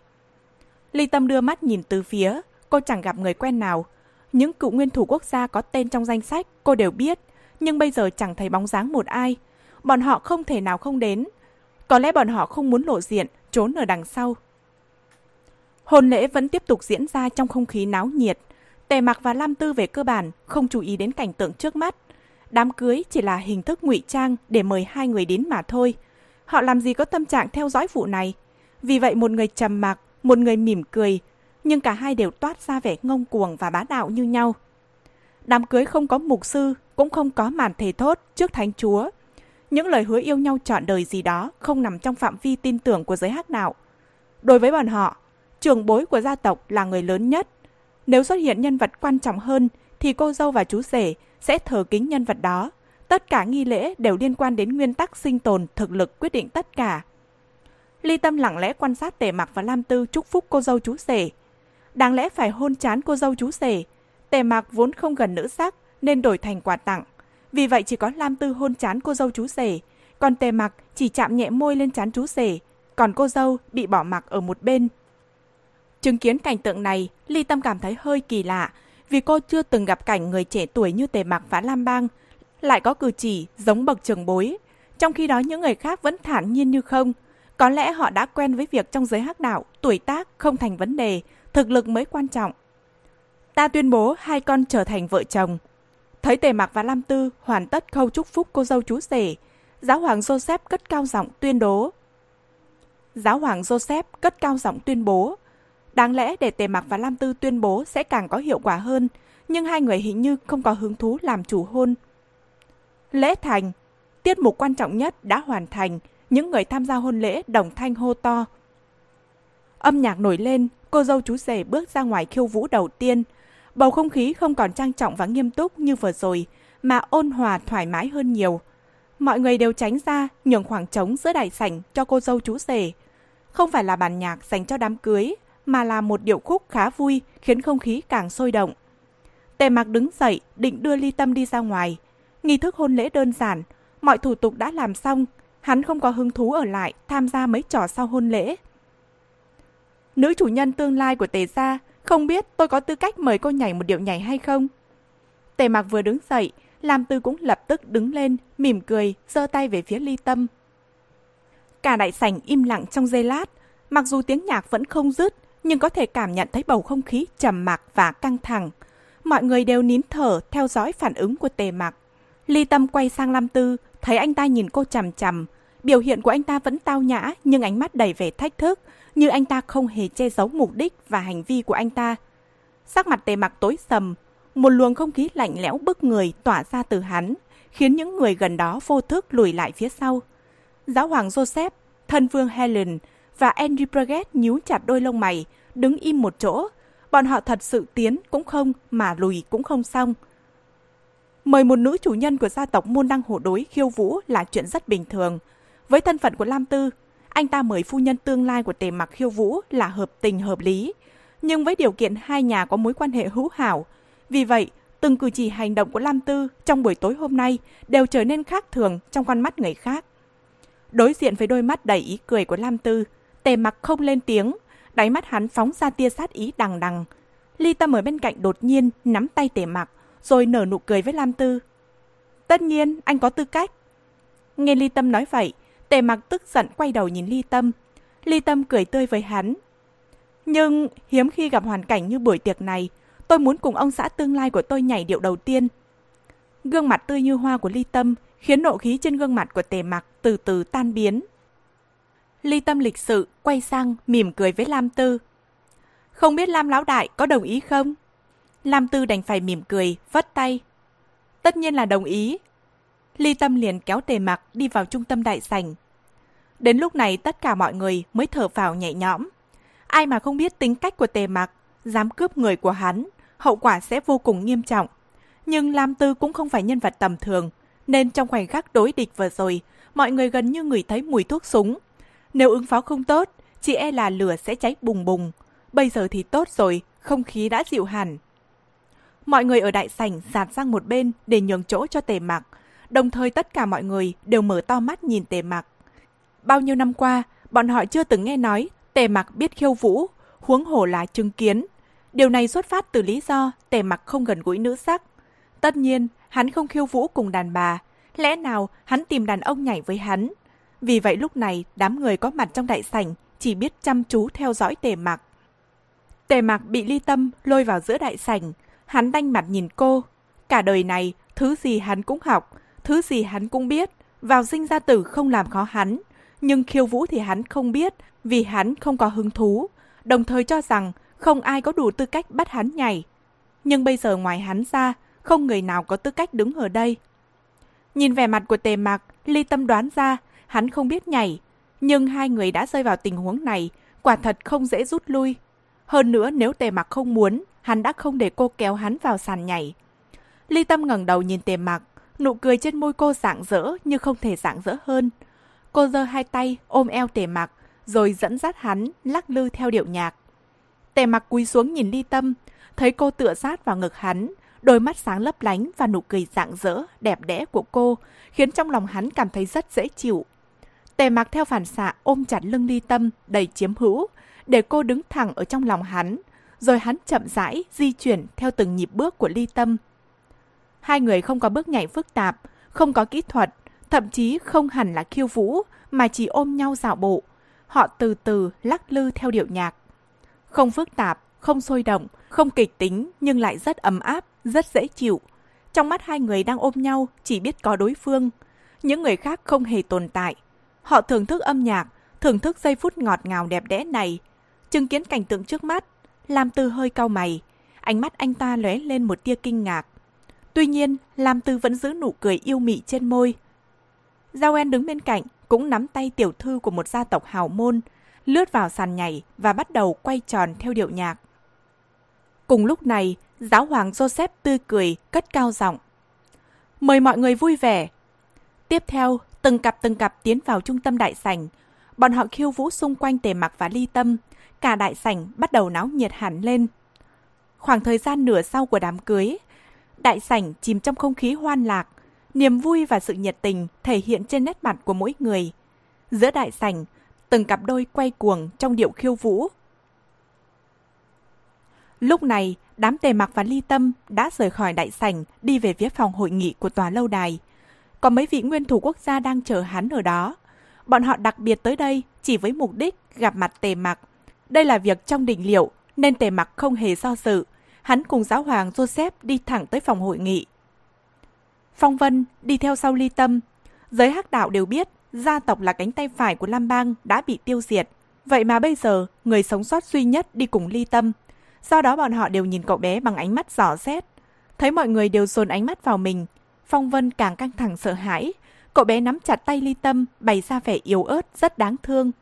Ly Tâm đưa mắt nhìn từ phía, cô chẳng gặp người quen nào. Những cựu nguyên thủ quốc gia có tên trong danh sách cô đều biết, nhưng bây giờ chẳng thấy bóng dáng một ai. Bọn họ không thể nào không đến. Có lẽ bọn họ không muốn lộ diện, trốn ở đằng sau. Hôn lễ vẫn tiếp tục diễn ra trong không khí náo nhiệt. Tề Mặc và Lam Tư về cơ bản không chú ý đến cảnh tượng trước mắt. Đám cưới chỉ là hình thức ngụy trang để mời hai người đến mà thôi. Họ làm gì có tâm trạng theo dõi vụ này. Vì vậy một người trầm mặc, một người mỉm cười, nhưng cả hai đều toát ra vẻ ngông cuồng và bá đạo như nhau. Đám cưới không có mục sư, cũng không có màn thề thốt trước thánh chúa. Những lời hứa yêu nhau trọn đời gì đó không nằm trong phạm vi tin tưởng của giới hắc đạo. Đối với bọn họ, trưởng bối của gia tộc là người lớn nhất. Nếu xuất hiện nhân vật quan trọng hơn, thì cô dâu và chú rể sẽ thờ kính nhân vật đó. Tất cả nghi lễ đều liên quan đến nguyên tắc sinh tồn, thực lực quyết định tất cả. Ly Tâm lặng lẽ quan sát Tề Mặc và Lam Tư chúc phúc cô dâu chú rể. Đáng lẽ phải hôn chán cô dâu chú rể. Tề Mặc vốn không gần nữ sắc nên đổi thành quà tặng. Vì vậy chỉ có Lam Tư hôn chán cô dâu chú rể, còn Tề Mặc chỉ chạm nhẹ môi lên chán chú rể, còn cô dâu bị bỏ mặc ở một bên. Chứng kiến cảnh tượng này, Ly Tâm cảm thấy hơi kỳ lạ, vì cô chưa từng gặp cảnh người trẻ tuổi như Tề Mặc và Lam Bang lại có cử chỉ giống bậc trường bối. Trong khi đó những người khác vẫn thản nhiên như không. Có lẽ họ đã quen với việc trong giới hắc đạo, tuổi tác không thành vấn đề, thực lực mới quan trọng. Ta tuyên bố hai con trở thành vợ chồng. Thấy Tề Mặc và Lam Tư hoàn tất khâu chúc phúc cô dâu chú rể, giáo hoàng Joseph cất cao giọng tuyên bố. Giáo hoàng Joseph cất cao giọng tuyên bố. Đáng lẽ để Tề Mặc và Lam Tư tuyên bố sẽ càng có hiệu quả hơn, nhưng hai người hình như không có hứng thú làm chủ hôn. Lễ thành, tiết mục quan trọng nhất đã hoàn thành, những người tham gia hôn lễ đồng thanh hô to. Âm nhạc nổi lên, cô dâu chú rể bước ra ngoài khiêu vũ đầu tiên. Bầu không khí không còn trang trọng và nghiêm túc như vừa rồi, mà ôn hòa thoải mái hơn nhiều. Mọi người đều tránh ra, nhường khoảng trống giữa đại sảnh cho cô dâu chú rể. Không phải là bản nhạc dành cho đám cưới, mà là một điệu khúc khá vui khiến không khí càng sôi động. Tề mặc đứng dậy, định đưa ly tâm đi ra ngoài. Nghi thức hôn lễ đơn giản, mọi thủ tục đã làm xong, hắn không có hứng thú ở lại tham gia mấy trò sau hôn lễ. Nữ chủ nhân tương lai của Tề Gia, không biết tôi có tư cách mời cô nhảy một điệu nhảy hay không? Tề Mạc vừa đứng dậy, Lam Tư cũng lập tức đứng lên, mỉm cười, giơ tay về phía ly tâm. Cả đại sảnh im lặng trong giây lát, mặc dù tiếng nhạc vẫn không dứt, nhưng có thể cảm nhận thấy bầu không khí trầm mặc và căng thẳng. Mọi người đều nín thở theo dõi phản ứng của Tề Mặc. Ly Tâm quay sang Lam Tư, thấy anh ta nhìn cô chằm chằm. Biểu hiện của anh ta vẫn tao nhã, nhưng ánh mắt đầy vẻ thách thức, như anh ta không hề che giấu mục đích và hành vi của anh ta. Sắc mặt tề mặc tối sầm, một luồng không khí lạnh lẽo bức người tỏa ra từ hắn, khiến những người gần đó vô thức lùi lại phía sau. Giáo hoàng Joseph, thân vương Helen và Henry Breguet nhíu chặt đôi lông mày, đứng im một chỗ. Bọn họ thật sự tiến cũng không mà lùi cũng không xong. Mời một nữ chủ nhân của gia tộc môn đăng hộ đối khiêu vũ là chuyện rất bình thường. Với thân phận của Lam Tư, anh ta mời phu nhân tương lai của tề mặc khiêu vũ là hợp tình hợp lý. Nhưng với điều kiện hai nhà có mối quan hệ hữu hảo, vì vậy từng cử chỉ hành động của Lam Tư trong buổi tối hôm nay đều trở nên khác thường trong con mắt người khác. Đối diện với đôi mắt đầy ý cười của Lam Tư, tề mặc không lên tiếng, đáy mắt hắn phóng ra tia sát ý đằng đằng. Ly Tâm ở bên cạnh đột nhiên nắm tay tề mặc, rồi nở nụ cười với Lam Tư. Tất nhiên, anh có tư cách. Nghe Ly Tâm nói vậy, Tề mặc tức giận quay đầu nhìn Ly Tâm. Ly Tâm cười tươi với hắn. Nhưng hiếm khi gặp hoàn cảnh như buổi tiệc này, tôi muốn cùng ông xã tương lai của tôi nhảy điệu đầu tiên. Gương mặt tươi như hoa của Ly Tâm khiến nộ khí trên gương mặt của Tề mặc từ từ tan biến. Ly Tâm lịch sự quay sang mỉm cười với Lam Tư. Không biết Lam Lão Đại có đồng ý không? Lam Tư đành phải mỉm cười, vất tay. Tất nhiên là đồng ý. Ly Tâm liền kéo tề mặc đi vào trung tâm đại sảnh. Đến lúc này tất cả mọi người mới thở phào nhẹ nhõm. Ai mà không biết tính cách của tề mặc, dám cướp người của hắn, hậu quả sẽ vô cùng nghiêm trọng. Nhưng Lam Tư cũng không phải nhân vật tầm thường, nên trong khoảnh khắc đối địch vừa rồi, mọi người gần như ngửi thấy mùi thuốc súng. Nếu ứng phó không tốt, chị e là lửa sẽ cháy bùng bùng. Bây giờ thì tốt rồi, không khí đã dịu hẳn. Mọi người ở đại sảnh dạt sang một bên để nhường chỗ cho tề mặc. Đồng thời tất cả mọi người đều mở to mắt nhìn tề mặc. Bao nhiêu năm qua, bọn họ chưa từng nghe nói tề mặc biết khiêu vũ, huống hồ là chứng kiến. Điều này xuất phát từ lý do tề mặc không gần gũi nữ sắc. Tất nhiên, hắn không khiêu vũ cùng đàn bà. Lẽ nào hắn tìm đàn ông nhảy với hắn? Vì vậy lúc này, đám người có mặt trong đại sảnh chỉ biết chăm chú theo dõi tề mặc. Tề mặc bị ly tâm lôi vào giữa đại sảnh. Hắn đanh mặt nhìn cô. Cả đời này, thứ gì hắn cũng học, thứ gì hắn cũng biết. Vào sinh ra tử không làm khó hắn. Nhưng khiêu vũ thì hắn không biết vì hắn không có hứng thú. Đồng thời cho rằng không ai có đủ tư cách bắt hắn nhảy. Nhưng bây giờ ngoài hắn ra, không người nào có tư cách đứng ở đây. Nhìn vẻ mặt của tề mặc, ly tâm đoán ra, hắn không biết nhảy. Nhưng hai người đã rơi vào tình huống này, quả thật không dễ rút lui. Hơn nữa nếu tề mặc không muốn, hắn đã không để cô kéo hắn vào sàn nhảy. Ly tâm ngẩng đầu nhìn tề mặc, nụ cười trên môi cô rạng rỡ như không thể rạng rỡ hơn. Cô giơ hai tay ôm eo tề mặc, rồi dẫn dắt hắn lắc lư theo điệu nhạc. Tề mặc cúi xuống nhìn ly tâm, thấy cô tựa sát vào ngực hắn, đôi mắt sáng lấp lánh và nụ cười rạng rỡ, đẹp đẽ của cô, khiến trong lòng hắn cảm thấy rất dễ chịu. Tề mặc theo phản xạ ôm chặt lưng ly tâm, đầy chiếm hữu, để cô đứng thẳng ở trong lòng hắn, rồi hắn chậm rãi di chuyển theo từng nhịp bước của ly tâm. Hai người không có bước nhảy phức tạp, không có kỹ thuật, thậm chí không hẳn là khiêu vũ, mà chỉ ôm nhau dạo bộ. Họ từ từ lắc lư theo điệu nhạc. Không phức tạp, không sôi động, không kịch tính nhưng lại rất ấm áp, rất dễ chịu. Trong mắt hai người đang ôm nhau chỉ biết có đối phương. Những người khác không hề tồn tại. Họ thưởng thức âm nhạc, thưởng thức giây phút ngọt ngào đẹp đẽ này. Chứng kiến cảnh tượng trước mắt, làm từ hơi cau mày. Ánh mắt anh ta lóe lên một tia kinh ngạc. Tuy nhiên, Lam Tư vẫn giữ nụ cười yêu mị trên môi. Giao En đứng bên cạnh, cũng nắm tay tiểu thư của một gia tộc hào môn, lướt vào sàn nhảy và bắt đầu quay tròn theo điệu nhạc. Cùng lúc này, giáo hoàng Joseph tươi cười, cất cao giọng. Mời mọi người vui vẻ. Tiếp theo, từng cặp từng cặp tiến vào trung tâm đại sảnh. Bọn họ khiêu vũ xung quanh tề mặc và ly tâm. Cả đại sảnh bắt đầu náo nhiệt hẳn lên. Khoảng thời gian nửa sau của đám cưới, đại sảnh chìm trong không khí hoan lạc. Niềm vui và sự nhiệt tình thể hiện trên nét mặt của mỗi người. Giữa đại sảnh, từng cặp đôi quay cuồng trong điệu khiêu vũ. Lúc này, đám tề mặc và ly tâm đã rời khỏi đại sảnh đi về phía phòng hội nghị của tòa lâu đài. Có mấy vị nguyên thủ quốc gia đang chờ hắn ở đó. Bọn họ đặc biệt tới đây chỉ với mục đích gặp mặt tề mặc. Đây là việc trong định liệu nên tề mặc không hề do dự. Hắn cùng giáo hoàng Joseph đi thẳng tới phòng hội nghị. Phong Vân đi theo sau ly tâm. Giới hắc đạo đều biết gia tộc là cánh tay phải của Lam Bang đã bị tiêu diệt. Vậy mà bây giờ, người sống sót duy nhất đi cùng ly tâm. Do đó bọn họ đều nhìn cậu bé bằng ánh mắt giỏ xét. Thấy mọi người đều dồn ánh mắt vào mình. Phong Vân càng căng thẳng sợ hãi. Cậu bé nắm chặt tay ly tâm, bày ra vẻ yếu ớt, rất đáng thương.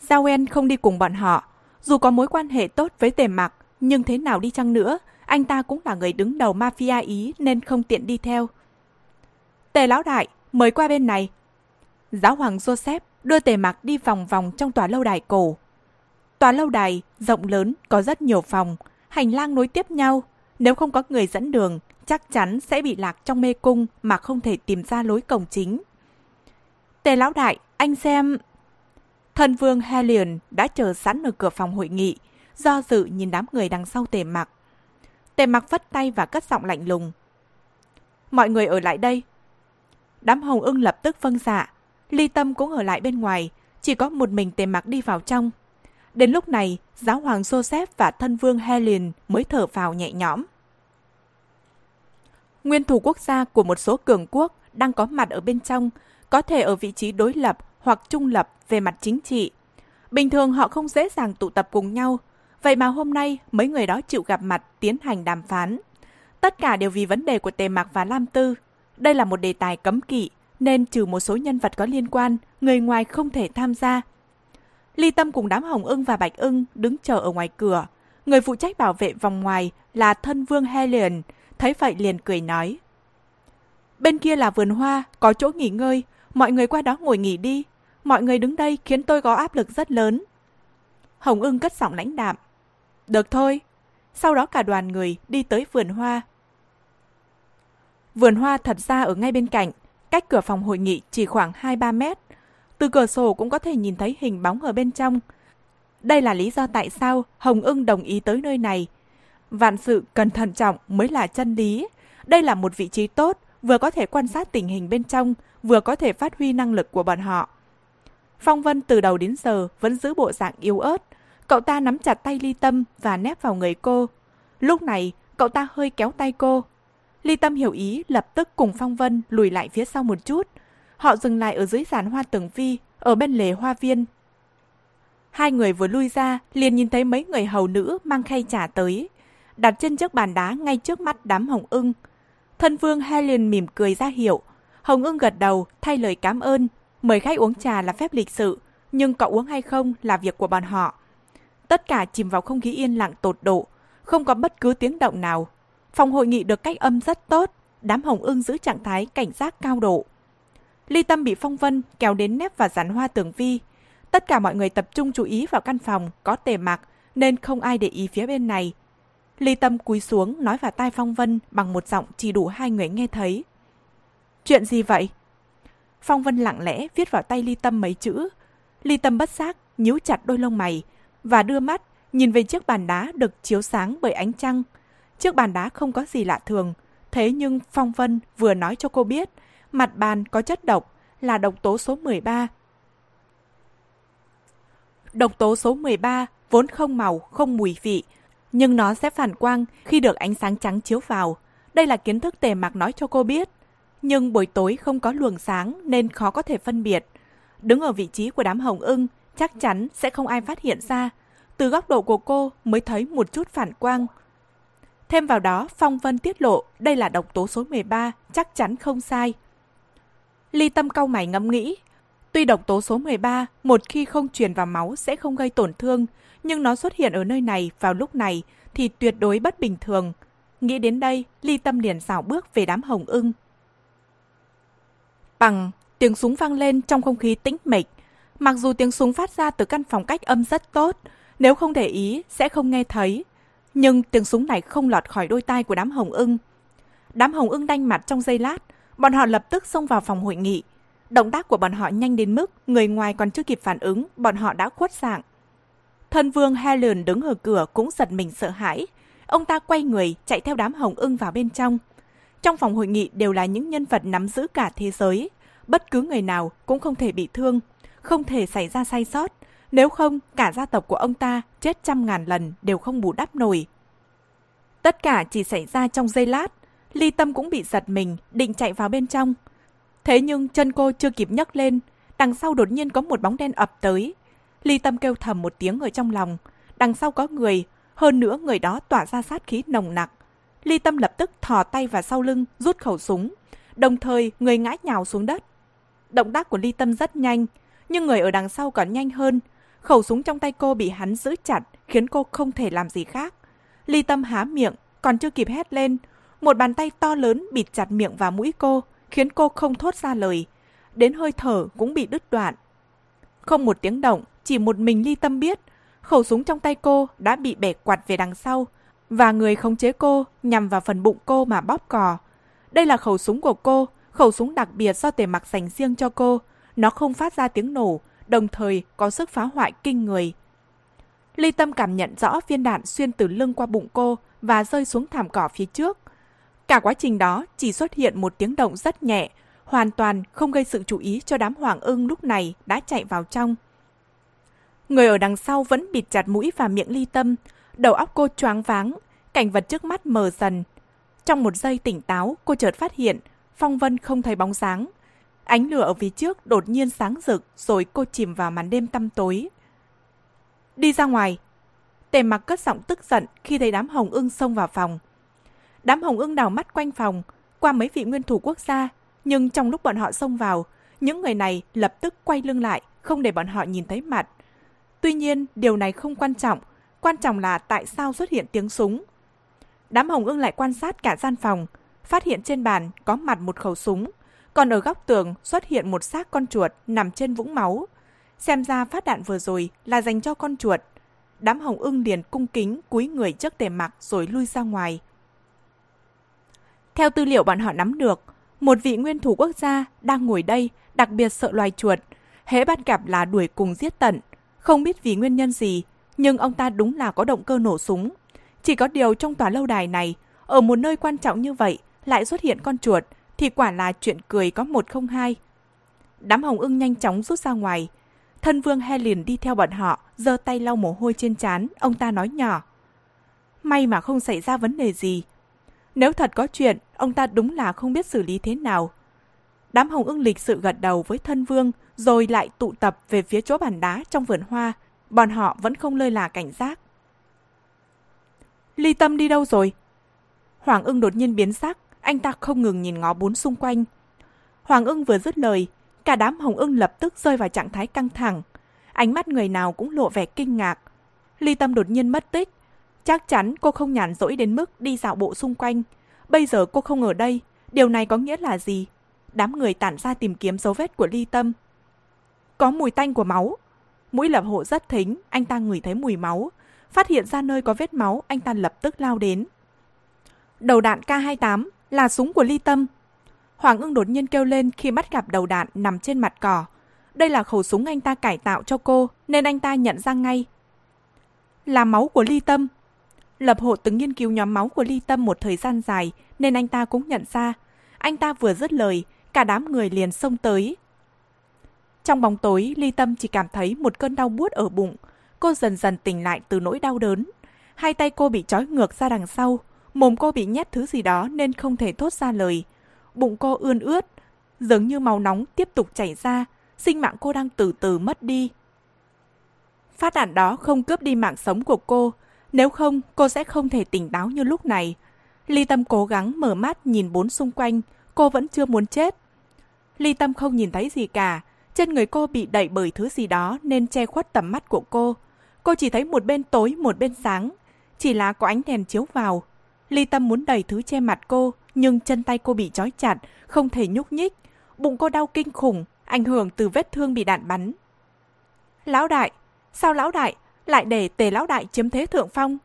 Giao En không đi cùng bọn họ. Dù có mối quan hệ tốt với tề mặc, nhưng thế nào đi chăng nữa, anh ta cũng là người đứng đầu mafia Ý nên không tiện đi theo. Tề lão đại, mời qua bên này. Giáo hoàng Joseph đưa tề mặc đi vòng vòng trong tòa lâu đài cổ. Tòa lâu đài rộng lớn có rất nhiều phòng, hành lang nối tiếp nhau. Nếu không có người dẫn đường, chắc chắn sẽ bị lạc trong mê cung mà không thể tìm ra lối cổng chính. Tề lão đại, anh xem... Thần vương Helion đã chờ sẵn ở cửa phòng hội nghị, do dự nhìn đám người đằng sau tề mặc. Tề mặc phất tay và cất giọng lạnh lùng. Mọi người ở lại đây, Đám hồng ưng lập tức vâng dạ. Ly Tâm cũng ở lại bên ngoài, chỉ có một mình tề mặc đi vào trong. Đến lúc này, giáo hoàng Joseph và thân vương Helen mới thở vào nhẹ nhõm. Nguyên thủ quốc gia của một số cường quốc đang có mặt ở bên trong, có thể ở vị trí đối lập hoặc trung lập về mặt chính trị. Bình thường họ không dễ dàng tụ tập cùng nhau, vậy mà hôm nay mấy người đó chịu gặp mặt tiến hành đàm phán. Tất cả đều vì vấn đề của Tề Mặc và Lam Tư. Đây là một đề tài cấm kỵ, nên trừ một số nhân vật có liên quan, người ngoài không thể tham gia. Ly Tâm cùng đám Hồng ưng và Bạch ưng đứng chờ ở ngoài cửa. Người phụ trách bảo vệ vòng ngoài là thân vương Helion, thấy vậy liền cười nói. Bên kia là vườn hoa, có chỗ nghỉ ngơi, mọi người qua đó ngồi nghỉ đi. Mọi người đứng đây khiến tôi có áp lực rất lớn. Hồng ưng cất giọng lãnh đạm. Được thôi. Sau đó cả đoàn người đi tới vườn hoa. Vườn hoa thật ra ở ngay bên cạnh, cách cửa phòng hội nghị chỉ khoảng 2-3 mét. Từ cửa sổ cũng có thể nhìn thấy hình bóng ở bên trong. Đây là lý do tại sao Hồng ưng đồng ý tới nơi này. Vạn sự cần thận trọng mới là chân lý. Đây là một vị trí tốt, vừa có thể quan sát tình hình bên trong, vừa có thể phát huy năng lực của bọn họ. Phong Vân từ đầu đến giờ vẫn giữ bộ dạng yếu ớt. Cậu ta nắm chặt tay Ly Tâm và nép vào người cô. Lúc này, cậu ta hơi kéo tay cô. Ly Tâm hiểu ý lập tức cùng Phong Vân lùi lại phía sau một chút. Họ dừng lại ở dưới giàn hoa tường vi, ở bên lề hoa viên. Hai người vừa lui ra, liền nhìn thấy mấy người hầu nữ mang khay trà tới. Đặt trên chiếc bàn đá ngay trước mắt đám hồng ưng. Thân vương Helen mỉm cười ra hiệu. Hồng ưng gật đầu, thay lời cảm ơn. Mời khách uống trà là phép lịch sự, nhưng cậu uống hay không là việc của bọn họ. Tất cả chìm vào không khí yên lặng tột độ, không có bất cứ tiếng động nào. Phòng hội nghị được cách âm rất tốt, đám hồng ưng giữ trạng thái cảnh giác cao độ. Ly Tâm bị Phong Vân kéo đến nép và rắn hoa tường vi. Tất cả mọi người tập trung chú ý vào căn phòng có tề mặc nên không ai để ý phía bên này. Ly Tâm cúi xuống nói vào tai Phong Vân bằng một giọng chỉ đủ hai người nghe thấy. Chuyện gì vậy? Phong Vân lặng lẽ viết vào tay Ly Tâm mấy chữ. Ly Tâm bất giác, nhíu chặt đôi lông mày và đưa mắt nhìn về chiếc bàn đá được chiếu sáng bởi ánh trăng. Chiếc bàn đá không có gì lạ thường, thế nhưng Phong Vân vừa nói cho cô biết mặt bàn có chất độc là độc tố số 13. Độc tố số 13 vốn không màu, không mùi vị, nhưng nó sẽ phản quang khi được ánh sáng trắng chiếu vào. Đây là kiến thức tề mạc nói cho cô biết. Nhưng buổi tối không có luồng sáng nên khó có thể phân biệt. Đứng ở vị trí của đám hồng ưng, chắc chắn sẽ không ai phát hiện ra. Từ góc độ của cô mới thấy một chút phản quang. Thêm vào đó, Phong Vân tiết lộ đây là độc tố số 13, chắc chắn không sai. Ly tâm cau mày ngẫm nghĩ. Tuy độc tố số 13 một khi không truyền vào máu sẽ không gây tổn thương, nhưng nó xuất hiện ở nơi này vào lúc này thì tuyệt đối bất bình thường. Nghĩ đến đây, Ly Tâm liền xảo bước về đám hồng ưng. Bằng, tiếng súng vang lên trong không khí tĩnh mịch. Mặc dù tiếng súng phát ra từ căn phòng cách âm rất tốt, nếu không để ý sẽ không nghe thấy. Nhưng tiếng súng này không lọt khỏi đôi tai của đám hồng ưng. Đám hồng ưng đanh mặt trong giây lát, bọn họ lập tức xông vào phòng hội nghị. Động tác của bọn họ nhanh đến mức người ngoài còn chưa kịp phản ứng, bọn họ đã khuất dạng. Thân vương Helen đứng ở cửa cũng giật mình sợ hãi. Ông ta quay người, chạy theo đám hồng ưng vào bên trong. Trong phòng hội nghị đều là những nhân vật nắm giữ cả thế giới. Bất cứ người nào cũng không thể bị thương, không thể xảy ra sai sót. Nếu không, cả gia tộc của ông ta chết trăm ngàn lần đều không bù đắp nổi. Tất cả chỉ xảy ra trong giây lát. Ly Tâm cũng bị giật mình, định chạy vào bên trong. Thế nhưng chân cô chưa kịp nhấc lên, đằng sau đột nhiên có một bóng đen ập tới. Ly Tâm kêu thầm một tiếng ở trong lòng. Đằng sau có người, hơn nữa người đó tỏa ra sát khí nồng nặc. Ly Tâm lập tức thò tay vào sau lưng, rút khẩu súng. Đồng thời, người ngã nhào xuống đất. Động tác của Ly Tâm rất nhanh, nhưng người ở đằng sau còn nhanh hơn. Khẩu súng trong tay cô bị hắn giữ chặt, khiến cô không thể làm gì khác. Ly Tâm há miệng, còn chưa kịp hét lên. Một bàn tay to lớn bịt chặt miệng và mũi cô, khiến cô không thốt ra lời. Đến hơi thở cũng bị đứt đoạn. Không một tiếng động, chỉ một mình Ly Tâm biết, khẩu súng trong tay cô đã bị bẻ quạt về đằng sau, và người khống chế cô nhằm vào phần bụng cô mà bóp cò. Đây là khẩu súng của cô, khẩu súng đặc biệt do tề mặc dành riêng cho cô. Nó không phát ra tiếng nổ, đồng thời có sức phá hoại kinh người. Ly Tâm cảm nhận rõ viên đạn xuyên từ lưng qua bụng cô và rơi xuống thảm cỏ phía trước. Cả quá trình đó chỉ xuất hiện một tiếng động rất nhẹ, hoàn toàn không gây sự chú ý cho đám hoàng ưng lúc này đã chạy vào trong. Người ở đằng sau vẫn bịt chặt mũi và miệng ly tâm, đầu óc cô choáng váng, cảnh vật trước mắt mờ dần. Trong một giây tỉnh táo, cô chợt phát hiện, Phong Vân không thấy bóng dáng. Ánh lửa ở phía trước đột nhiên sáng rực rồi cô chìm vào màn đêm tăm tối. Đi ra ngoài. Tề mặc cất giọng tức giận khi thấy đám hồng ưng xông vào phòng. Đám hồng ưng đào mắt quanh phòng, qua mấy vị nguyên thủ quốc gia. Nhưng trong lúc bọn họ xông vào, những người này lập tức quay lưng lại, không để bọn họ nhìn thấy mặt. Tuy nhiên, điều này không quan trọng, quan trọng là tại sao xuất hiện tiếng súng. Đám hồng ưng lại quan sát cả gian phòng, phát hiện trên bàn có mặt một khẩu súng, còn ở góc tường xuất hiện một xác con chuột nằm trên vũng máu. Xem ra phát đạn vừa rồi là dành cho con chuột. Đám hồng ưng liền cung kính cúi người trước tề mặc rồi lui ra ngoài. Theo tư liệu bọn họ nắm được, một vị nguyên thủ quốc gia đang ngồi đây đặc biệt sợ loài chuột. Hễ bắt gặp là đuổi cùng giết tận. Không biết vì nguyên nhân gì, nhưng ông ta đúng là có động cơ nổ súng. Chỉ có điều trong tòa lâu đài này, ở một nơi quan trọng như vậy, lại xuất hiện con chuột, thì quả là chuyện cười có một không hai. Đám hồng ưng nhanh chóng rút ra ngoài. Thân vương he liền đi theo bọn họ, giơ tay lau mồ hôi trên trán, ông ta nói nhỏ. May mà không xảy ra vấn đề gì. Nếu thật có chuyện, ông ta đúng là không biết xử lý thế nào. Đám hồng ưng lịch sự gật đầu với thân vương, rồi lại tụ tập về phía chỗ bàn đá trong vườn hoa. Bọn họ vẫn không lơi là cảnh giác. Ly tâm đi đâu rồi? Hoàng ưng đột nhiên biến sắc, anh ta không ngừng nhìn ngó bốn xung quanh. Hoàng ưng vừa dứt lời, cả đám hồng ưng lập tức rơi vào trạng thái căng thẳng. Ánh mắt người nào cũng lộ vẻ kinh ngạc. Ly tâm đột nhiên mất tích. Chắc chắn cô không nhàn rỗi đến mức đi dạo bộ xung quanh. Bây giờ cô không ở đây, điều này có nghĩa là gì? Đám người tản ra tìm kiếm dấu vết của ly tâm. Có mùi tanh của máu. Mũi lập hộ rất thính, anh ta ngửi thấy mùi máu. Phát hiện ra nơi có vết máu, anh ta lập tức lao đến. Đầu đạn K28 là súng của ly tâm. Hoàng ưng đột nhiên kêu lên khi bắt gặp đầu đạn nằm trên mặt cỏ. Đây là khẩu súng anh ta cải tạo cho cô, nên anh ta nhận ra ngay. Là máu của ly tâm. Lập hộ từng nghiên cứu nhóm máu của ly tâm một thời gian dài, nên anh ta cũng nhận ra. Anh ta vừa dứt lời, cả đám người liền xông tới. Trong bóng tối, ly tâm chỉ cảm thấy một cơn đau buốt ở bụng. Cô dần dần tỉnh lại từ nỗi đau đớn. Hai tay cô bị trói ngược ra đằng sau, mồm cô bị nhét thứ gì đó nên không thể thốt ra lời. Bụng cô ươn ướt, giống như máu nóng tiếp tục chảy ra, sinh mạng cô đang từ từ mất đi. Phát đạn đó không cướp đi mạng sống của cô, nếu không cô sẽ không thể tỉnh táo như lúc này. Ly Tâm cố gắng mở mắt nhìn bốn xung quanh, cô vẫn chưa muốn chết. Ly Tâm không nhìn thấy gì cả, trên người cô bị đẩy bởi thứ gì đó nên che khuất tầm mắt của cô. Cô chỉ thấy một bên tối một bên sáng, chỉ là có ánh đèn chiếu vào. Ly Tâm muốn đẩy thứ che mặt cô, nhưng chân tay cô bị trói chặt, không thể nhúc nhích. Bụng cô đau kinh khủng, ảnh hưởng từ vết thương bị đạn bắn. Lão đại, sao lão đại lại để tề lão đại chiếm thế thượng phong?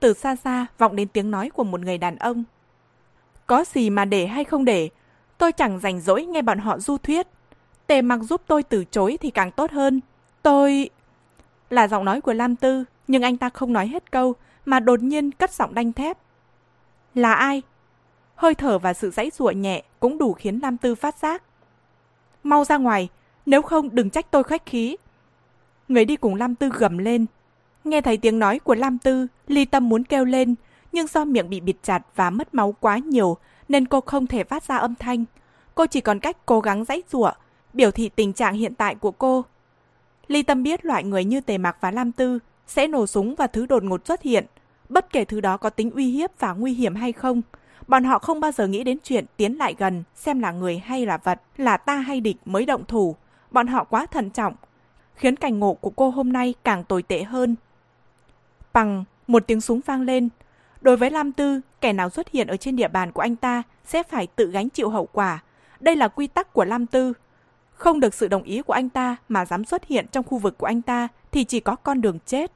Từ xa xa vọng đến tiếng nói của một người đàn ông. Có gì mà để hay không để, tôi chẳng rảnh rỗi nghe bọn họ du thuyết. Tề mặc giúp tôi từ chối thì càng tốt hơn. Tôi... Là giọng nói của Lam Tư, nhưng anh ta không nói hết câu, mà đột nhiên cất giọng đanh thép. Là ai? Hơi thở và sự dãy ruộng nhẹ cũng đủ khiến Lam Tư phát giác. Mau ra ngoài, nếu không đừng trách tôi khách khí. Người đi cùng Lam Tư gầm lên. Nghe thấy tiếng nói của Lam Tư, Ly Tâm muốn kêu lên, nhưng do miệng bị bịt chặt và mất máu quá nhiều nên cô không thể phát ra âm thanh. Cô chỉ còn cách cố gắng dãy rủa biểu thị tình trạng hiện tại của cô. Ly Tâm biết loại người như Tề Mạc và Lam Tư sẽ nổ súng và thứ đột ngột xuất hiện. Bất kể thứ đó có tính uy hiếp và nguy hiểm hay không, bọn họ không bao giờ nghĩ đến chuyện tiến lại gần xem là người hay là vật, là ta hay địch mới động thủ. Bọn họ quá thận trọng, khiến cảnh ngộ của cô hôm nay càng tồi tệ hơn. Bằng một tiếng súng vang lên. Đối với Lam Tư, kẻ nào xuất hiện ở trên địa bàn của anh ta sẽ phải tự gánh chịu hậu quả. Đây là quy tắc của Lam Tư. Không được sự đồng ý của anh ta mà dám xuất hiện trong khu vực của anh ta thì chỉ có con đường chết.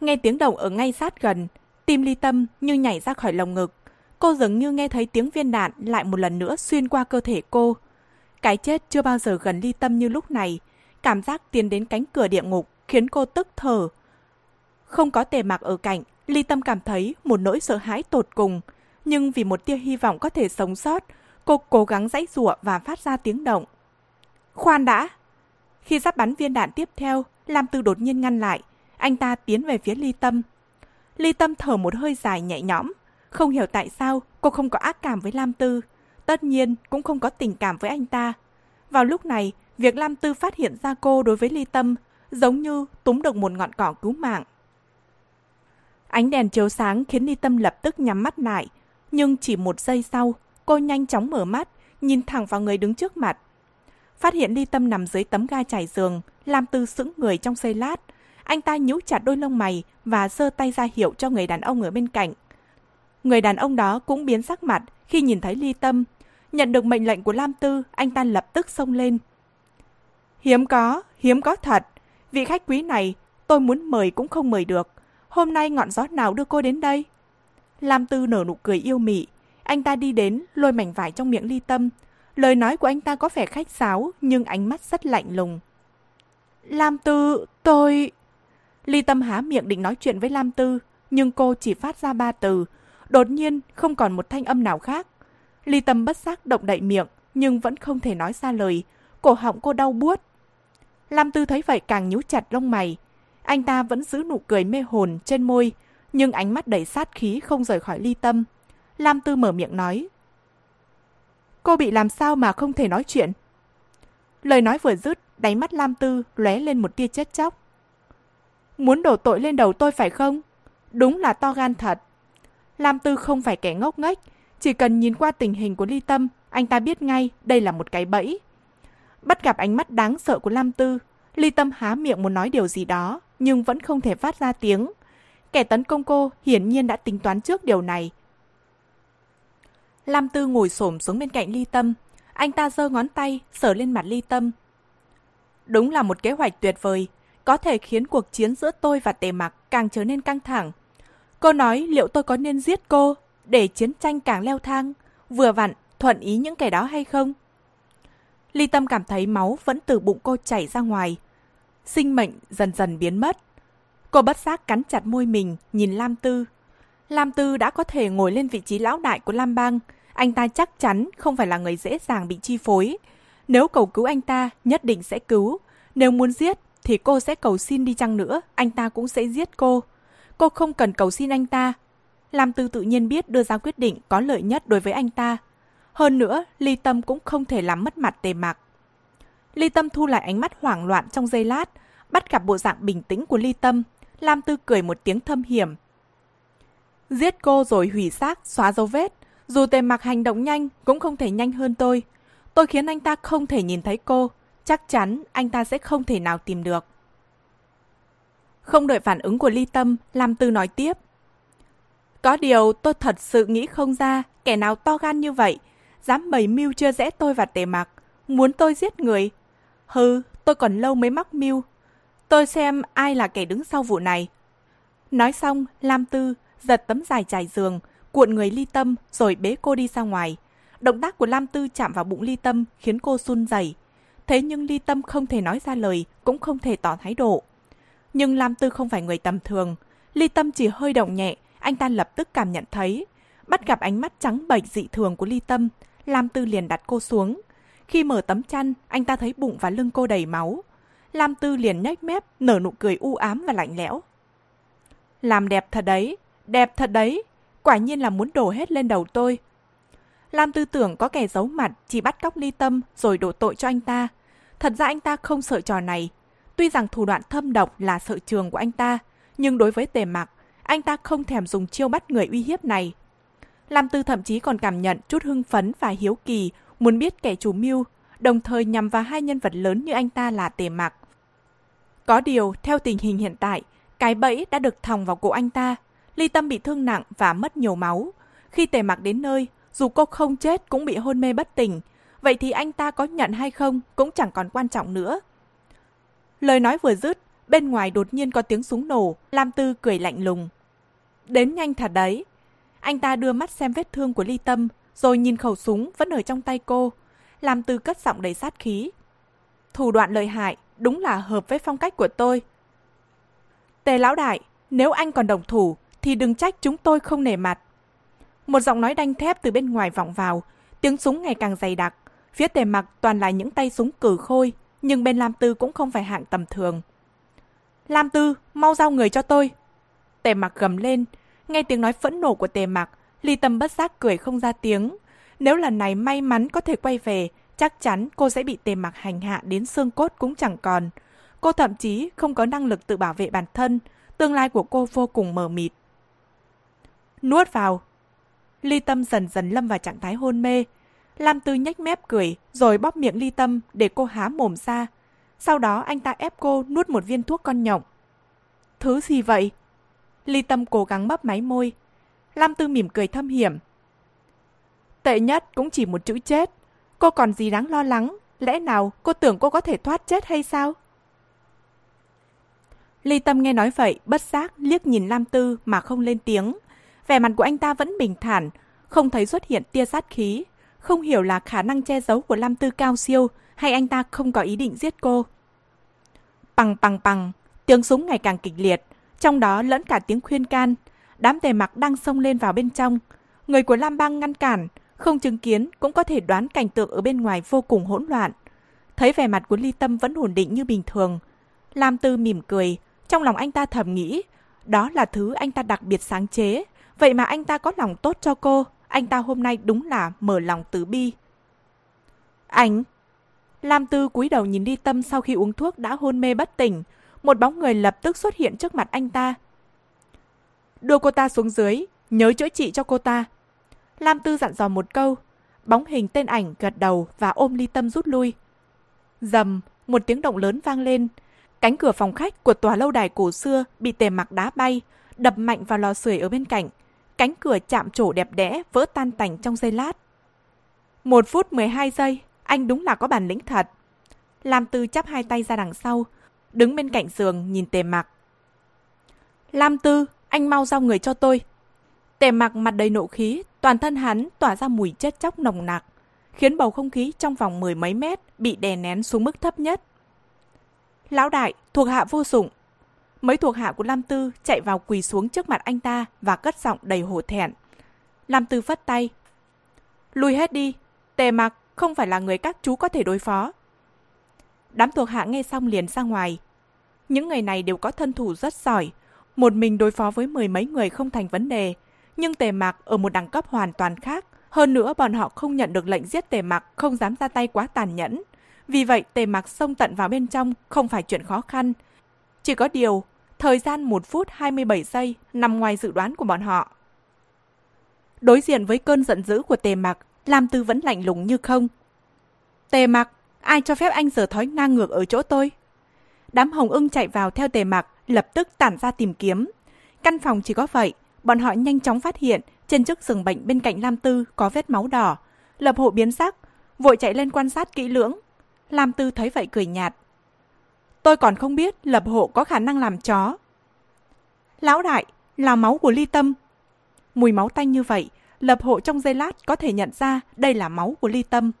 Nghe tiếng động ở ngay sát gần, tim ly tâm như nhảy ra khỏi lồng ngực. Cô dường như nghe thấy tiếng viên đạn lại một lần nữa xuyên qua cơ thể cô. Cái chết chưa bao giờ gần ly tâm như lúc này. Cảm giác tiến đến cánh cửa địa ngục khiến cô tức thở. Không có tề mạc ở cạnh, ly tâm cảm thấy một nỗi sợ hãi tột cùng. Nhưng vì một tia hy vọng có thể sống sót, cô cố gắng dãy rụa và phát ra tiếng động. Khoan đã! Khi sắp bắn viên đạn tiếp theo, Lam Tư đột nhiên ngăn lại. Anh ta tiến về phía ly tâm. Ly tâm thở một hơi dài nhẹ nhõm. Không hiểu tại sao cô không có ác cảm với Lam Tư. Tất nhiên cũng không có tình cảm với anh ta. Vào lúc này, việc Lam Tư phát hiện ra cô đối với ly tâm giống như túm được một ngọn cỏ cứu mạng. Ánh đèn chiếu sáng khiến ly tâm lập tức nhắm mắt lại. Nhưng chỉ một giây sau, cô nhanh chóng mở mắt, nhìn thẳng vào người đứng trước mặt. Phát hiện ly tâm nằm dưới tấm ga trải giường, Lam Tư sững người trong giây lát, anh ta nhíu chặt đôi lông mày và giơ tay ra hiệu cho người đàn ông ở bên cạnh. Người đàn ông đó cũng biến sắc mặt khi nhìn thấy ly tâm. Nhận được mệnh lệnh của Lam Tư, anh ta lập tức xông lên. Hiếm có, hiếm có thật. Vị khách quý này, tôi muốn mời cũng không mời được. Hôm nay ngọn gió nào đưa cô đến đây? Lam Tư nở nụ cười yêu mị. Anh ta đi đến, lôi mảnh vải trong miệng ly tâm. Lời nói của anh ta có vẻ khách sáo, nhưng ánh mắt rất lạnh lùng. Lam Tư, tôi... Ly Tâm há miệng định nói chuyện với Lam Tư, nhưng cô chỉ phát ra ba từ. Đột nhiên, không còn một thanh âm nào khác. Ly Tâm bất giác động đậy miệng, nhưng vẫn không thể nói ra lời. Cổ họng cô đau buốt. Lam Tư thấy vậy càng nhíu chặt lông mày. Anh ta vẫn giữ nụ cười mê hồn trên môi, nhưng ánh mắt đầy sát khí không rời khỏi Ly Tâm. Lam Tư mở miệng nói. Cô bị làm sao mà không thể nói chuyện? Lời nói vừa dứt, đáy mắt Lam Tư lóe lên một tia chết chóc. Muốn đổ tội lên đầu tôi phải không? Đúng là to gan thật. Lam Tư không phải kẻ ngốc nghếch, chỉ cần nhìn qua tình hình của Ly Tâm, anh ta biết ngay đây là một cái bẫy. Bắt gặp ánh mắt đáng sợ của Lam Tư, Ly Tâm há miệng muốn nói điều gì đó, nhưng vẫn không thể phát ra tiếng. Kẻ tấn công cô hiển nhiên đã tính toán trước điều này. Lam Tư ngồi xổm xuống bên cạnh Ly Tâm. Anh ta giơ ngón tay, sờ lên mặt Ly Tâm. Đúng là một kế hoạch tuyệt vời, có thể khiến cuộc chiến giữa tôi và tề mặc càng trở nên căng thẳng. Cô nói liệu tôi có nên giết cô để chiến tranh càng leo thang, vừa vặn thuận ý những kẻ đó hay không? Ly Tâm cảm thấy máu vẫn từ bụng cô chảy ra ngoài. Sinh mệnh dần dần biến mất. Cô bất giác cắn chặt môi mình, nhìn Lam Tư. Lam Tư đã có thể ngồi lên vị trí lão đại của Lam Bang. Anh ta chắc chắn không phải là người dễ dàng bị chi phối. Nếu cầu cứu anh ta, nhất định sẽ cứu. Nếu muốn giết, thì cô sẽ cầu xin đi chăng nữa, anh ta cũng sẽ giết cô. Cô không cần cầu xin anh ta. Lam Tư tự nhiên biết đưa ra quyết định có lợi nhất đối với anh ta. Hơn nữa, Ly Tâm cũng không thể làm mất mặt tề mạc. Ly Tâm thu lại ánh mắt hoảng loạn trong giây lát, bắt gặp bộ dạng bình tĩnh của Ly Tâm. Lam Tư cười một tiếng thâm hiểm. Giết cô rồi hủy xác, xóa dấu vết. Dù tề mạc hành động nhanh, cũng không thể nhanh hơn tôi. Tôi khiến anh ta không thể nhìn thấy cô. Chắc chắn anh ta sẽ không thể nào tìm được. Không đợi phản ứng của Ly Tâm, Lam Tư nói tiếp. Có điều tôi thật sự nghĩ không ra kẻ nào to gan như vậy, dám bày mưu chưa rẽ tôi và tề mặc, muốn tôi giết người. Hừ, tôi còn lâu mới mắc mưu. Tôi xem ai là kẻ đứng sau vụ này. Nói xong, Lam Tư giật tấm dài trải giường, cuộn người ly tâm rồi bế cô đi ra ngoài. Động tác của Lam Tư chạm vào bụng ly tâm khiến cô run rẩy. Thế nhưng ly tâm không thể nói ra lời, cũng không thể tỏ thái độ. Nhưng Lam Tư không phải người tầm thường. Ly tâm chỉ hơi động nhẹ, anh ta lập tức cảm nhận thấy. Bắt gặp ánh mắt trắng bệch dị thường của ly tâm, Lam Tư liền đặt cô xuống. Khi mở tấm chăn, anh ta thấy bụng và lưng cô đầy máu. Lam Tư liền nhếch mép, nở nụ cười u ám và lạnh lẽo. Làm đẹp thật đấy, đẹp thật đấy, quả nhiên là muốn đổ hết lên đầu tôi. Lam Tư tưởng có kẻ giấu mặt chỉ bắt cóc ly tâm rồi đổ tội cho anh ta. Thật ra anh ta không sợ trò này. Tuy rằng thủ đoạn thâm độc là sợ trường của anh ta, nhưng đối với tề mặc, anh ta không thèm dùng chiêu bắt người uy hiếp này. Lam Tư thậm chí còn cảm nhận chút hưng phấn và hiếu kỳ, muốn biết kẻ chủ mưu, đồng thời nhằm vào hai nhân vật lớn như anh ta là tề mặc. Có điều, theo tình hình hiện tại, cái bẫy đã được thòng vào cổ anh ta. Ly Tâm bị thương nặng và mất nhiều máu. Khi tề mặc đến nơi, dù cô không chết cũng bị hôn mê bất tỉnh. Vậy thì anh ta có nhận hay không cũng chẳng còn quan trọng nữa. Lời nói vừa dứt, bên ngoài đột nhiên có tiếng súng nổ, Lam Tư cười lạnh lùng. Đến nhanh thật đấy. Anh ta đưa mắt xem vết thương của Ly Tâm, rồi nhìn khẩu súng vẫn ở trong tay cô. Lam Tư cất giọng đầy sát khí. Thủ đoạn lợi hại, đúng là hợp với phong cách của tôi. Tề lão đại, nếu anh còn đồng thủ, thì đừng trách chúng tôi không nể mặt. Một giọng nói đanh thép từ bên ngoài vọng vào, tiếng súng ngày càng dày đặc. Phía tề mặc toàn là những tay súng cử khôi, nhưng bên Lam Tư cũng không phải hạng tầm thường. Lam Tư, mau giao người cho tôi. Tề mặc gầm lên, nghe tiếng nói phẫn nộ của tề mặc, ly tâm bất giác cười không ra tiếng. Nếu lần này may mắn có thể quay về, chắc chắn cô sẽ bị tề mặc hành hạ đến xương cốt cũng chẳng còn. Cô thậm chí không có năng lực tự bảo vệ bản thân, tương lai của cô vô cùng mờ mịt. Nuốt vào. Ly tâm dần dần lâm vào trạng thái hôn mê, Lam Tư nhếch mép cười, rồi bóp miệng ly tâm để cô há mồm ra. Sau đó anh ta ép cô nuốt một viên thuốc con nhộng. Thứ gì vậy? Ly tâm cố gắng mấp máy môi. Lam Tư mỉm cười thâm hiểm. Tệ nhất cũng chỉ một chữ chết. Cô còn gì đáng lo lắng. Lẽ nào cô tưởng cô có thể thoát chết hay sao? Ly Tâm nghe nói vậy, bất giác liếc nhìn Lam Tư mà không lên tiếng. Vẻ mặt của anh ta vẫn bình thản, không thấy xuất hiện tia sát khí. Không hiểu là khả năng che giấu của Lam Tư cao siêu hay anh ta không có ý định giết cô. Bằng bằng bằng, tiếng súng ngày càng kịch liệt, trong đó lẫn cả tiếng khuyên can. Đám tề mặc đang xông lên vào bên trong. Người của Lam Bang ngăn cản, không chứng kiến cũng có thể đoán cảnh tượng ở bên ngoài vô cùng hỗn loạn. Thấy vẻ mặt của Ly Tâm vẫn ổn định như bình thường. Lam Tư mỉm cười, trong lòng anh ta thầm nghĩ, đó là thứ anh ta đặc biệt sáng chế, vậy mà anh ta có lòng tốt cho cô, anh ta hôm nay đúng là mở lòng từ bi. Anh! Lam Tư cúi đầu nhìn đi Tâm sau khi uống thuốc đã hôn mê bất tỉnh, một bóng người lập tức xuất hiện trước mặt anh ta. Đưa cô ta xuống dưới, nhớ chữa trị cho cô ta. Lam Tư dặn dò một câu, bóng hình tên ảnh gật đầu và ôm ly tâm rút lui. Dầm, một tiếng động lớn vang lên. Cánh cửa phòng khách của tòa lâu đài cổ xưa bị tề mặc đá bay, đập mạnh vào lò sưởi ở bên cạnh. Cánh cửa chạm trổ đẹp đẽ, vỡ tan tành trong giây lát. Một phút 12 giây, anh đúng là có bản lĩnh thật. Lam Tư chắp hai tay ra đằng sau, đứng bên cạnh giường nhìn tề mặc. Lam Tư, anh mau giao người cho tôi. Tề mặc mặt đầy nộ khí, toàn thân hắn tỏa ra mùi chết chóc nồng nặc, khiến bầu không khí trong vòng mười mấy mét bị đè nén xuống mức thấp nhất. Lão đại, thuộc hạ vô dụng. Mấy thuộc hạ của Lam Tư chạy vào quỳ xuống trước mặt anh ta và cất giọng đầy hổ thẹn. Lam Tư phất tay. Lùi hết đi, tề mặc không phải là người các chú có thể đối phó. Đám thuộc hạ nghe xong liền ra ngoài. Những người này đều có thân thủ rất giỏi, một mình đối phó với mười mấy người không thành vấn đề, nhưng tề mạc ở một đẳng cấp hoàn toàn khác. Hơn nữa bọn họ không nhận được lệnh giết tề mạc, không dám ra tay quá tàn nhẫn. Vì vậy tề mạc xông tận vào bên trong không phải chuyện khó khăn. Chỉ có điều, thời gian 1 phút 27 giây nằm ngoài dự đoán của bọn họ. Đối diện với cơn giận dữ của tề mặc Lam Tư vẫn lạnh lùng như không. Tề mặc ai cho phép anh giờ thói ngang ngược ở chỗ tôi? Đám hồng ưng chạy vào theo tề mặc lập tức tản ra tìm kiếm. Căn phòng chỉ có vậy, bọn họ nhanh chóng phát hiện trên chiếc giường bệnh bên cạnh Lam Tư có vết máu đỏ. Lập hộ biến sắc, vội chạy lên quan sát kỹ lưỡng. Lam Tư thấy vậy cười nhạt. Tôi còn không biết lập hộ có khả năng làm chó. Lão đại, là máu của ly tâm. Mùi máu tanh như vậy, lập hộ trong giây lát có thể nhận ra đây là máu của ly tâm.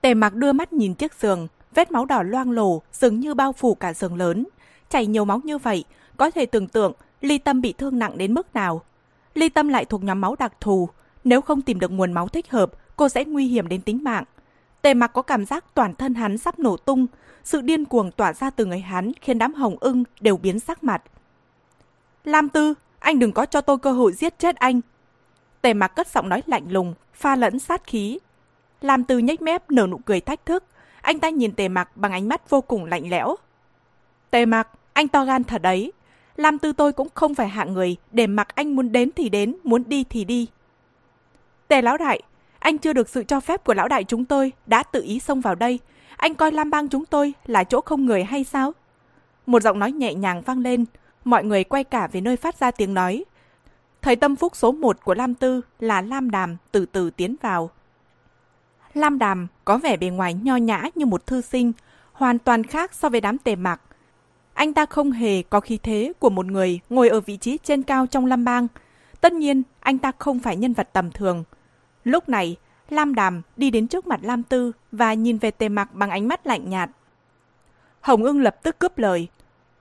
Tề mặc đưa mắt nhìn chiếc giường, vết máu đỏ loang lổ dường như bao phủ cả giường lớn. Chảy nhiều máu như vậy, có thể tưởng tượng Ly Tâm bị thương nặng đến mức nào. Ly Tâm lại thuộc nhóm máu đặc thù, nếu không tìm được nguồn máu thích hợp, cô sẽ nguy hiểm đến tính mạng. Tề mặc có cảm giác toàn thân hắn sắp nổ tung, sự điên cuồng tỏa ra từ người hắn khiến đám hồng ưng đều biến sắc mặt. Lam Tư, anh đừng có cho tôi cơ hội giết chết anh. Tề mặc cất giọng nói lạnh lùng, pha lẫn sát khí. Lam Tư nhếch mép nở nụ cười thách thức, anh ta nhìn tề mặc bằng ánh mắt vô cùng lạnh lẽo. Tề mặc, anh to gan thật đấy, Lam Tư tôi cũng không phải hạng người để mặc anh muốn đến thì đến, muốn đi thì đi. Tề lão đại, anh chưa được sự cho phép của lão đại chúng tôi đã tự ý xông vào đây. Anh coi Lam bang chúng tôi là chỗ không người hay sao? Một giọng nói nhẹ nhàng vang lên, mọi người quay cả về nơi phát ra tiếng nói. Thầy tâm phúc số 1 của Lam Tư là Lam Đàm từ từ tiến vào. Lam Đàm có vẻ bề ngoài nho nhã như một thư sinh, hoàn toàn khác so với đám tề mạc anh ta không hề có khí thế của một người ngồi ở vị trí trên cao trong Lam Bang. Tất nhiên, anh ta không phải nhân vật tầm thường. Lúc này, Lam Đàm đi đến trước mặt Lam Tư và nhìn về tề mặc bằng ánh mắt lạnh nhạt. Hồng ưng lập tức cướp lời.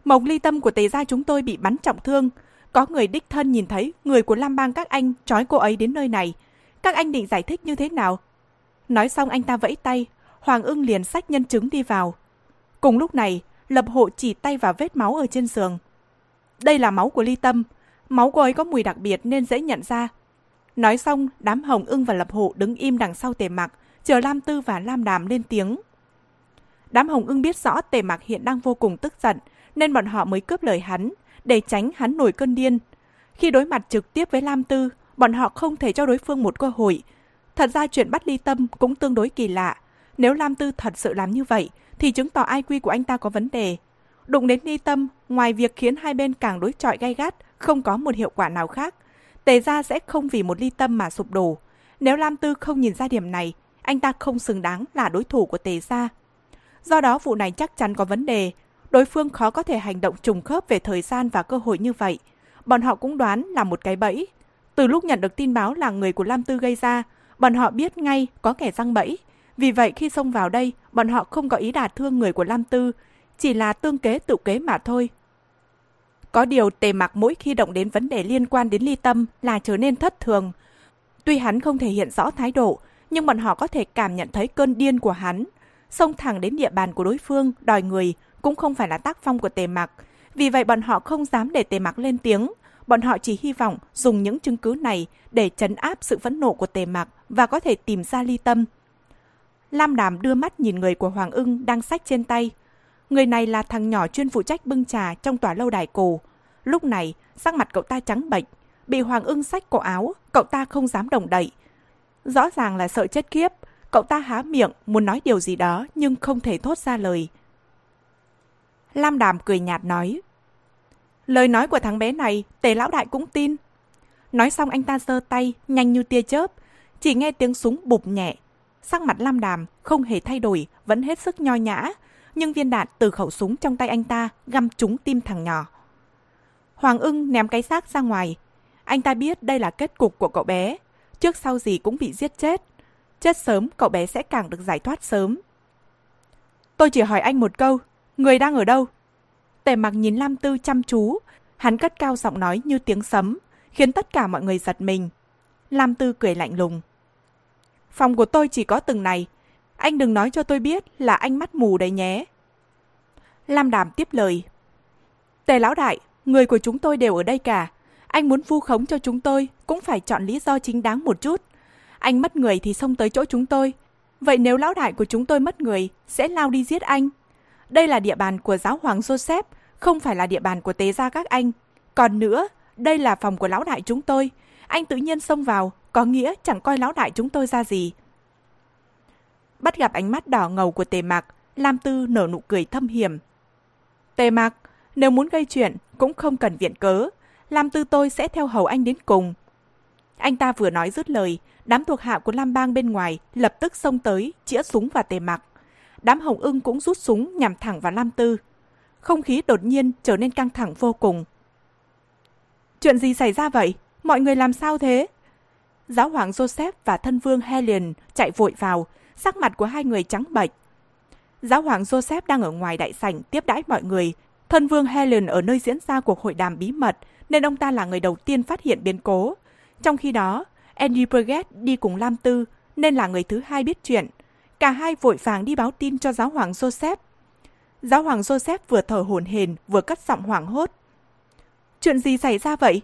Mộc ly tâm của tề gia chúng tôi bị bắn trọng thương. Có người đích thân nhìn thấy người của Lam Bang các anh trói cô ấy đến nơi này. Các anh định giải thích như thế nào? Nói xong anh ta vẫy tay, Hoàng ưng liền sách nhân chứng đi vào. Cùng lúc này, Lập hộ chỉ tay vào vết máu ở trên giường. Đây là máu của ly tâm. Máu cô ấy có mùi đặc biệt nên dễ nhận ra. Nói xong, đám hồng ưng và lập hộ đứng im đằng sau tề mặc, chờ Lam Tư và Lam Đàm lên tiếng. Đám hồng ưng biết rõ tề mặc hiện đang vô cùng tức giận, nên bọn họ mới cướp lời hắn, để tránh hắn nổi cơn điên. Khi đối mặt trực tiếp với Lam Tư, bọn họ không thể cho đối phương một cơ hội. Thật ra chuyện bắt ly tâm cũng tương đối kỳ lạ. Nếu Lam Tư thật sự làm như vậy, thì chứng tỏ IQ của anh ta có vấn đề. Đụng đến ly tâm, ngoài việc khiến hai bên càng đối chọi gay gắt, không có một hiệu quả nào khác. Tề gia sẽ không vì một ly tâm mà sụp đổ. Nếu Lam Tư không nhìn ra điểm này, anh ta không xứng đáng là đối thủ của tề gia. Do đó vụ này chắc chắn có vấn đề, đối phương khó có thể hành động trùng khớp về thời gian và cơ hội như vậy. Bọn họ cũng đoán là một cái bẫy. Từ lúc nhận được tin báo là người của Lam Tư gây ra, bọn họ biết ngay có kẻ răng bẫy. Vì vậy khi xông vào đây, bọn họ không có ý đả thương người của Lam Tư, chỉ là tương kế tự kế mà thôi. Có điều tề mặc mỗi khi động đến vấn đề liên quan đến ly tâm là trở nên thất thường. Tuy hắn không thể hiện rõ thái độ, nhưng bọn họ có thể cảm nhận thấy cơn điên của hắn. Xông thẳng đến địa bàn của đối phương, đòi người, cũng không phải là tác phong của tề mặc. Vì vậy bọn họ không dám để tề mặc lên tiếng. Bọn họ chỉ hy vọng dùng những chứng cứ này để chấn áp sự phẫn nộ của tề mặc và có thể tìm ra ly tâm. Lam Đàm đưa mắt nhìn người của Hoàng ưng đang sách trên tay. Người này là thằng nhỏ chuyên phụ trách bưng trà trong tòa lâu đài cổ. Lúc này, sắc mặt cậu ta trắng bệch. Bị Hoàng ưng sách cổ áo, cậu ta không dám đồng đậy. Rõ ràng là sợ chết khiếp. Cậu ta há miệng, muốn nói điều gì đó nhưng không thể thốt ra lời. Lam Đàm cười nhạt nói. Lời nói của thằng bé này, tề lão đại cũng tin. Nói xong anh ta giơ tay, nhanh như tia chớp. Chỉ nghe tiếng súng bụp nhẹ. Sắc mặt Lam Đàm không hề thay đổi, vẫn hết sức nho nhã. Nhưng viên đạn từ khẩu súng trong tay anh ta găm trúng tim thằng nhỏ. Hoàng ưng ném cái xác ra ngoài. Anh ta biết đây là kết cục của cậu bé. Trước sau gì cũng bị giết chết. Chết sớm cậu bé sẽ càng được giải thoát sớm. Tôi chỉ hỏi anh một câu, người đang ở đâu? Tề mặc nhìn Lam Tư chăm chú, hắn cất cao giọng nói như tiếng sấm, khiến tất cả mọi người giật mình. Lam Tư cười lạnh lùng. Phòng của tôi chỉ có từng này, anh đừng nói cho tôi biết là anh mắt mù đấy nhé. Lam Đàm tiếp lời. Tề lão đại, người của chúng tôi đều ở đây cả. Anh muốn vu khống cho chúng tôi cũng phải chọn lý do chính đáng một chút. Anh mất người thì xông tới chỗ chúng tôi. Vậy nếu lão đại của chúng tôi mất người, sẽ lao đi giết anh. Đây là địa bàn của giáo hoàng Joseph, không phải là địa bàn của tế gia các anh. Còn nữa, đây là phòng của lão đại chúng tôi. Anh tự nhiên xông vào, có nghĩa chẳng coi lão đại chúng tôi ra gì. Bắt gặp ánh mắt đỏ ngầu của tề mạc, Lam Tư nở nụ cười thâm hiểm. Tề mạc, nếu muốn gây chuyện, cũng không cần viện cớ. Lam Tư tôi sẽ theo hầu anh đến cùng. Anh ta vừa nói dứt lời, đám thuộc hạ của Lam Bang bên ngoài lập tức xông tới, chĩa súng vào tề mạc đám hồng ưng cũng rút súng nhằm thẳng vào Lam Tư. Không khí đột nhiên trở nên căng thẳng vô cùng. Chuyện gì xảy ra vậy? Mọi người làm sao thế? Giáo hoàng Joseph và thân vương Helen chạy vội vào, sắc mặt của hai người trắng bệch. Giáo hoàng Joseph đang ở ngoài đại sảnh tiếp đãi mọi người. Thân vương Helen ở nơi diễn ra cuộc hội đàm bí mật, nên ông ta là người đầu tiên phát hiện biến cố. Trong khi đó, Andy Burgess đi cùng Lam Tư, nên là người thứ hai biết chuyện. Cả hai vội vàng đi báo tin cho giáo hoàng Joseph. Giáo hoàng Joseph vừa thở hổn hển vừa cất giọng hoảng hốt. Chuyện gì xảy ra vậy?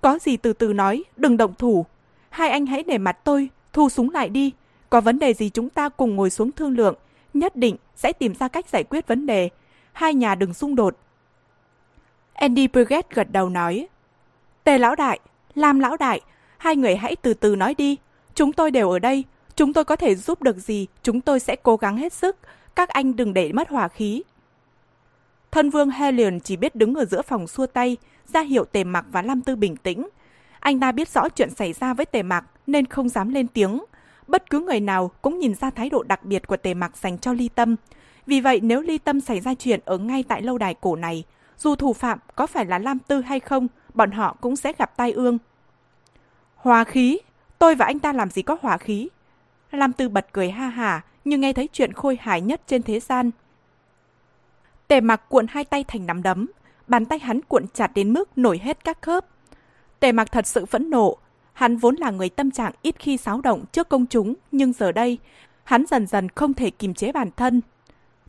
Có gì từ từ nói, đừng động thủ. Hai anh hãy để mặt tôi, thu súng lại đi. Có vấn đề gì chúng ta cùng ngồi xuống thương lượng. Nhất định sẽ tìm ra cách giải quyết vấn đề. Hai nhà đừng xung đột. Andy Brigade gật đầu nói. Tề lão đại, Lam lão đại, hai người hãy từ từ nói đi. Chúng tôi đều ở đây, Chúng tôi có thể giúp được gì, chúng tôi sẽ cố gắng hết sức. Các anh đừng để mất hòa khí. Thân vương Helion chỉ biết đứng ở giữa phòng xua tay, ra hiệu tề mặc và Lam Tư bình tĩnh. Anh ta biết rõ chuyện xảy ra với tề mặc nên không dám lên tiếng. Bất cứ người nào cũng nhìn ra thái độ đặc biệt của tề mặc dành cho ly tâm. Vì vậy nếu ly tâm xảy ra chuyện ở ngay tại lâu đài cổ này, dù thủ phạm có phải là Lam Tư hay không, bọn họ cũng sẽ gặp tai ương. Hòa khí? Tôi và anh ta làm gì có hòa khí? Lam Tư bật cười ha hả, như nghe thấy chuyện khôi hài nhất trên thế gian. Tề mặc cuộn hai tay thành nắm đấm, bàn tay hắn cuộn chặt đến mức nổi hết các khớp. Tề mặc thật sự phẫn nộ, hắn vốn là người tâm trạng ít khi xáo động trước công chúng, nhưng giờ đây, hắn dần dần không thể kiềm chế bản thân.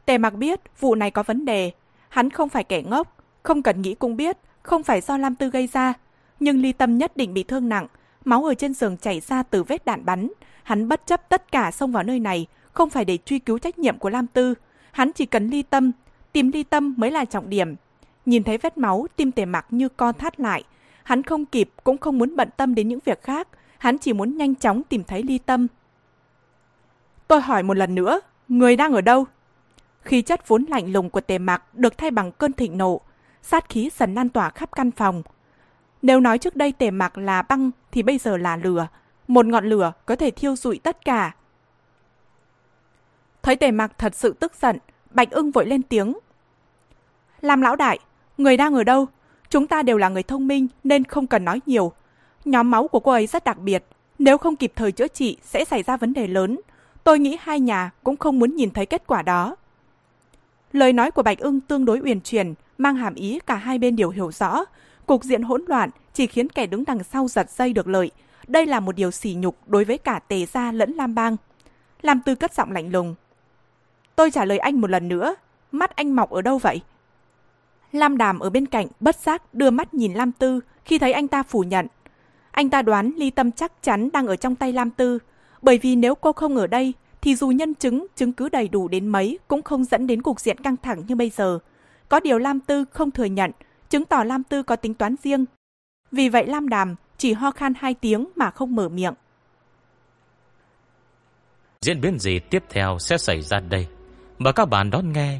Tề mặc biết vụ này có vấn đề, hắn không phải kẻ ngốc, không cần nghĩ cũng biết, không phải do Lam Tư gây ra. Nhưng ly tâm nhất định bị thương nặng, máu ở trên giường chảy ra từ vết đạn bắn, Hắn bất chấp tất cả xông vào nơi này, không phải để truy cứu trách nhiệm của Lam Tư. Hắn chỉ cần ly tâm, tìm ly tâm mới là trọng điểm. Nhìn thấy vết máu, tim tề mặc như co thắt lại. Hắn không kịp, cũng không muốn bận tâm đến những việc khác. Hắn chỉ muốn nhanh chóng tìm thấy ly tâm. Tôi hỏi một lần nữa, người đang ở đâu? Khí chất vốn lạnh lùng của tề mạc được thay bằng cơn thịnh nộ. Sát khí dần lan tỏa khắp căn phòng. Nếu nói trước đây tề mạc là băng thì bây giờ là lửa một ngọn lửa có thể thiêu rụi tất cả. Thấy tề mạc thật sự tức giận, Bạch ưng vội lên tiếng. làm lão đại, người đang ở đâu? Chúng ta đều là người thông minh nên không cần nói nhiều. Nhóm máu của cô ấy rất đặc biệt. Nếu không kịp thời chữa trị sẽ xảy ra vấn đề lớn. Tôi nghĩ hai nhà cũng không muốn nhìn thấy kết quả đó. Lời nói của Bạch ưng tương đối uyển chuyển, mang hàm ý cả hai bên đều hiểu rõ. Cục diện hỗn loạn chỉ khiến kẻ đứng đằng sau giật dây được lợi. Đây là một điều sỉ nhục đối với cả tề gia lẫn Lam Bang. Lam Tư cất giọng lạnh lùng. Tôi trả lời anh một lần nữa. Mắt anh mọc ở đâu vậy? Lam Đàm ở bên cạnh bất giác đưa mắt nhìn Lam Tư khi thấy anh ta phủ nhận. Anh ta đoán ly tâm chắc chắn đang ở trong tay Lam Tư, bởi vì nếu cô không ở đây thì dù nhân chứng, chứng cứ đầy đủ đến mấy cũng không dẫn đến cục diện căng thẳng như bây giờ. Có điều Lam Tư không thừa nhận, chứng tỏ Lam Tư có tính toán riêng. Vì vậy Lam Đàm chỉ ho khan hai tiếng mà không mở miệng. Diễn biến gì tiếp theo sẽ xảy ra đây? Mời các bạn đón nghe.